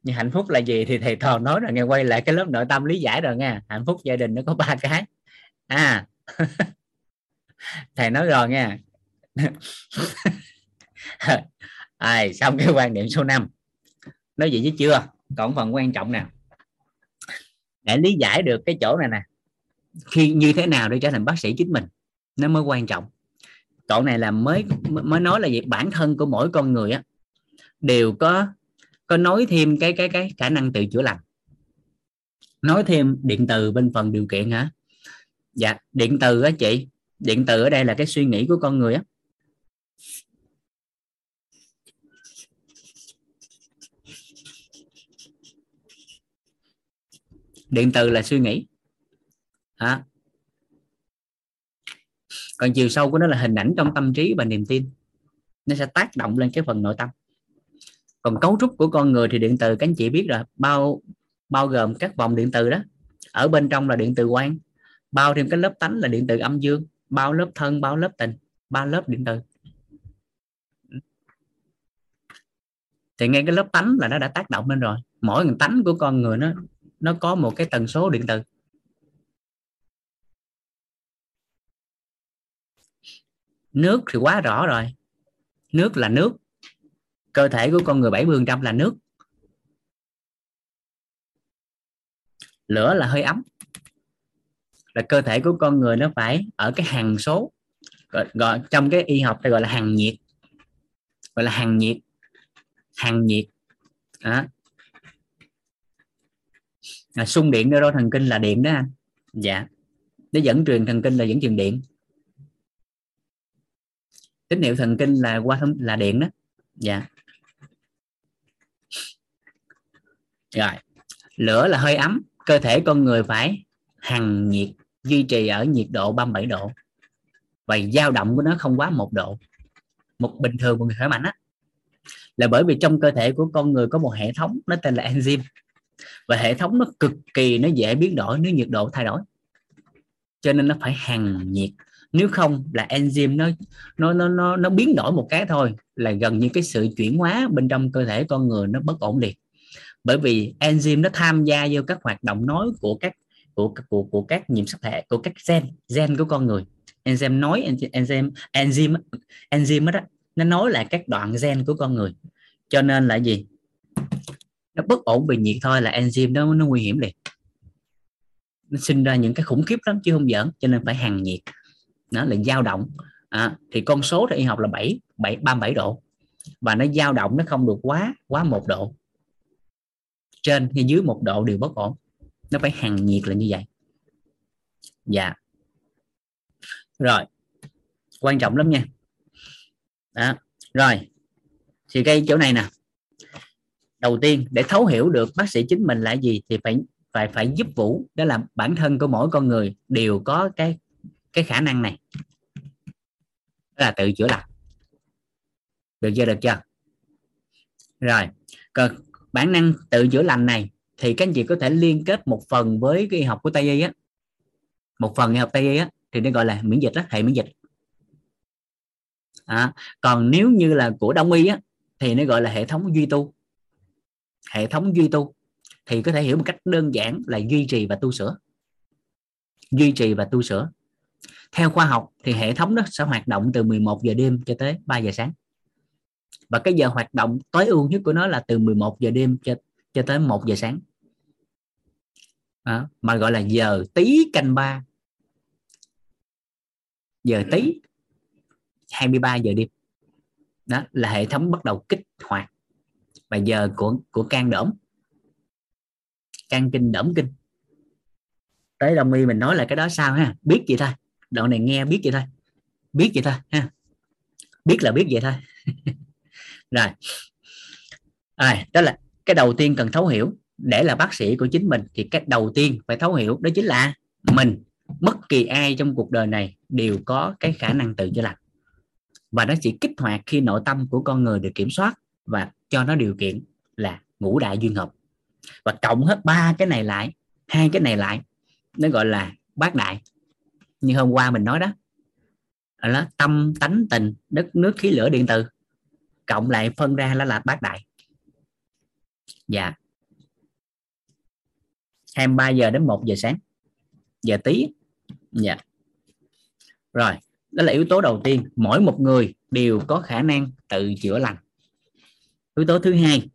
Nhưng hạnh phúc là gì thì thầy thò nói rồi nghe quay lại cái lớp nội tâm lý giải rồi nghe. Hạnh phúc gia đình nó có ba cái. À. Thầy nói rồi nghe. À, xong cái quan điểm số 5 nói gì chứ chưa? Còn phần quan trọng nè để lý giải được cái chỗ này nè. Khi như thế nào để trở thành bác sĩ chính mình nó mới quan trọng. Chỗ này là mới mới nói là việc bản thân của mỗi con người á đều có có nói thêm cái cái cái khả năng tự chữa lành. Nói thêm điện từ bên phần điều kiện hả? Dạ điện từ á chị. Điện từ ở đây là cái suy nghĩ của con người á điện từ là suy nghĩ. À. còn chiều sâu của nó là hình ảnh trong tâm trí và niềm tin. Nó sẽ tác động lên cái phần nội tâm. Còn cấu trúc của con người thì điện từ, các anh chị biết rồi. Bao bao gồm các vòng điện từ đó. Ở bên trong là điện từ quang, bao thêm cái lớp tánh là điện từ âm dương, bao lớp thân, bao lớp tình, ba lớp điện từ. Thì ngay cái lớp tánh là nó đã tác động lên rồi. Mỗi người tánh của con người nó nó có một cái tần số điện từ nước thì quá rõ rồi. Nước là nước. Cơ thể của con người 70 trăm là nước. Lửa là hơi ấm. Là cơ thể của con người nó phải ở cái hàng số gọi, gọi trong cái y học ta gọi là hàng nhiệt. Gọi là hàng nhiệt. Hàng nhiệt. Đó. À, xung điện thần kinh là điện đó anh. Dạ. Để dẫn truyền thần kinh là dẫn truyền điện. Tín hiệu thần kinh là qua thông là điện đó. Dạ. Rồi. Lửa là hơi ấm cơ thể con người phải hằng nhiệt duy trì ở nhiệt độ 37 độ. Và dao động của nó không quá một độ. Một bình thường một người khỏe mạnh á. Là bởi vì trong cơ thể của con người có một hệ thống nó tên là enzyme và hệ thống nó cực kỳ, nó dễ biến đổi nếu nhiệt độ thay đổi. Cho nên nó phải hằng nhiệt. Nếu không là enzyme nó nó nó nó nó biến đổi một cái thôi là gần như cái sự chuyển hóa bên trong cơ thể con người nó bất ổn liệt bởi vì enzyme nó tham gia vô các hoạt động nói của các, của của của các nhiễm sắc thể, của các gen gen của con người. Enzyme nói, enzyme enzyme enzyme đó, nó nói là các đoạn gen của con người. Cho nên là gì? Nó bất ổn về nhiệt thôi là enzyme đó nó nguy hiểm liền. Nó sinh ra những cái khủng khiếp lắm chứ không giỡn cho nên phải hàng nhiệt. Nó là dao động. À, thì con số thì y học là 7 7 37 độ. Và nó dao động nó không được quá quá một độ. Trên hay dưới một độ đều bất ổn. Nó phải hàng nhiệt là như vậy. Dạ. Rồi. Quan trọng lắm nha. Đó. Rồi. Thì cái chỗ này nè đầu tiên để thấu hiểu được bác sĩ chính mình là gì thì phải phải phải giúp vũ đó là bản thân của mỗi con người đều có cái cái khả năng này. Đó là tự chữa lành. Được chưa được chưa? Rồi còn bản năng tự chữa lành này thì các anh chị có thể liên kết một phần với cái y học của tây y á. Một phần y học tây y á thì nó gọi là miễn dịch đó hệ miễn dịch. À, còn nếu như là của đông y á thì nó gọi là hệ thống duy tu hệ thống duy tu thì có thể hiểu một cách đơn giản là duy trì và tu sửa. Duy trì và tu sửa. Theo khoa học thì hệ thống đó sẽ hoạt động từ 11 giờ đêm cho tới 3 giờ sáng. Và cái giờ hoạt động tối ưu nhất của nó là từ 11 giờ đêm cho cho tới 1 giờ sáng. À, mà gọi là giờ tí canh ba. Giờ tí 23 giờ đêm. Đó là hệ thống bắt đầu kích hoạt và giờ của của can đỡm can kinh đỡm kinh. Tới đồng y mình nói là cái đó sao ha? Biết vậy thôi. Đoạn này nghe biết vậy thôi. Biết vậy thôi ha. Biết là biết vậy thôi. Rồi. À, đó là cái đầu tiên cần thấu hiểu. Để là bác sĩ của chính mình thì cái đầu tiên phải thấu hiểu đó chính là mình bất kỳ ai trong cuộc đời này đều có cái khả năng tự chữa lành. Và nó chỉ kích hoạt khi nội tâm của con người được kiểm soát và cho nó điều kiện là ngũ đại duyên hợp. Và cộng hết ba cái này lại, hai cái này lại, nó gọi là bát đại. Như hôm qua mình nói đó, là tâm, tánh, tình, đất, nước, khí, lửa, điện từ cộng lại phân ra là là bát đại. Dạ. 23 giờ đến 1 giờ sáng, giờ tí. Dạ. Rồi, đó là yếu tố đầu tiên. Mỗi một người đều có khả năng tự chữa lành yếu tố thứ hai.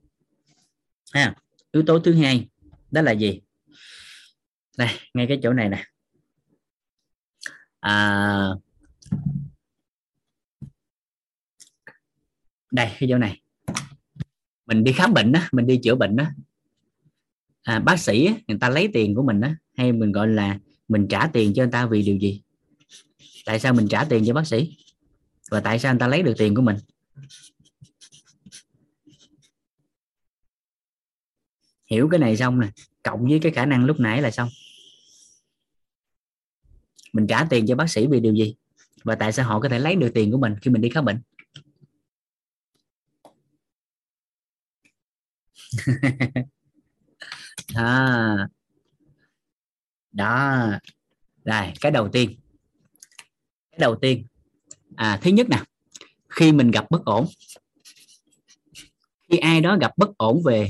Ha yếu tố thứ hai đó là gì? Đây ngay cái chỗ này nè. À, đây cái chỗ này. Mình đi khám bệnh đó mình đi chữa bệnh đó à, bác sĩ người ta lấy tiền của mình đó hay mình gọi là mình trả tiền cho người ta vì điều gì? Tại sao mình trả tiền cho bác sĩ? Và tại sao người ta lấy được tiền của mình? Hiểu cái này xong nè cộng với cái khả năng lúc nãy là xong. Mình trả tiền cho bác sĩ vì điều gì? Và tại sao họ có thể lấy được tiền của mình khi mình đi khám bệnh? À, đó. Rồi cái đầu tiên. Cái đầu tiên. À thứ nhất nè khi mình gặp bất ổn khi ai đó gặp bất ổn về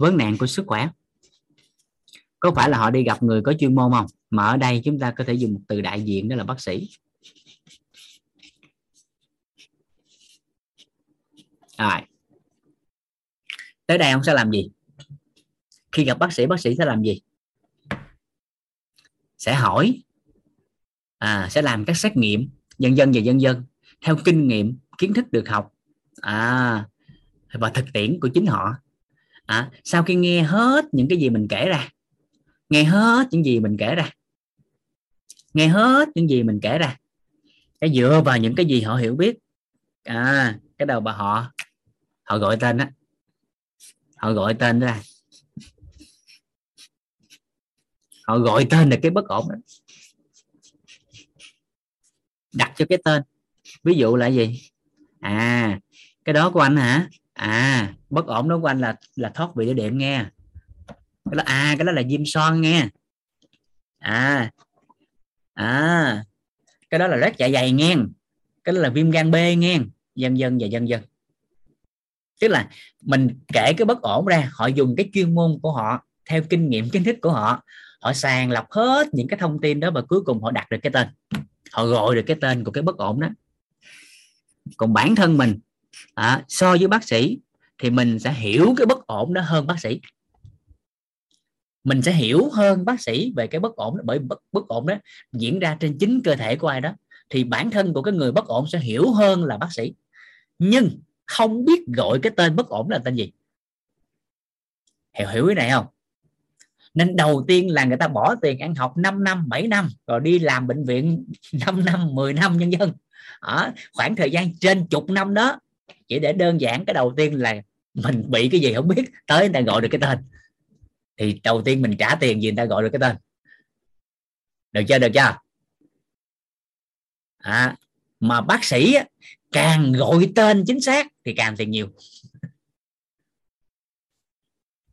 vấn nạn của sức khỏe. Có phải là họ đi gặp người có chuyên môn không? Mà ở đây chúng ta có thể dùng một từ đại diện đó là bác sĩ. Rồi. Tới đây ông sẽ làm gì? Khi gặp bác sĩ bác sĩ sẽ làm gì? Sẽ hỏi. À, sẽ làm các xét nghiệm dân dân và dân dân theo kinh nghiệm kiến thức được học. À, và thực tiễn của chính họ à, sau khi nghe hết những cái gì mình kể ra nghe hết những gì mình kể ra nghe hết những gì mình kể ra cái dựa vào những cái gì họ hiểu biết à cái đầu bà họ họ gọi tên á họ gọi tên ra họ gọi tên là cái bất ổn đó đặt cho cái tên ví dụ là gì? À cái đó của anh hả? À bất ổn đó của anh là là thoát vị đĩa đệm nghe. Cái đó à cái đó là viêm son nghe. À à cái đó là rác dạ dày nghe. Cái đó là viêm gan B nghe. Dần dần và dần dần. Tức là mình kể cái bất ổn ra, họ dùng cái chuyên môn của họ, theo kinh nghiệm, kiến thức của họ họ sàng lọc hết những cái thông tin đó và cuối cùng họ đặt được cái tên. Họ gọi được cái tên của cái bất ổn đó. Còn bản thân mình à, so với bác sĩ thì mình sẽ hiểu cái bất ổn đó hơn bác sĩ. Mình sẽ hiểu hơn bác sĩ về cái bất ổn đó, bởi bất, bất ổn đó diễn ra trên chính cơ thể của ai đó. Thì bản thân của cái người bất ổn sẽ hiểu hơn là bác sĩ. Nhưng không biết gọi cái tên bất ổn là tên gì. Hiểu hiểu cái này không? Nên đầu tiên là người ta bỏ tiền ăn học 5 năm 7 năm rồi đi làm bệnh viện 5 năm 10 năm nhân dân. Ở khoảng thời gian trên chục năm đó chỉ để đơn giản cái đầu tiên là mình bị cái gì không biết tới người ta gọi được cái tên. Thì đầu tiên mình trả tiền gì người ta gọi được cái tên. Được chưa được chưa? À, mà bác sĩ càng gọi tên chính xác thì càng tiền nhiều.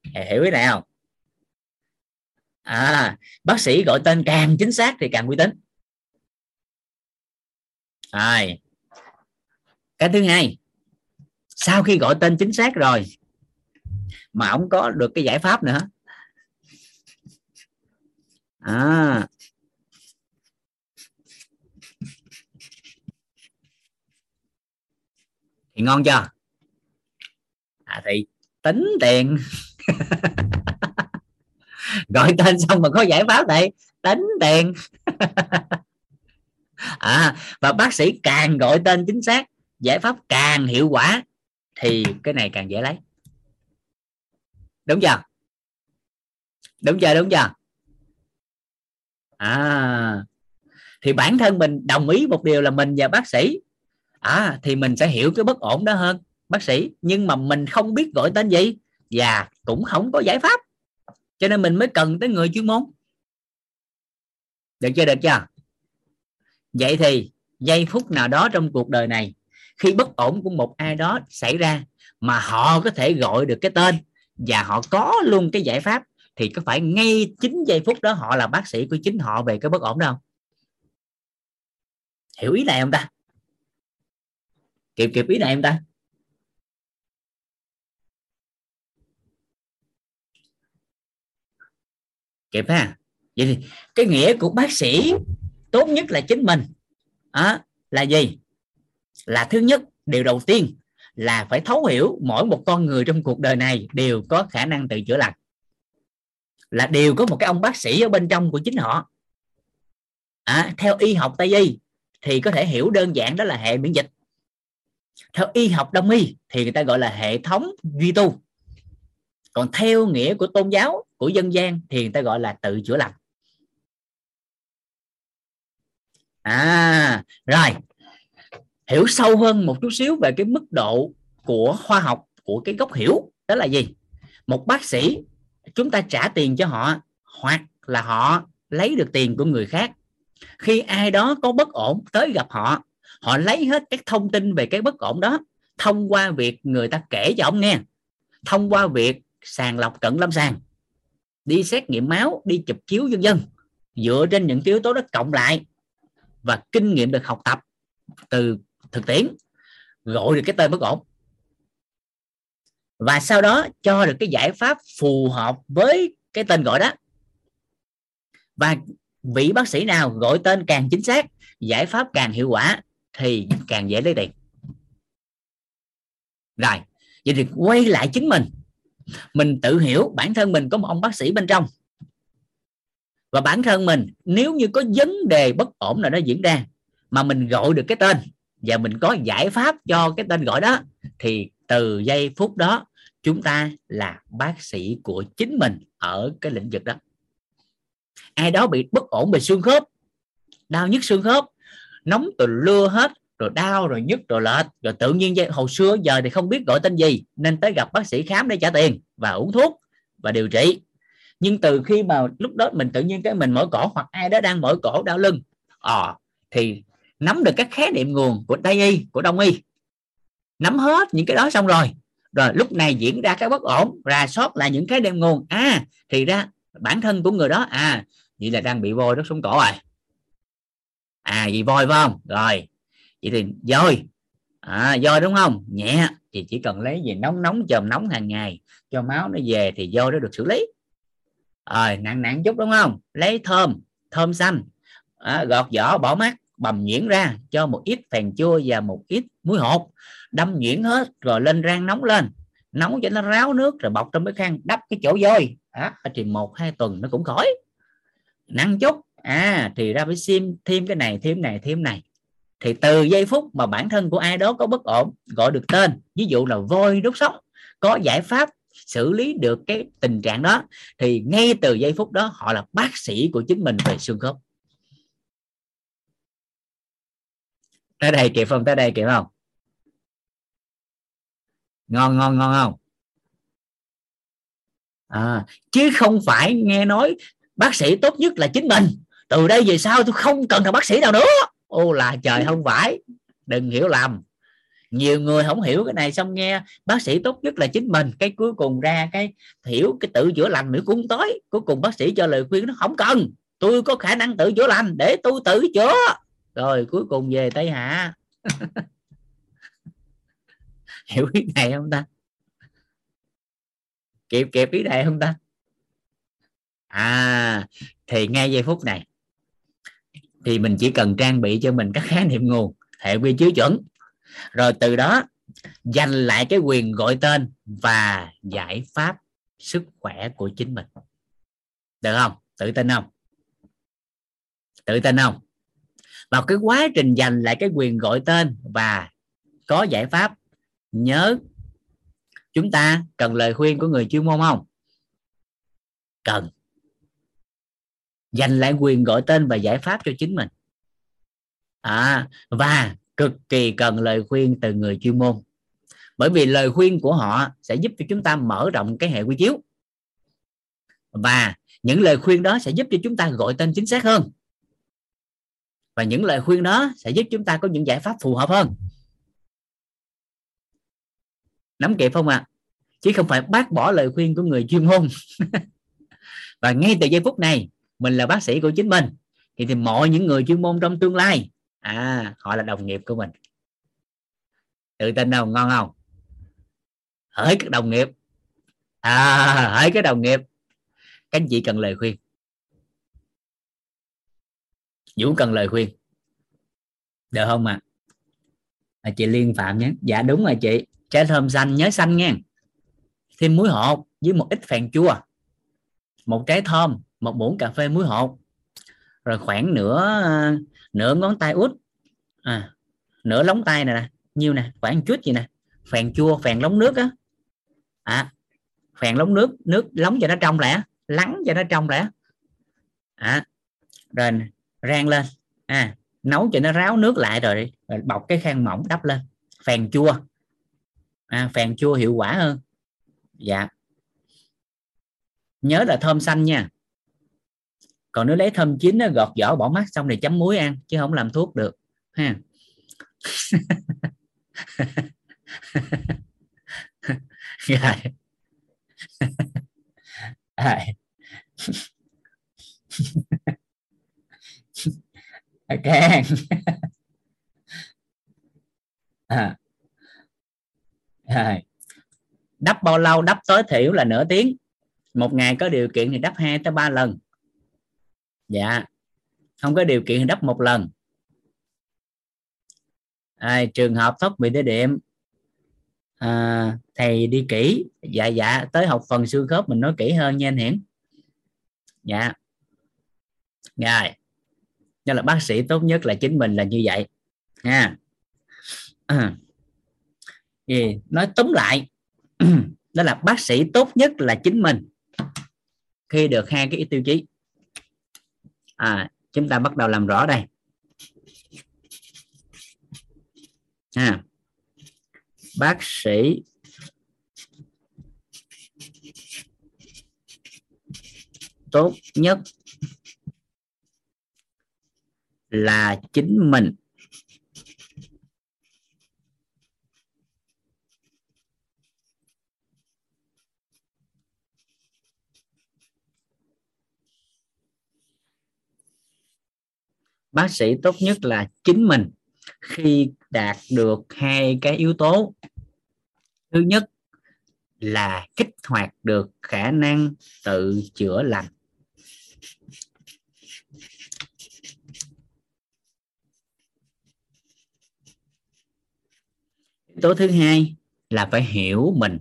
Hiểu cái này không? À bác sĩ gọi tên càng chính xác thì càng uy tín. Rồi. Cái thứ hai sau khi gọi tên chính xác rồi, mà ông có được cái giải pháp nữa. À. Thì ngon chưa? À thì tính tiền. Gọi tên xong mà có giải pháp thì tính tiền. À và bác sĩ càng gọi tên chính xác, giải pháp càng hiệu quả thì cái này càng dễ lấy. Đúng chưa? Đúng chưa đúng chưa? À thì bản thân mình đồng ý một điều là mình và bác sĩ à thì mình sẽ hiểu cái bất ổn đó hơn, bác sĩ. Nhưng mà mình không biết gọi tên gì và cũng không có giải pháp. Cho nên mình mới cần tới người chuyên môn. Được chưa được chưa? Vậy thì giây phút nào đó trong cuộc đời này khi bất ổn của một ai đó xảy ra mà họ có thể gọi được cái tên và họ có luôn cái giải pháp thì có phải ngay chính giây phút đó họ là bác sĩ của chính họ về cái bất ổn đâu hiểu ý này không ta? Kịp kịp ý này không ta? Kịp ha. Vậy thì cái nghĩa của bác sĩ tốt nhất là chính mình. À, là gì? Là thứ nhất điều đầu tiên là phải thấu hiểu mỗi một con người trong cuộc đời này đều có khả năng tự chữa lành. Là đều có một cái ông bác sĩ ở bên trong của chính họ. À, theo y học tây y thì có thể hiểu đơn giản đó là hệ miễn dịch. Theo y học đông y thì người ta gọi là hệ thống duy tu. Còn theo nghĩa của tôn giáo của dân gian thì người ta gọi là tự chữa lành. À rồi hiểu sâu hơn một chút xíu về cái mức độ của khoa học, của cái gốc hiểu. Đó là gì? Một bác sĩ, chúng ta trả tiền cho họ, hoặc là họ lấy được tiền của người khác. Khi ai đó có bất ổn tới gặp họ họ lấy hết các thông tin về cái bất ổn đó, thông qua việc người ta kể cho ông nghe, thông qua việc sàng lọc cận lâm sàng, đi xét nghiệm máu, đi chụp chiếu vân dân, dựa trên những yếu tố đó cộng lại và kinh nghiệm được học tập từ thực tiễn, gọi được cái tên bất ổn. Và sau đó cho được cái giải pháp phù hợp với cái tên gọi đó. Và vị bác sĩ nào gọi tên càng chính xác, giải pháp càng hiệu quả thì càng dễ lấy tiền. Rồi, vậy thì quay lại chính mình. Mình tự hiểu bản thân mình có một ông bác sĩ bên trong. Và bản thân mình, nếu như có vấn đề bất ổn nào đó diễn ra, mà mình gọi được cái tên và mình có giải pháp cho cái tên gọi đó. Thì từ giây phút đó chúng ta là bác sĩ của chính mình ở cái lĩnh vực đó. Ai đó bị bất ổn về xương khớp đau nhức xương khớp nóng từ lưa hết rồi đau rồi nhức rồi lệch rồi tự nhiên hồi xưa giờ thì không biết gọi tên gì nên tới gặp bác sĩ khám để trả tiền và uống thuốc và điều trị. Nhưng từ khi mà lúc đó mình tự nhiên cái mình mỏi cổ hoặc ai đó đang mỏi cổ đau lưng ờ à, thì nắm được các khái niệm nguồn của tây y của đông y. Nắm hết những cái đó xong rồi. Rồi lúc này diễn ra cái bất ổn rà soát lại những cái niệm nguồn. À thì ra bản thân của người đó à vậy là đang bị voi đốt sống cổ rồi. À vì voi phải không? Rồi vậy thì voi à voi đúng không? Nhẹ thì chỉ cần lấy về nóng nóng chồm nóng hàng ngày. Cho máu nó về thì voi nó được xử lý. Rồi nặng nặng chút đúng không? Lấy thơm thơm xanh. À, gọt vỏ bỏ mắt bầm nhuyễn ra cho một ít phèn chua và một ít muối hột. Đâm nhuyễn hết rồi lên rang nóng lên. Nóng cho nó ráo nước rồi bọc trong cái khăn đắp cái chỗ vôi. À, thì một hai tuần nó cũng khỏi. Năng chút. À thì ra phải xem thêm cái này thêm này thêm này. Thì từ giây phút mà bản thân của ai đó có bất ổn gọi được tên. Ví dụ là voi đốt sống có giải pháp xử lý được cái tình trạng đó thì ngay từ giây phút đó họ là bác sĩ của chính mình về xương khớp. Tới đây kịp không tới đây kịp không? Ngon ngon ngon không? À, chứ không phải nghe nói bác sĩ tốt nhất là chính mình. Từ đây về sau tôi không cần thằng bác sĩ nào nữa. Ô là trời không phải. Đừng hiểu lầm. Nhiều người không hiểu cái này xong nghe bác sĩ tốt nhất là chính mình. Cái cuối cùng ra cái hiểu cái tự chữa lành nữa cũng tối cuối cùng bác sĩ cho lời khuyên nó không cần. Tôi có khả năng tự chữa lành để tôi tự chữa rồi, cuối cùng về tây hạ. Hiểu ý này không ta? Kịp kịp ý này không ta? À thì ngay giây phút này, thì mình chỉ cần trang bị cho mình các khái niệm nguồn hệ quy chiếu chuẩn. Rồi từ đó, giành lại cái quyền gọi tên và giải pháp sức khỏe của chính mình. Được không? Tự tin không? Tự tin không? Vào cái quá trình giành lại cái quyền gọi tên và có giải pháp nhớ chúng ta cần lời khuyên của người chuyên môn không? Cần. Giành lại quyền gọi tên và giải pháp cho chính mình. À, và cực kỳ cần lời khuyên từ người chuyên môn. Bởi vì lời khuyên của họ sẽ giúp cho chúng ta mở rộng cái hệ quy chiếu. Và những lời khuyên đó sẽ giúp cho chúng ta gọi tên chính xác hơn và những lời khuyên đó sẽ giúp chúng ta có những giải pháp phù hợp hơn. Nắm kịp không ạ? À? chứ không phải bác bỏ lời khuyên của người chuyên môn. Và ngay từ giây phút này mình là bác sĩ của chính mình. Thì, thì mọi những người chuyên môn trong tương lai à họ là đồng nghiệp của mình. Tự tin đâu ngon không? Hỡi các đồng nghiệp. À hỡi cái đồng nghiệp. Các anh chị cần lời khuyên. Vũ cần lời khuyên. Được không ạ? À? chị Liên Phạm nhé. Dạ đúng rồi chị. Trái thơm xanh nhớ xanh nha thêm muối hột với một ít phèn chua. Một trái thơm một muỗng cà phê muối hột. Rồi khoảng nửa à, nửa ngón tay út. À, nửa lóng tay này nè. Nhiêu nè? Khoảng chút gì nè. Phèn chua phèn lóng nước á. À, phèn lóng nước nước lóng cho nó trong lẽ lắng cho nó trong lẽ à, rồi rang lên. À, nấu cho nó ráo nước lại rồi, rồi bọc cái khăn mỏng đắp lên. Phèn chua. À, phèn chua hiệu quả hơn. Dạ. Nhớ là thơm xanh nha. Còn nếu lấy thơm chín nó gọt vỏ bỏ mắt xong thì chấm muối ăn chứ không làm thuốc được ha. Rồi. ok à. đắp bao lâu đắp tối thiểu là nửa tiếng. Một ngày có điều kiện thì đắp hai tới ba lần. Dạ. Không có điều kiện thì đắp một lần. À, trường hợp thoát bị đế điểm. À, thầy đi kỹ. Dạ dạ. Tới học phần xương khớp mình nói kỹ hơn nha anh hiển. Dạ. Rồi nên là bác sĩ tốt nhất là chính mình là như vậy. Nha à. thì nói tóm lại đó là bác sĩ tốt nhất là chính mình khi được hai cái tiêu chí. À chúng ta bắt đầu làm rõ đây. À, bác sĩ tốt nhất là chính mình. Bác sĩ tốt nhất là chính mình khi đạt được hai cái yếu tố. Thứ nhất là kích hoạt được khả năng tự chữa lành. Yếu tố thứ hai là phải hiểu mình.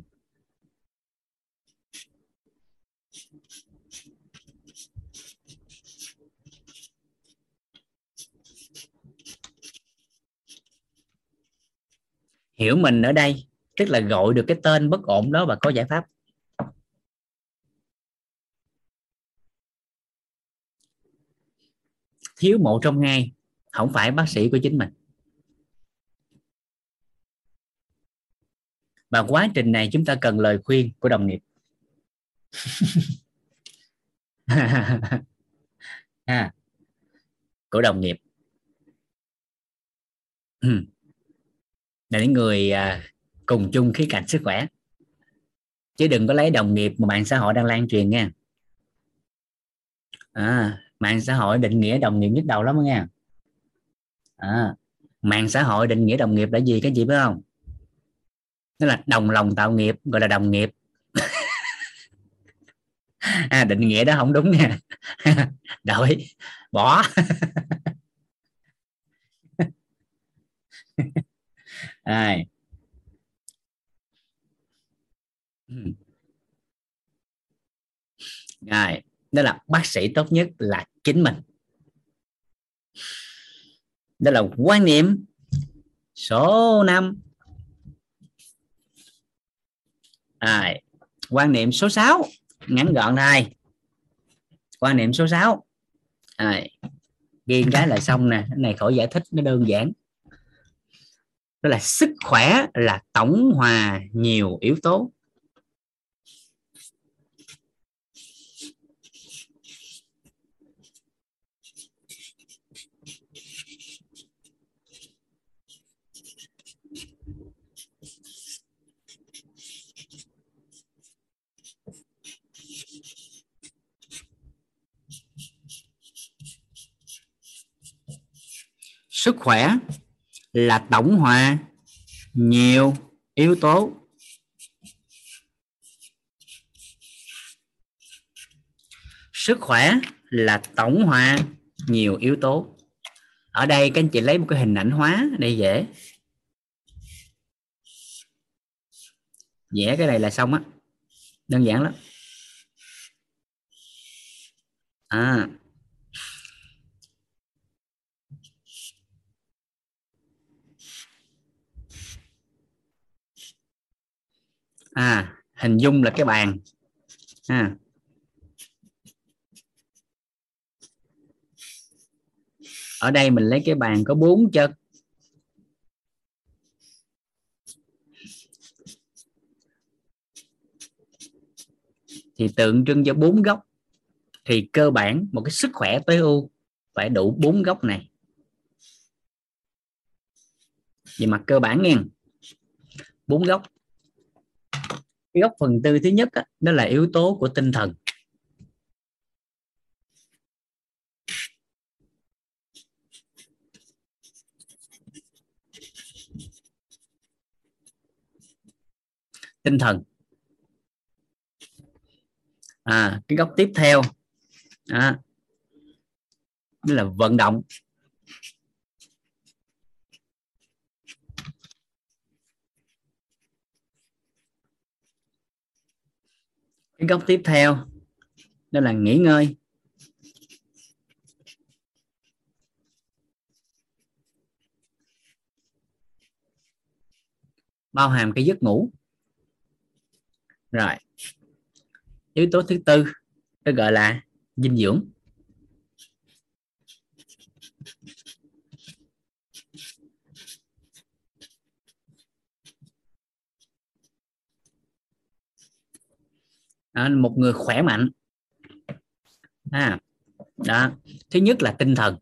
Hiểu mình ở đây, tức là gọi được cái tên bất ổn đó và có giải pháp. Thiếu một trong hai không phải bác sĩ của chính mình. Và quá trình này chúng ta cần lời khuyên của đồng nghiệp. Ha à, của đồng nghiệp. Là những người à, cùng chung khí cảnh sức khỏe. Chứ đừng có lấy đồng nghiệp mà mạng xã hội đang lan truyền nha. À, mạng xã hội định nghĩa đồng nghiệp nhất đầu lắm nha. À, mạng xã hội định nghĩa đồng nghiệp là gì cái gì biết không? Nó là đồng lòng tạo nghiệp gọi là đồng nghiệp. À, định nghĩa đó không đúng nha. Đổi. Bỏ. À. rồi hmm. đó là bác sĩ tốt nhất là chính mình. Đó là quan niệm số 5 à, quan niệm số 6 ngắn gọn này quan niệm số 6 à, ghi cái là xong nè. Cái này khỏi giải thích nó đơn giản. Đó là sức khỏe là tổng hòa nhiều yếu tố. Sức khỏe là tổng hòa nhiều yếu tố. Sức khỏe là tổng hòa nhiều yếu tố. Ở đây các anh chị lấy một cái hình ảnh hóa đây dễ. Vẽ cái này là xong á. Đơn giản lắm. À à hình dung là cái bàn. À ở đây mình lấy cái bàn có bốn chân. Thì tượng trưng cho bốn góc. Thì cơ bản, một cái sức khỏe tối ưu phải đủ bốn góc này. Về mặt cơ bản nha bốn góc cái góc phần tư thứ nhất đó, đó là yếu tố của tinh thần. Tinh thần. À cái góc tiếp theo à, đó là vận động. Cái góc tiếp theo, đó là nghỉ ngơi. Bao hàm cái giấc ngủ. Rồi, yếu tố thứ tư nó gọi là dinh dưỡng. À, một người khỏe mạnh. À, đó. Thứ nhất là tinh thần.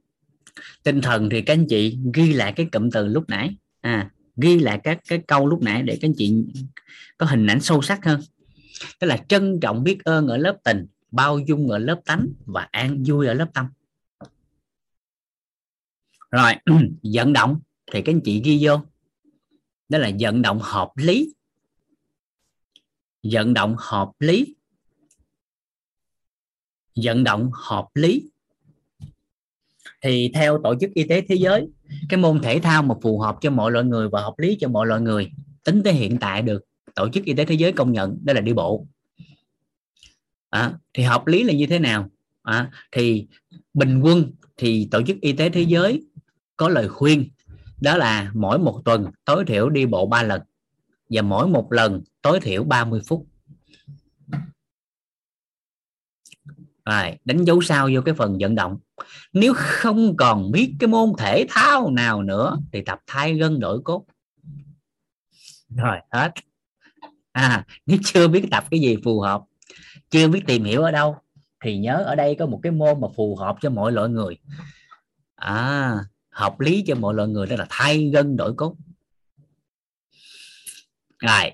Tinh thần thì các anh chị ghi lại cái cụm từ lúc nãy. À ghi lại các cái câu lúc nãy để các anh chị có hình ảnh sâu sắc hơn. Tức là trân trọng biết ơn ở lớp tình bao dung ở lớp tánh và an vui ở lớp tâm. Rồi vận động thì các anh chị ghi vô. Đó là vận động hợp lý. Vận động hợp lý vận động hợp lý. Thì theo tổ chức y tế thế giới cái môn thể thao mà phù hợp cho mọi loại người và hợp lý cho mọi loại người tính tới hiện tại được tổ chức y tế thế giới công nhận đó là đi bộ. À, thì hợp lý là như thế nào? À, thì bình quân thì tổ chức y tế thế giới có lời khuyên đó là mỗi một tuần tối thiểu đi bộ 3 lần và mỗi một lần tối thiểu 30 phút. Rồi đánh dấu sao vô cái phần vận động. Nếu không còn biết cái môn thể thao nào nữa thì tập thay gân đổi cốt. Rồi hết. À nếu chưa biết tập cái gì phù hợp chưa biết tìm hiểu ở đâu thì nhớ ở đây có một cái môn mà phù hợp cho mọi loại người. À hợp lý cho mọi loại người đó là thay gân đổi cốt. Rồi.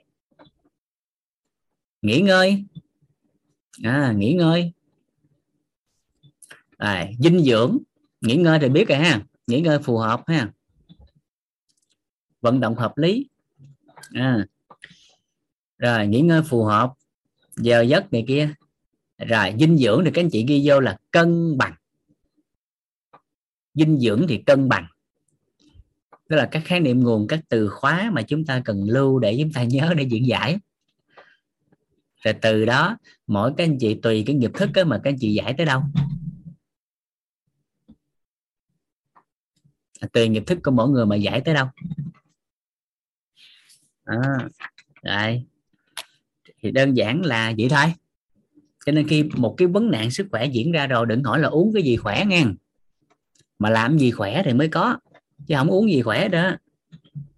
Nghỉ ngơi. À, nghỉ ngơi à, dinh dưỡng. Nghỉ ngơi thì biết rồi ha. Nghỉ ngơi phù hợp ha. Vận động hợp lý. À. rồi nghỉ ngơi phù hợp. Giờ giấc này kia. Rồi dinh dưỡng thì các anh chị ghi vô là cân bằng. Dinh dưỡng thì cân bằng. Tức là các khái niệm nguồn các từ khóa mà chúng ta cần lưu để chúng ta nhớ để diễn giải. Rồi từ đó mỗi các anh chị tùy cái nghiệp thức mà các anh chị giải tới đâu. Tùy nghiệp thức của mỗi người mà giải tới đâu. À, rồi. Thì đơn giản là vậy thôi. Cho nên khi một cái vấn nạn sức khỏe diễn ra rồi đừng hỏi là uống cái gì khỏe nghe. Mà làm gì khỏe thì mới có chứ không uống gì khỏe đó.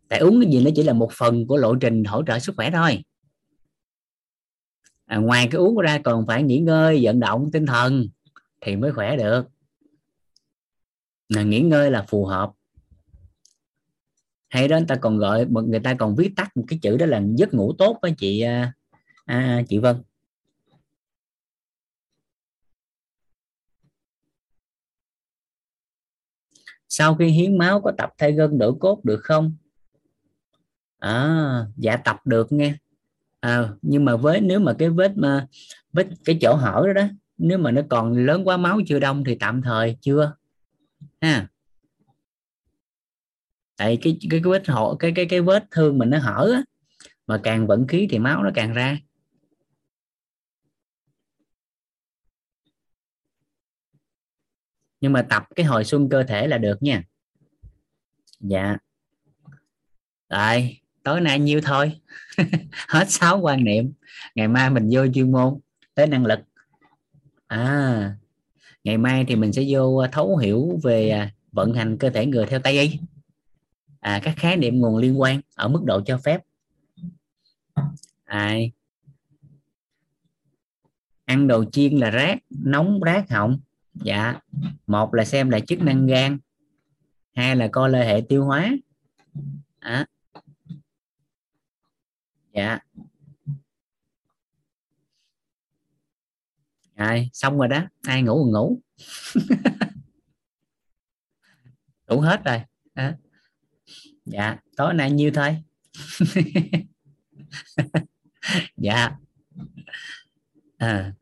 Tại uống cái gì nó chỉ là một phần của lộ trình hỗ trợ sức khỏe thôi. À, ngoài cái uống ra còn phải nghỉ ngơi vận động tinh thần thì mới khỏe được là nghỉ ngơi là phù hợp. Hay đó người ta còn gọi người ta còn viết tắt một cái chữ đó là giấc ngủ tốt với chị à, à, chị Vân. Sau khi hiến máu có tập thay gân đổi cốt được không? À, dạ tập được nghe. À, nhưng mà với nếu mà cái vết mà vết cái chỗ hở đó, đó nếu mà nó còn lớn quá máu chưa đông thì tạm thời chưa? Ha. Tại cái cái, cái vết hở cái cái cái vết thương mình nó hở á, mà càng vận khí thì máu nó càng ra. Nhưng mà tập cái hồi xuân cơ thể là được nha. Dạ. Rồi tối nay nhiêu thôi? Hết sáu quan niệm. Ngày mai mình vô chuyên môn. Tới năng lực. À ngày mai thì mình sẽ vô ờ, thấu hiểu về à, vận hành cơ thể người theo tây y. À, các khái niệm nguồn liên quan ở mức độ cho phép. À, ăn đồ chiên là rác nóng rác họng. Dạ. Một là xem là chức năng gan. Hai là coi là hệ tiêu hóa. À. dạ. Ai xong rồi đó. Ai ngủ còn ngủ. Đủ hết rồi. À. dạ tối nay nhiêu thôi? Dạ. À.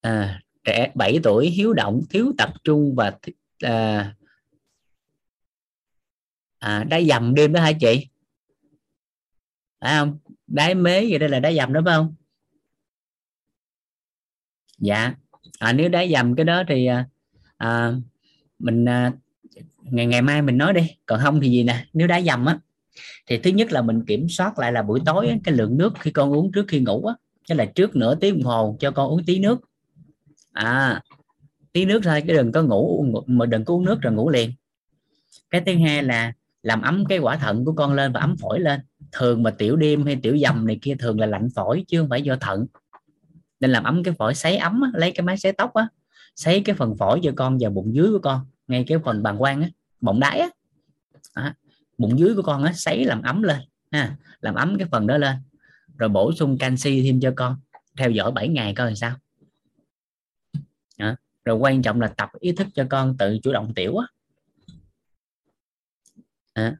à, trẻ 7 tuổi hiếu động thiếu tập trung và à, à, đá dầm đêm đó hả chị? Phải không? Đáy mế vậy đây là đá dầm đó phải không? Dạ. À, nếu đá dầm cái đó thì à, à, mình à, ngày ngày mai mình nói đi. Còn không thì gì nè nếu đá dầm á thì thứ nhất là mình kiểm soát lại là buổi tối cái lượng nước khi con uống trước khi ngủ á. Tức là trước nửa tiếng đồng hồ cho con uống tí nước. À tí nước thôi cái đừng có ngủ mà đừng có uống nước rồi ngủ liền. Cái thứ hai là làm ấm cái quả thận của con lên và ấm phổi lên. Thường mà tiểu đêm hay tiểu dầm này kia thường là lạnh phổi chứ không phải do thận nên làm ấm cái phổi sấy ấm á, lấy cái máy sấy tóc á sấy cái phần phổi cho con và bụng dưới của con ngay cái phần bàng quang á bụng đáy á. À, bụng dưới của con á sấy làm ấm lên ha làm ấm cái phần đó lên. Rồi bổ sung canxi thêm cho con theo dõi 7 ngày coi làm sao. À, rồi quan trọng là tập ý thức cho con tự chủ động tiểu á. À,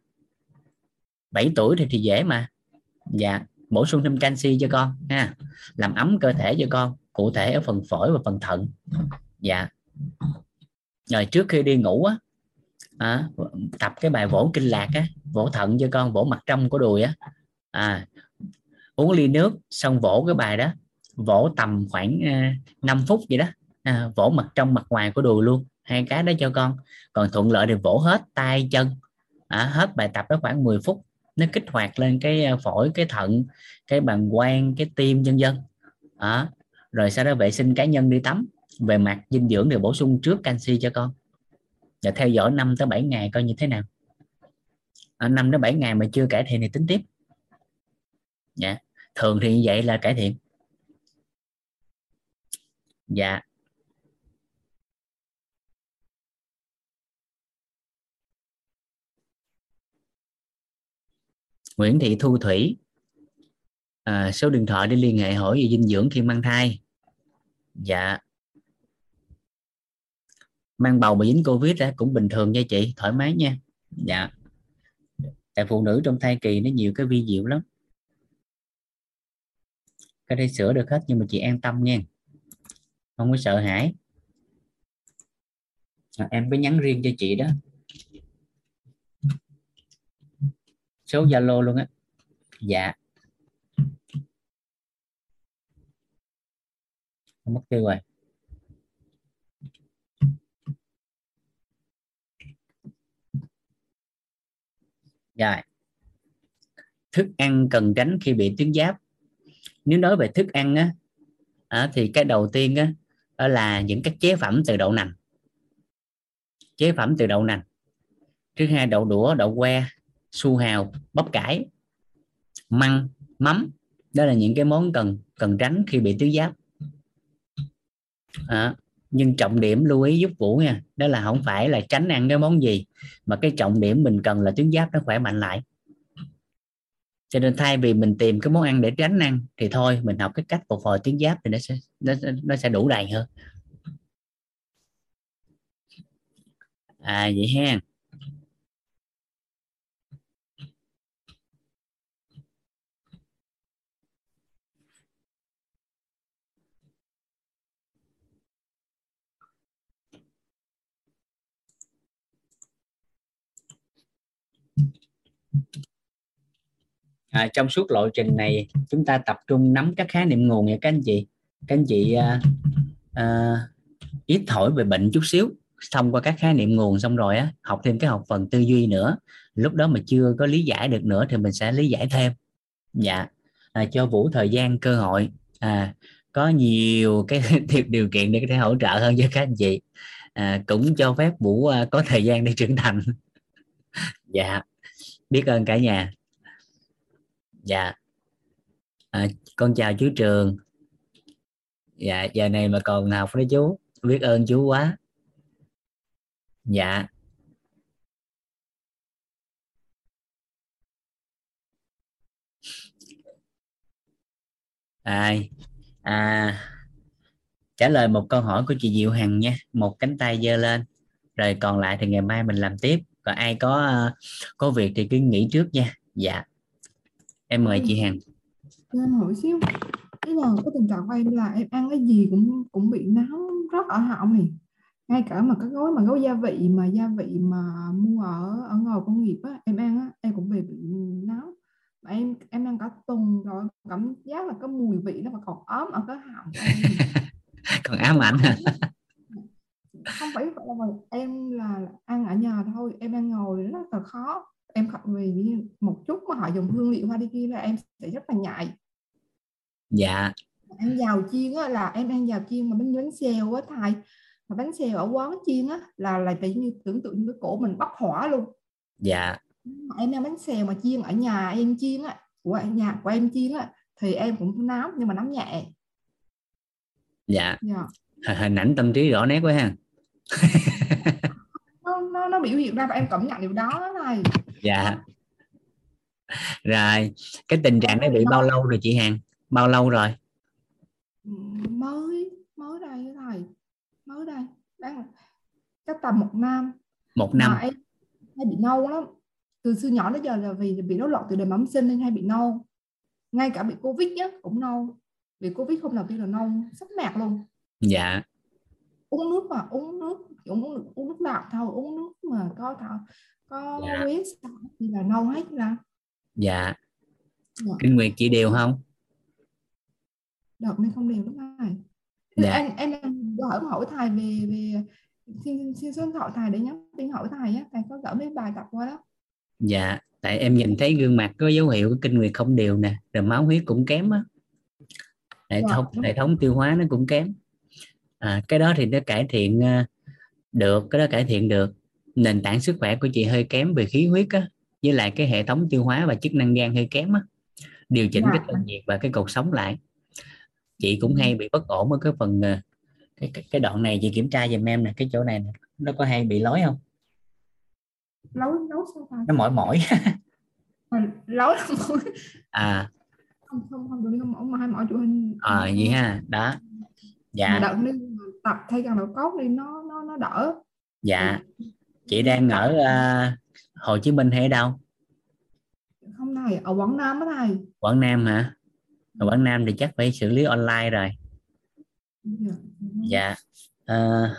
7 tuổi thì thì dễ mà. Dạ bổ sung thêm canxi cho con ha. Làm ấm cơ thể cho con cụ thể ở phần phổi và phần thận. Dạ. Rồi trước khi đi ngủ á à, tập cái bài vỗ kinh lạc á vỗ thận cho con vỗ mặt trong của đùi á. À, uống ly nước xong vỗ cái bài đó vỗ tầm khoảng uh, à, 5 phút vậy đó. À, vỗ mặt trong mặt ngoài của đùi luôn hai cái đó cho con. Còn thuận lợi thì vỗ hết tay chân. À, hết bài tập đó khoảng 10 phút nó kích hoạt lên cái ờ, phổi cái thận cái bàng quang cái tim nhân dân à, rồi sau đó vệ sinh cá nhân đi tắm về mặt dinh dưỡng thì bổ sung trước canxi cho con. Và theo dõi 5 tới 7 ngày coi như thế nào. À, 5 đến 7 ngày mà chưa cải thiện thì tính tiếp. Dạ. Thường thì như vậy là cải thiện. Dạ. Nguyễn Thị Thu Thủy. À, số điện thoại để liên hệ hỏi về dinh dưỡng khi mang thai. Dạ. Mang bầu mà dính covid ra cũng bình thường nha chị thoải mái nha. Dạ. Tại phụ nữ trong thai kỳ nó nhiều cái vi diệu lắm. Cái đây sửa được hết nhưng mà chị an tâm nha không có sợ hãi. À, em có nhắn riêng cho chị đó. Số zalo luôn á. Dạ. Mất tiêu rồi. Rồi. Thức ăn cần tránh khi bị tuyến giáp. Nếu nói về thức ăn á à, thì cái đầu tiên á đó là những các chế phẩm từ đậu nành. Chế phẩm từ đậu nành. Thứ hai đậu đũa đậu que su hào bắp cải măng mắm. Đó là những cái món cần cần tránh khi bị tuyến giáp. À, nhưng trọng điểm lưu ý giúp vũ nha đó là không phải là tránh ăn cái món gì mà cái trọng điểm mình cần là tuyến giáp nó khỏe mạnh lại. Cho nên thay vì mình tìm cái món ăn để tránh ăn thì thôi mình học cái cách phục hồi tuyến giáp thì nó sẽ nó, nó sẽ đủ đầy hơn. À vậy ha. À, trong suốt lộ trình này chúng ta tập trung nắm các khái niệm nguồn nha các anh chị. Các anh chị à, à, ít hỏi về bệnh chút xíu thông qua các khái niệm nguồn xong rồi á học thêm cái học phần tư duy nữa. Lúc đó mà chưa có lý giải được nữa thì mình sẽ lý giải thêm. Dạ. À, cho vũ thời gian cơ hội. À, có nhiều cái điều kiện để có thể hỗ trợ hơn cho các anh chị. À, cũng cho phép vũ à, có thời gian để trưởng thành. Dạ biết ơn cả nhà. Dạ. À, con chào chú trường. Dạ giờ này mà còn học với chú. Biết ơn chú quá. Dạ. À, à trả lời một câu hỏi của chị Diệu Hằng nha. Một cánh tay giơ lên. Rồi còn lại thì ngày mai mình làm tiếp còn ai có có việc thì cứ nghỉ trước nha. Dạ. Em mời chị Hằng. Em hỏi xíu. Cái là cái tình trạng của em là em ăn cái gì cũng cũng bị náo rất ở họng này ngay cả mà cái gói mà gói gia vị mà gia vị mà mua ở ở ngoài công nghiệp á em ăn á em cũng bị bị náo mà em em ăn cả tuần rồi cảm giác là cái mùi vị nó mà còn ốm ở cái họng. Còn ám ảnh hả không phải là em là ăn ở nhà thôi em ăn ngồi rất là khó. Em vì một chút mà họ dùng hương liệu hoa đi kia là em sẽ rất là nhạy. Dạ. Ăn giàu chiên á là em ăn giàu chiên mà bánh bánh xèo á thầy. Mà bánh xèo ở quán chiên á là là tự như tưởng tượng như cái cổ mình bốc hỏa luôn. Dạ. Em ăn bánh xèo mà chiên ở nhà em chiên á của nhà của em chiên á thì em cũng nóng nhưng mà nóng nhẹ. Dạ, dạ. hình ảnh tâm trí rõ nét quá ha nó, nó, nó biểu hiện ra và em cảm nhận điều đó này. Dạ. Rồi cái tình trạng đó bị bao lâu rồi chị Hằng? Bao lâu rồi? Mới mới đây thầy. Mới đây. Đang chắc tầm một năm. Một năm. Em hay bị nâu lắm. Từ xưa nhỏ đến giờ là vì bị rối loạn từ đời bẩm sinh nên hay bị nâu. Ngay cả bị covid nhá cũng nâu. Bị covid không đầu tiên là nâu. Sắp mạc luôn. Dạ uống nước mà uống nước uống nước uống nước lọc thôi uống nước mà có thọ có dạ. huyết thì là nâu hết là dạ. dạ. Kinh nguyệt chị đều không? Đợt này không đều lắm thầy dạ. em em hỏi hỏi thầy về về xin xin số thoại thầy để nhắn tin hỏi thầy á thầy có gửi mấy bài tập qua đó. Dạ tại em nhìn thấy gương mặt có dấu hiệu của kinh nguyệt không đều nè rồi máu huyết cũng kém á. Hệ dạ, thống hệ thống tiêu hóa nó cũng kém à, cái đó thì nó cải thiện uh, được cái đó cải thiện được. Nền tảng sức khỏe của chị hơi kém về khí huyết á với lại cái hệ thống tiêu hóa và chức năng gan hơi kém á điều chỉnh cái thân nhiệt và cái cột sống lại. Chị cũng hay bị bất ổn ở cái phần ờ, cái, cái, cái đoạn này chị kiểm tra giùm em nè cái chỗ này nè. nó có hay bị lối không? Lối lối sao phải nó mỏi mỏi. Lối à. Không không không không mỏi mà hai mỏi chụp hình à vậy ha đó. Dạ. Đợt tập thay càng độ cốt đi nó nó nó đỡ. Dạ. Chị đang ở uh, Hồ Chí Minh hay ở đâu? Không thầy ở Quảng Nam đó thầy. Quảng Nam hả? Ở Quảng Nam thì chắc phải xử lý online rồi. Dạ, dạ. Uh,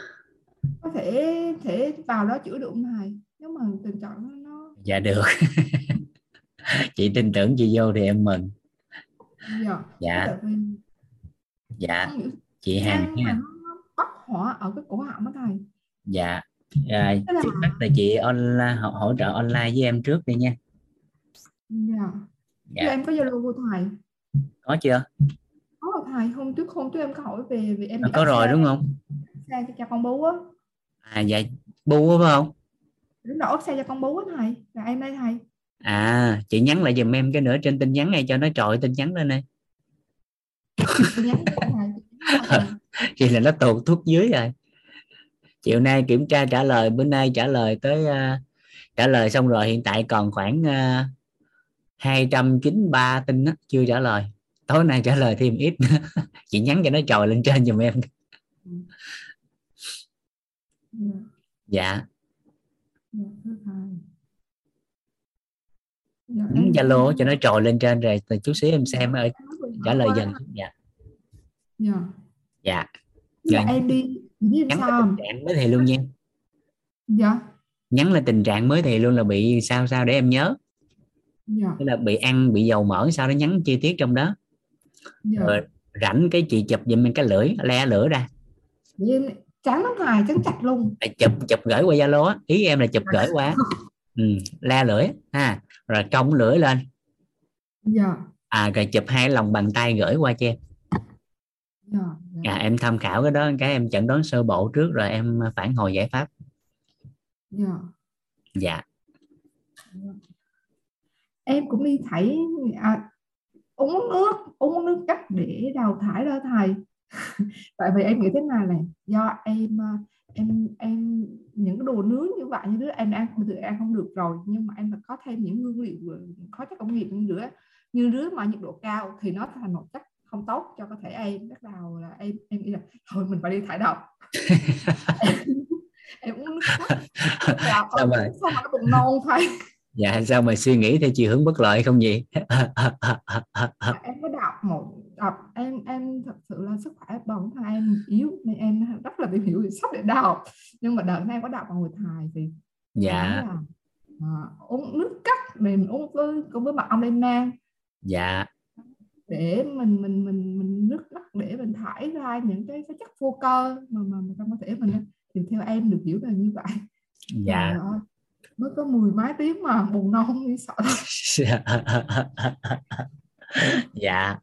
có thể thể vào đó chữa được không thầy? Nếu mà tình trạng nó dạ được. Chị tin tưởng chị vô thì em mừng. Dạ. Dạ. Dạ. chị Hằng nha bắt hỏa ở cái cổ họng đó thầy dạ. Rồi trước mắt là chị online hỗ, hỗ trợ online với em trước đi nha. Dạ, dạ. em có zalo của thầy? Có chưa? Có rồi thầy hôm trước hôm trước em có hỏi về về em à, có rồi đúng không? Xe cho, con bú á. À dạ bu phải không? Đúng rồi xe cho con bú á thầy. Là em đây thầy. À chị nhắn lại giùm em cái nữa trên tin nhắn này cho nó trội tin nhắn lên đây vậy là nó tụt thuốc dưới rồi. Chiều nay kiểm tra trả lời bữa nay trả lời tới uh, trả lời xong rồi hiện tại còn khoảng uh, 293 tin đó, chưa trả lời. Tối nay trả lời thêm ít chị nhắn cho nó trồi lên trên giùm em. Dạ. Dạ. Dạ, zalo cho nó trồi lên trên rồi từ chút xíu em xem ơi trả lời dần. Dạ. Dạ dạ. Rồi. em đi biết nhắn sao? là tình trạng mới thì luôn nha. Dạ. Nhắn là tình trạng mới thì luôn là bị sao sao để em nhớ. Dạ. Là bị ăn bị dầu mỡ sao nó nhắn chi tiết trong đó. Dạ. Rồi rảnh cái chị chụp giùm em cái lưỡi le lửa ra. Vậy trắng lắm thầy trắng chặt luôn. Là chụp chụp gửi qua zalo á. Ý em là chụp gửi qua. Ừ, le lưỡi ha. Rồi cong lưỡi lên. Dạ. À rồi chụp hai lòng bàn tay gửi qua cho em. Dạ à, em tham khảo cái đó cái em chẩn đoán sơ bộ trước rồi em phản hồi giải pháp. Dạ. Dạ. Em cũng đi thấy à, uống nước uống nước cắt để đào thải ra thầy tại vì em nghĩ thế này này? Do em à, em em những cái đồ nướng như vậy như đứa em ăn thường ăn không được rồi. Nhưng mà em phải có thêm những nguyên liệu ờ, có chất công nghiệp như nữa. Như đứa mà nhiệt độ cao thì nó thành một chất không tốt cho cơ thể em bắt đầu là em em nghĩ là thôi mình phải đi thải độc. Em uống nước Dạ, Sao mà- sao mà nó bụng non thầy dạ sao mà suy nghĩ theo chiều hướng bất lợi không vậy Mà em có đọc một đọc em em thật sự là sức khỏe bẩm thai em yếu nên em rất là tìm hiểu sách để đọc. Nhưng mà đợt em có đọc vào người thai thì dạ. là à, uống nước cắt mình uống với cùng với mật ong đêm nang dạ để mình mình mình mình nước cắt để mình thải ra những cái, cái chất vô cơ mà mà, mà trong cơ thể mình thì theo em được hiểu là như vậy. Dạ. Ơi, mới có mười mấy tiếng mà buồn không đi sợ dạ.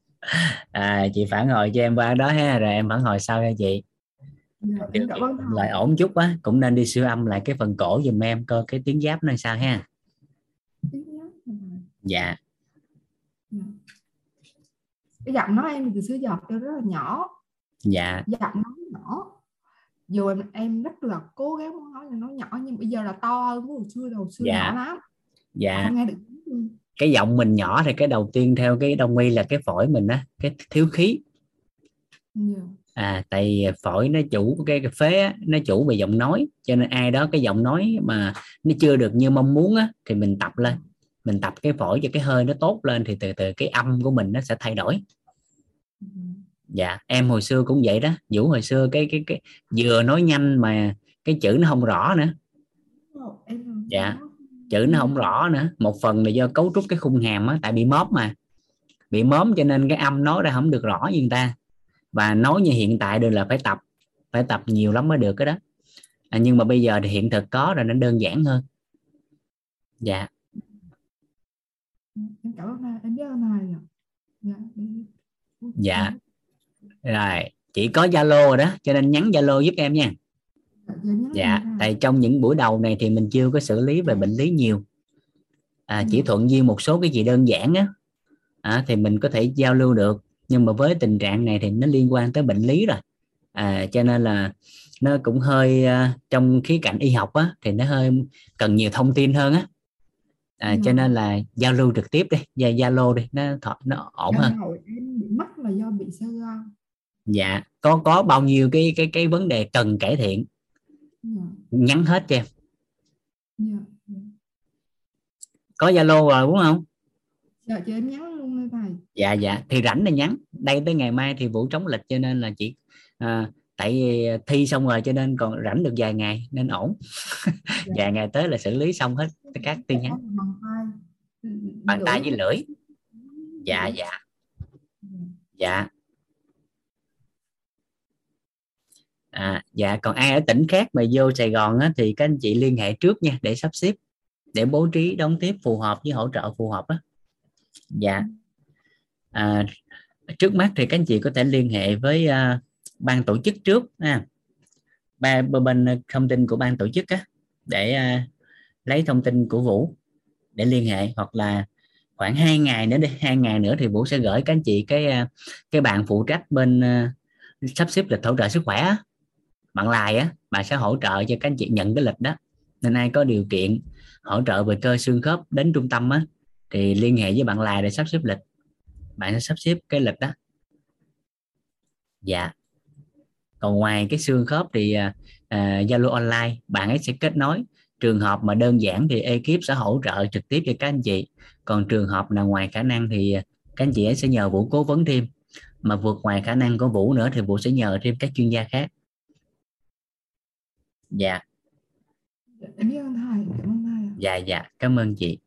À, chị phản hồi cho em qua đó ha rồi em phản hồi sau nha chị. Dạ, điều em cảm kiện ơn lại ổn chút á cũng nên đi siêu âm lại cái phần cổ giùm em coi cái tiếng giáp nó sao ha. Tiếng nhá. dạ. Dạ. Cái giọng nói em từ xưa giờ kêu rất là nhỏ. Dạ. Giọng nói nhỏ. Dù em em rất là cố gắng muốn nói là nó nhỏ nhưng bây giờ là to hơn hồi xưa hồi xưa Dạ. nhỏ lắm. Dạ. Không nghe được cái giọng mình nhỏ thì cái đầu tiên theo cái đông y là cái phổi mình á cái thiếu khí. Dạ. à tại phổi nó chủ cái, cái phế á, nó chủ về giọng nói cho nên ai đó cái giọng nói mà nó chưa được như mong muốn á thì mình tập lên. Mình tập cái phổi cho cái hơi nó tốt lên thì từ từ cái âm của mình nó sẽ thay đổi. Dạ em hồi xưa cũng vậy đó. Vũ hồi xưa cái cái cái vừa nói nhanh mà cái chữ nó không rõ nữa. Dạ. chữ nó không rõ nữa. Một phần là do cấu trúc cái khung hàm á tại bị móp mà. Bị móm cho nên cái âm nói ra không được rõ như người ta. Và nói như hiện tại được là phải tập phải tập nhiều lắm mới được cái đó. À, nhưng mà bây giờ thì hiện thực có rồi nó đơn giản hơn. Dạ. Em cảm ơn em biết ơn thầy. Dạ. Rồi chỉ có zalo rồi đó cho nên nhắn zalo giúp em nha. Dạ, tại trong những buổi đầu này thì mình chưa có xử lý về bệnh lý nhiều. À, chỉ thuận duyên một số cái gì đơn giản á. À, thì mình có thể giao lưu được nhưng mà với tình trạng này thì nó liên quan tới bệnh lý rồi. À, cho nên là nó cũng hơi à, trong khía cạnh y học á thì nó hơi cần nhiều thông tin hơn á. À, cho Dạ. nên là giao lưu trực tiếp đi và zalo đi nó thọ- nó ổn Em hơn mắc là do bị sơ gan dạ có có bao nhiêu cái cái cái vấn đề cần cải thiện? Dạ. Nhắn hết cho em. Dạ. Dạ. có zalo rồi đúng không? Dạ chị em nhắn luôn thầy dạ dạ. Thì rảnh là nhắn. Đây tới ngày mai thì vũ trống lịch cho nên là chỉ à, tại vì thi xong rồi cho nên còn rảnh được vài ngày nên ổn. Vài ngày tới là xử lý xong hết các tin nhắn. Bằng tay. Bàn tay với lưỡi. dạ. Dạ. Dạ à, dạ còn ai ở tỉnh khác mà vô Sài Gòn á, thì các anh chị liên hệ trước nha để sắp xếp để bố trí đón tiếp phù hợp với hỗ trợ phù hợp á. Dạ. À, trước mắt thì các anh chị có thể liên hệ với uh, ban tổ chức trước ha. Ba bên- thông tin của ban tổ chức á để uh, lấy thông tin của Vũ để liên hệ hoặc là khoảng 2 ngày nữa đi hai ngày nữa thì Vũ sẽ gửi các anh chị cái à, cái bạn phụ trách bên uh, sắp xếp lịch hỗ trợ sức khỏe á bạn lại á bạn sẽ hỗ trợ cho các anh chị nhận cái lịch đó. Nên ai có điều kiện hỗ trợ về cơ xương khớp đến trung tâm á thì liên hệ với bạn lại để sắp xếp lịch. Bạn sẽ sắp xếp cái lịch đó. Dạ. Còn ngoài cái xương khớp thì zalo uh, Zalo online bạn ấy sẽ kết nối. Trường hợp mà đơn giản thì ekip sẽ hỗ trợ trực tiếp cho các anh chị. Còn trường hợp nào ngoài khả năng thì à, các anh chị ấy sẽ nhờ vũ cố vấn thêm. Mà vượt ngoài khả năng của vũ nữa thì vũ sẽ nhờ thêm các chuyên gia khác dạ. Em biết ơn thầy cảm ơn thầy dạ dạ. Cảm ơn chị.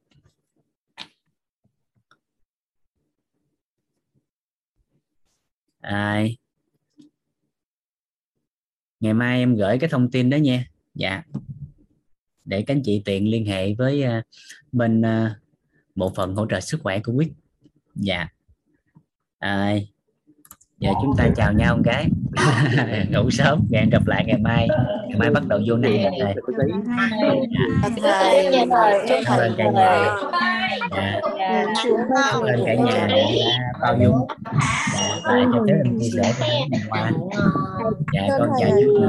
Ai? Ngày mai em gửi cái thông tin đó nha. Dạ. Để các anh chị tiện liên hệ với uh, bên uh, bộ phận hỗ trợ sức khỏe của quýt dạ. À, giờ chúng ta chào nhau một cái. Ngủ sớm hẹn gặp lại ngày mai. Ngày mai bắt đầu vô năm này thầy cảm ơn cả nhà. dạ. cảm ơn cả nhà. Bao dung. Dạ, lại cho phép em chia sẻ ngày qua dạ. Con chào chú